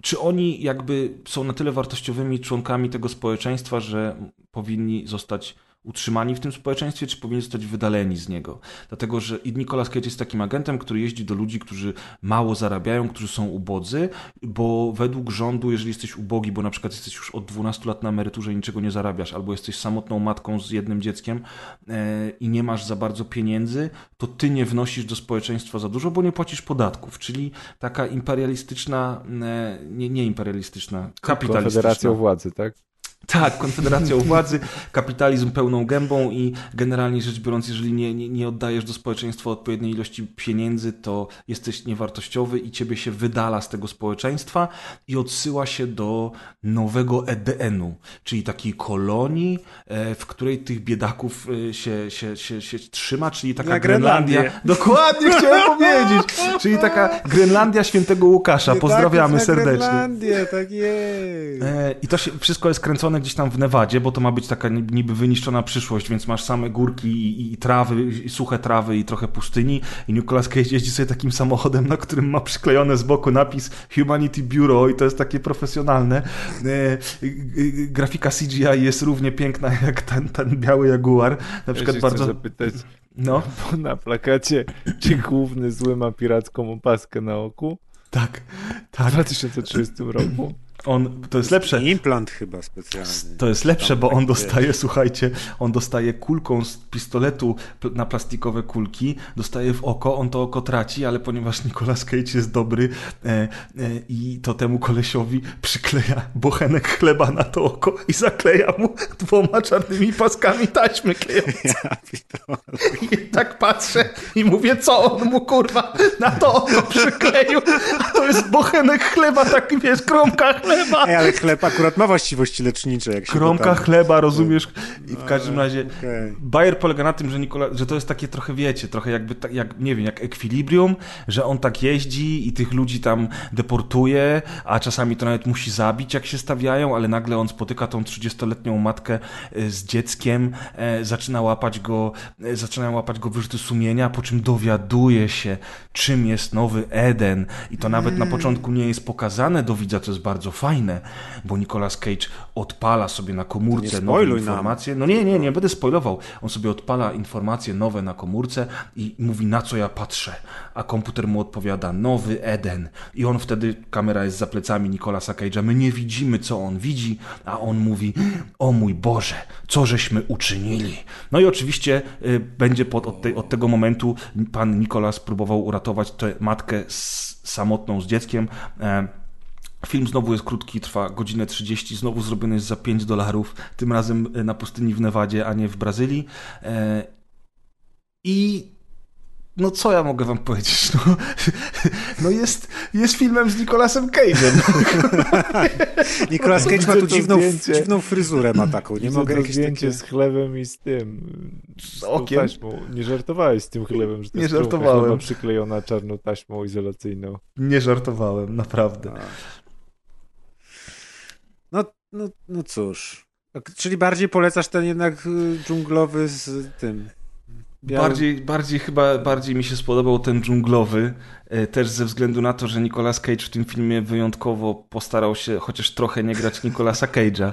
czy oni jakby są na tyle wartościowymi członkami tego społeczeństwa, że powinni zostać utrzymani w tym społeczeństwie, czy powinni zostać wydaleni z niego. Dlatego, że Nicolas Cage jest takim agentem, który jeździ do ludzi, którzy mało zarabiają, którzy są ubodzy, bo według rządu, jeżeli jesteś ubogi, bo na przykład jesteś już od 12 lat na emeryturze i niczego nie zarabiasz, albo jesteś samotną matką z jednym dzieckiem e, i nie masz za bardzo pieniędzy, to ty nie wnosisz do społeczeństwa za dużo, bo nie płacisz podatków. Czyli taka imperialistyczna, e, nie, nie imperialistyczna, kapitalistyczna. Konfederacją władzy, tak? Tak, konfederacja u władzy, kapitalizm pełną gębą i generalnie rzecz biorąc, jeżeli nie, nie, nie oddajesz do społeczeństwa odpowiedniej ilości pieniędzy, to jesteś niewartościowy i ciebie się wydala z tego społeczeństwa i odsyła się do nowego EDN-u, czyli takiej kolonii, e, w której tych biedaków e, się, się, się, się trzyma, czyli taka Grenlandia. Grenlandię. Dokładnie chciałem powiedzieć. Czyli taka Grenlandia świętego Łukasza. Pozdrawiamy Biedaków na serdecznie. Grenlandię, tak jest. E, I to się, wszystko jest kręcone gdzieś tam w Nevadzie, bo to ma być taka ni- niby wyniszczona przyszłość, więc masz same górki i, i trawy, i suche trawy i trochę pustyni. I Nicolas Cage jeździ sobie takim samochodem, na którym ma przyklejone z boku napis Humanity Bureau i to jest takie profesjonalne. E, y, y, grafika CGI jest równie piękna jak ten, ten biały Jaguar. Na przykład ja bardzo... zapytać, No, bo na plakacie, czy główny zły ma piracką opaskę na oku tak, w tak. 2030 roku? On, to jest lepsze. Implant chyba specjalny. To jest lepsze, bo on dostaje, słuchajcie, on dostaje kulką z pistoletu na plastikowe kulki, dostaje w oko, on to oko traci, ale ponieważ Nicolas Cage jest dobry e, e, i to temu kolesiowi przykleja bochenek chleba na to oko i zakleja mu dwoma czarnymi paskami taśmy klejące. I tak patrzę i mówię, co on mu kurwa na to oko przykleił, a to jest bochenek chleba, taki wiesz, kromka chleba. Ej, ale chleb akurat ma właściwości lecznicze, jak się Kromka chleba, rozumiesz? I w każdym razie Okej. Bayer polega na tym, że, Nikola, że to jest takie trochę, wiecie, trochę jakby, tak, jak, nie wiem, jak ekwilibrium, że on tak jeździ i tych ludzi tam deportuje, a czasami to nawet musi zabić, jak się stawiają, ale nagle on spotyka tą 30-letnią matkę e, z dzieckiem, e, zaczyna łapać go, e, zaczynają łapać go wyrzuty sumienia, po czym dowiaduje się, czym jest nowy Eden i to nawet na początku nie jest pokazane do widza, co jest bardzo fajne, bo Nicolas Cage odpala sobie na komórce nowe spoiluj nam. informacje. No nie, nie, nie będę spoilował. On sobie odpala informacje nowe na komórce i mówi, na co ja patrzę. A komputer mu odpowiada, nowy Eden. I on wtedy, kamera jest za plecami Nicolasa Cage'a, my nie widzimy, co on widzi, a on mówi, o mój Boże, co żeśmy uczynili. No i oczywiście y, będzie pod, od, tej, od tego momentu pan Nicolas próbował uratować tę matkę z, samotną z dzieckiem. E, Film znowu jest krótki, trwa godzinę 30, znowu zrobiony jest za 5 dolarów, tym razem e, na pustyni w Nevadzie, a nie w Brazylii. E, I no co ja mogę wam powiedzieć? No, no jest, jest filmem z Nicolasem Cage'em. Nicolas Cage ma tu dziwną, dziwną fryzurę ma taką. Nie Widzę mogę jakieś takie... z chlebem i z tym. Z okiem? Taśmą. Nie żartowałeś z tym chlebem, że to Nie jest żartowałem. przyklejona czarną taśmą izolacyjną. Nie żartowałem, naprawdę. No, no, no cóż. Czyli bardziej polecasz ten jednak y, dżunglowy z tym. białym- Bardziej, bardziej chyba bardziej mi się spodobał ten dżunglowy, e, też ze względu na to, że Nicolas Cage w tym filmie wyjątkowo postarał się chociaż trochę nie grać Nicolasa Cage'a.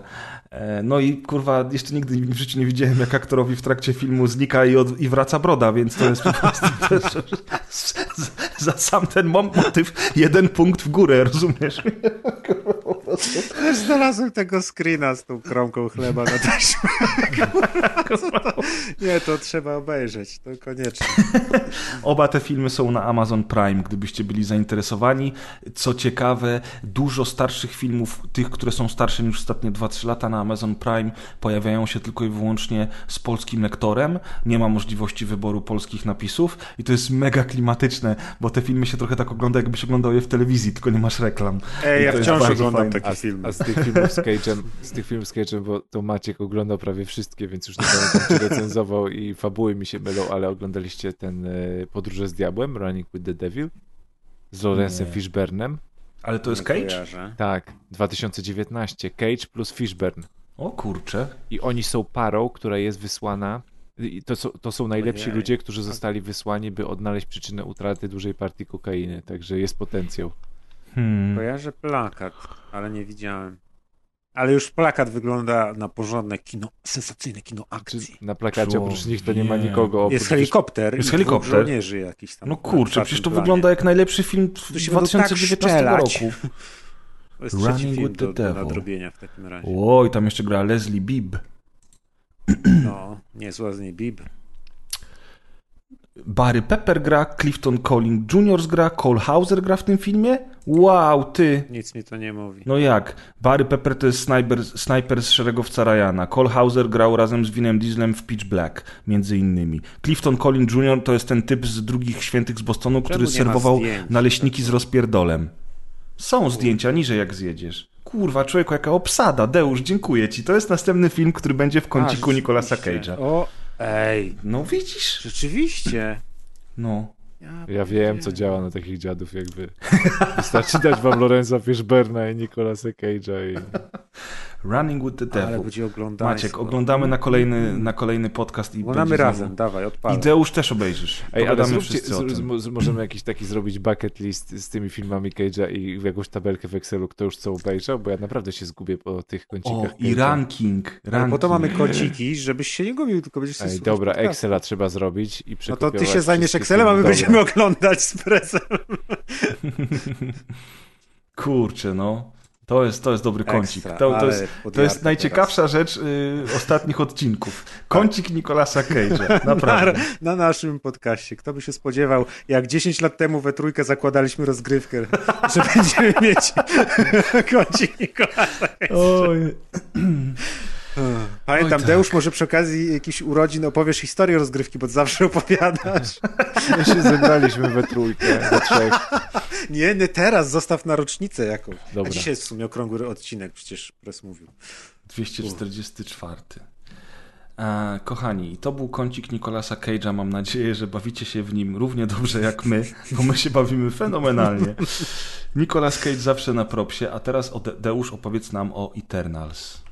E, No i kurwa, jeszcze nigdy w życiu nie widziałem, jak aktorowi w trakcie filmu znika i, od, i wraca broda, więc to jest po prostu też, za sam ten mo- motyw jeden punkt w górę, rozumiesz? Też znalazłem tego screena z tą kromką chleba na taśmie. Nie, to trzeba obejrzeć, to koniecznie. Oba te filmy są na Amazon Prime, gdybyście byli zainteresowani. Co ciekawe, dużo starszych filmów, tych, które są starsze niż ostatnie 2-3 lata na Amazon Prime, pojawiają się tylko i wyłącznie z polskim lektorem. Nie ma możliwości wyboru polskich napisów i to jest mega klimatyczne, bo te filmy się trochę tak ogląda, jakbyś oglądał je w telewizji, tylko nie masz reklam. Ej, ja wciąż oglądam fajne. takie A, filmy. a z tych filmów z Cage'em, z tych filmów z Cage'em, bo to Maciek oglądał prawie wszystkie, więc już nie pamiętam, czy recenzował i fabuły mi się mylą, ale oglądaliście ten e, Podróże z Diabłem, Running with the Devil, z Nie. Fishburnem. Ale to jest Cage? Tak, 2019, Cage plus Fishburne. O kurczę. I oni są parą, która jest wysłana. I to, są, to są najlepsi Ojej. ludzie, którzy zostali wysłani, by odnaleźć przyczynę utraty dużej partii kokainy. Także jest potencjał. Hmm. Kojarzę plakat, ale nie widziałem. Ale już plakat wygląda na porządne kino, sensacyjne kino akcji. na plakacie oprócz nich to nie ma nikogo. Oprócz Jest helikopter Jest i helikopter. żołnierzy jakiś tam. No kurczę, przecież to planie. wygląda jak najlepszy film w Tu się będą tak 2019 szczelać. roku. To jest trzeci Running film with the do, do Devil. nadrobienia w takim razie. Oj, tam jeszcze gra Leslie Bibb. No, niezła z niej Bib. Barry Pepper gra, Clifton Colling Jr. gra, Cole Hauser gra w tym filmie? Wow, ty! Nic mi to nie mówi. No jak? Barry Pepper to jest snajper, snajper z szeregowca Ryana. Cole Hauser grał razem z Vinem Dieslem w Pitch Black, między innymi. Clifton Colling Jr. to jest ten typ z drugich świętych z Bostonu, który nie ma serwował zdjęć? naleśniki z rozpierdolem. Są zdjęcia niżej jak zjedziesz. Kurwa, człowieku, jaka obsada. Deusz, dziękuję ci. To jest następny film, który będzie w kąciku A, Nicolasa. Cage'a. O, ej, No widzisz? rzeczywiście. No. Ja wiem, co działa na takich dziadów, jakby. Wystarczy dać wam Lorenza Fishburna i Nicolasa Cage'a i... Running with the Ale Devil. Maciek, oglądamy na kolejny, na kolejny podcast i Oglądamy razem, znowu- dawaj, I odpalę. Deusz też obejrzysz. Ej, ale zróbcie, wszyscy o z, możemy jakiś taki zrobić bucket list z tymi filmami Cage'a i jakąś tabelkę w Excelu, kto już co obejrzał, bo ja naprawdę się zgubię po tych O, kącikach i Cage'a. ranking. Ranking. po to mamy kociki, żebyś się nie gubił, tylko będziesz sobie Ej, dobra. Excela trzeba zrobić i No to ty się zajmiesz Excelem, a my będziemy oglądać z presem. Kurczę, no. To jest, to jest dobry kącik. Ekstra, To, to, jest, to jest najciekawsza rzecz y, ostatnich odcinków. Kącik Nicolasa Cage'a. Naprawdę. Na, na naszym podcaście. Kto by się spodziewał, jak 10 lat temu we trójkę zakładaliśmy rozgrywkę, że będziemy mieć kącik Nikolasa. Oj. Pamiętam, Oj, tak. Deusz, może przy okazji jakichś urodzin opowiesz historię rozgrywki, bo zawsze opowiadasz. My się zebraliśmy we trójkę, we trzech. Nie, nie teraz, zostaw na rocznicę jakąś. Dobra. A dzisiaj jest w sumie okrągły odcinek, przecież pres mówił. 244. E, kochani, to był kącik Nicolasa Cage'a. Mam nadzieję, że bawicie się w nim równie dobrze jak my, bo my się bawimy fenomenalnie. Nicolas Cage zawsze na propsie, a teraz Deusz opowiedz nam o Eternals.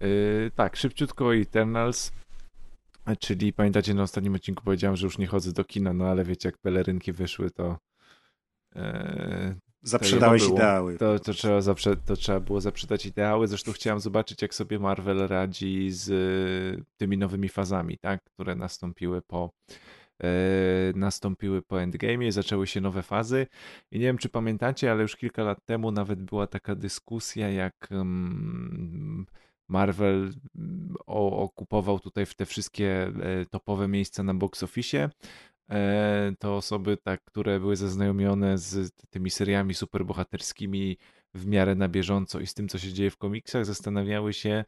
Yy, tak, szybciutko Eternals. Czyli pamiętacie, na ostatnim odcinku powiedziałem, że już nie chodzę do kina, no ale wiecie, jak pelerynki wyszły, to. Yy, Zaprzedałeś To ideały. To, to, trzeba zaprze- to trzeba było zaprzedać ideały. Zresztą chciałem zobaczyć, jak sobie Marvel radzi z y, tymi nowymi fazami, tak? które nastąpiły po, e, nastąpiły po Endgame, zaczęły się nowe fazy. I nie wiem, czy pamiętacie, ale już kilka lat temu nawet była taka dyskusja, jak mm, Marvel mm, okupował tutaj w te wszystkie e, topowe miejsca na box office e, to osoby, tak, które były zaznajomione z tymi seriami superbohaterskimi w miarę na bieżąco i z tym, co się dzieje w komiksach, zastanawiały się,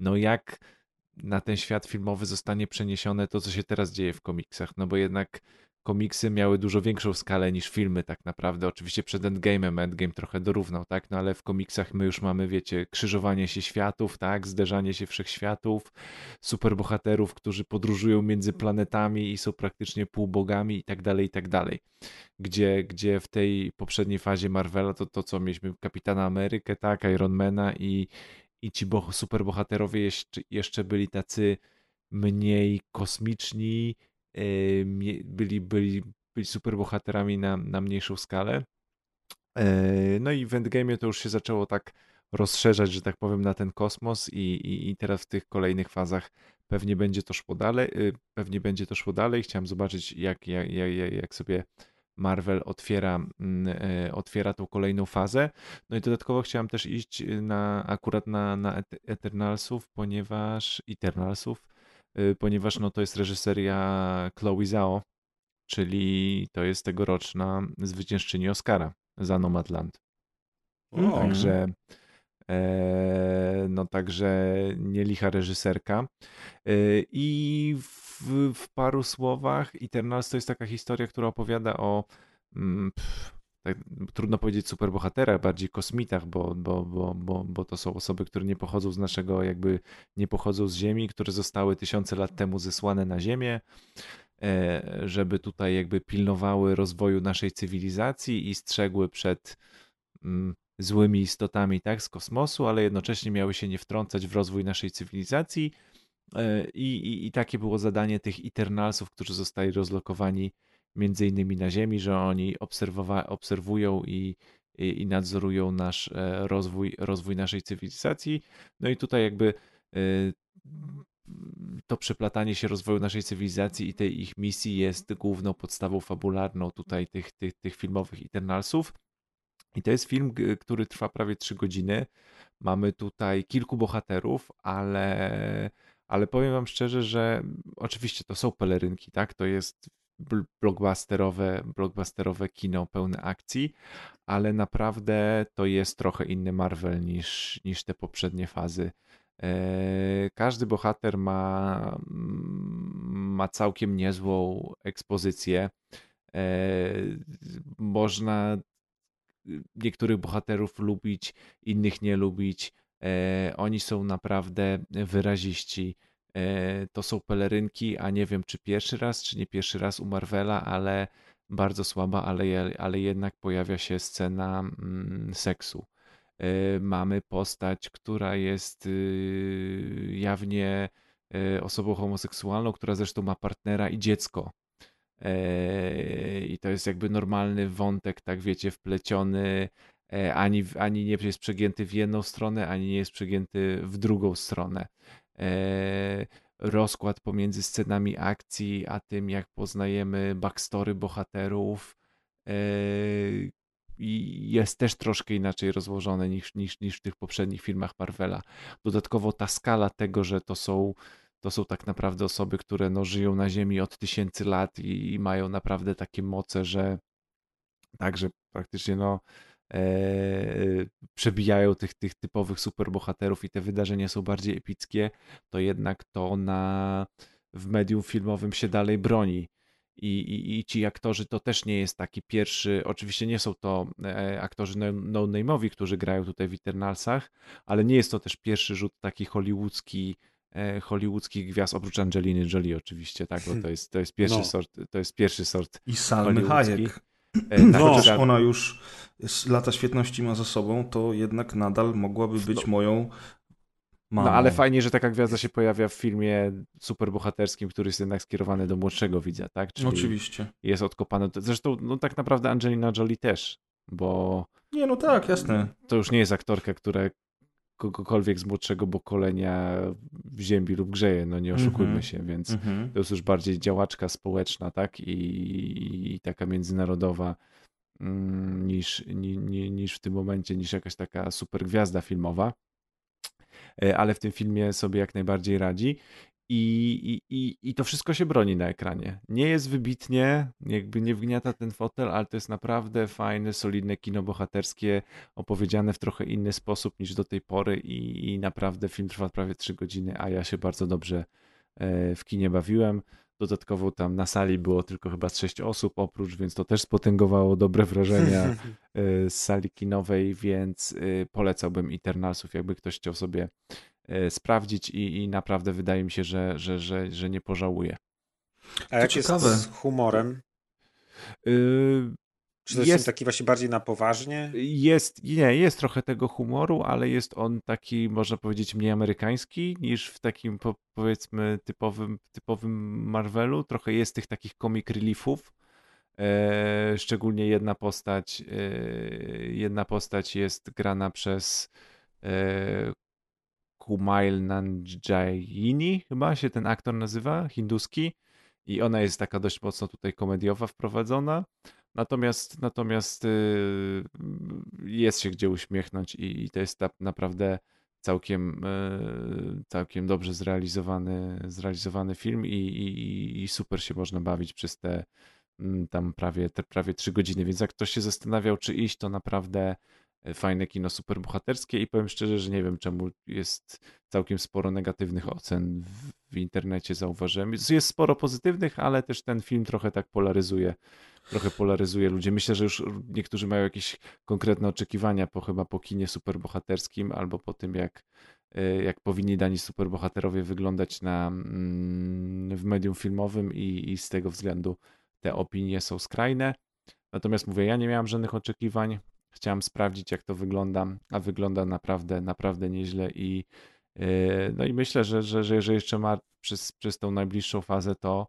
no jak na ten świat filmowy zostanie przeniesione to, co się teraz dzieje w komiksach. No bo jednak komiksy miały dużo większą skalę niż filmy tak naprawdę. Oczywiście przed Endgame'em Endgame trochę dorównał, tak? No ale w komiksach my już mamy, wiecie, krzyżowanie się światów, tak? Zderzanie się wszechświatów, superbohaterów, którzy podróżują między planetami i są praktycznie półbogami i tak dalej, i tak dalej. Gdzie, gdzie w tej poprzedniej fazie Marvela to, to co mieliśmy Kapitana Amerykę, tak, Ironmana i, i ci bo- superbohaterowie jeszcze, jeszcze byli tacy mniej kosmiczni, byli, byli, byli superbohaterami na, na mniejszą skalę. E, No i w Endgame'ie to już się zaczęło tak rozszerzać, że tak powiem, na ten kosmos i, i, i teraz w tych kolejnych fazach pewnie będzie to szło dalej, y, pewnie będzie to szło dalej. Chciałem zobaczyć, jak, jak, jak, jak sobie Marvel otwiera, mm, e, otwiera tą kolejną fazę. No i dodatkowo chciałem też iść na, akurat na, na Et- Eternalsów, ponieważ Eternalsów, y, ponieważ no to jest reżyseria Chloe Zhao, czyli to jest tegoroczna zwyciężczyni Oscara za Nomadland. O, Także, e, no także nielicha reżyserka. E, I w, w paru słowach Eternals to jest taka historia, która opowiada o mm, pff, tak, trudno powiedzieć superbohaterach, bardziej kosmitach, bo, bo, bo, bo, bo to są osoby, które nie pochodzą z naszego, jakby nie pochodzą z Ziemi, które zostały tysiące lat temu zesłane na Ziemię, e, żeby tutaj jakby pilnowały rozwoju naszej cywilizacji i strzegły przed mm, złymi istotami tak, z kosmosu, ale jednocześnie miały się nie wtrącać w rozwój naszej cywilizacji. E, I, i, i takie było zadanie tych Eternalsów, którzy zostali rozlokowani między innymi na Ziemi, że oni obserwowa- obserwują i, i, i nadzorują nasz e, rozwój, rozwój naszej cywilizacji. No i tutaj jakby e, to przeplatanie się rozwoju naszej cywilizacji i tej ich misji jest główną podstawą fabularną tutaj tych, tych, tych filmowych Eternalsów. I to jest film, który trwa prawie 3 godziny. Mamy tutaj kilku bohaterów, ale, ale powiem wam szczerze, że oczywiście to są pelerynki, tak? To jest blockbusterowe, blockbusterowe kino pełne akcji, ale naprawdę to jest trochę inny Marvel niż, niż te poprzednie fazy. E, Każdy bohater ma, ma całkiem niezłą ekspozycję. E, Można niektórych bohaterów lubić, innych nie lubić. E, oni są naprawdę wyraziści. E, to są pelerynki, a nie wiem czy pierwszy raz, czy nie pierwszy raz u Marvela, ale bardzo słaba, ale, ale jednak pojawia się scena mm, seksu. E, mamy postać, która jest y, jawnie e, osobą homoseksualną, która zresztą ma partnera i dziecko. I to jest jakby normalny wątek, tak wiecie, wpleciony. Ani, ani nie jest przegięty w jedną stronę, ani nie jest przegięty w drugą stronę. E, Rozkład pomiędzy scenami akcji, a tym, jak poznajemy backstory bohaterów, e, jest też troszkę inaczej rozłożone niż, niż, niż w tych poprzednich filmach Marvela. Dodatkowo ta skala tego, że to są to są tak naprawdę osoby, które no, żyją na Ziemi od tysięcy lat i, i mają naprawdę takie moce, że także praktycznie no, przebijają tych, tych typowych superbohaterów i te wydarzenia są bardziej epickie, to jednak to na, w medium filmowym się dalej broni. I, i, I ci aktorzy to też nie jest taki pierwszy, oczywiście nie są to e, aktorzy no- no-name'owi, którzy grają tutaj w Eternalsach, ale nie jest to też pierwszy rzut taki hollywoodzki, e, hollywoodzkich gwiazd, oprócz Angeliny Jolie oczywiście, tak, bo to jest, to jest pierwszy No. sort, to jest pierwszy sort I Salmy. Hayek. E, tak, Chociaż chociaż- ona już lata świetności ma za sobą, to jednak nadal mogłaby być moją mamą. No ale fajnie, że taka gwiazda się pojawia w filmie superbohaterskim, który jest jednak skierowany do młodszego widza, tak? Czyli Oczywiście. jest odkopany. Zresztą, no tak naprawdę Angelina Jolie też, bo Nie, no tak, jasne. to już nie jest aktorka, która kogokolwiek z młodszego pokolenia w ziemi lub grzeje, no nie oszukujmy Mhm. się, więc Mhm. to jest już bardziej działaczka społeczna, tak? I, i taka międzynarodowa mm, niż, ni, ni, niż w tym momencie, niż jakaś taka super gwiazda filmowa. E, Ale w tym filmie sobie jak najbardziej radzi. I, i, i, to wszystko się broni na ekranie. Nie jest wybitnie, jakby nie wgniata ten fotel, ale to jest naprawdę fajne, solidne kino bohaterskie, opowiedziane w trochę inny sposób niż do tej pory i, i naprawdę film trwa prawie 3 godziny, a ja się bardzo dobrze e, w kinie bawiłem. Dodatkowo tam na sali było tylko chyba z 6 osób oprócz, więc to też spotęgowało dobre wrażenia e, z sali kinowej, więc e, polecałbym Eternalsów, jakby ktoś chciał sobie sprawdzić i, i naprawdę wydaje mi się, że, że, że, że nie pożałuje. A jak jest z humorem? Yy, Czy to jest, jest taki właśnie bardziej na poważnie? Jest, nie, jest trochę tego humoru, ale jest on taki, można powiedzieć, mniej amerykański niż w takim, powiedzmy, typowym, typowym Marvelu. Trochę jest tych takich comic reliefów. E, szczególnie jedna postać, e, jedna postać jest grana przez e, Kumail Nanjiani, chyba się ten aktor nazywa, hinduski. I ona jest taka dość mocno tutaj komediowa wprowadzona. Natomiast, natomiast y, jest się gdzie uśmiechnąć i, i to jest naprawdę całkiem, y, całkiem dobrze zrealizowany, zrealizowany film i, i, i super się można bawić przez te mm, tam prawie, te prawie trzy godziny. Więc jak ktoś się zastanawiał, czy iść, to naprawdę fajne kino superbohaterskie i powiem szczerze, że nie wiem czemu jest całkiem sporo negatywnych ocen w, w internecie zauważyłem. Jest sporo pozytywnych, ale też ten film trochę tak polaryzuje trochę polaryzuje ludzi. Myślę, że już niektórzy mają jakieś konkretne oczekiwania po chyba po kinie superbohaterskim albo po tym, jak, e, jak powinni dani superbohaterowie wyglądać na, mm, w medium filmowym i, i z tego względu te opinie są skrajne. Natomiast mówię, ja nie miałem żadnych oczekiwań. Chciałem sprawdzić, jak to wygląda, a wygląda naprawdę, naprawdę nieźle i e, no i myślę, że, że, że, że jeszcze ma przez, przez tą najbliższą fazę to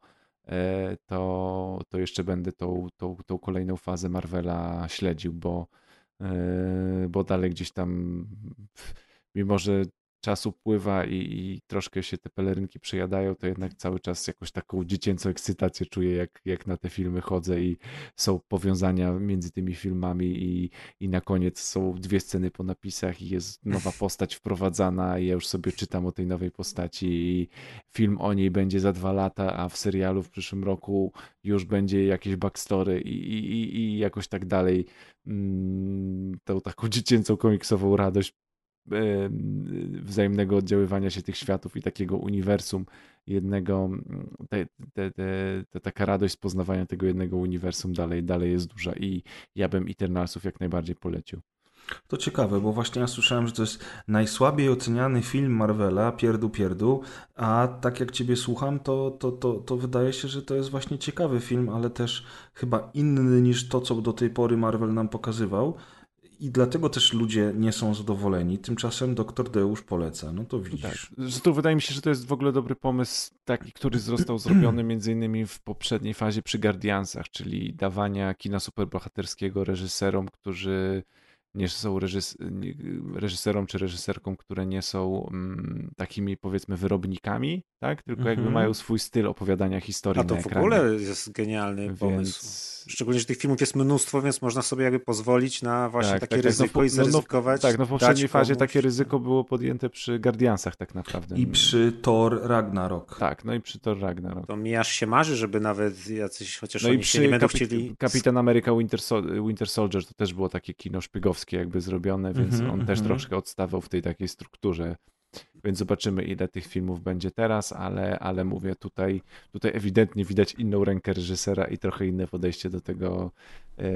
E, to, to jeszcze będę tą, tą, tą kolejną fazę Marvela śledził, bo, e, bo dalej gdzieś tam, mimo że czas upływa i, i, troszkę się te pelerynki przejadają, to jednak cały czas jakąś taką dziecięcą ekscytację czuję, jak, jak na te filmy chodzę i są powiązania między tymi filmami i, i na koniec są dwie sceny po napisach i jest nowa postać wprowadzana i ja już sobie czytam o tej nowej postaci i film o niej będzie za dwa lata, a w serialu w przyszłym roku już będzie jakieś backstory i, i, i jakoś tak dalej. Mm, tą taką dziecięcą komiksową radość wzajemnego oddziaływania się tych światów i takiego uniwersum jednego, te, te, te, taka radość z poznawania tego jednego uniwersum dalej, dalej jest duża i ja bym Eternalsów jak najbardziej polecił. To ciekawe, bo właśnie ja słyszałem, że to jest najsłabiej oceniany film Marvela, pierdu pierdu, a tak jak ciebie słucham, to, to, to, to wydaje się, że to jest właśnie ciekawy film, ale też chyba inny niż to, co do tej pory Marvel nam pokazywał. I dlatego też ludzie nie są zadowoleni. Tymczasem doktor Deusz poleca. No to widzisz. Tak. To wydaje mi się, że to jest w ogóle dobry pomysł, taki, który został zrobiony między innymi w poprzedniej fazie przy Guardiansach, czyli dawania kina superbohaterskiego reżyserom, którzy nie są reżys reżyserom czy reżyserkom, które nie są mm, takimi powiedzmy wyrobnikami, tak? tylko jakby mm -hmm. mają swój styl opowiadania historii A to w ogóle jest genialny więc... pomysł. Szczególnie, że tych filmów jest mnóstwo, więc można sobie jakby pozwolić na właśnie tak, takie tak, ryzyko no, i zaryzykować. No, no, tak, no w poprzedniej fazie komuś. takie ryzyko było podjęte przy Guardiansach tak naprawdę. I przy Thor Ragnarok. Tak, no i przy Thor Ragnarok. To mi aż się marzy, żeby nawet jacyś, chociaż no oni i przy się nie będą Kapi chcieli... Kapitan Ameryka Winter, Winter Soldier to też było takie kino szpiegowskie jakby zrobione, więc mm -hmm, on mm -hmm. też mhm. troszkę odstawał w tej takiej strukturze więc zobaczymy, ile tych filmów będzie teraz, ale, ale mówię, tutaj, tutaj ewidentnie widać inną rękę reżysera i trochę inne podejście do tego, e,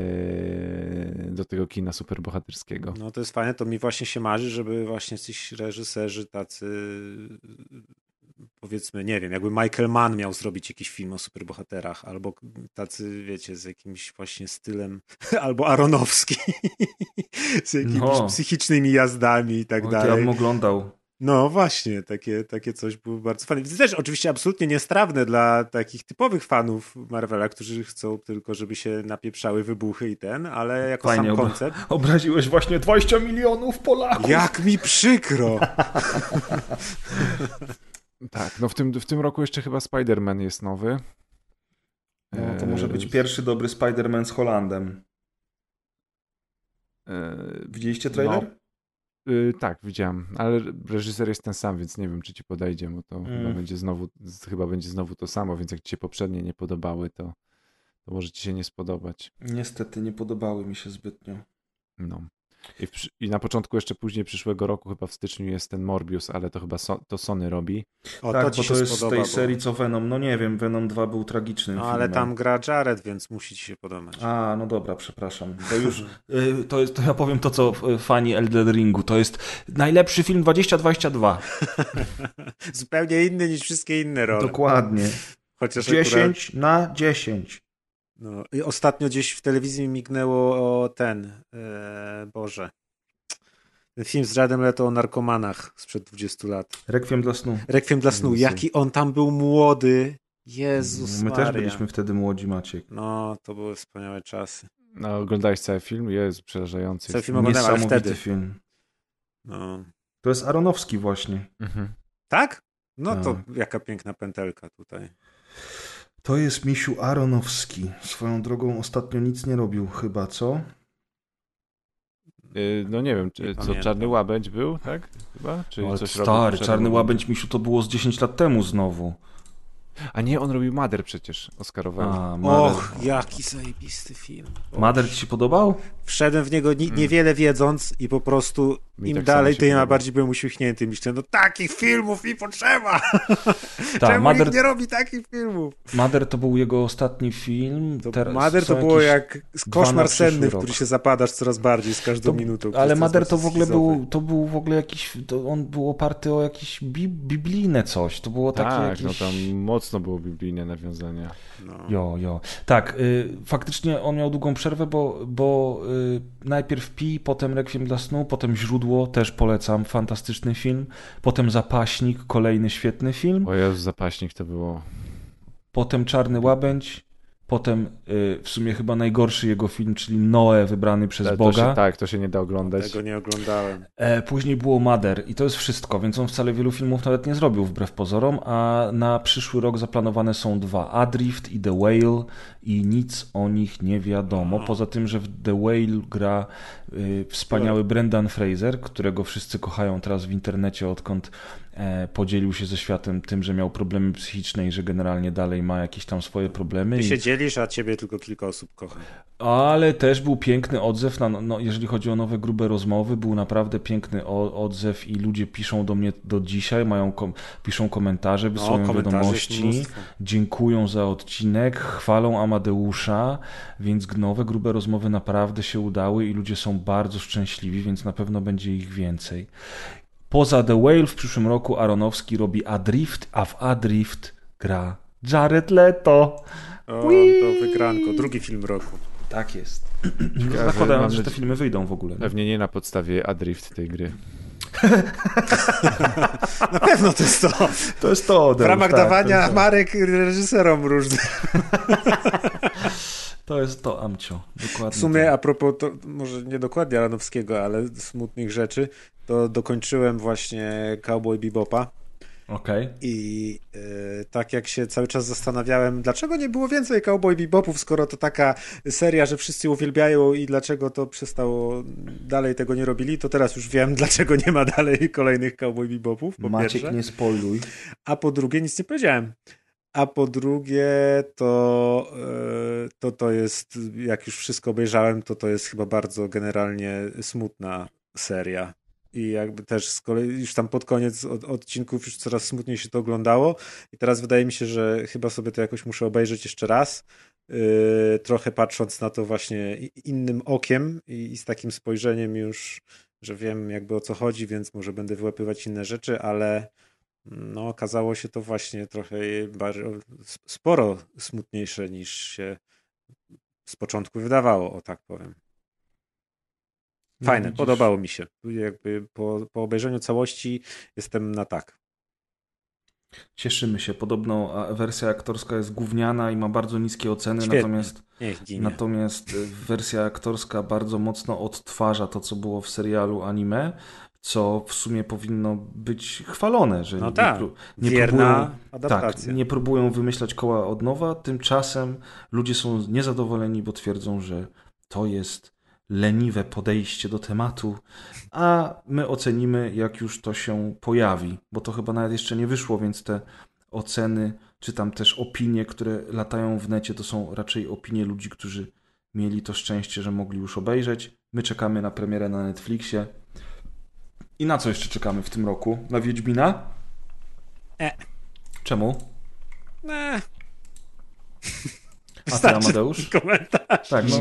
do tego kina superbohaterskiego. No to jest fajne, to mi właśnie się marzy, żeby właśnie coś reżyserzy tacy powiedzmy, nie wiem, jakby Michael Mann miał zrobić jakiś film o superbohaterach, albo tacy, wiecie, z jakimś właśnie stylem, albo Aronowski, z jakimiś no. psychicznymi jazdami i tak o, dalej. Ja bym oglądał. No właśnie, takie, takie coś było bardzo fajne. To też oczywiście absolutnie niestrawne dla takich typowych fanów Marvela, którzy chcą tylko, żeby się napieprzały wybuchy i ten, ale jako Fajnie, sam koncept... Obraziłeś właśnie 20 milionów Polaków! Jak mi przykro! tak, no w tym, w tym roku jeszcze chyba Spider-Man jest nowy. No, to może być pierwszy dobry Spider-Man z Holandem. Widzieliście trailer? No. Yy, tak, widziałem, ale reżyser jest ten sam, więc nie wiem, czy ci podejdzie, bo to mm. chyba, będzie znowu, chyba będzie znowu to samo, więc jak ci się poprzednie nie podobały, to, to może ci się nie spodobać. Niestety nie podobały mi się zbytnio. No. I, w, I, na początku jeszcze później przyszłego roku, chyba w styczniu jest ten Morbius, ale to chyba so, to Sony robi. O, tak, to bo to jest z tej bo... serii co Venom. No nie wiem, Venom 2 był tragicznym no, ale tam gra Jared, więc musi ci się podobać. A, no dobra, przepraszam. To już, y, to, jest, to ja powiem to, co fani Elden Ringu. To jest najlepszy film 2022. Zupełnie inny niż wszystkie inne role. Dokładnie. Chociaż 10 akurat... na 10. No, i ostatnio gdzieś w telewizji mi mignęło o ten, e, Boże, ten film z Jaredem Leto o narkomanach sprzed 20 lat. Rekwiem dla snu. Rekwiem dla snu. Jaki on tam był młody. Jezus My Maria. też byliśmy wtedy młodzi, Maciek. No, to były wspaniałe czasy. No, oglądałeś cały film? Jest przerażający. Cały film oglądałem, wtedy. film. No. To jest Aronowski właśnie. Mhm. Tak? No to Tak. jaka piękna pętelka tutaj. To jest Misiu Aronowski. Swoją drogą ostatnio nic nie robił chyba, co? Y, No nie wiem, czy, Nie co pamiętam. Czarny Łabędź był, tak? Chyba? Czy Ale coś robił stary, przed Czarny? Łabędź Misiu to było z 10 lat temu znowu. A nie, on robił Mader przecież. A, Mader. Och, jaki zajebisty film. Mader ci się podobał? Wszedłem w niego ni- niewiele wiedząc i po prostu Mi im tak dalej, tym ja bardziej byłem uśmiechnięty. Myślę, no takich filmów mi potrzeba! Tak, Czemu Mader, nikt nie robi takich filmów? Mader to był jego ostatni film. To Teraz Mader to było jak koszmar senny, w rok. który się zapadasz coraz bardziej z każdą To- minutą. Ale Mader to w ogóle schizowy. był, to był w ogóle jakiś, to on był oparty o jakieś bi biblijne coś. To było takie tak, jakieś... no tam mocno było biblijne nawiązania. No. Jo, jo. Tak, y, faktycznie on miał długą przerwę, bo, bo y, najpierw Pi, potem Rekwiem dla snu, potem Źródło, też polecam, fantastyczny film. Potem Zapaśnik, kolejny świetny film. O Jezu, zapaśnik to było... Potem Czarny Łabędź. Potem y, w sumie chyba najgorszy jego film, czyli Noe, wybrany przez to Boga. Się, tak, to się nie da oglądać. Tego nie oglądałem. E, później było Mother i to jest wszystko, więc on wcale wielu filmów nawet nie zrobił wbrew pozorom, a na przyszły rok zaplanowane są dwa, Adrift i The Whale i nic o nich nie wiadomo, poza tym, że w The Whale gra y, wspaniały Brendan Fraser, którego wszyscy kochają teraz w internecie, odkąd e, podzielił się ze światem tym, że miał problemy psychiczne i że generalnie dalej ma jakieś tam swoje problemy. Ty i... się dzielisz, a ciebie tylko kilka osób kocha. Ale też był piękny odzew, na, no, jeżeli chodzi o nowe grube rozmowy, był naprawdę piękny odzew i ludzie piszą do mnie do dzisiaj, mają kom, piszą komentarze, wysyłają No, jest wiadomości, dziękują za odcinek, chwalą Amadeusza, więc nowe grube rozmowy naprawdę się udały i ludzie są bardzo szczęśliwi, więc na pewno będzie ich więcej. Poza The Whale w przyszłym roku Aronowski robi Adrift, a w Adrift gra Jared Leto. O, to wygranko. Drugi film roku. Tak jest. Ciekawe, Zakładając, mam że te filmy wyjdą w ogóle. Pewnie nie na podstawie Adrift tej gry. Na pewno to jest to. To jest to. W ramach tak, dawania to, marek reżyserom różnym. to. jest to, Amcio. Dokładnie. W sumie tak. a propos, to, może nie dokładnie Aronowskiego, ale smutnych rzeczy, to dokończyłem właśnie Cowboy Bebopa Okej. i e, tak jak się cały czas zastanawiałem, dlaczego nie było więcej Cowboy Bebopów, skoro to taka seria, że wszyscy uwielbiają i dlaczego to przestało, dalej tego nie robili, to teraz już wiem, dlaczego nie ma dalej kolejnych Cowboy Bebopów, po Maciek, pierwsze. nie spoiluj. A po drugie, nic nie powiedziałem. A po drugie, to, e, to to jest, jak już wszystko obejrzałem, to to jest chyba bardzo generalnie smutna seria. I jakby też z kolei już tam pod koniec od, odcinków już coraz smutniej się to oglądało. I teraz wydaje mi się, że chyba sobie to jakoś muszę obejrzeć jeszcze raz. Yy, trochę patrząc na to właśnie innym okiem i, i z takim spojrzeniem już, że wiem jakby o co chodzi, więc może będę wyłapywać inne rzeczy, ale no, okazało się to właśnie trochę bardzo, sporo smutniejsze niż się z początku wydawało, o tak powiem. Fajne, No, widzisz. podobało mi się. Jakby po, po obejrzeniu całości jestem na tak. Cieszymy się. Podobno wersja aktorska jest gówniana i ma bardzo niskie oceny, Świetnie. natomiast, natomiast y, wersja aktorska bardzo mocno odtwarza to, co było w serialu anime, co w sumie powinno być chwalone, że No nie, tak. nie próbują, adaptacja. Tak, nie próbują wymyślać koła od nowa, tymczasem ludzie są niezadowoleni, bo twierdzą, że to jest leniwe podejście do tematu, a my ocenimy, jak już to się pojawi, bo to chyba nawet jeszcze nie wyszło, więc te oceny, czy tam też opinie, które latają w necie, to są raczej opinie ludzi, którzy mieli to szczęście, że mogli już obejrzeć. My czekamy na premierę na Netflixie. I na co jeszcze czekamy w tym roku? Na Wiedźmina? E. Czemu? Eee, A ty. Amadeusz? komentarz. Tak, no.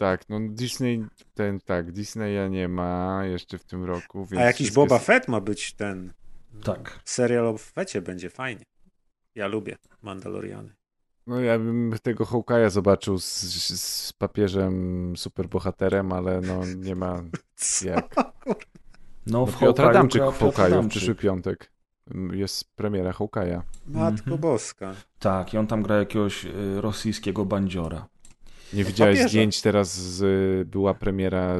Tak, no Disney, ten tak, Disneya nie ma jeszcze w tym roku, więc A jakiś wszystkie Boba Fett ma być ten Tak. serial o Fecie, będzie fajnie. Ja lubię Mandaloriany. No ja bym tego Hawkeye'a zobaczył z, z papieżem superbohaterem, ale no nie ma jak. No, No, w Piotr Hawkeye'u Adamczyk w Piotr Hawkeye'u w przyszły piątek. Jest premiera Hawkeye'a. Matko Mhm. boska. Tak, i on tam gra jakiegoś y, rosyjskiego bandziora. Nie widziałeś papieża. zdjęć teraz, z, była premiera,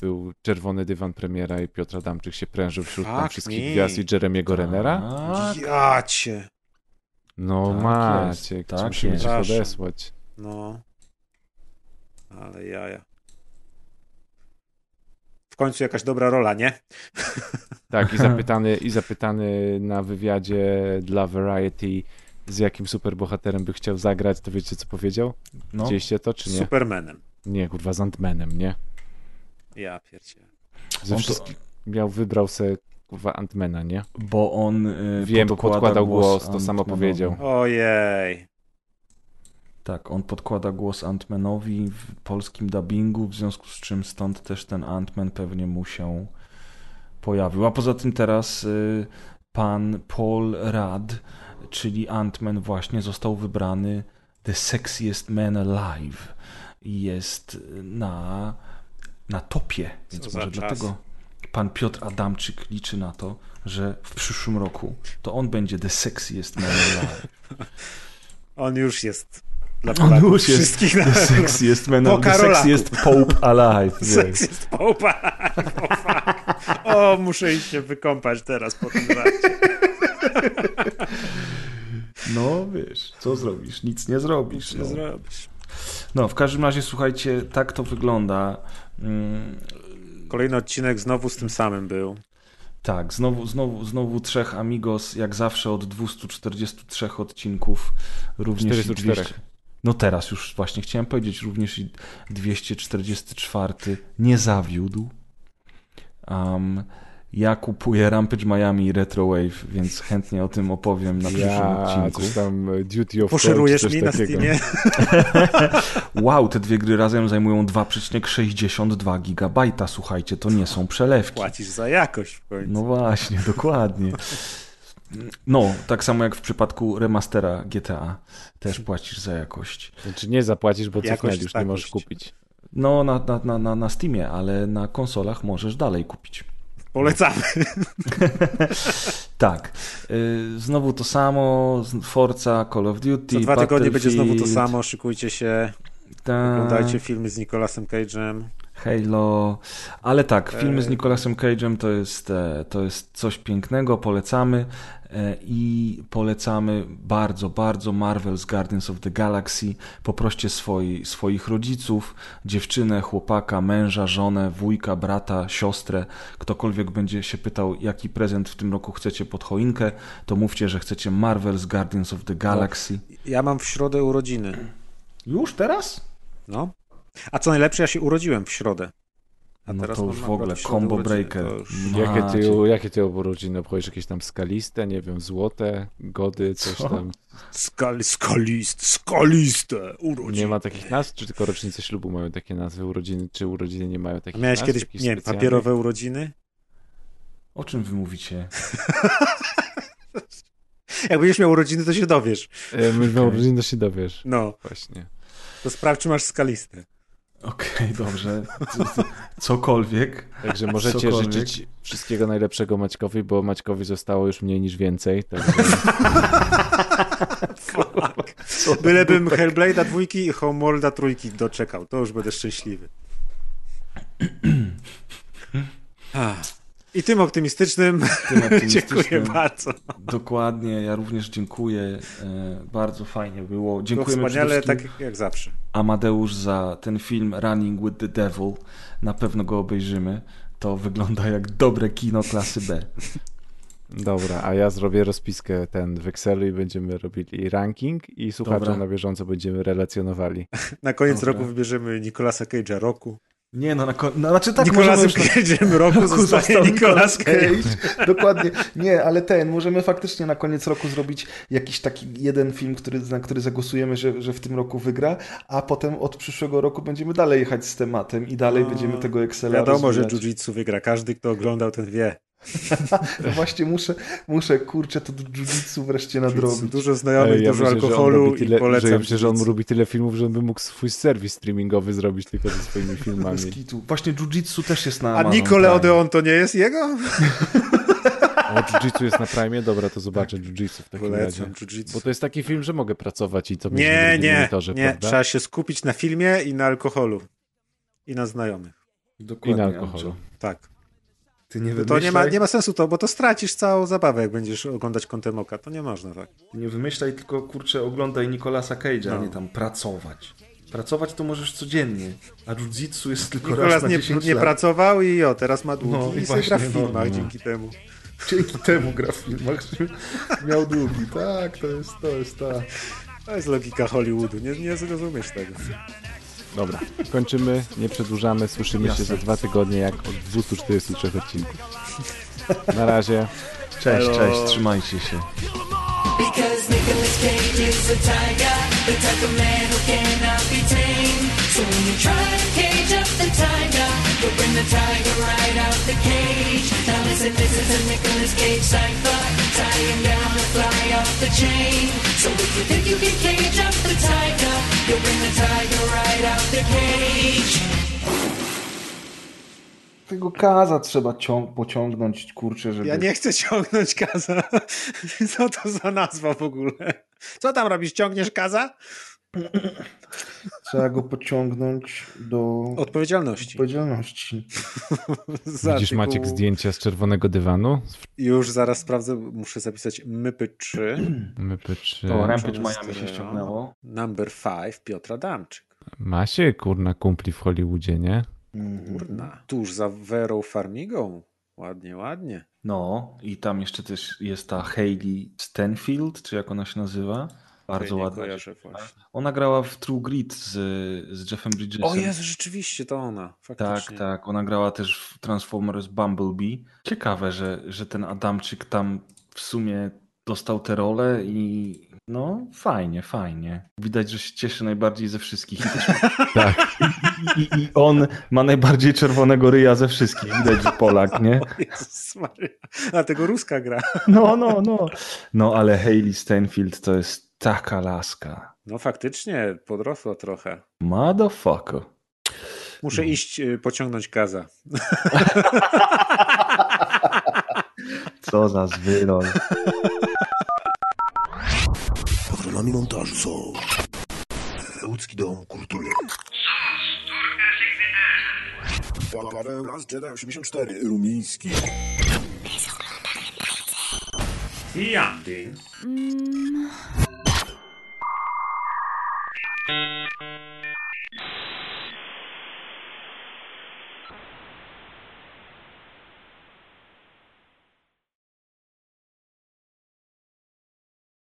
był czerwony dywan premiera i Piotr Adamczyk się prężył wśród tam wszystkich me. gwiazd i Jeremiego Renera? Tak, Ja cię. No Tak macie, tak musimy Przepraszam. odesłać. No. Ale jaja. W końcu jakaś dobra rola, nie? Tak, i zapytany, i zapytany na wywiadzie dla Variety, z jakim superbohaterem by chciał zagrać, to wiecie co powiedział? no. Widzieliście to, czy nie? Supermanem. Nie, kurwa, z Antmanem, nie? Ja pierdzie. Ze On to- wszystkich miał, wybrał se, kurwa, Antmana, nie? Bo on y, Wiem, bo podkłada podkładał głos, to Ant-Manowi. samo powiedział. Ojej. Tak, on podkłada głos Antmanowi w polskim dubbingu, w związku z czym stąd też ten Antman pewnie mu się pojawił. A poza tym teraz y, pan Paul Rudd, czyli Antman właśnie został wybrany The Sexiest Man Alive i jest na, na topie, więc Co może dlatego pan Piotr Adamczyk liczy na to, że w przyszłym roku to on będzie The Sexiest Man Alive. On już jest. Dla On Polaków już jest wszystkich The sexiest man, the Karolaku. sexiest Pope alive. Seks jest popa. O, fuck. o, muszę iść się wykąpać teraz po tym racie. No wiesz, co zrobisz? Nic nie zrobisz. Co No. zrobisz? no, w każdym razie słuchajcie, tak to wygląda. Mm, Kolejny odcinek znowu z tym samym był. tak, znowu, znowu, znowu trzech Amigos, jak zawsze od 243 odcinków. Również i 404. 200 No teraz już właśnie chciałem powiedzieć, również i 244 nie zawiódł. Um, ja kupuję Rampage Miami i Retro Wave, więc chętnie o tym opowiem na przyszłym Ja, odcinku. coś tam e, Duty of Poszerujesz mi na takiego. Steamie? Wow, te dwie gry razem zajmują 2,62 gigabajta. Słuchajcie, to nie są przelewki. Płacisz za jakość w końcu. No właśnie, dokładnie. No, tak samo jak w przypadku remastera GTA. Też płacisz za jakość. Znaczy nie zapłacisz, bo Jakość cofnęli, już nie możesz kupić. No, na, na, na, na, na Steamie, ale na konsolach możesz dalej kupić. Polecamy. Tak. Y, Znowu to samo. Forza, Call of Duty. Za dwa tygodnie będzie znowu to samo. Szykujcie się. tak. Oglądajcie filmy z Nicolasem Cage'em. Halo. Ale tak, filmy z. Nicolasem Cage'em to jest, e, to jest coś pięknego, polecamy e, i polecamy bardzo, bardzo Marvel's Guardians of the Galaxy. Poproście swoi, swoich rodziców, dziewczynę, chłopaka, męża, żonę, wujka, brata, siostrę, ktokolwiek będzie się pytał, jaki prezent w tym roku chcecie pod choinkę, to mówcie, że chcecie Marvel's Guardians of the Galaxy. Ja mam w środę urodziny. Już teraz? No. A co najlepsze, ja się urodziłem w środę. A No teraz to już w ogóle combo breaker. już- Jakie ty, Macie. jakie ty urodziny obchodzisz? Jakieś tam skaliste, nie wiem, złote, gody, coś Co? tam. Skal, skalist, skaliste urodziny. Nie ma takich nazw, czy tylko rocznice ślubu mają takie nazwy urodziny, czy urodziny nie mają A takich miałeś nazw? kiedyś, jakichś nie wiem, papierowe urodziny? O czym wy mówicie? Jak będziesz miał urodziny, to się dowiesz. E, My okay. urodziny to się dowiesz. No, Właśnie. to sprawdź, czy masz skaliste. Okej, dobrze. C- c- Cokolwiek. Także możecie Cokolwiek. życzyć wszystkiego najlepszego Maćkowi, bo Maćkowi zostało już mniej niż więcej. Także Fuck. Bylebym Hellblade'a dwójki i Homeworlda trójki doczekał, to już będę szczęśliwy. I tym optymistycznym Tym optymistycznym. dziękuję bardzo. Dokładnie, ja również dziękuję. E, bardzo fajnie było. Było Dziękujemy wspaniale, przede tak jak zawsze. Amadeusz za ten film Running with the Devil. Na pewno go obejrzymy. To wygląda jak dobre kino klasy B. dobra, a ja zrobię rozpiskę ten w Excelu i będziemy robili ranking i słuchaczom Dobra. na bieżąco będziemy relacjonowali. Na koniec Dobra. roku wybierzemy Nicolasa Cage'a roku. Nie, no, na no znaczy tak Nicolasem możemy już... Cage'em roku zostanie Nicolas Cage. Dokładnie. Nie, ale ten, możemy faktycznie na koniec roku zrobić jakiś taki jeden film, który, na który zagłosujemy, że, że w tym roku wygra, a potem od przyszłego roku będziemy dalej jechać z tematem i dalej No, będziemy tego Excela Wiadomo, że rozwijać. jiu-jitsu wygra. Każdy, kto oglądał, ten wie. No właśnie muszę, muszę, kurczę, to do jiu-jitsu wreszcie nadrobić. Dużo znajomych, ja dużo myślę, alkoholu tyle, i polecam. że ja myślę, że on robi tyle filmów, że on by mógł swój serwis streamingowy zrobić tylko ze swoimi filmami. Właśnie jiu-jitsu też jest na A Amazon Nicole Prime. Odeon to nie jest jego? O, jiu-jitsu jest na Prime? Dobra, to zobaczę jiu-jitsu w takim razie. Polecam jiu-jitsu. Bo to jest taki film, że mogę pracować i to na Nie, nie, monitorze, nie. prawda? Trzeba się skupić na filmie i na alkoholu. I na znajomych. I Dokładnie, na alkoholu. Tak. Ty nie To wymyślaj, nie ma, nie ma sensu to, bo to stracisz całą zabawę, jak będziesz oglądać kątem oka. To nie można tak. ty nie wymyślaj, tylko kurczę oglądaj Nicolasa Cage'a, No. a nie tam pracować. Pracować to możesz codziennie, a jiu-jitsu jest tylko raz Nikolas na nie, 10 nie lat. pracował i o, teraz ma długi No, i i sobie gra w właśnie, no, filmach no. dzięki temu. Dzięki temu gra w filmach, miał długi. Tak, to jest, to jest ta. To jest logika Hollywoodu, nie, nie zrozumiesz tego. Dobra, kończymy, nie przedłużamy, słyszymy Jasne. się za dwa tygodnie jak od 243 odcinków. Na razie. Cześć, Elo. cześć, trzymajcie się. Because Nicolas Cage is a tiger, the type of man who cannot be tamed. So when you try to cage up the tiger, you'll bring the tiger right out the cage. Now listen, this is a Nicolas Cage cipher, tying down the fly off the chain. So if you think you can cage up the tiger, you'll bring the tiger right out the cage. Tego kaza trzeba cią- pociągnąć, kurczę, żeby... Ja nie chcę ciągnąć kaza. Co to za nazwa w ogóle? Co tam robisz? Ciągniesz kaza? Trzeba go pociągnąć do Odpowiedzialności. odpowiedzialności. Widzisz Maciek zdjęcia z czerwonego dywanu? Już zaraz sprawdzę, muszę zapisać mypy 3. MP3. O, Rampage Miami się ściągnęło. Number 5 Piotra Damczyk. Ma się kurna kumpli w Hollywoodzie, nie? Kurna. Tuż za Werą Farmigą. Ładnie, ładnie. No, i tam jeszcze też jest ta Hayley Stenfield, czy jak ona się nazywa? Bardzo ładna. kojarzę. Ona grała w True Grit z, z Jeffem Bridgesem. O Jezu, rzeczywiście to ona. Tak, Faktycznie. tak. Ona grała też w Transformers Bumblebee. Ciekawe, że, że ten Adamczyk tam w sumie dostał tę rolę i no fajnie, fajnie. Widać, że się cieszy najbardziej ze wszystkich. Tak. i, i, I on ma najbardziej czerwonego ryja ze wszystkich. Widać, że Polak, nie? O Jezus Maria. A tego Ruska gra. No, no, no. No, ale Hayley Stenfield to jest taka laska. No faktycznie, podrosła trochę. Motherfucker. Muszę iść y, pociągnąć kaza. Co za zwyrol. Patronami montażu są Łódzki Dom Kultury. Paweł Las Jedi 84 Rumiński. I Andy. Thank you.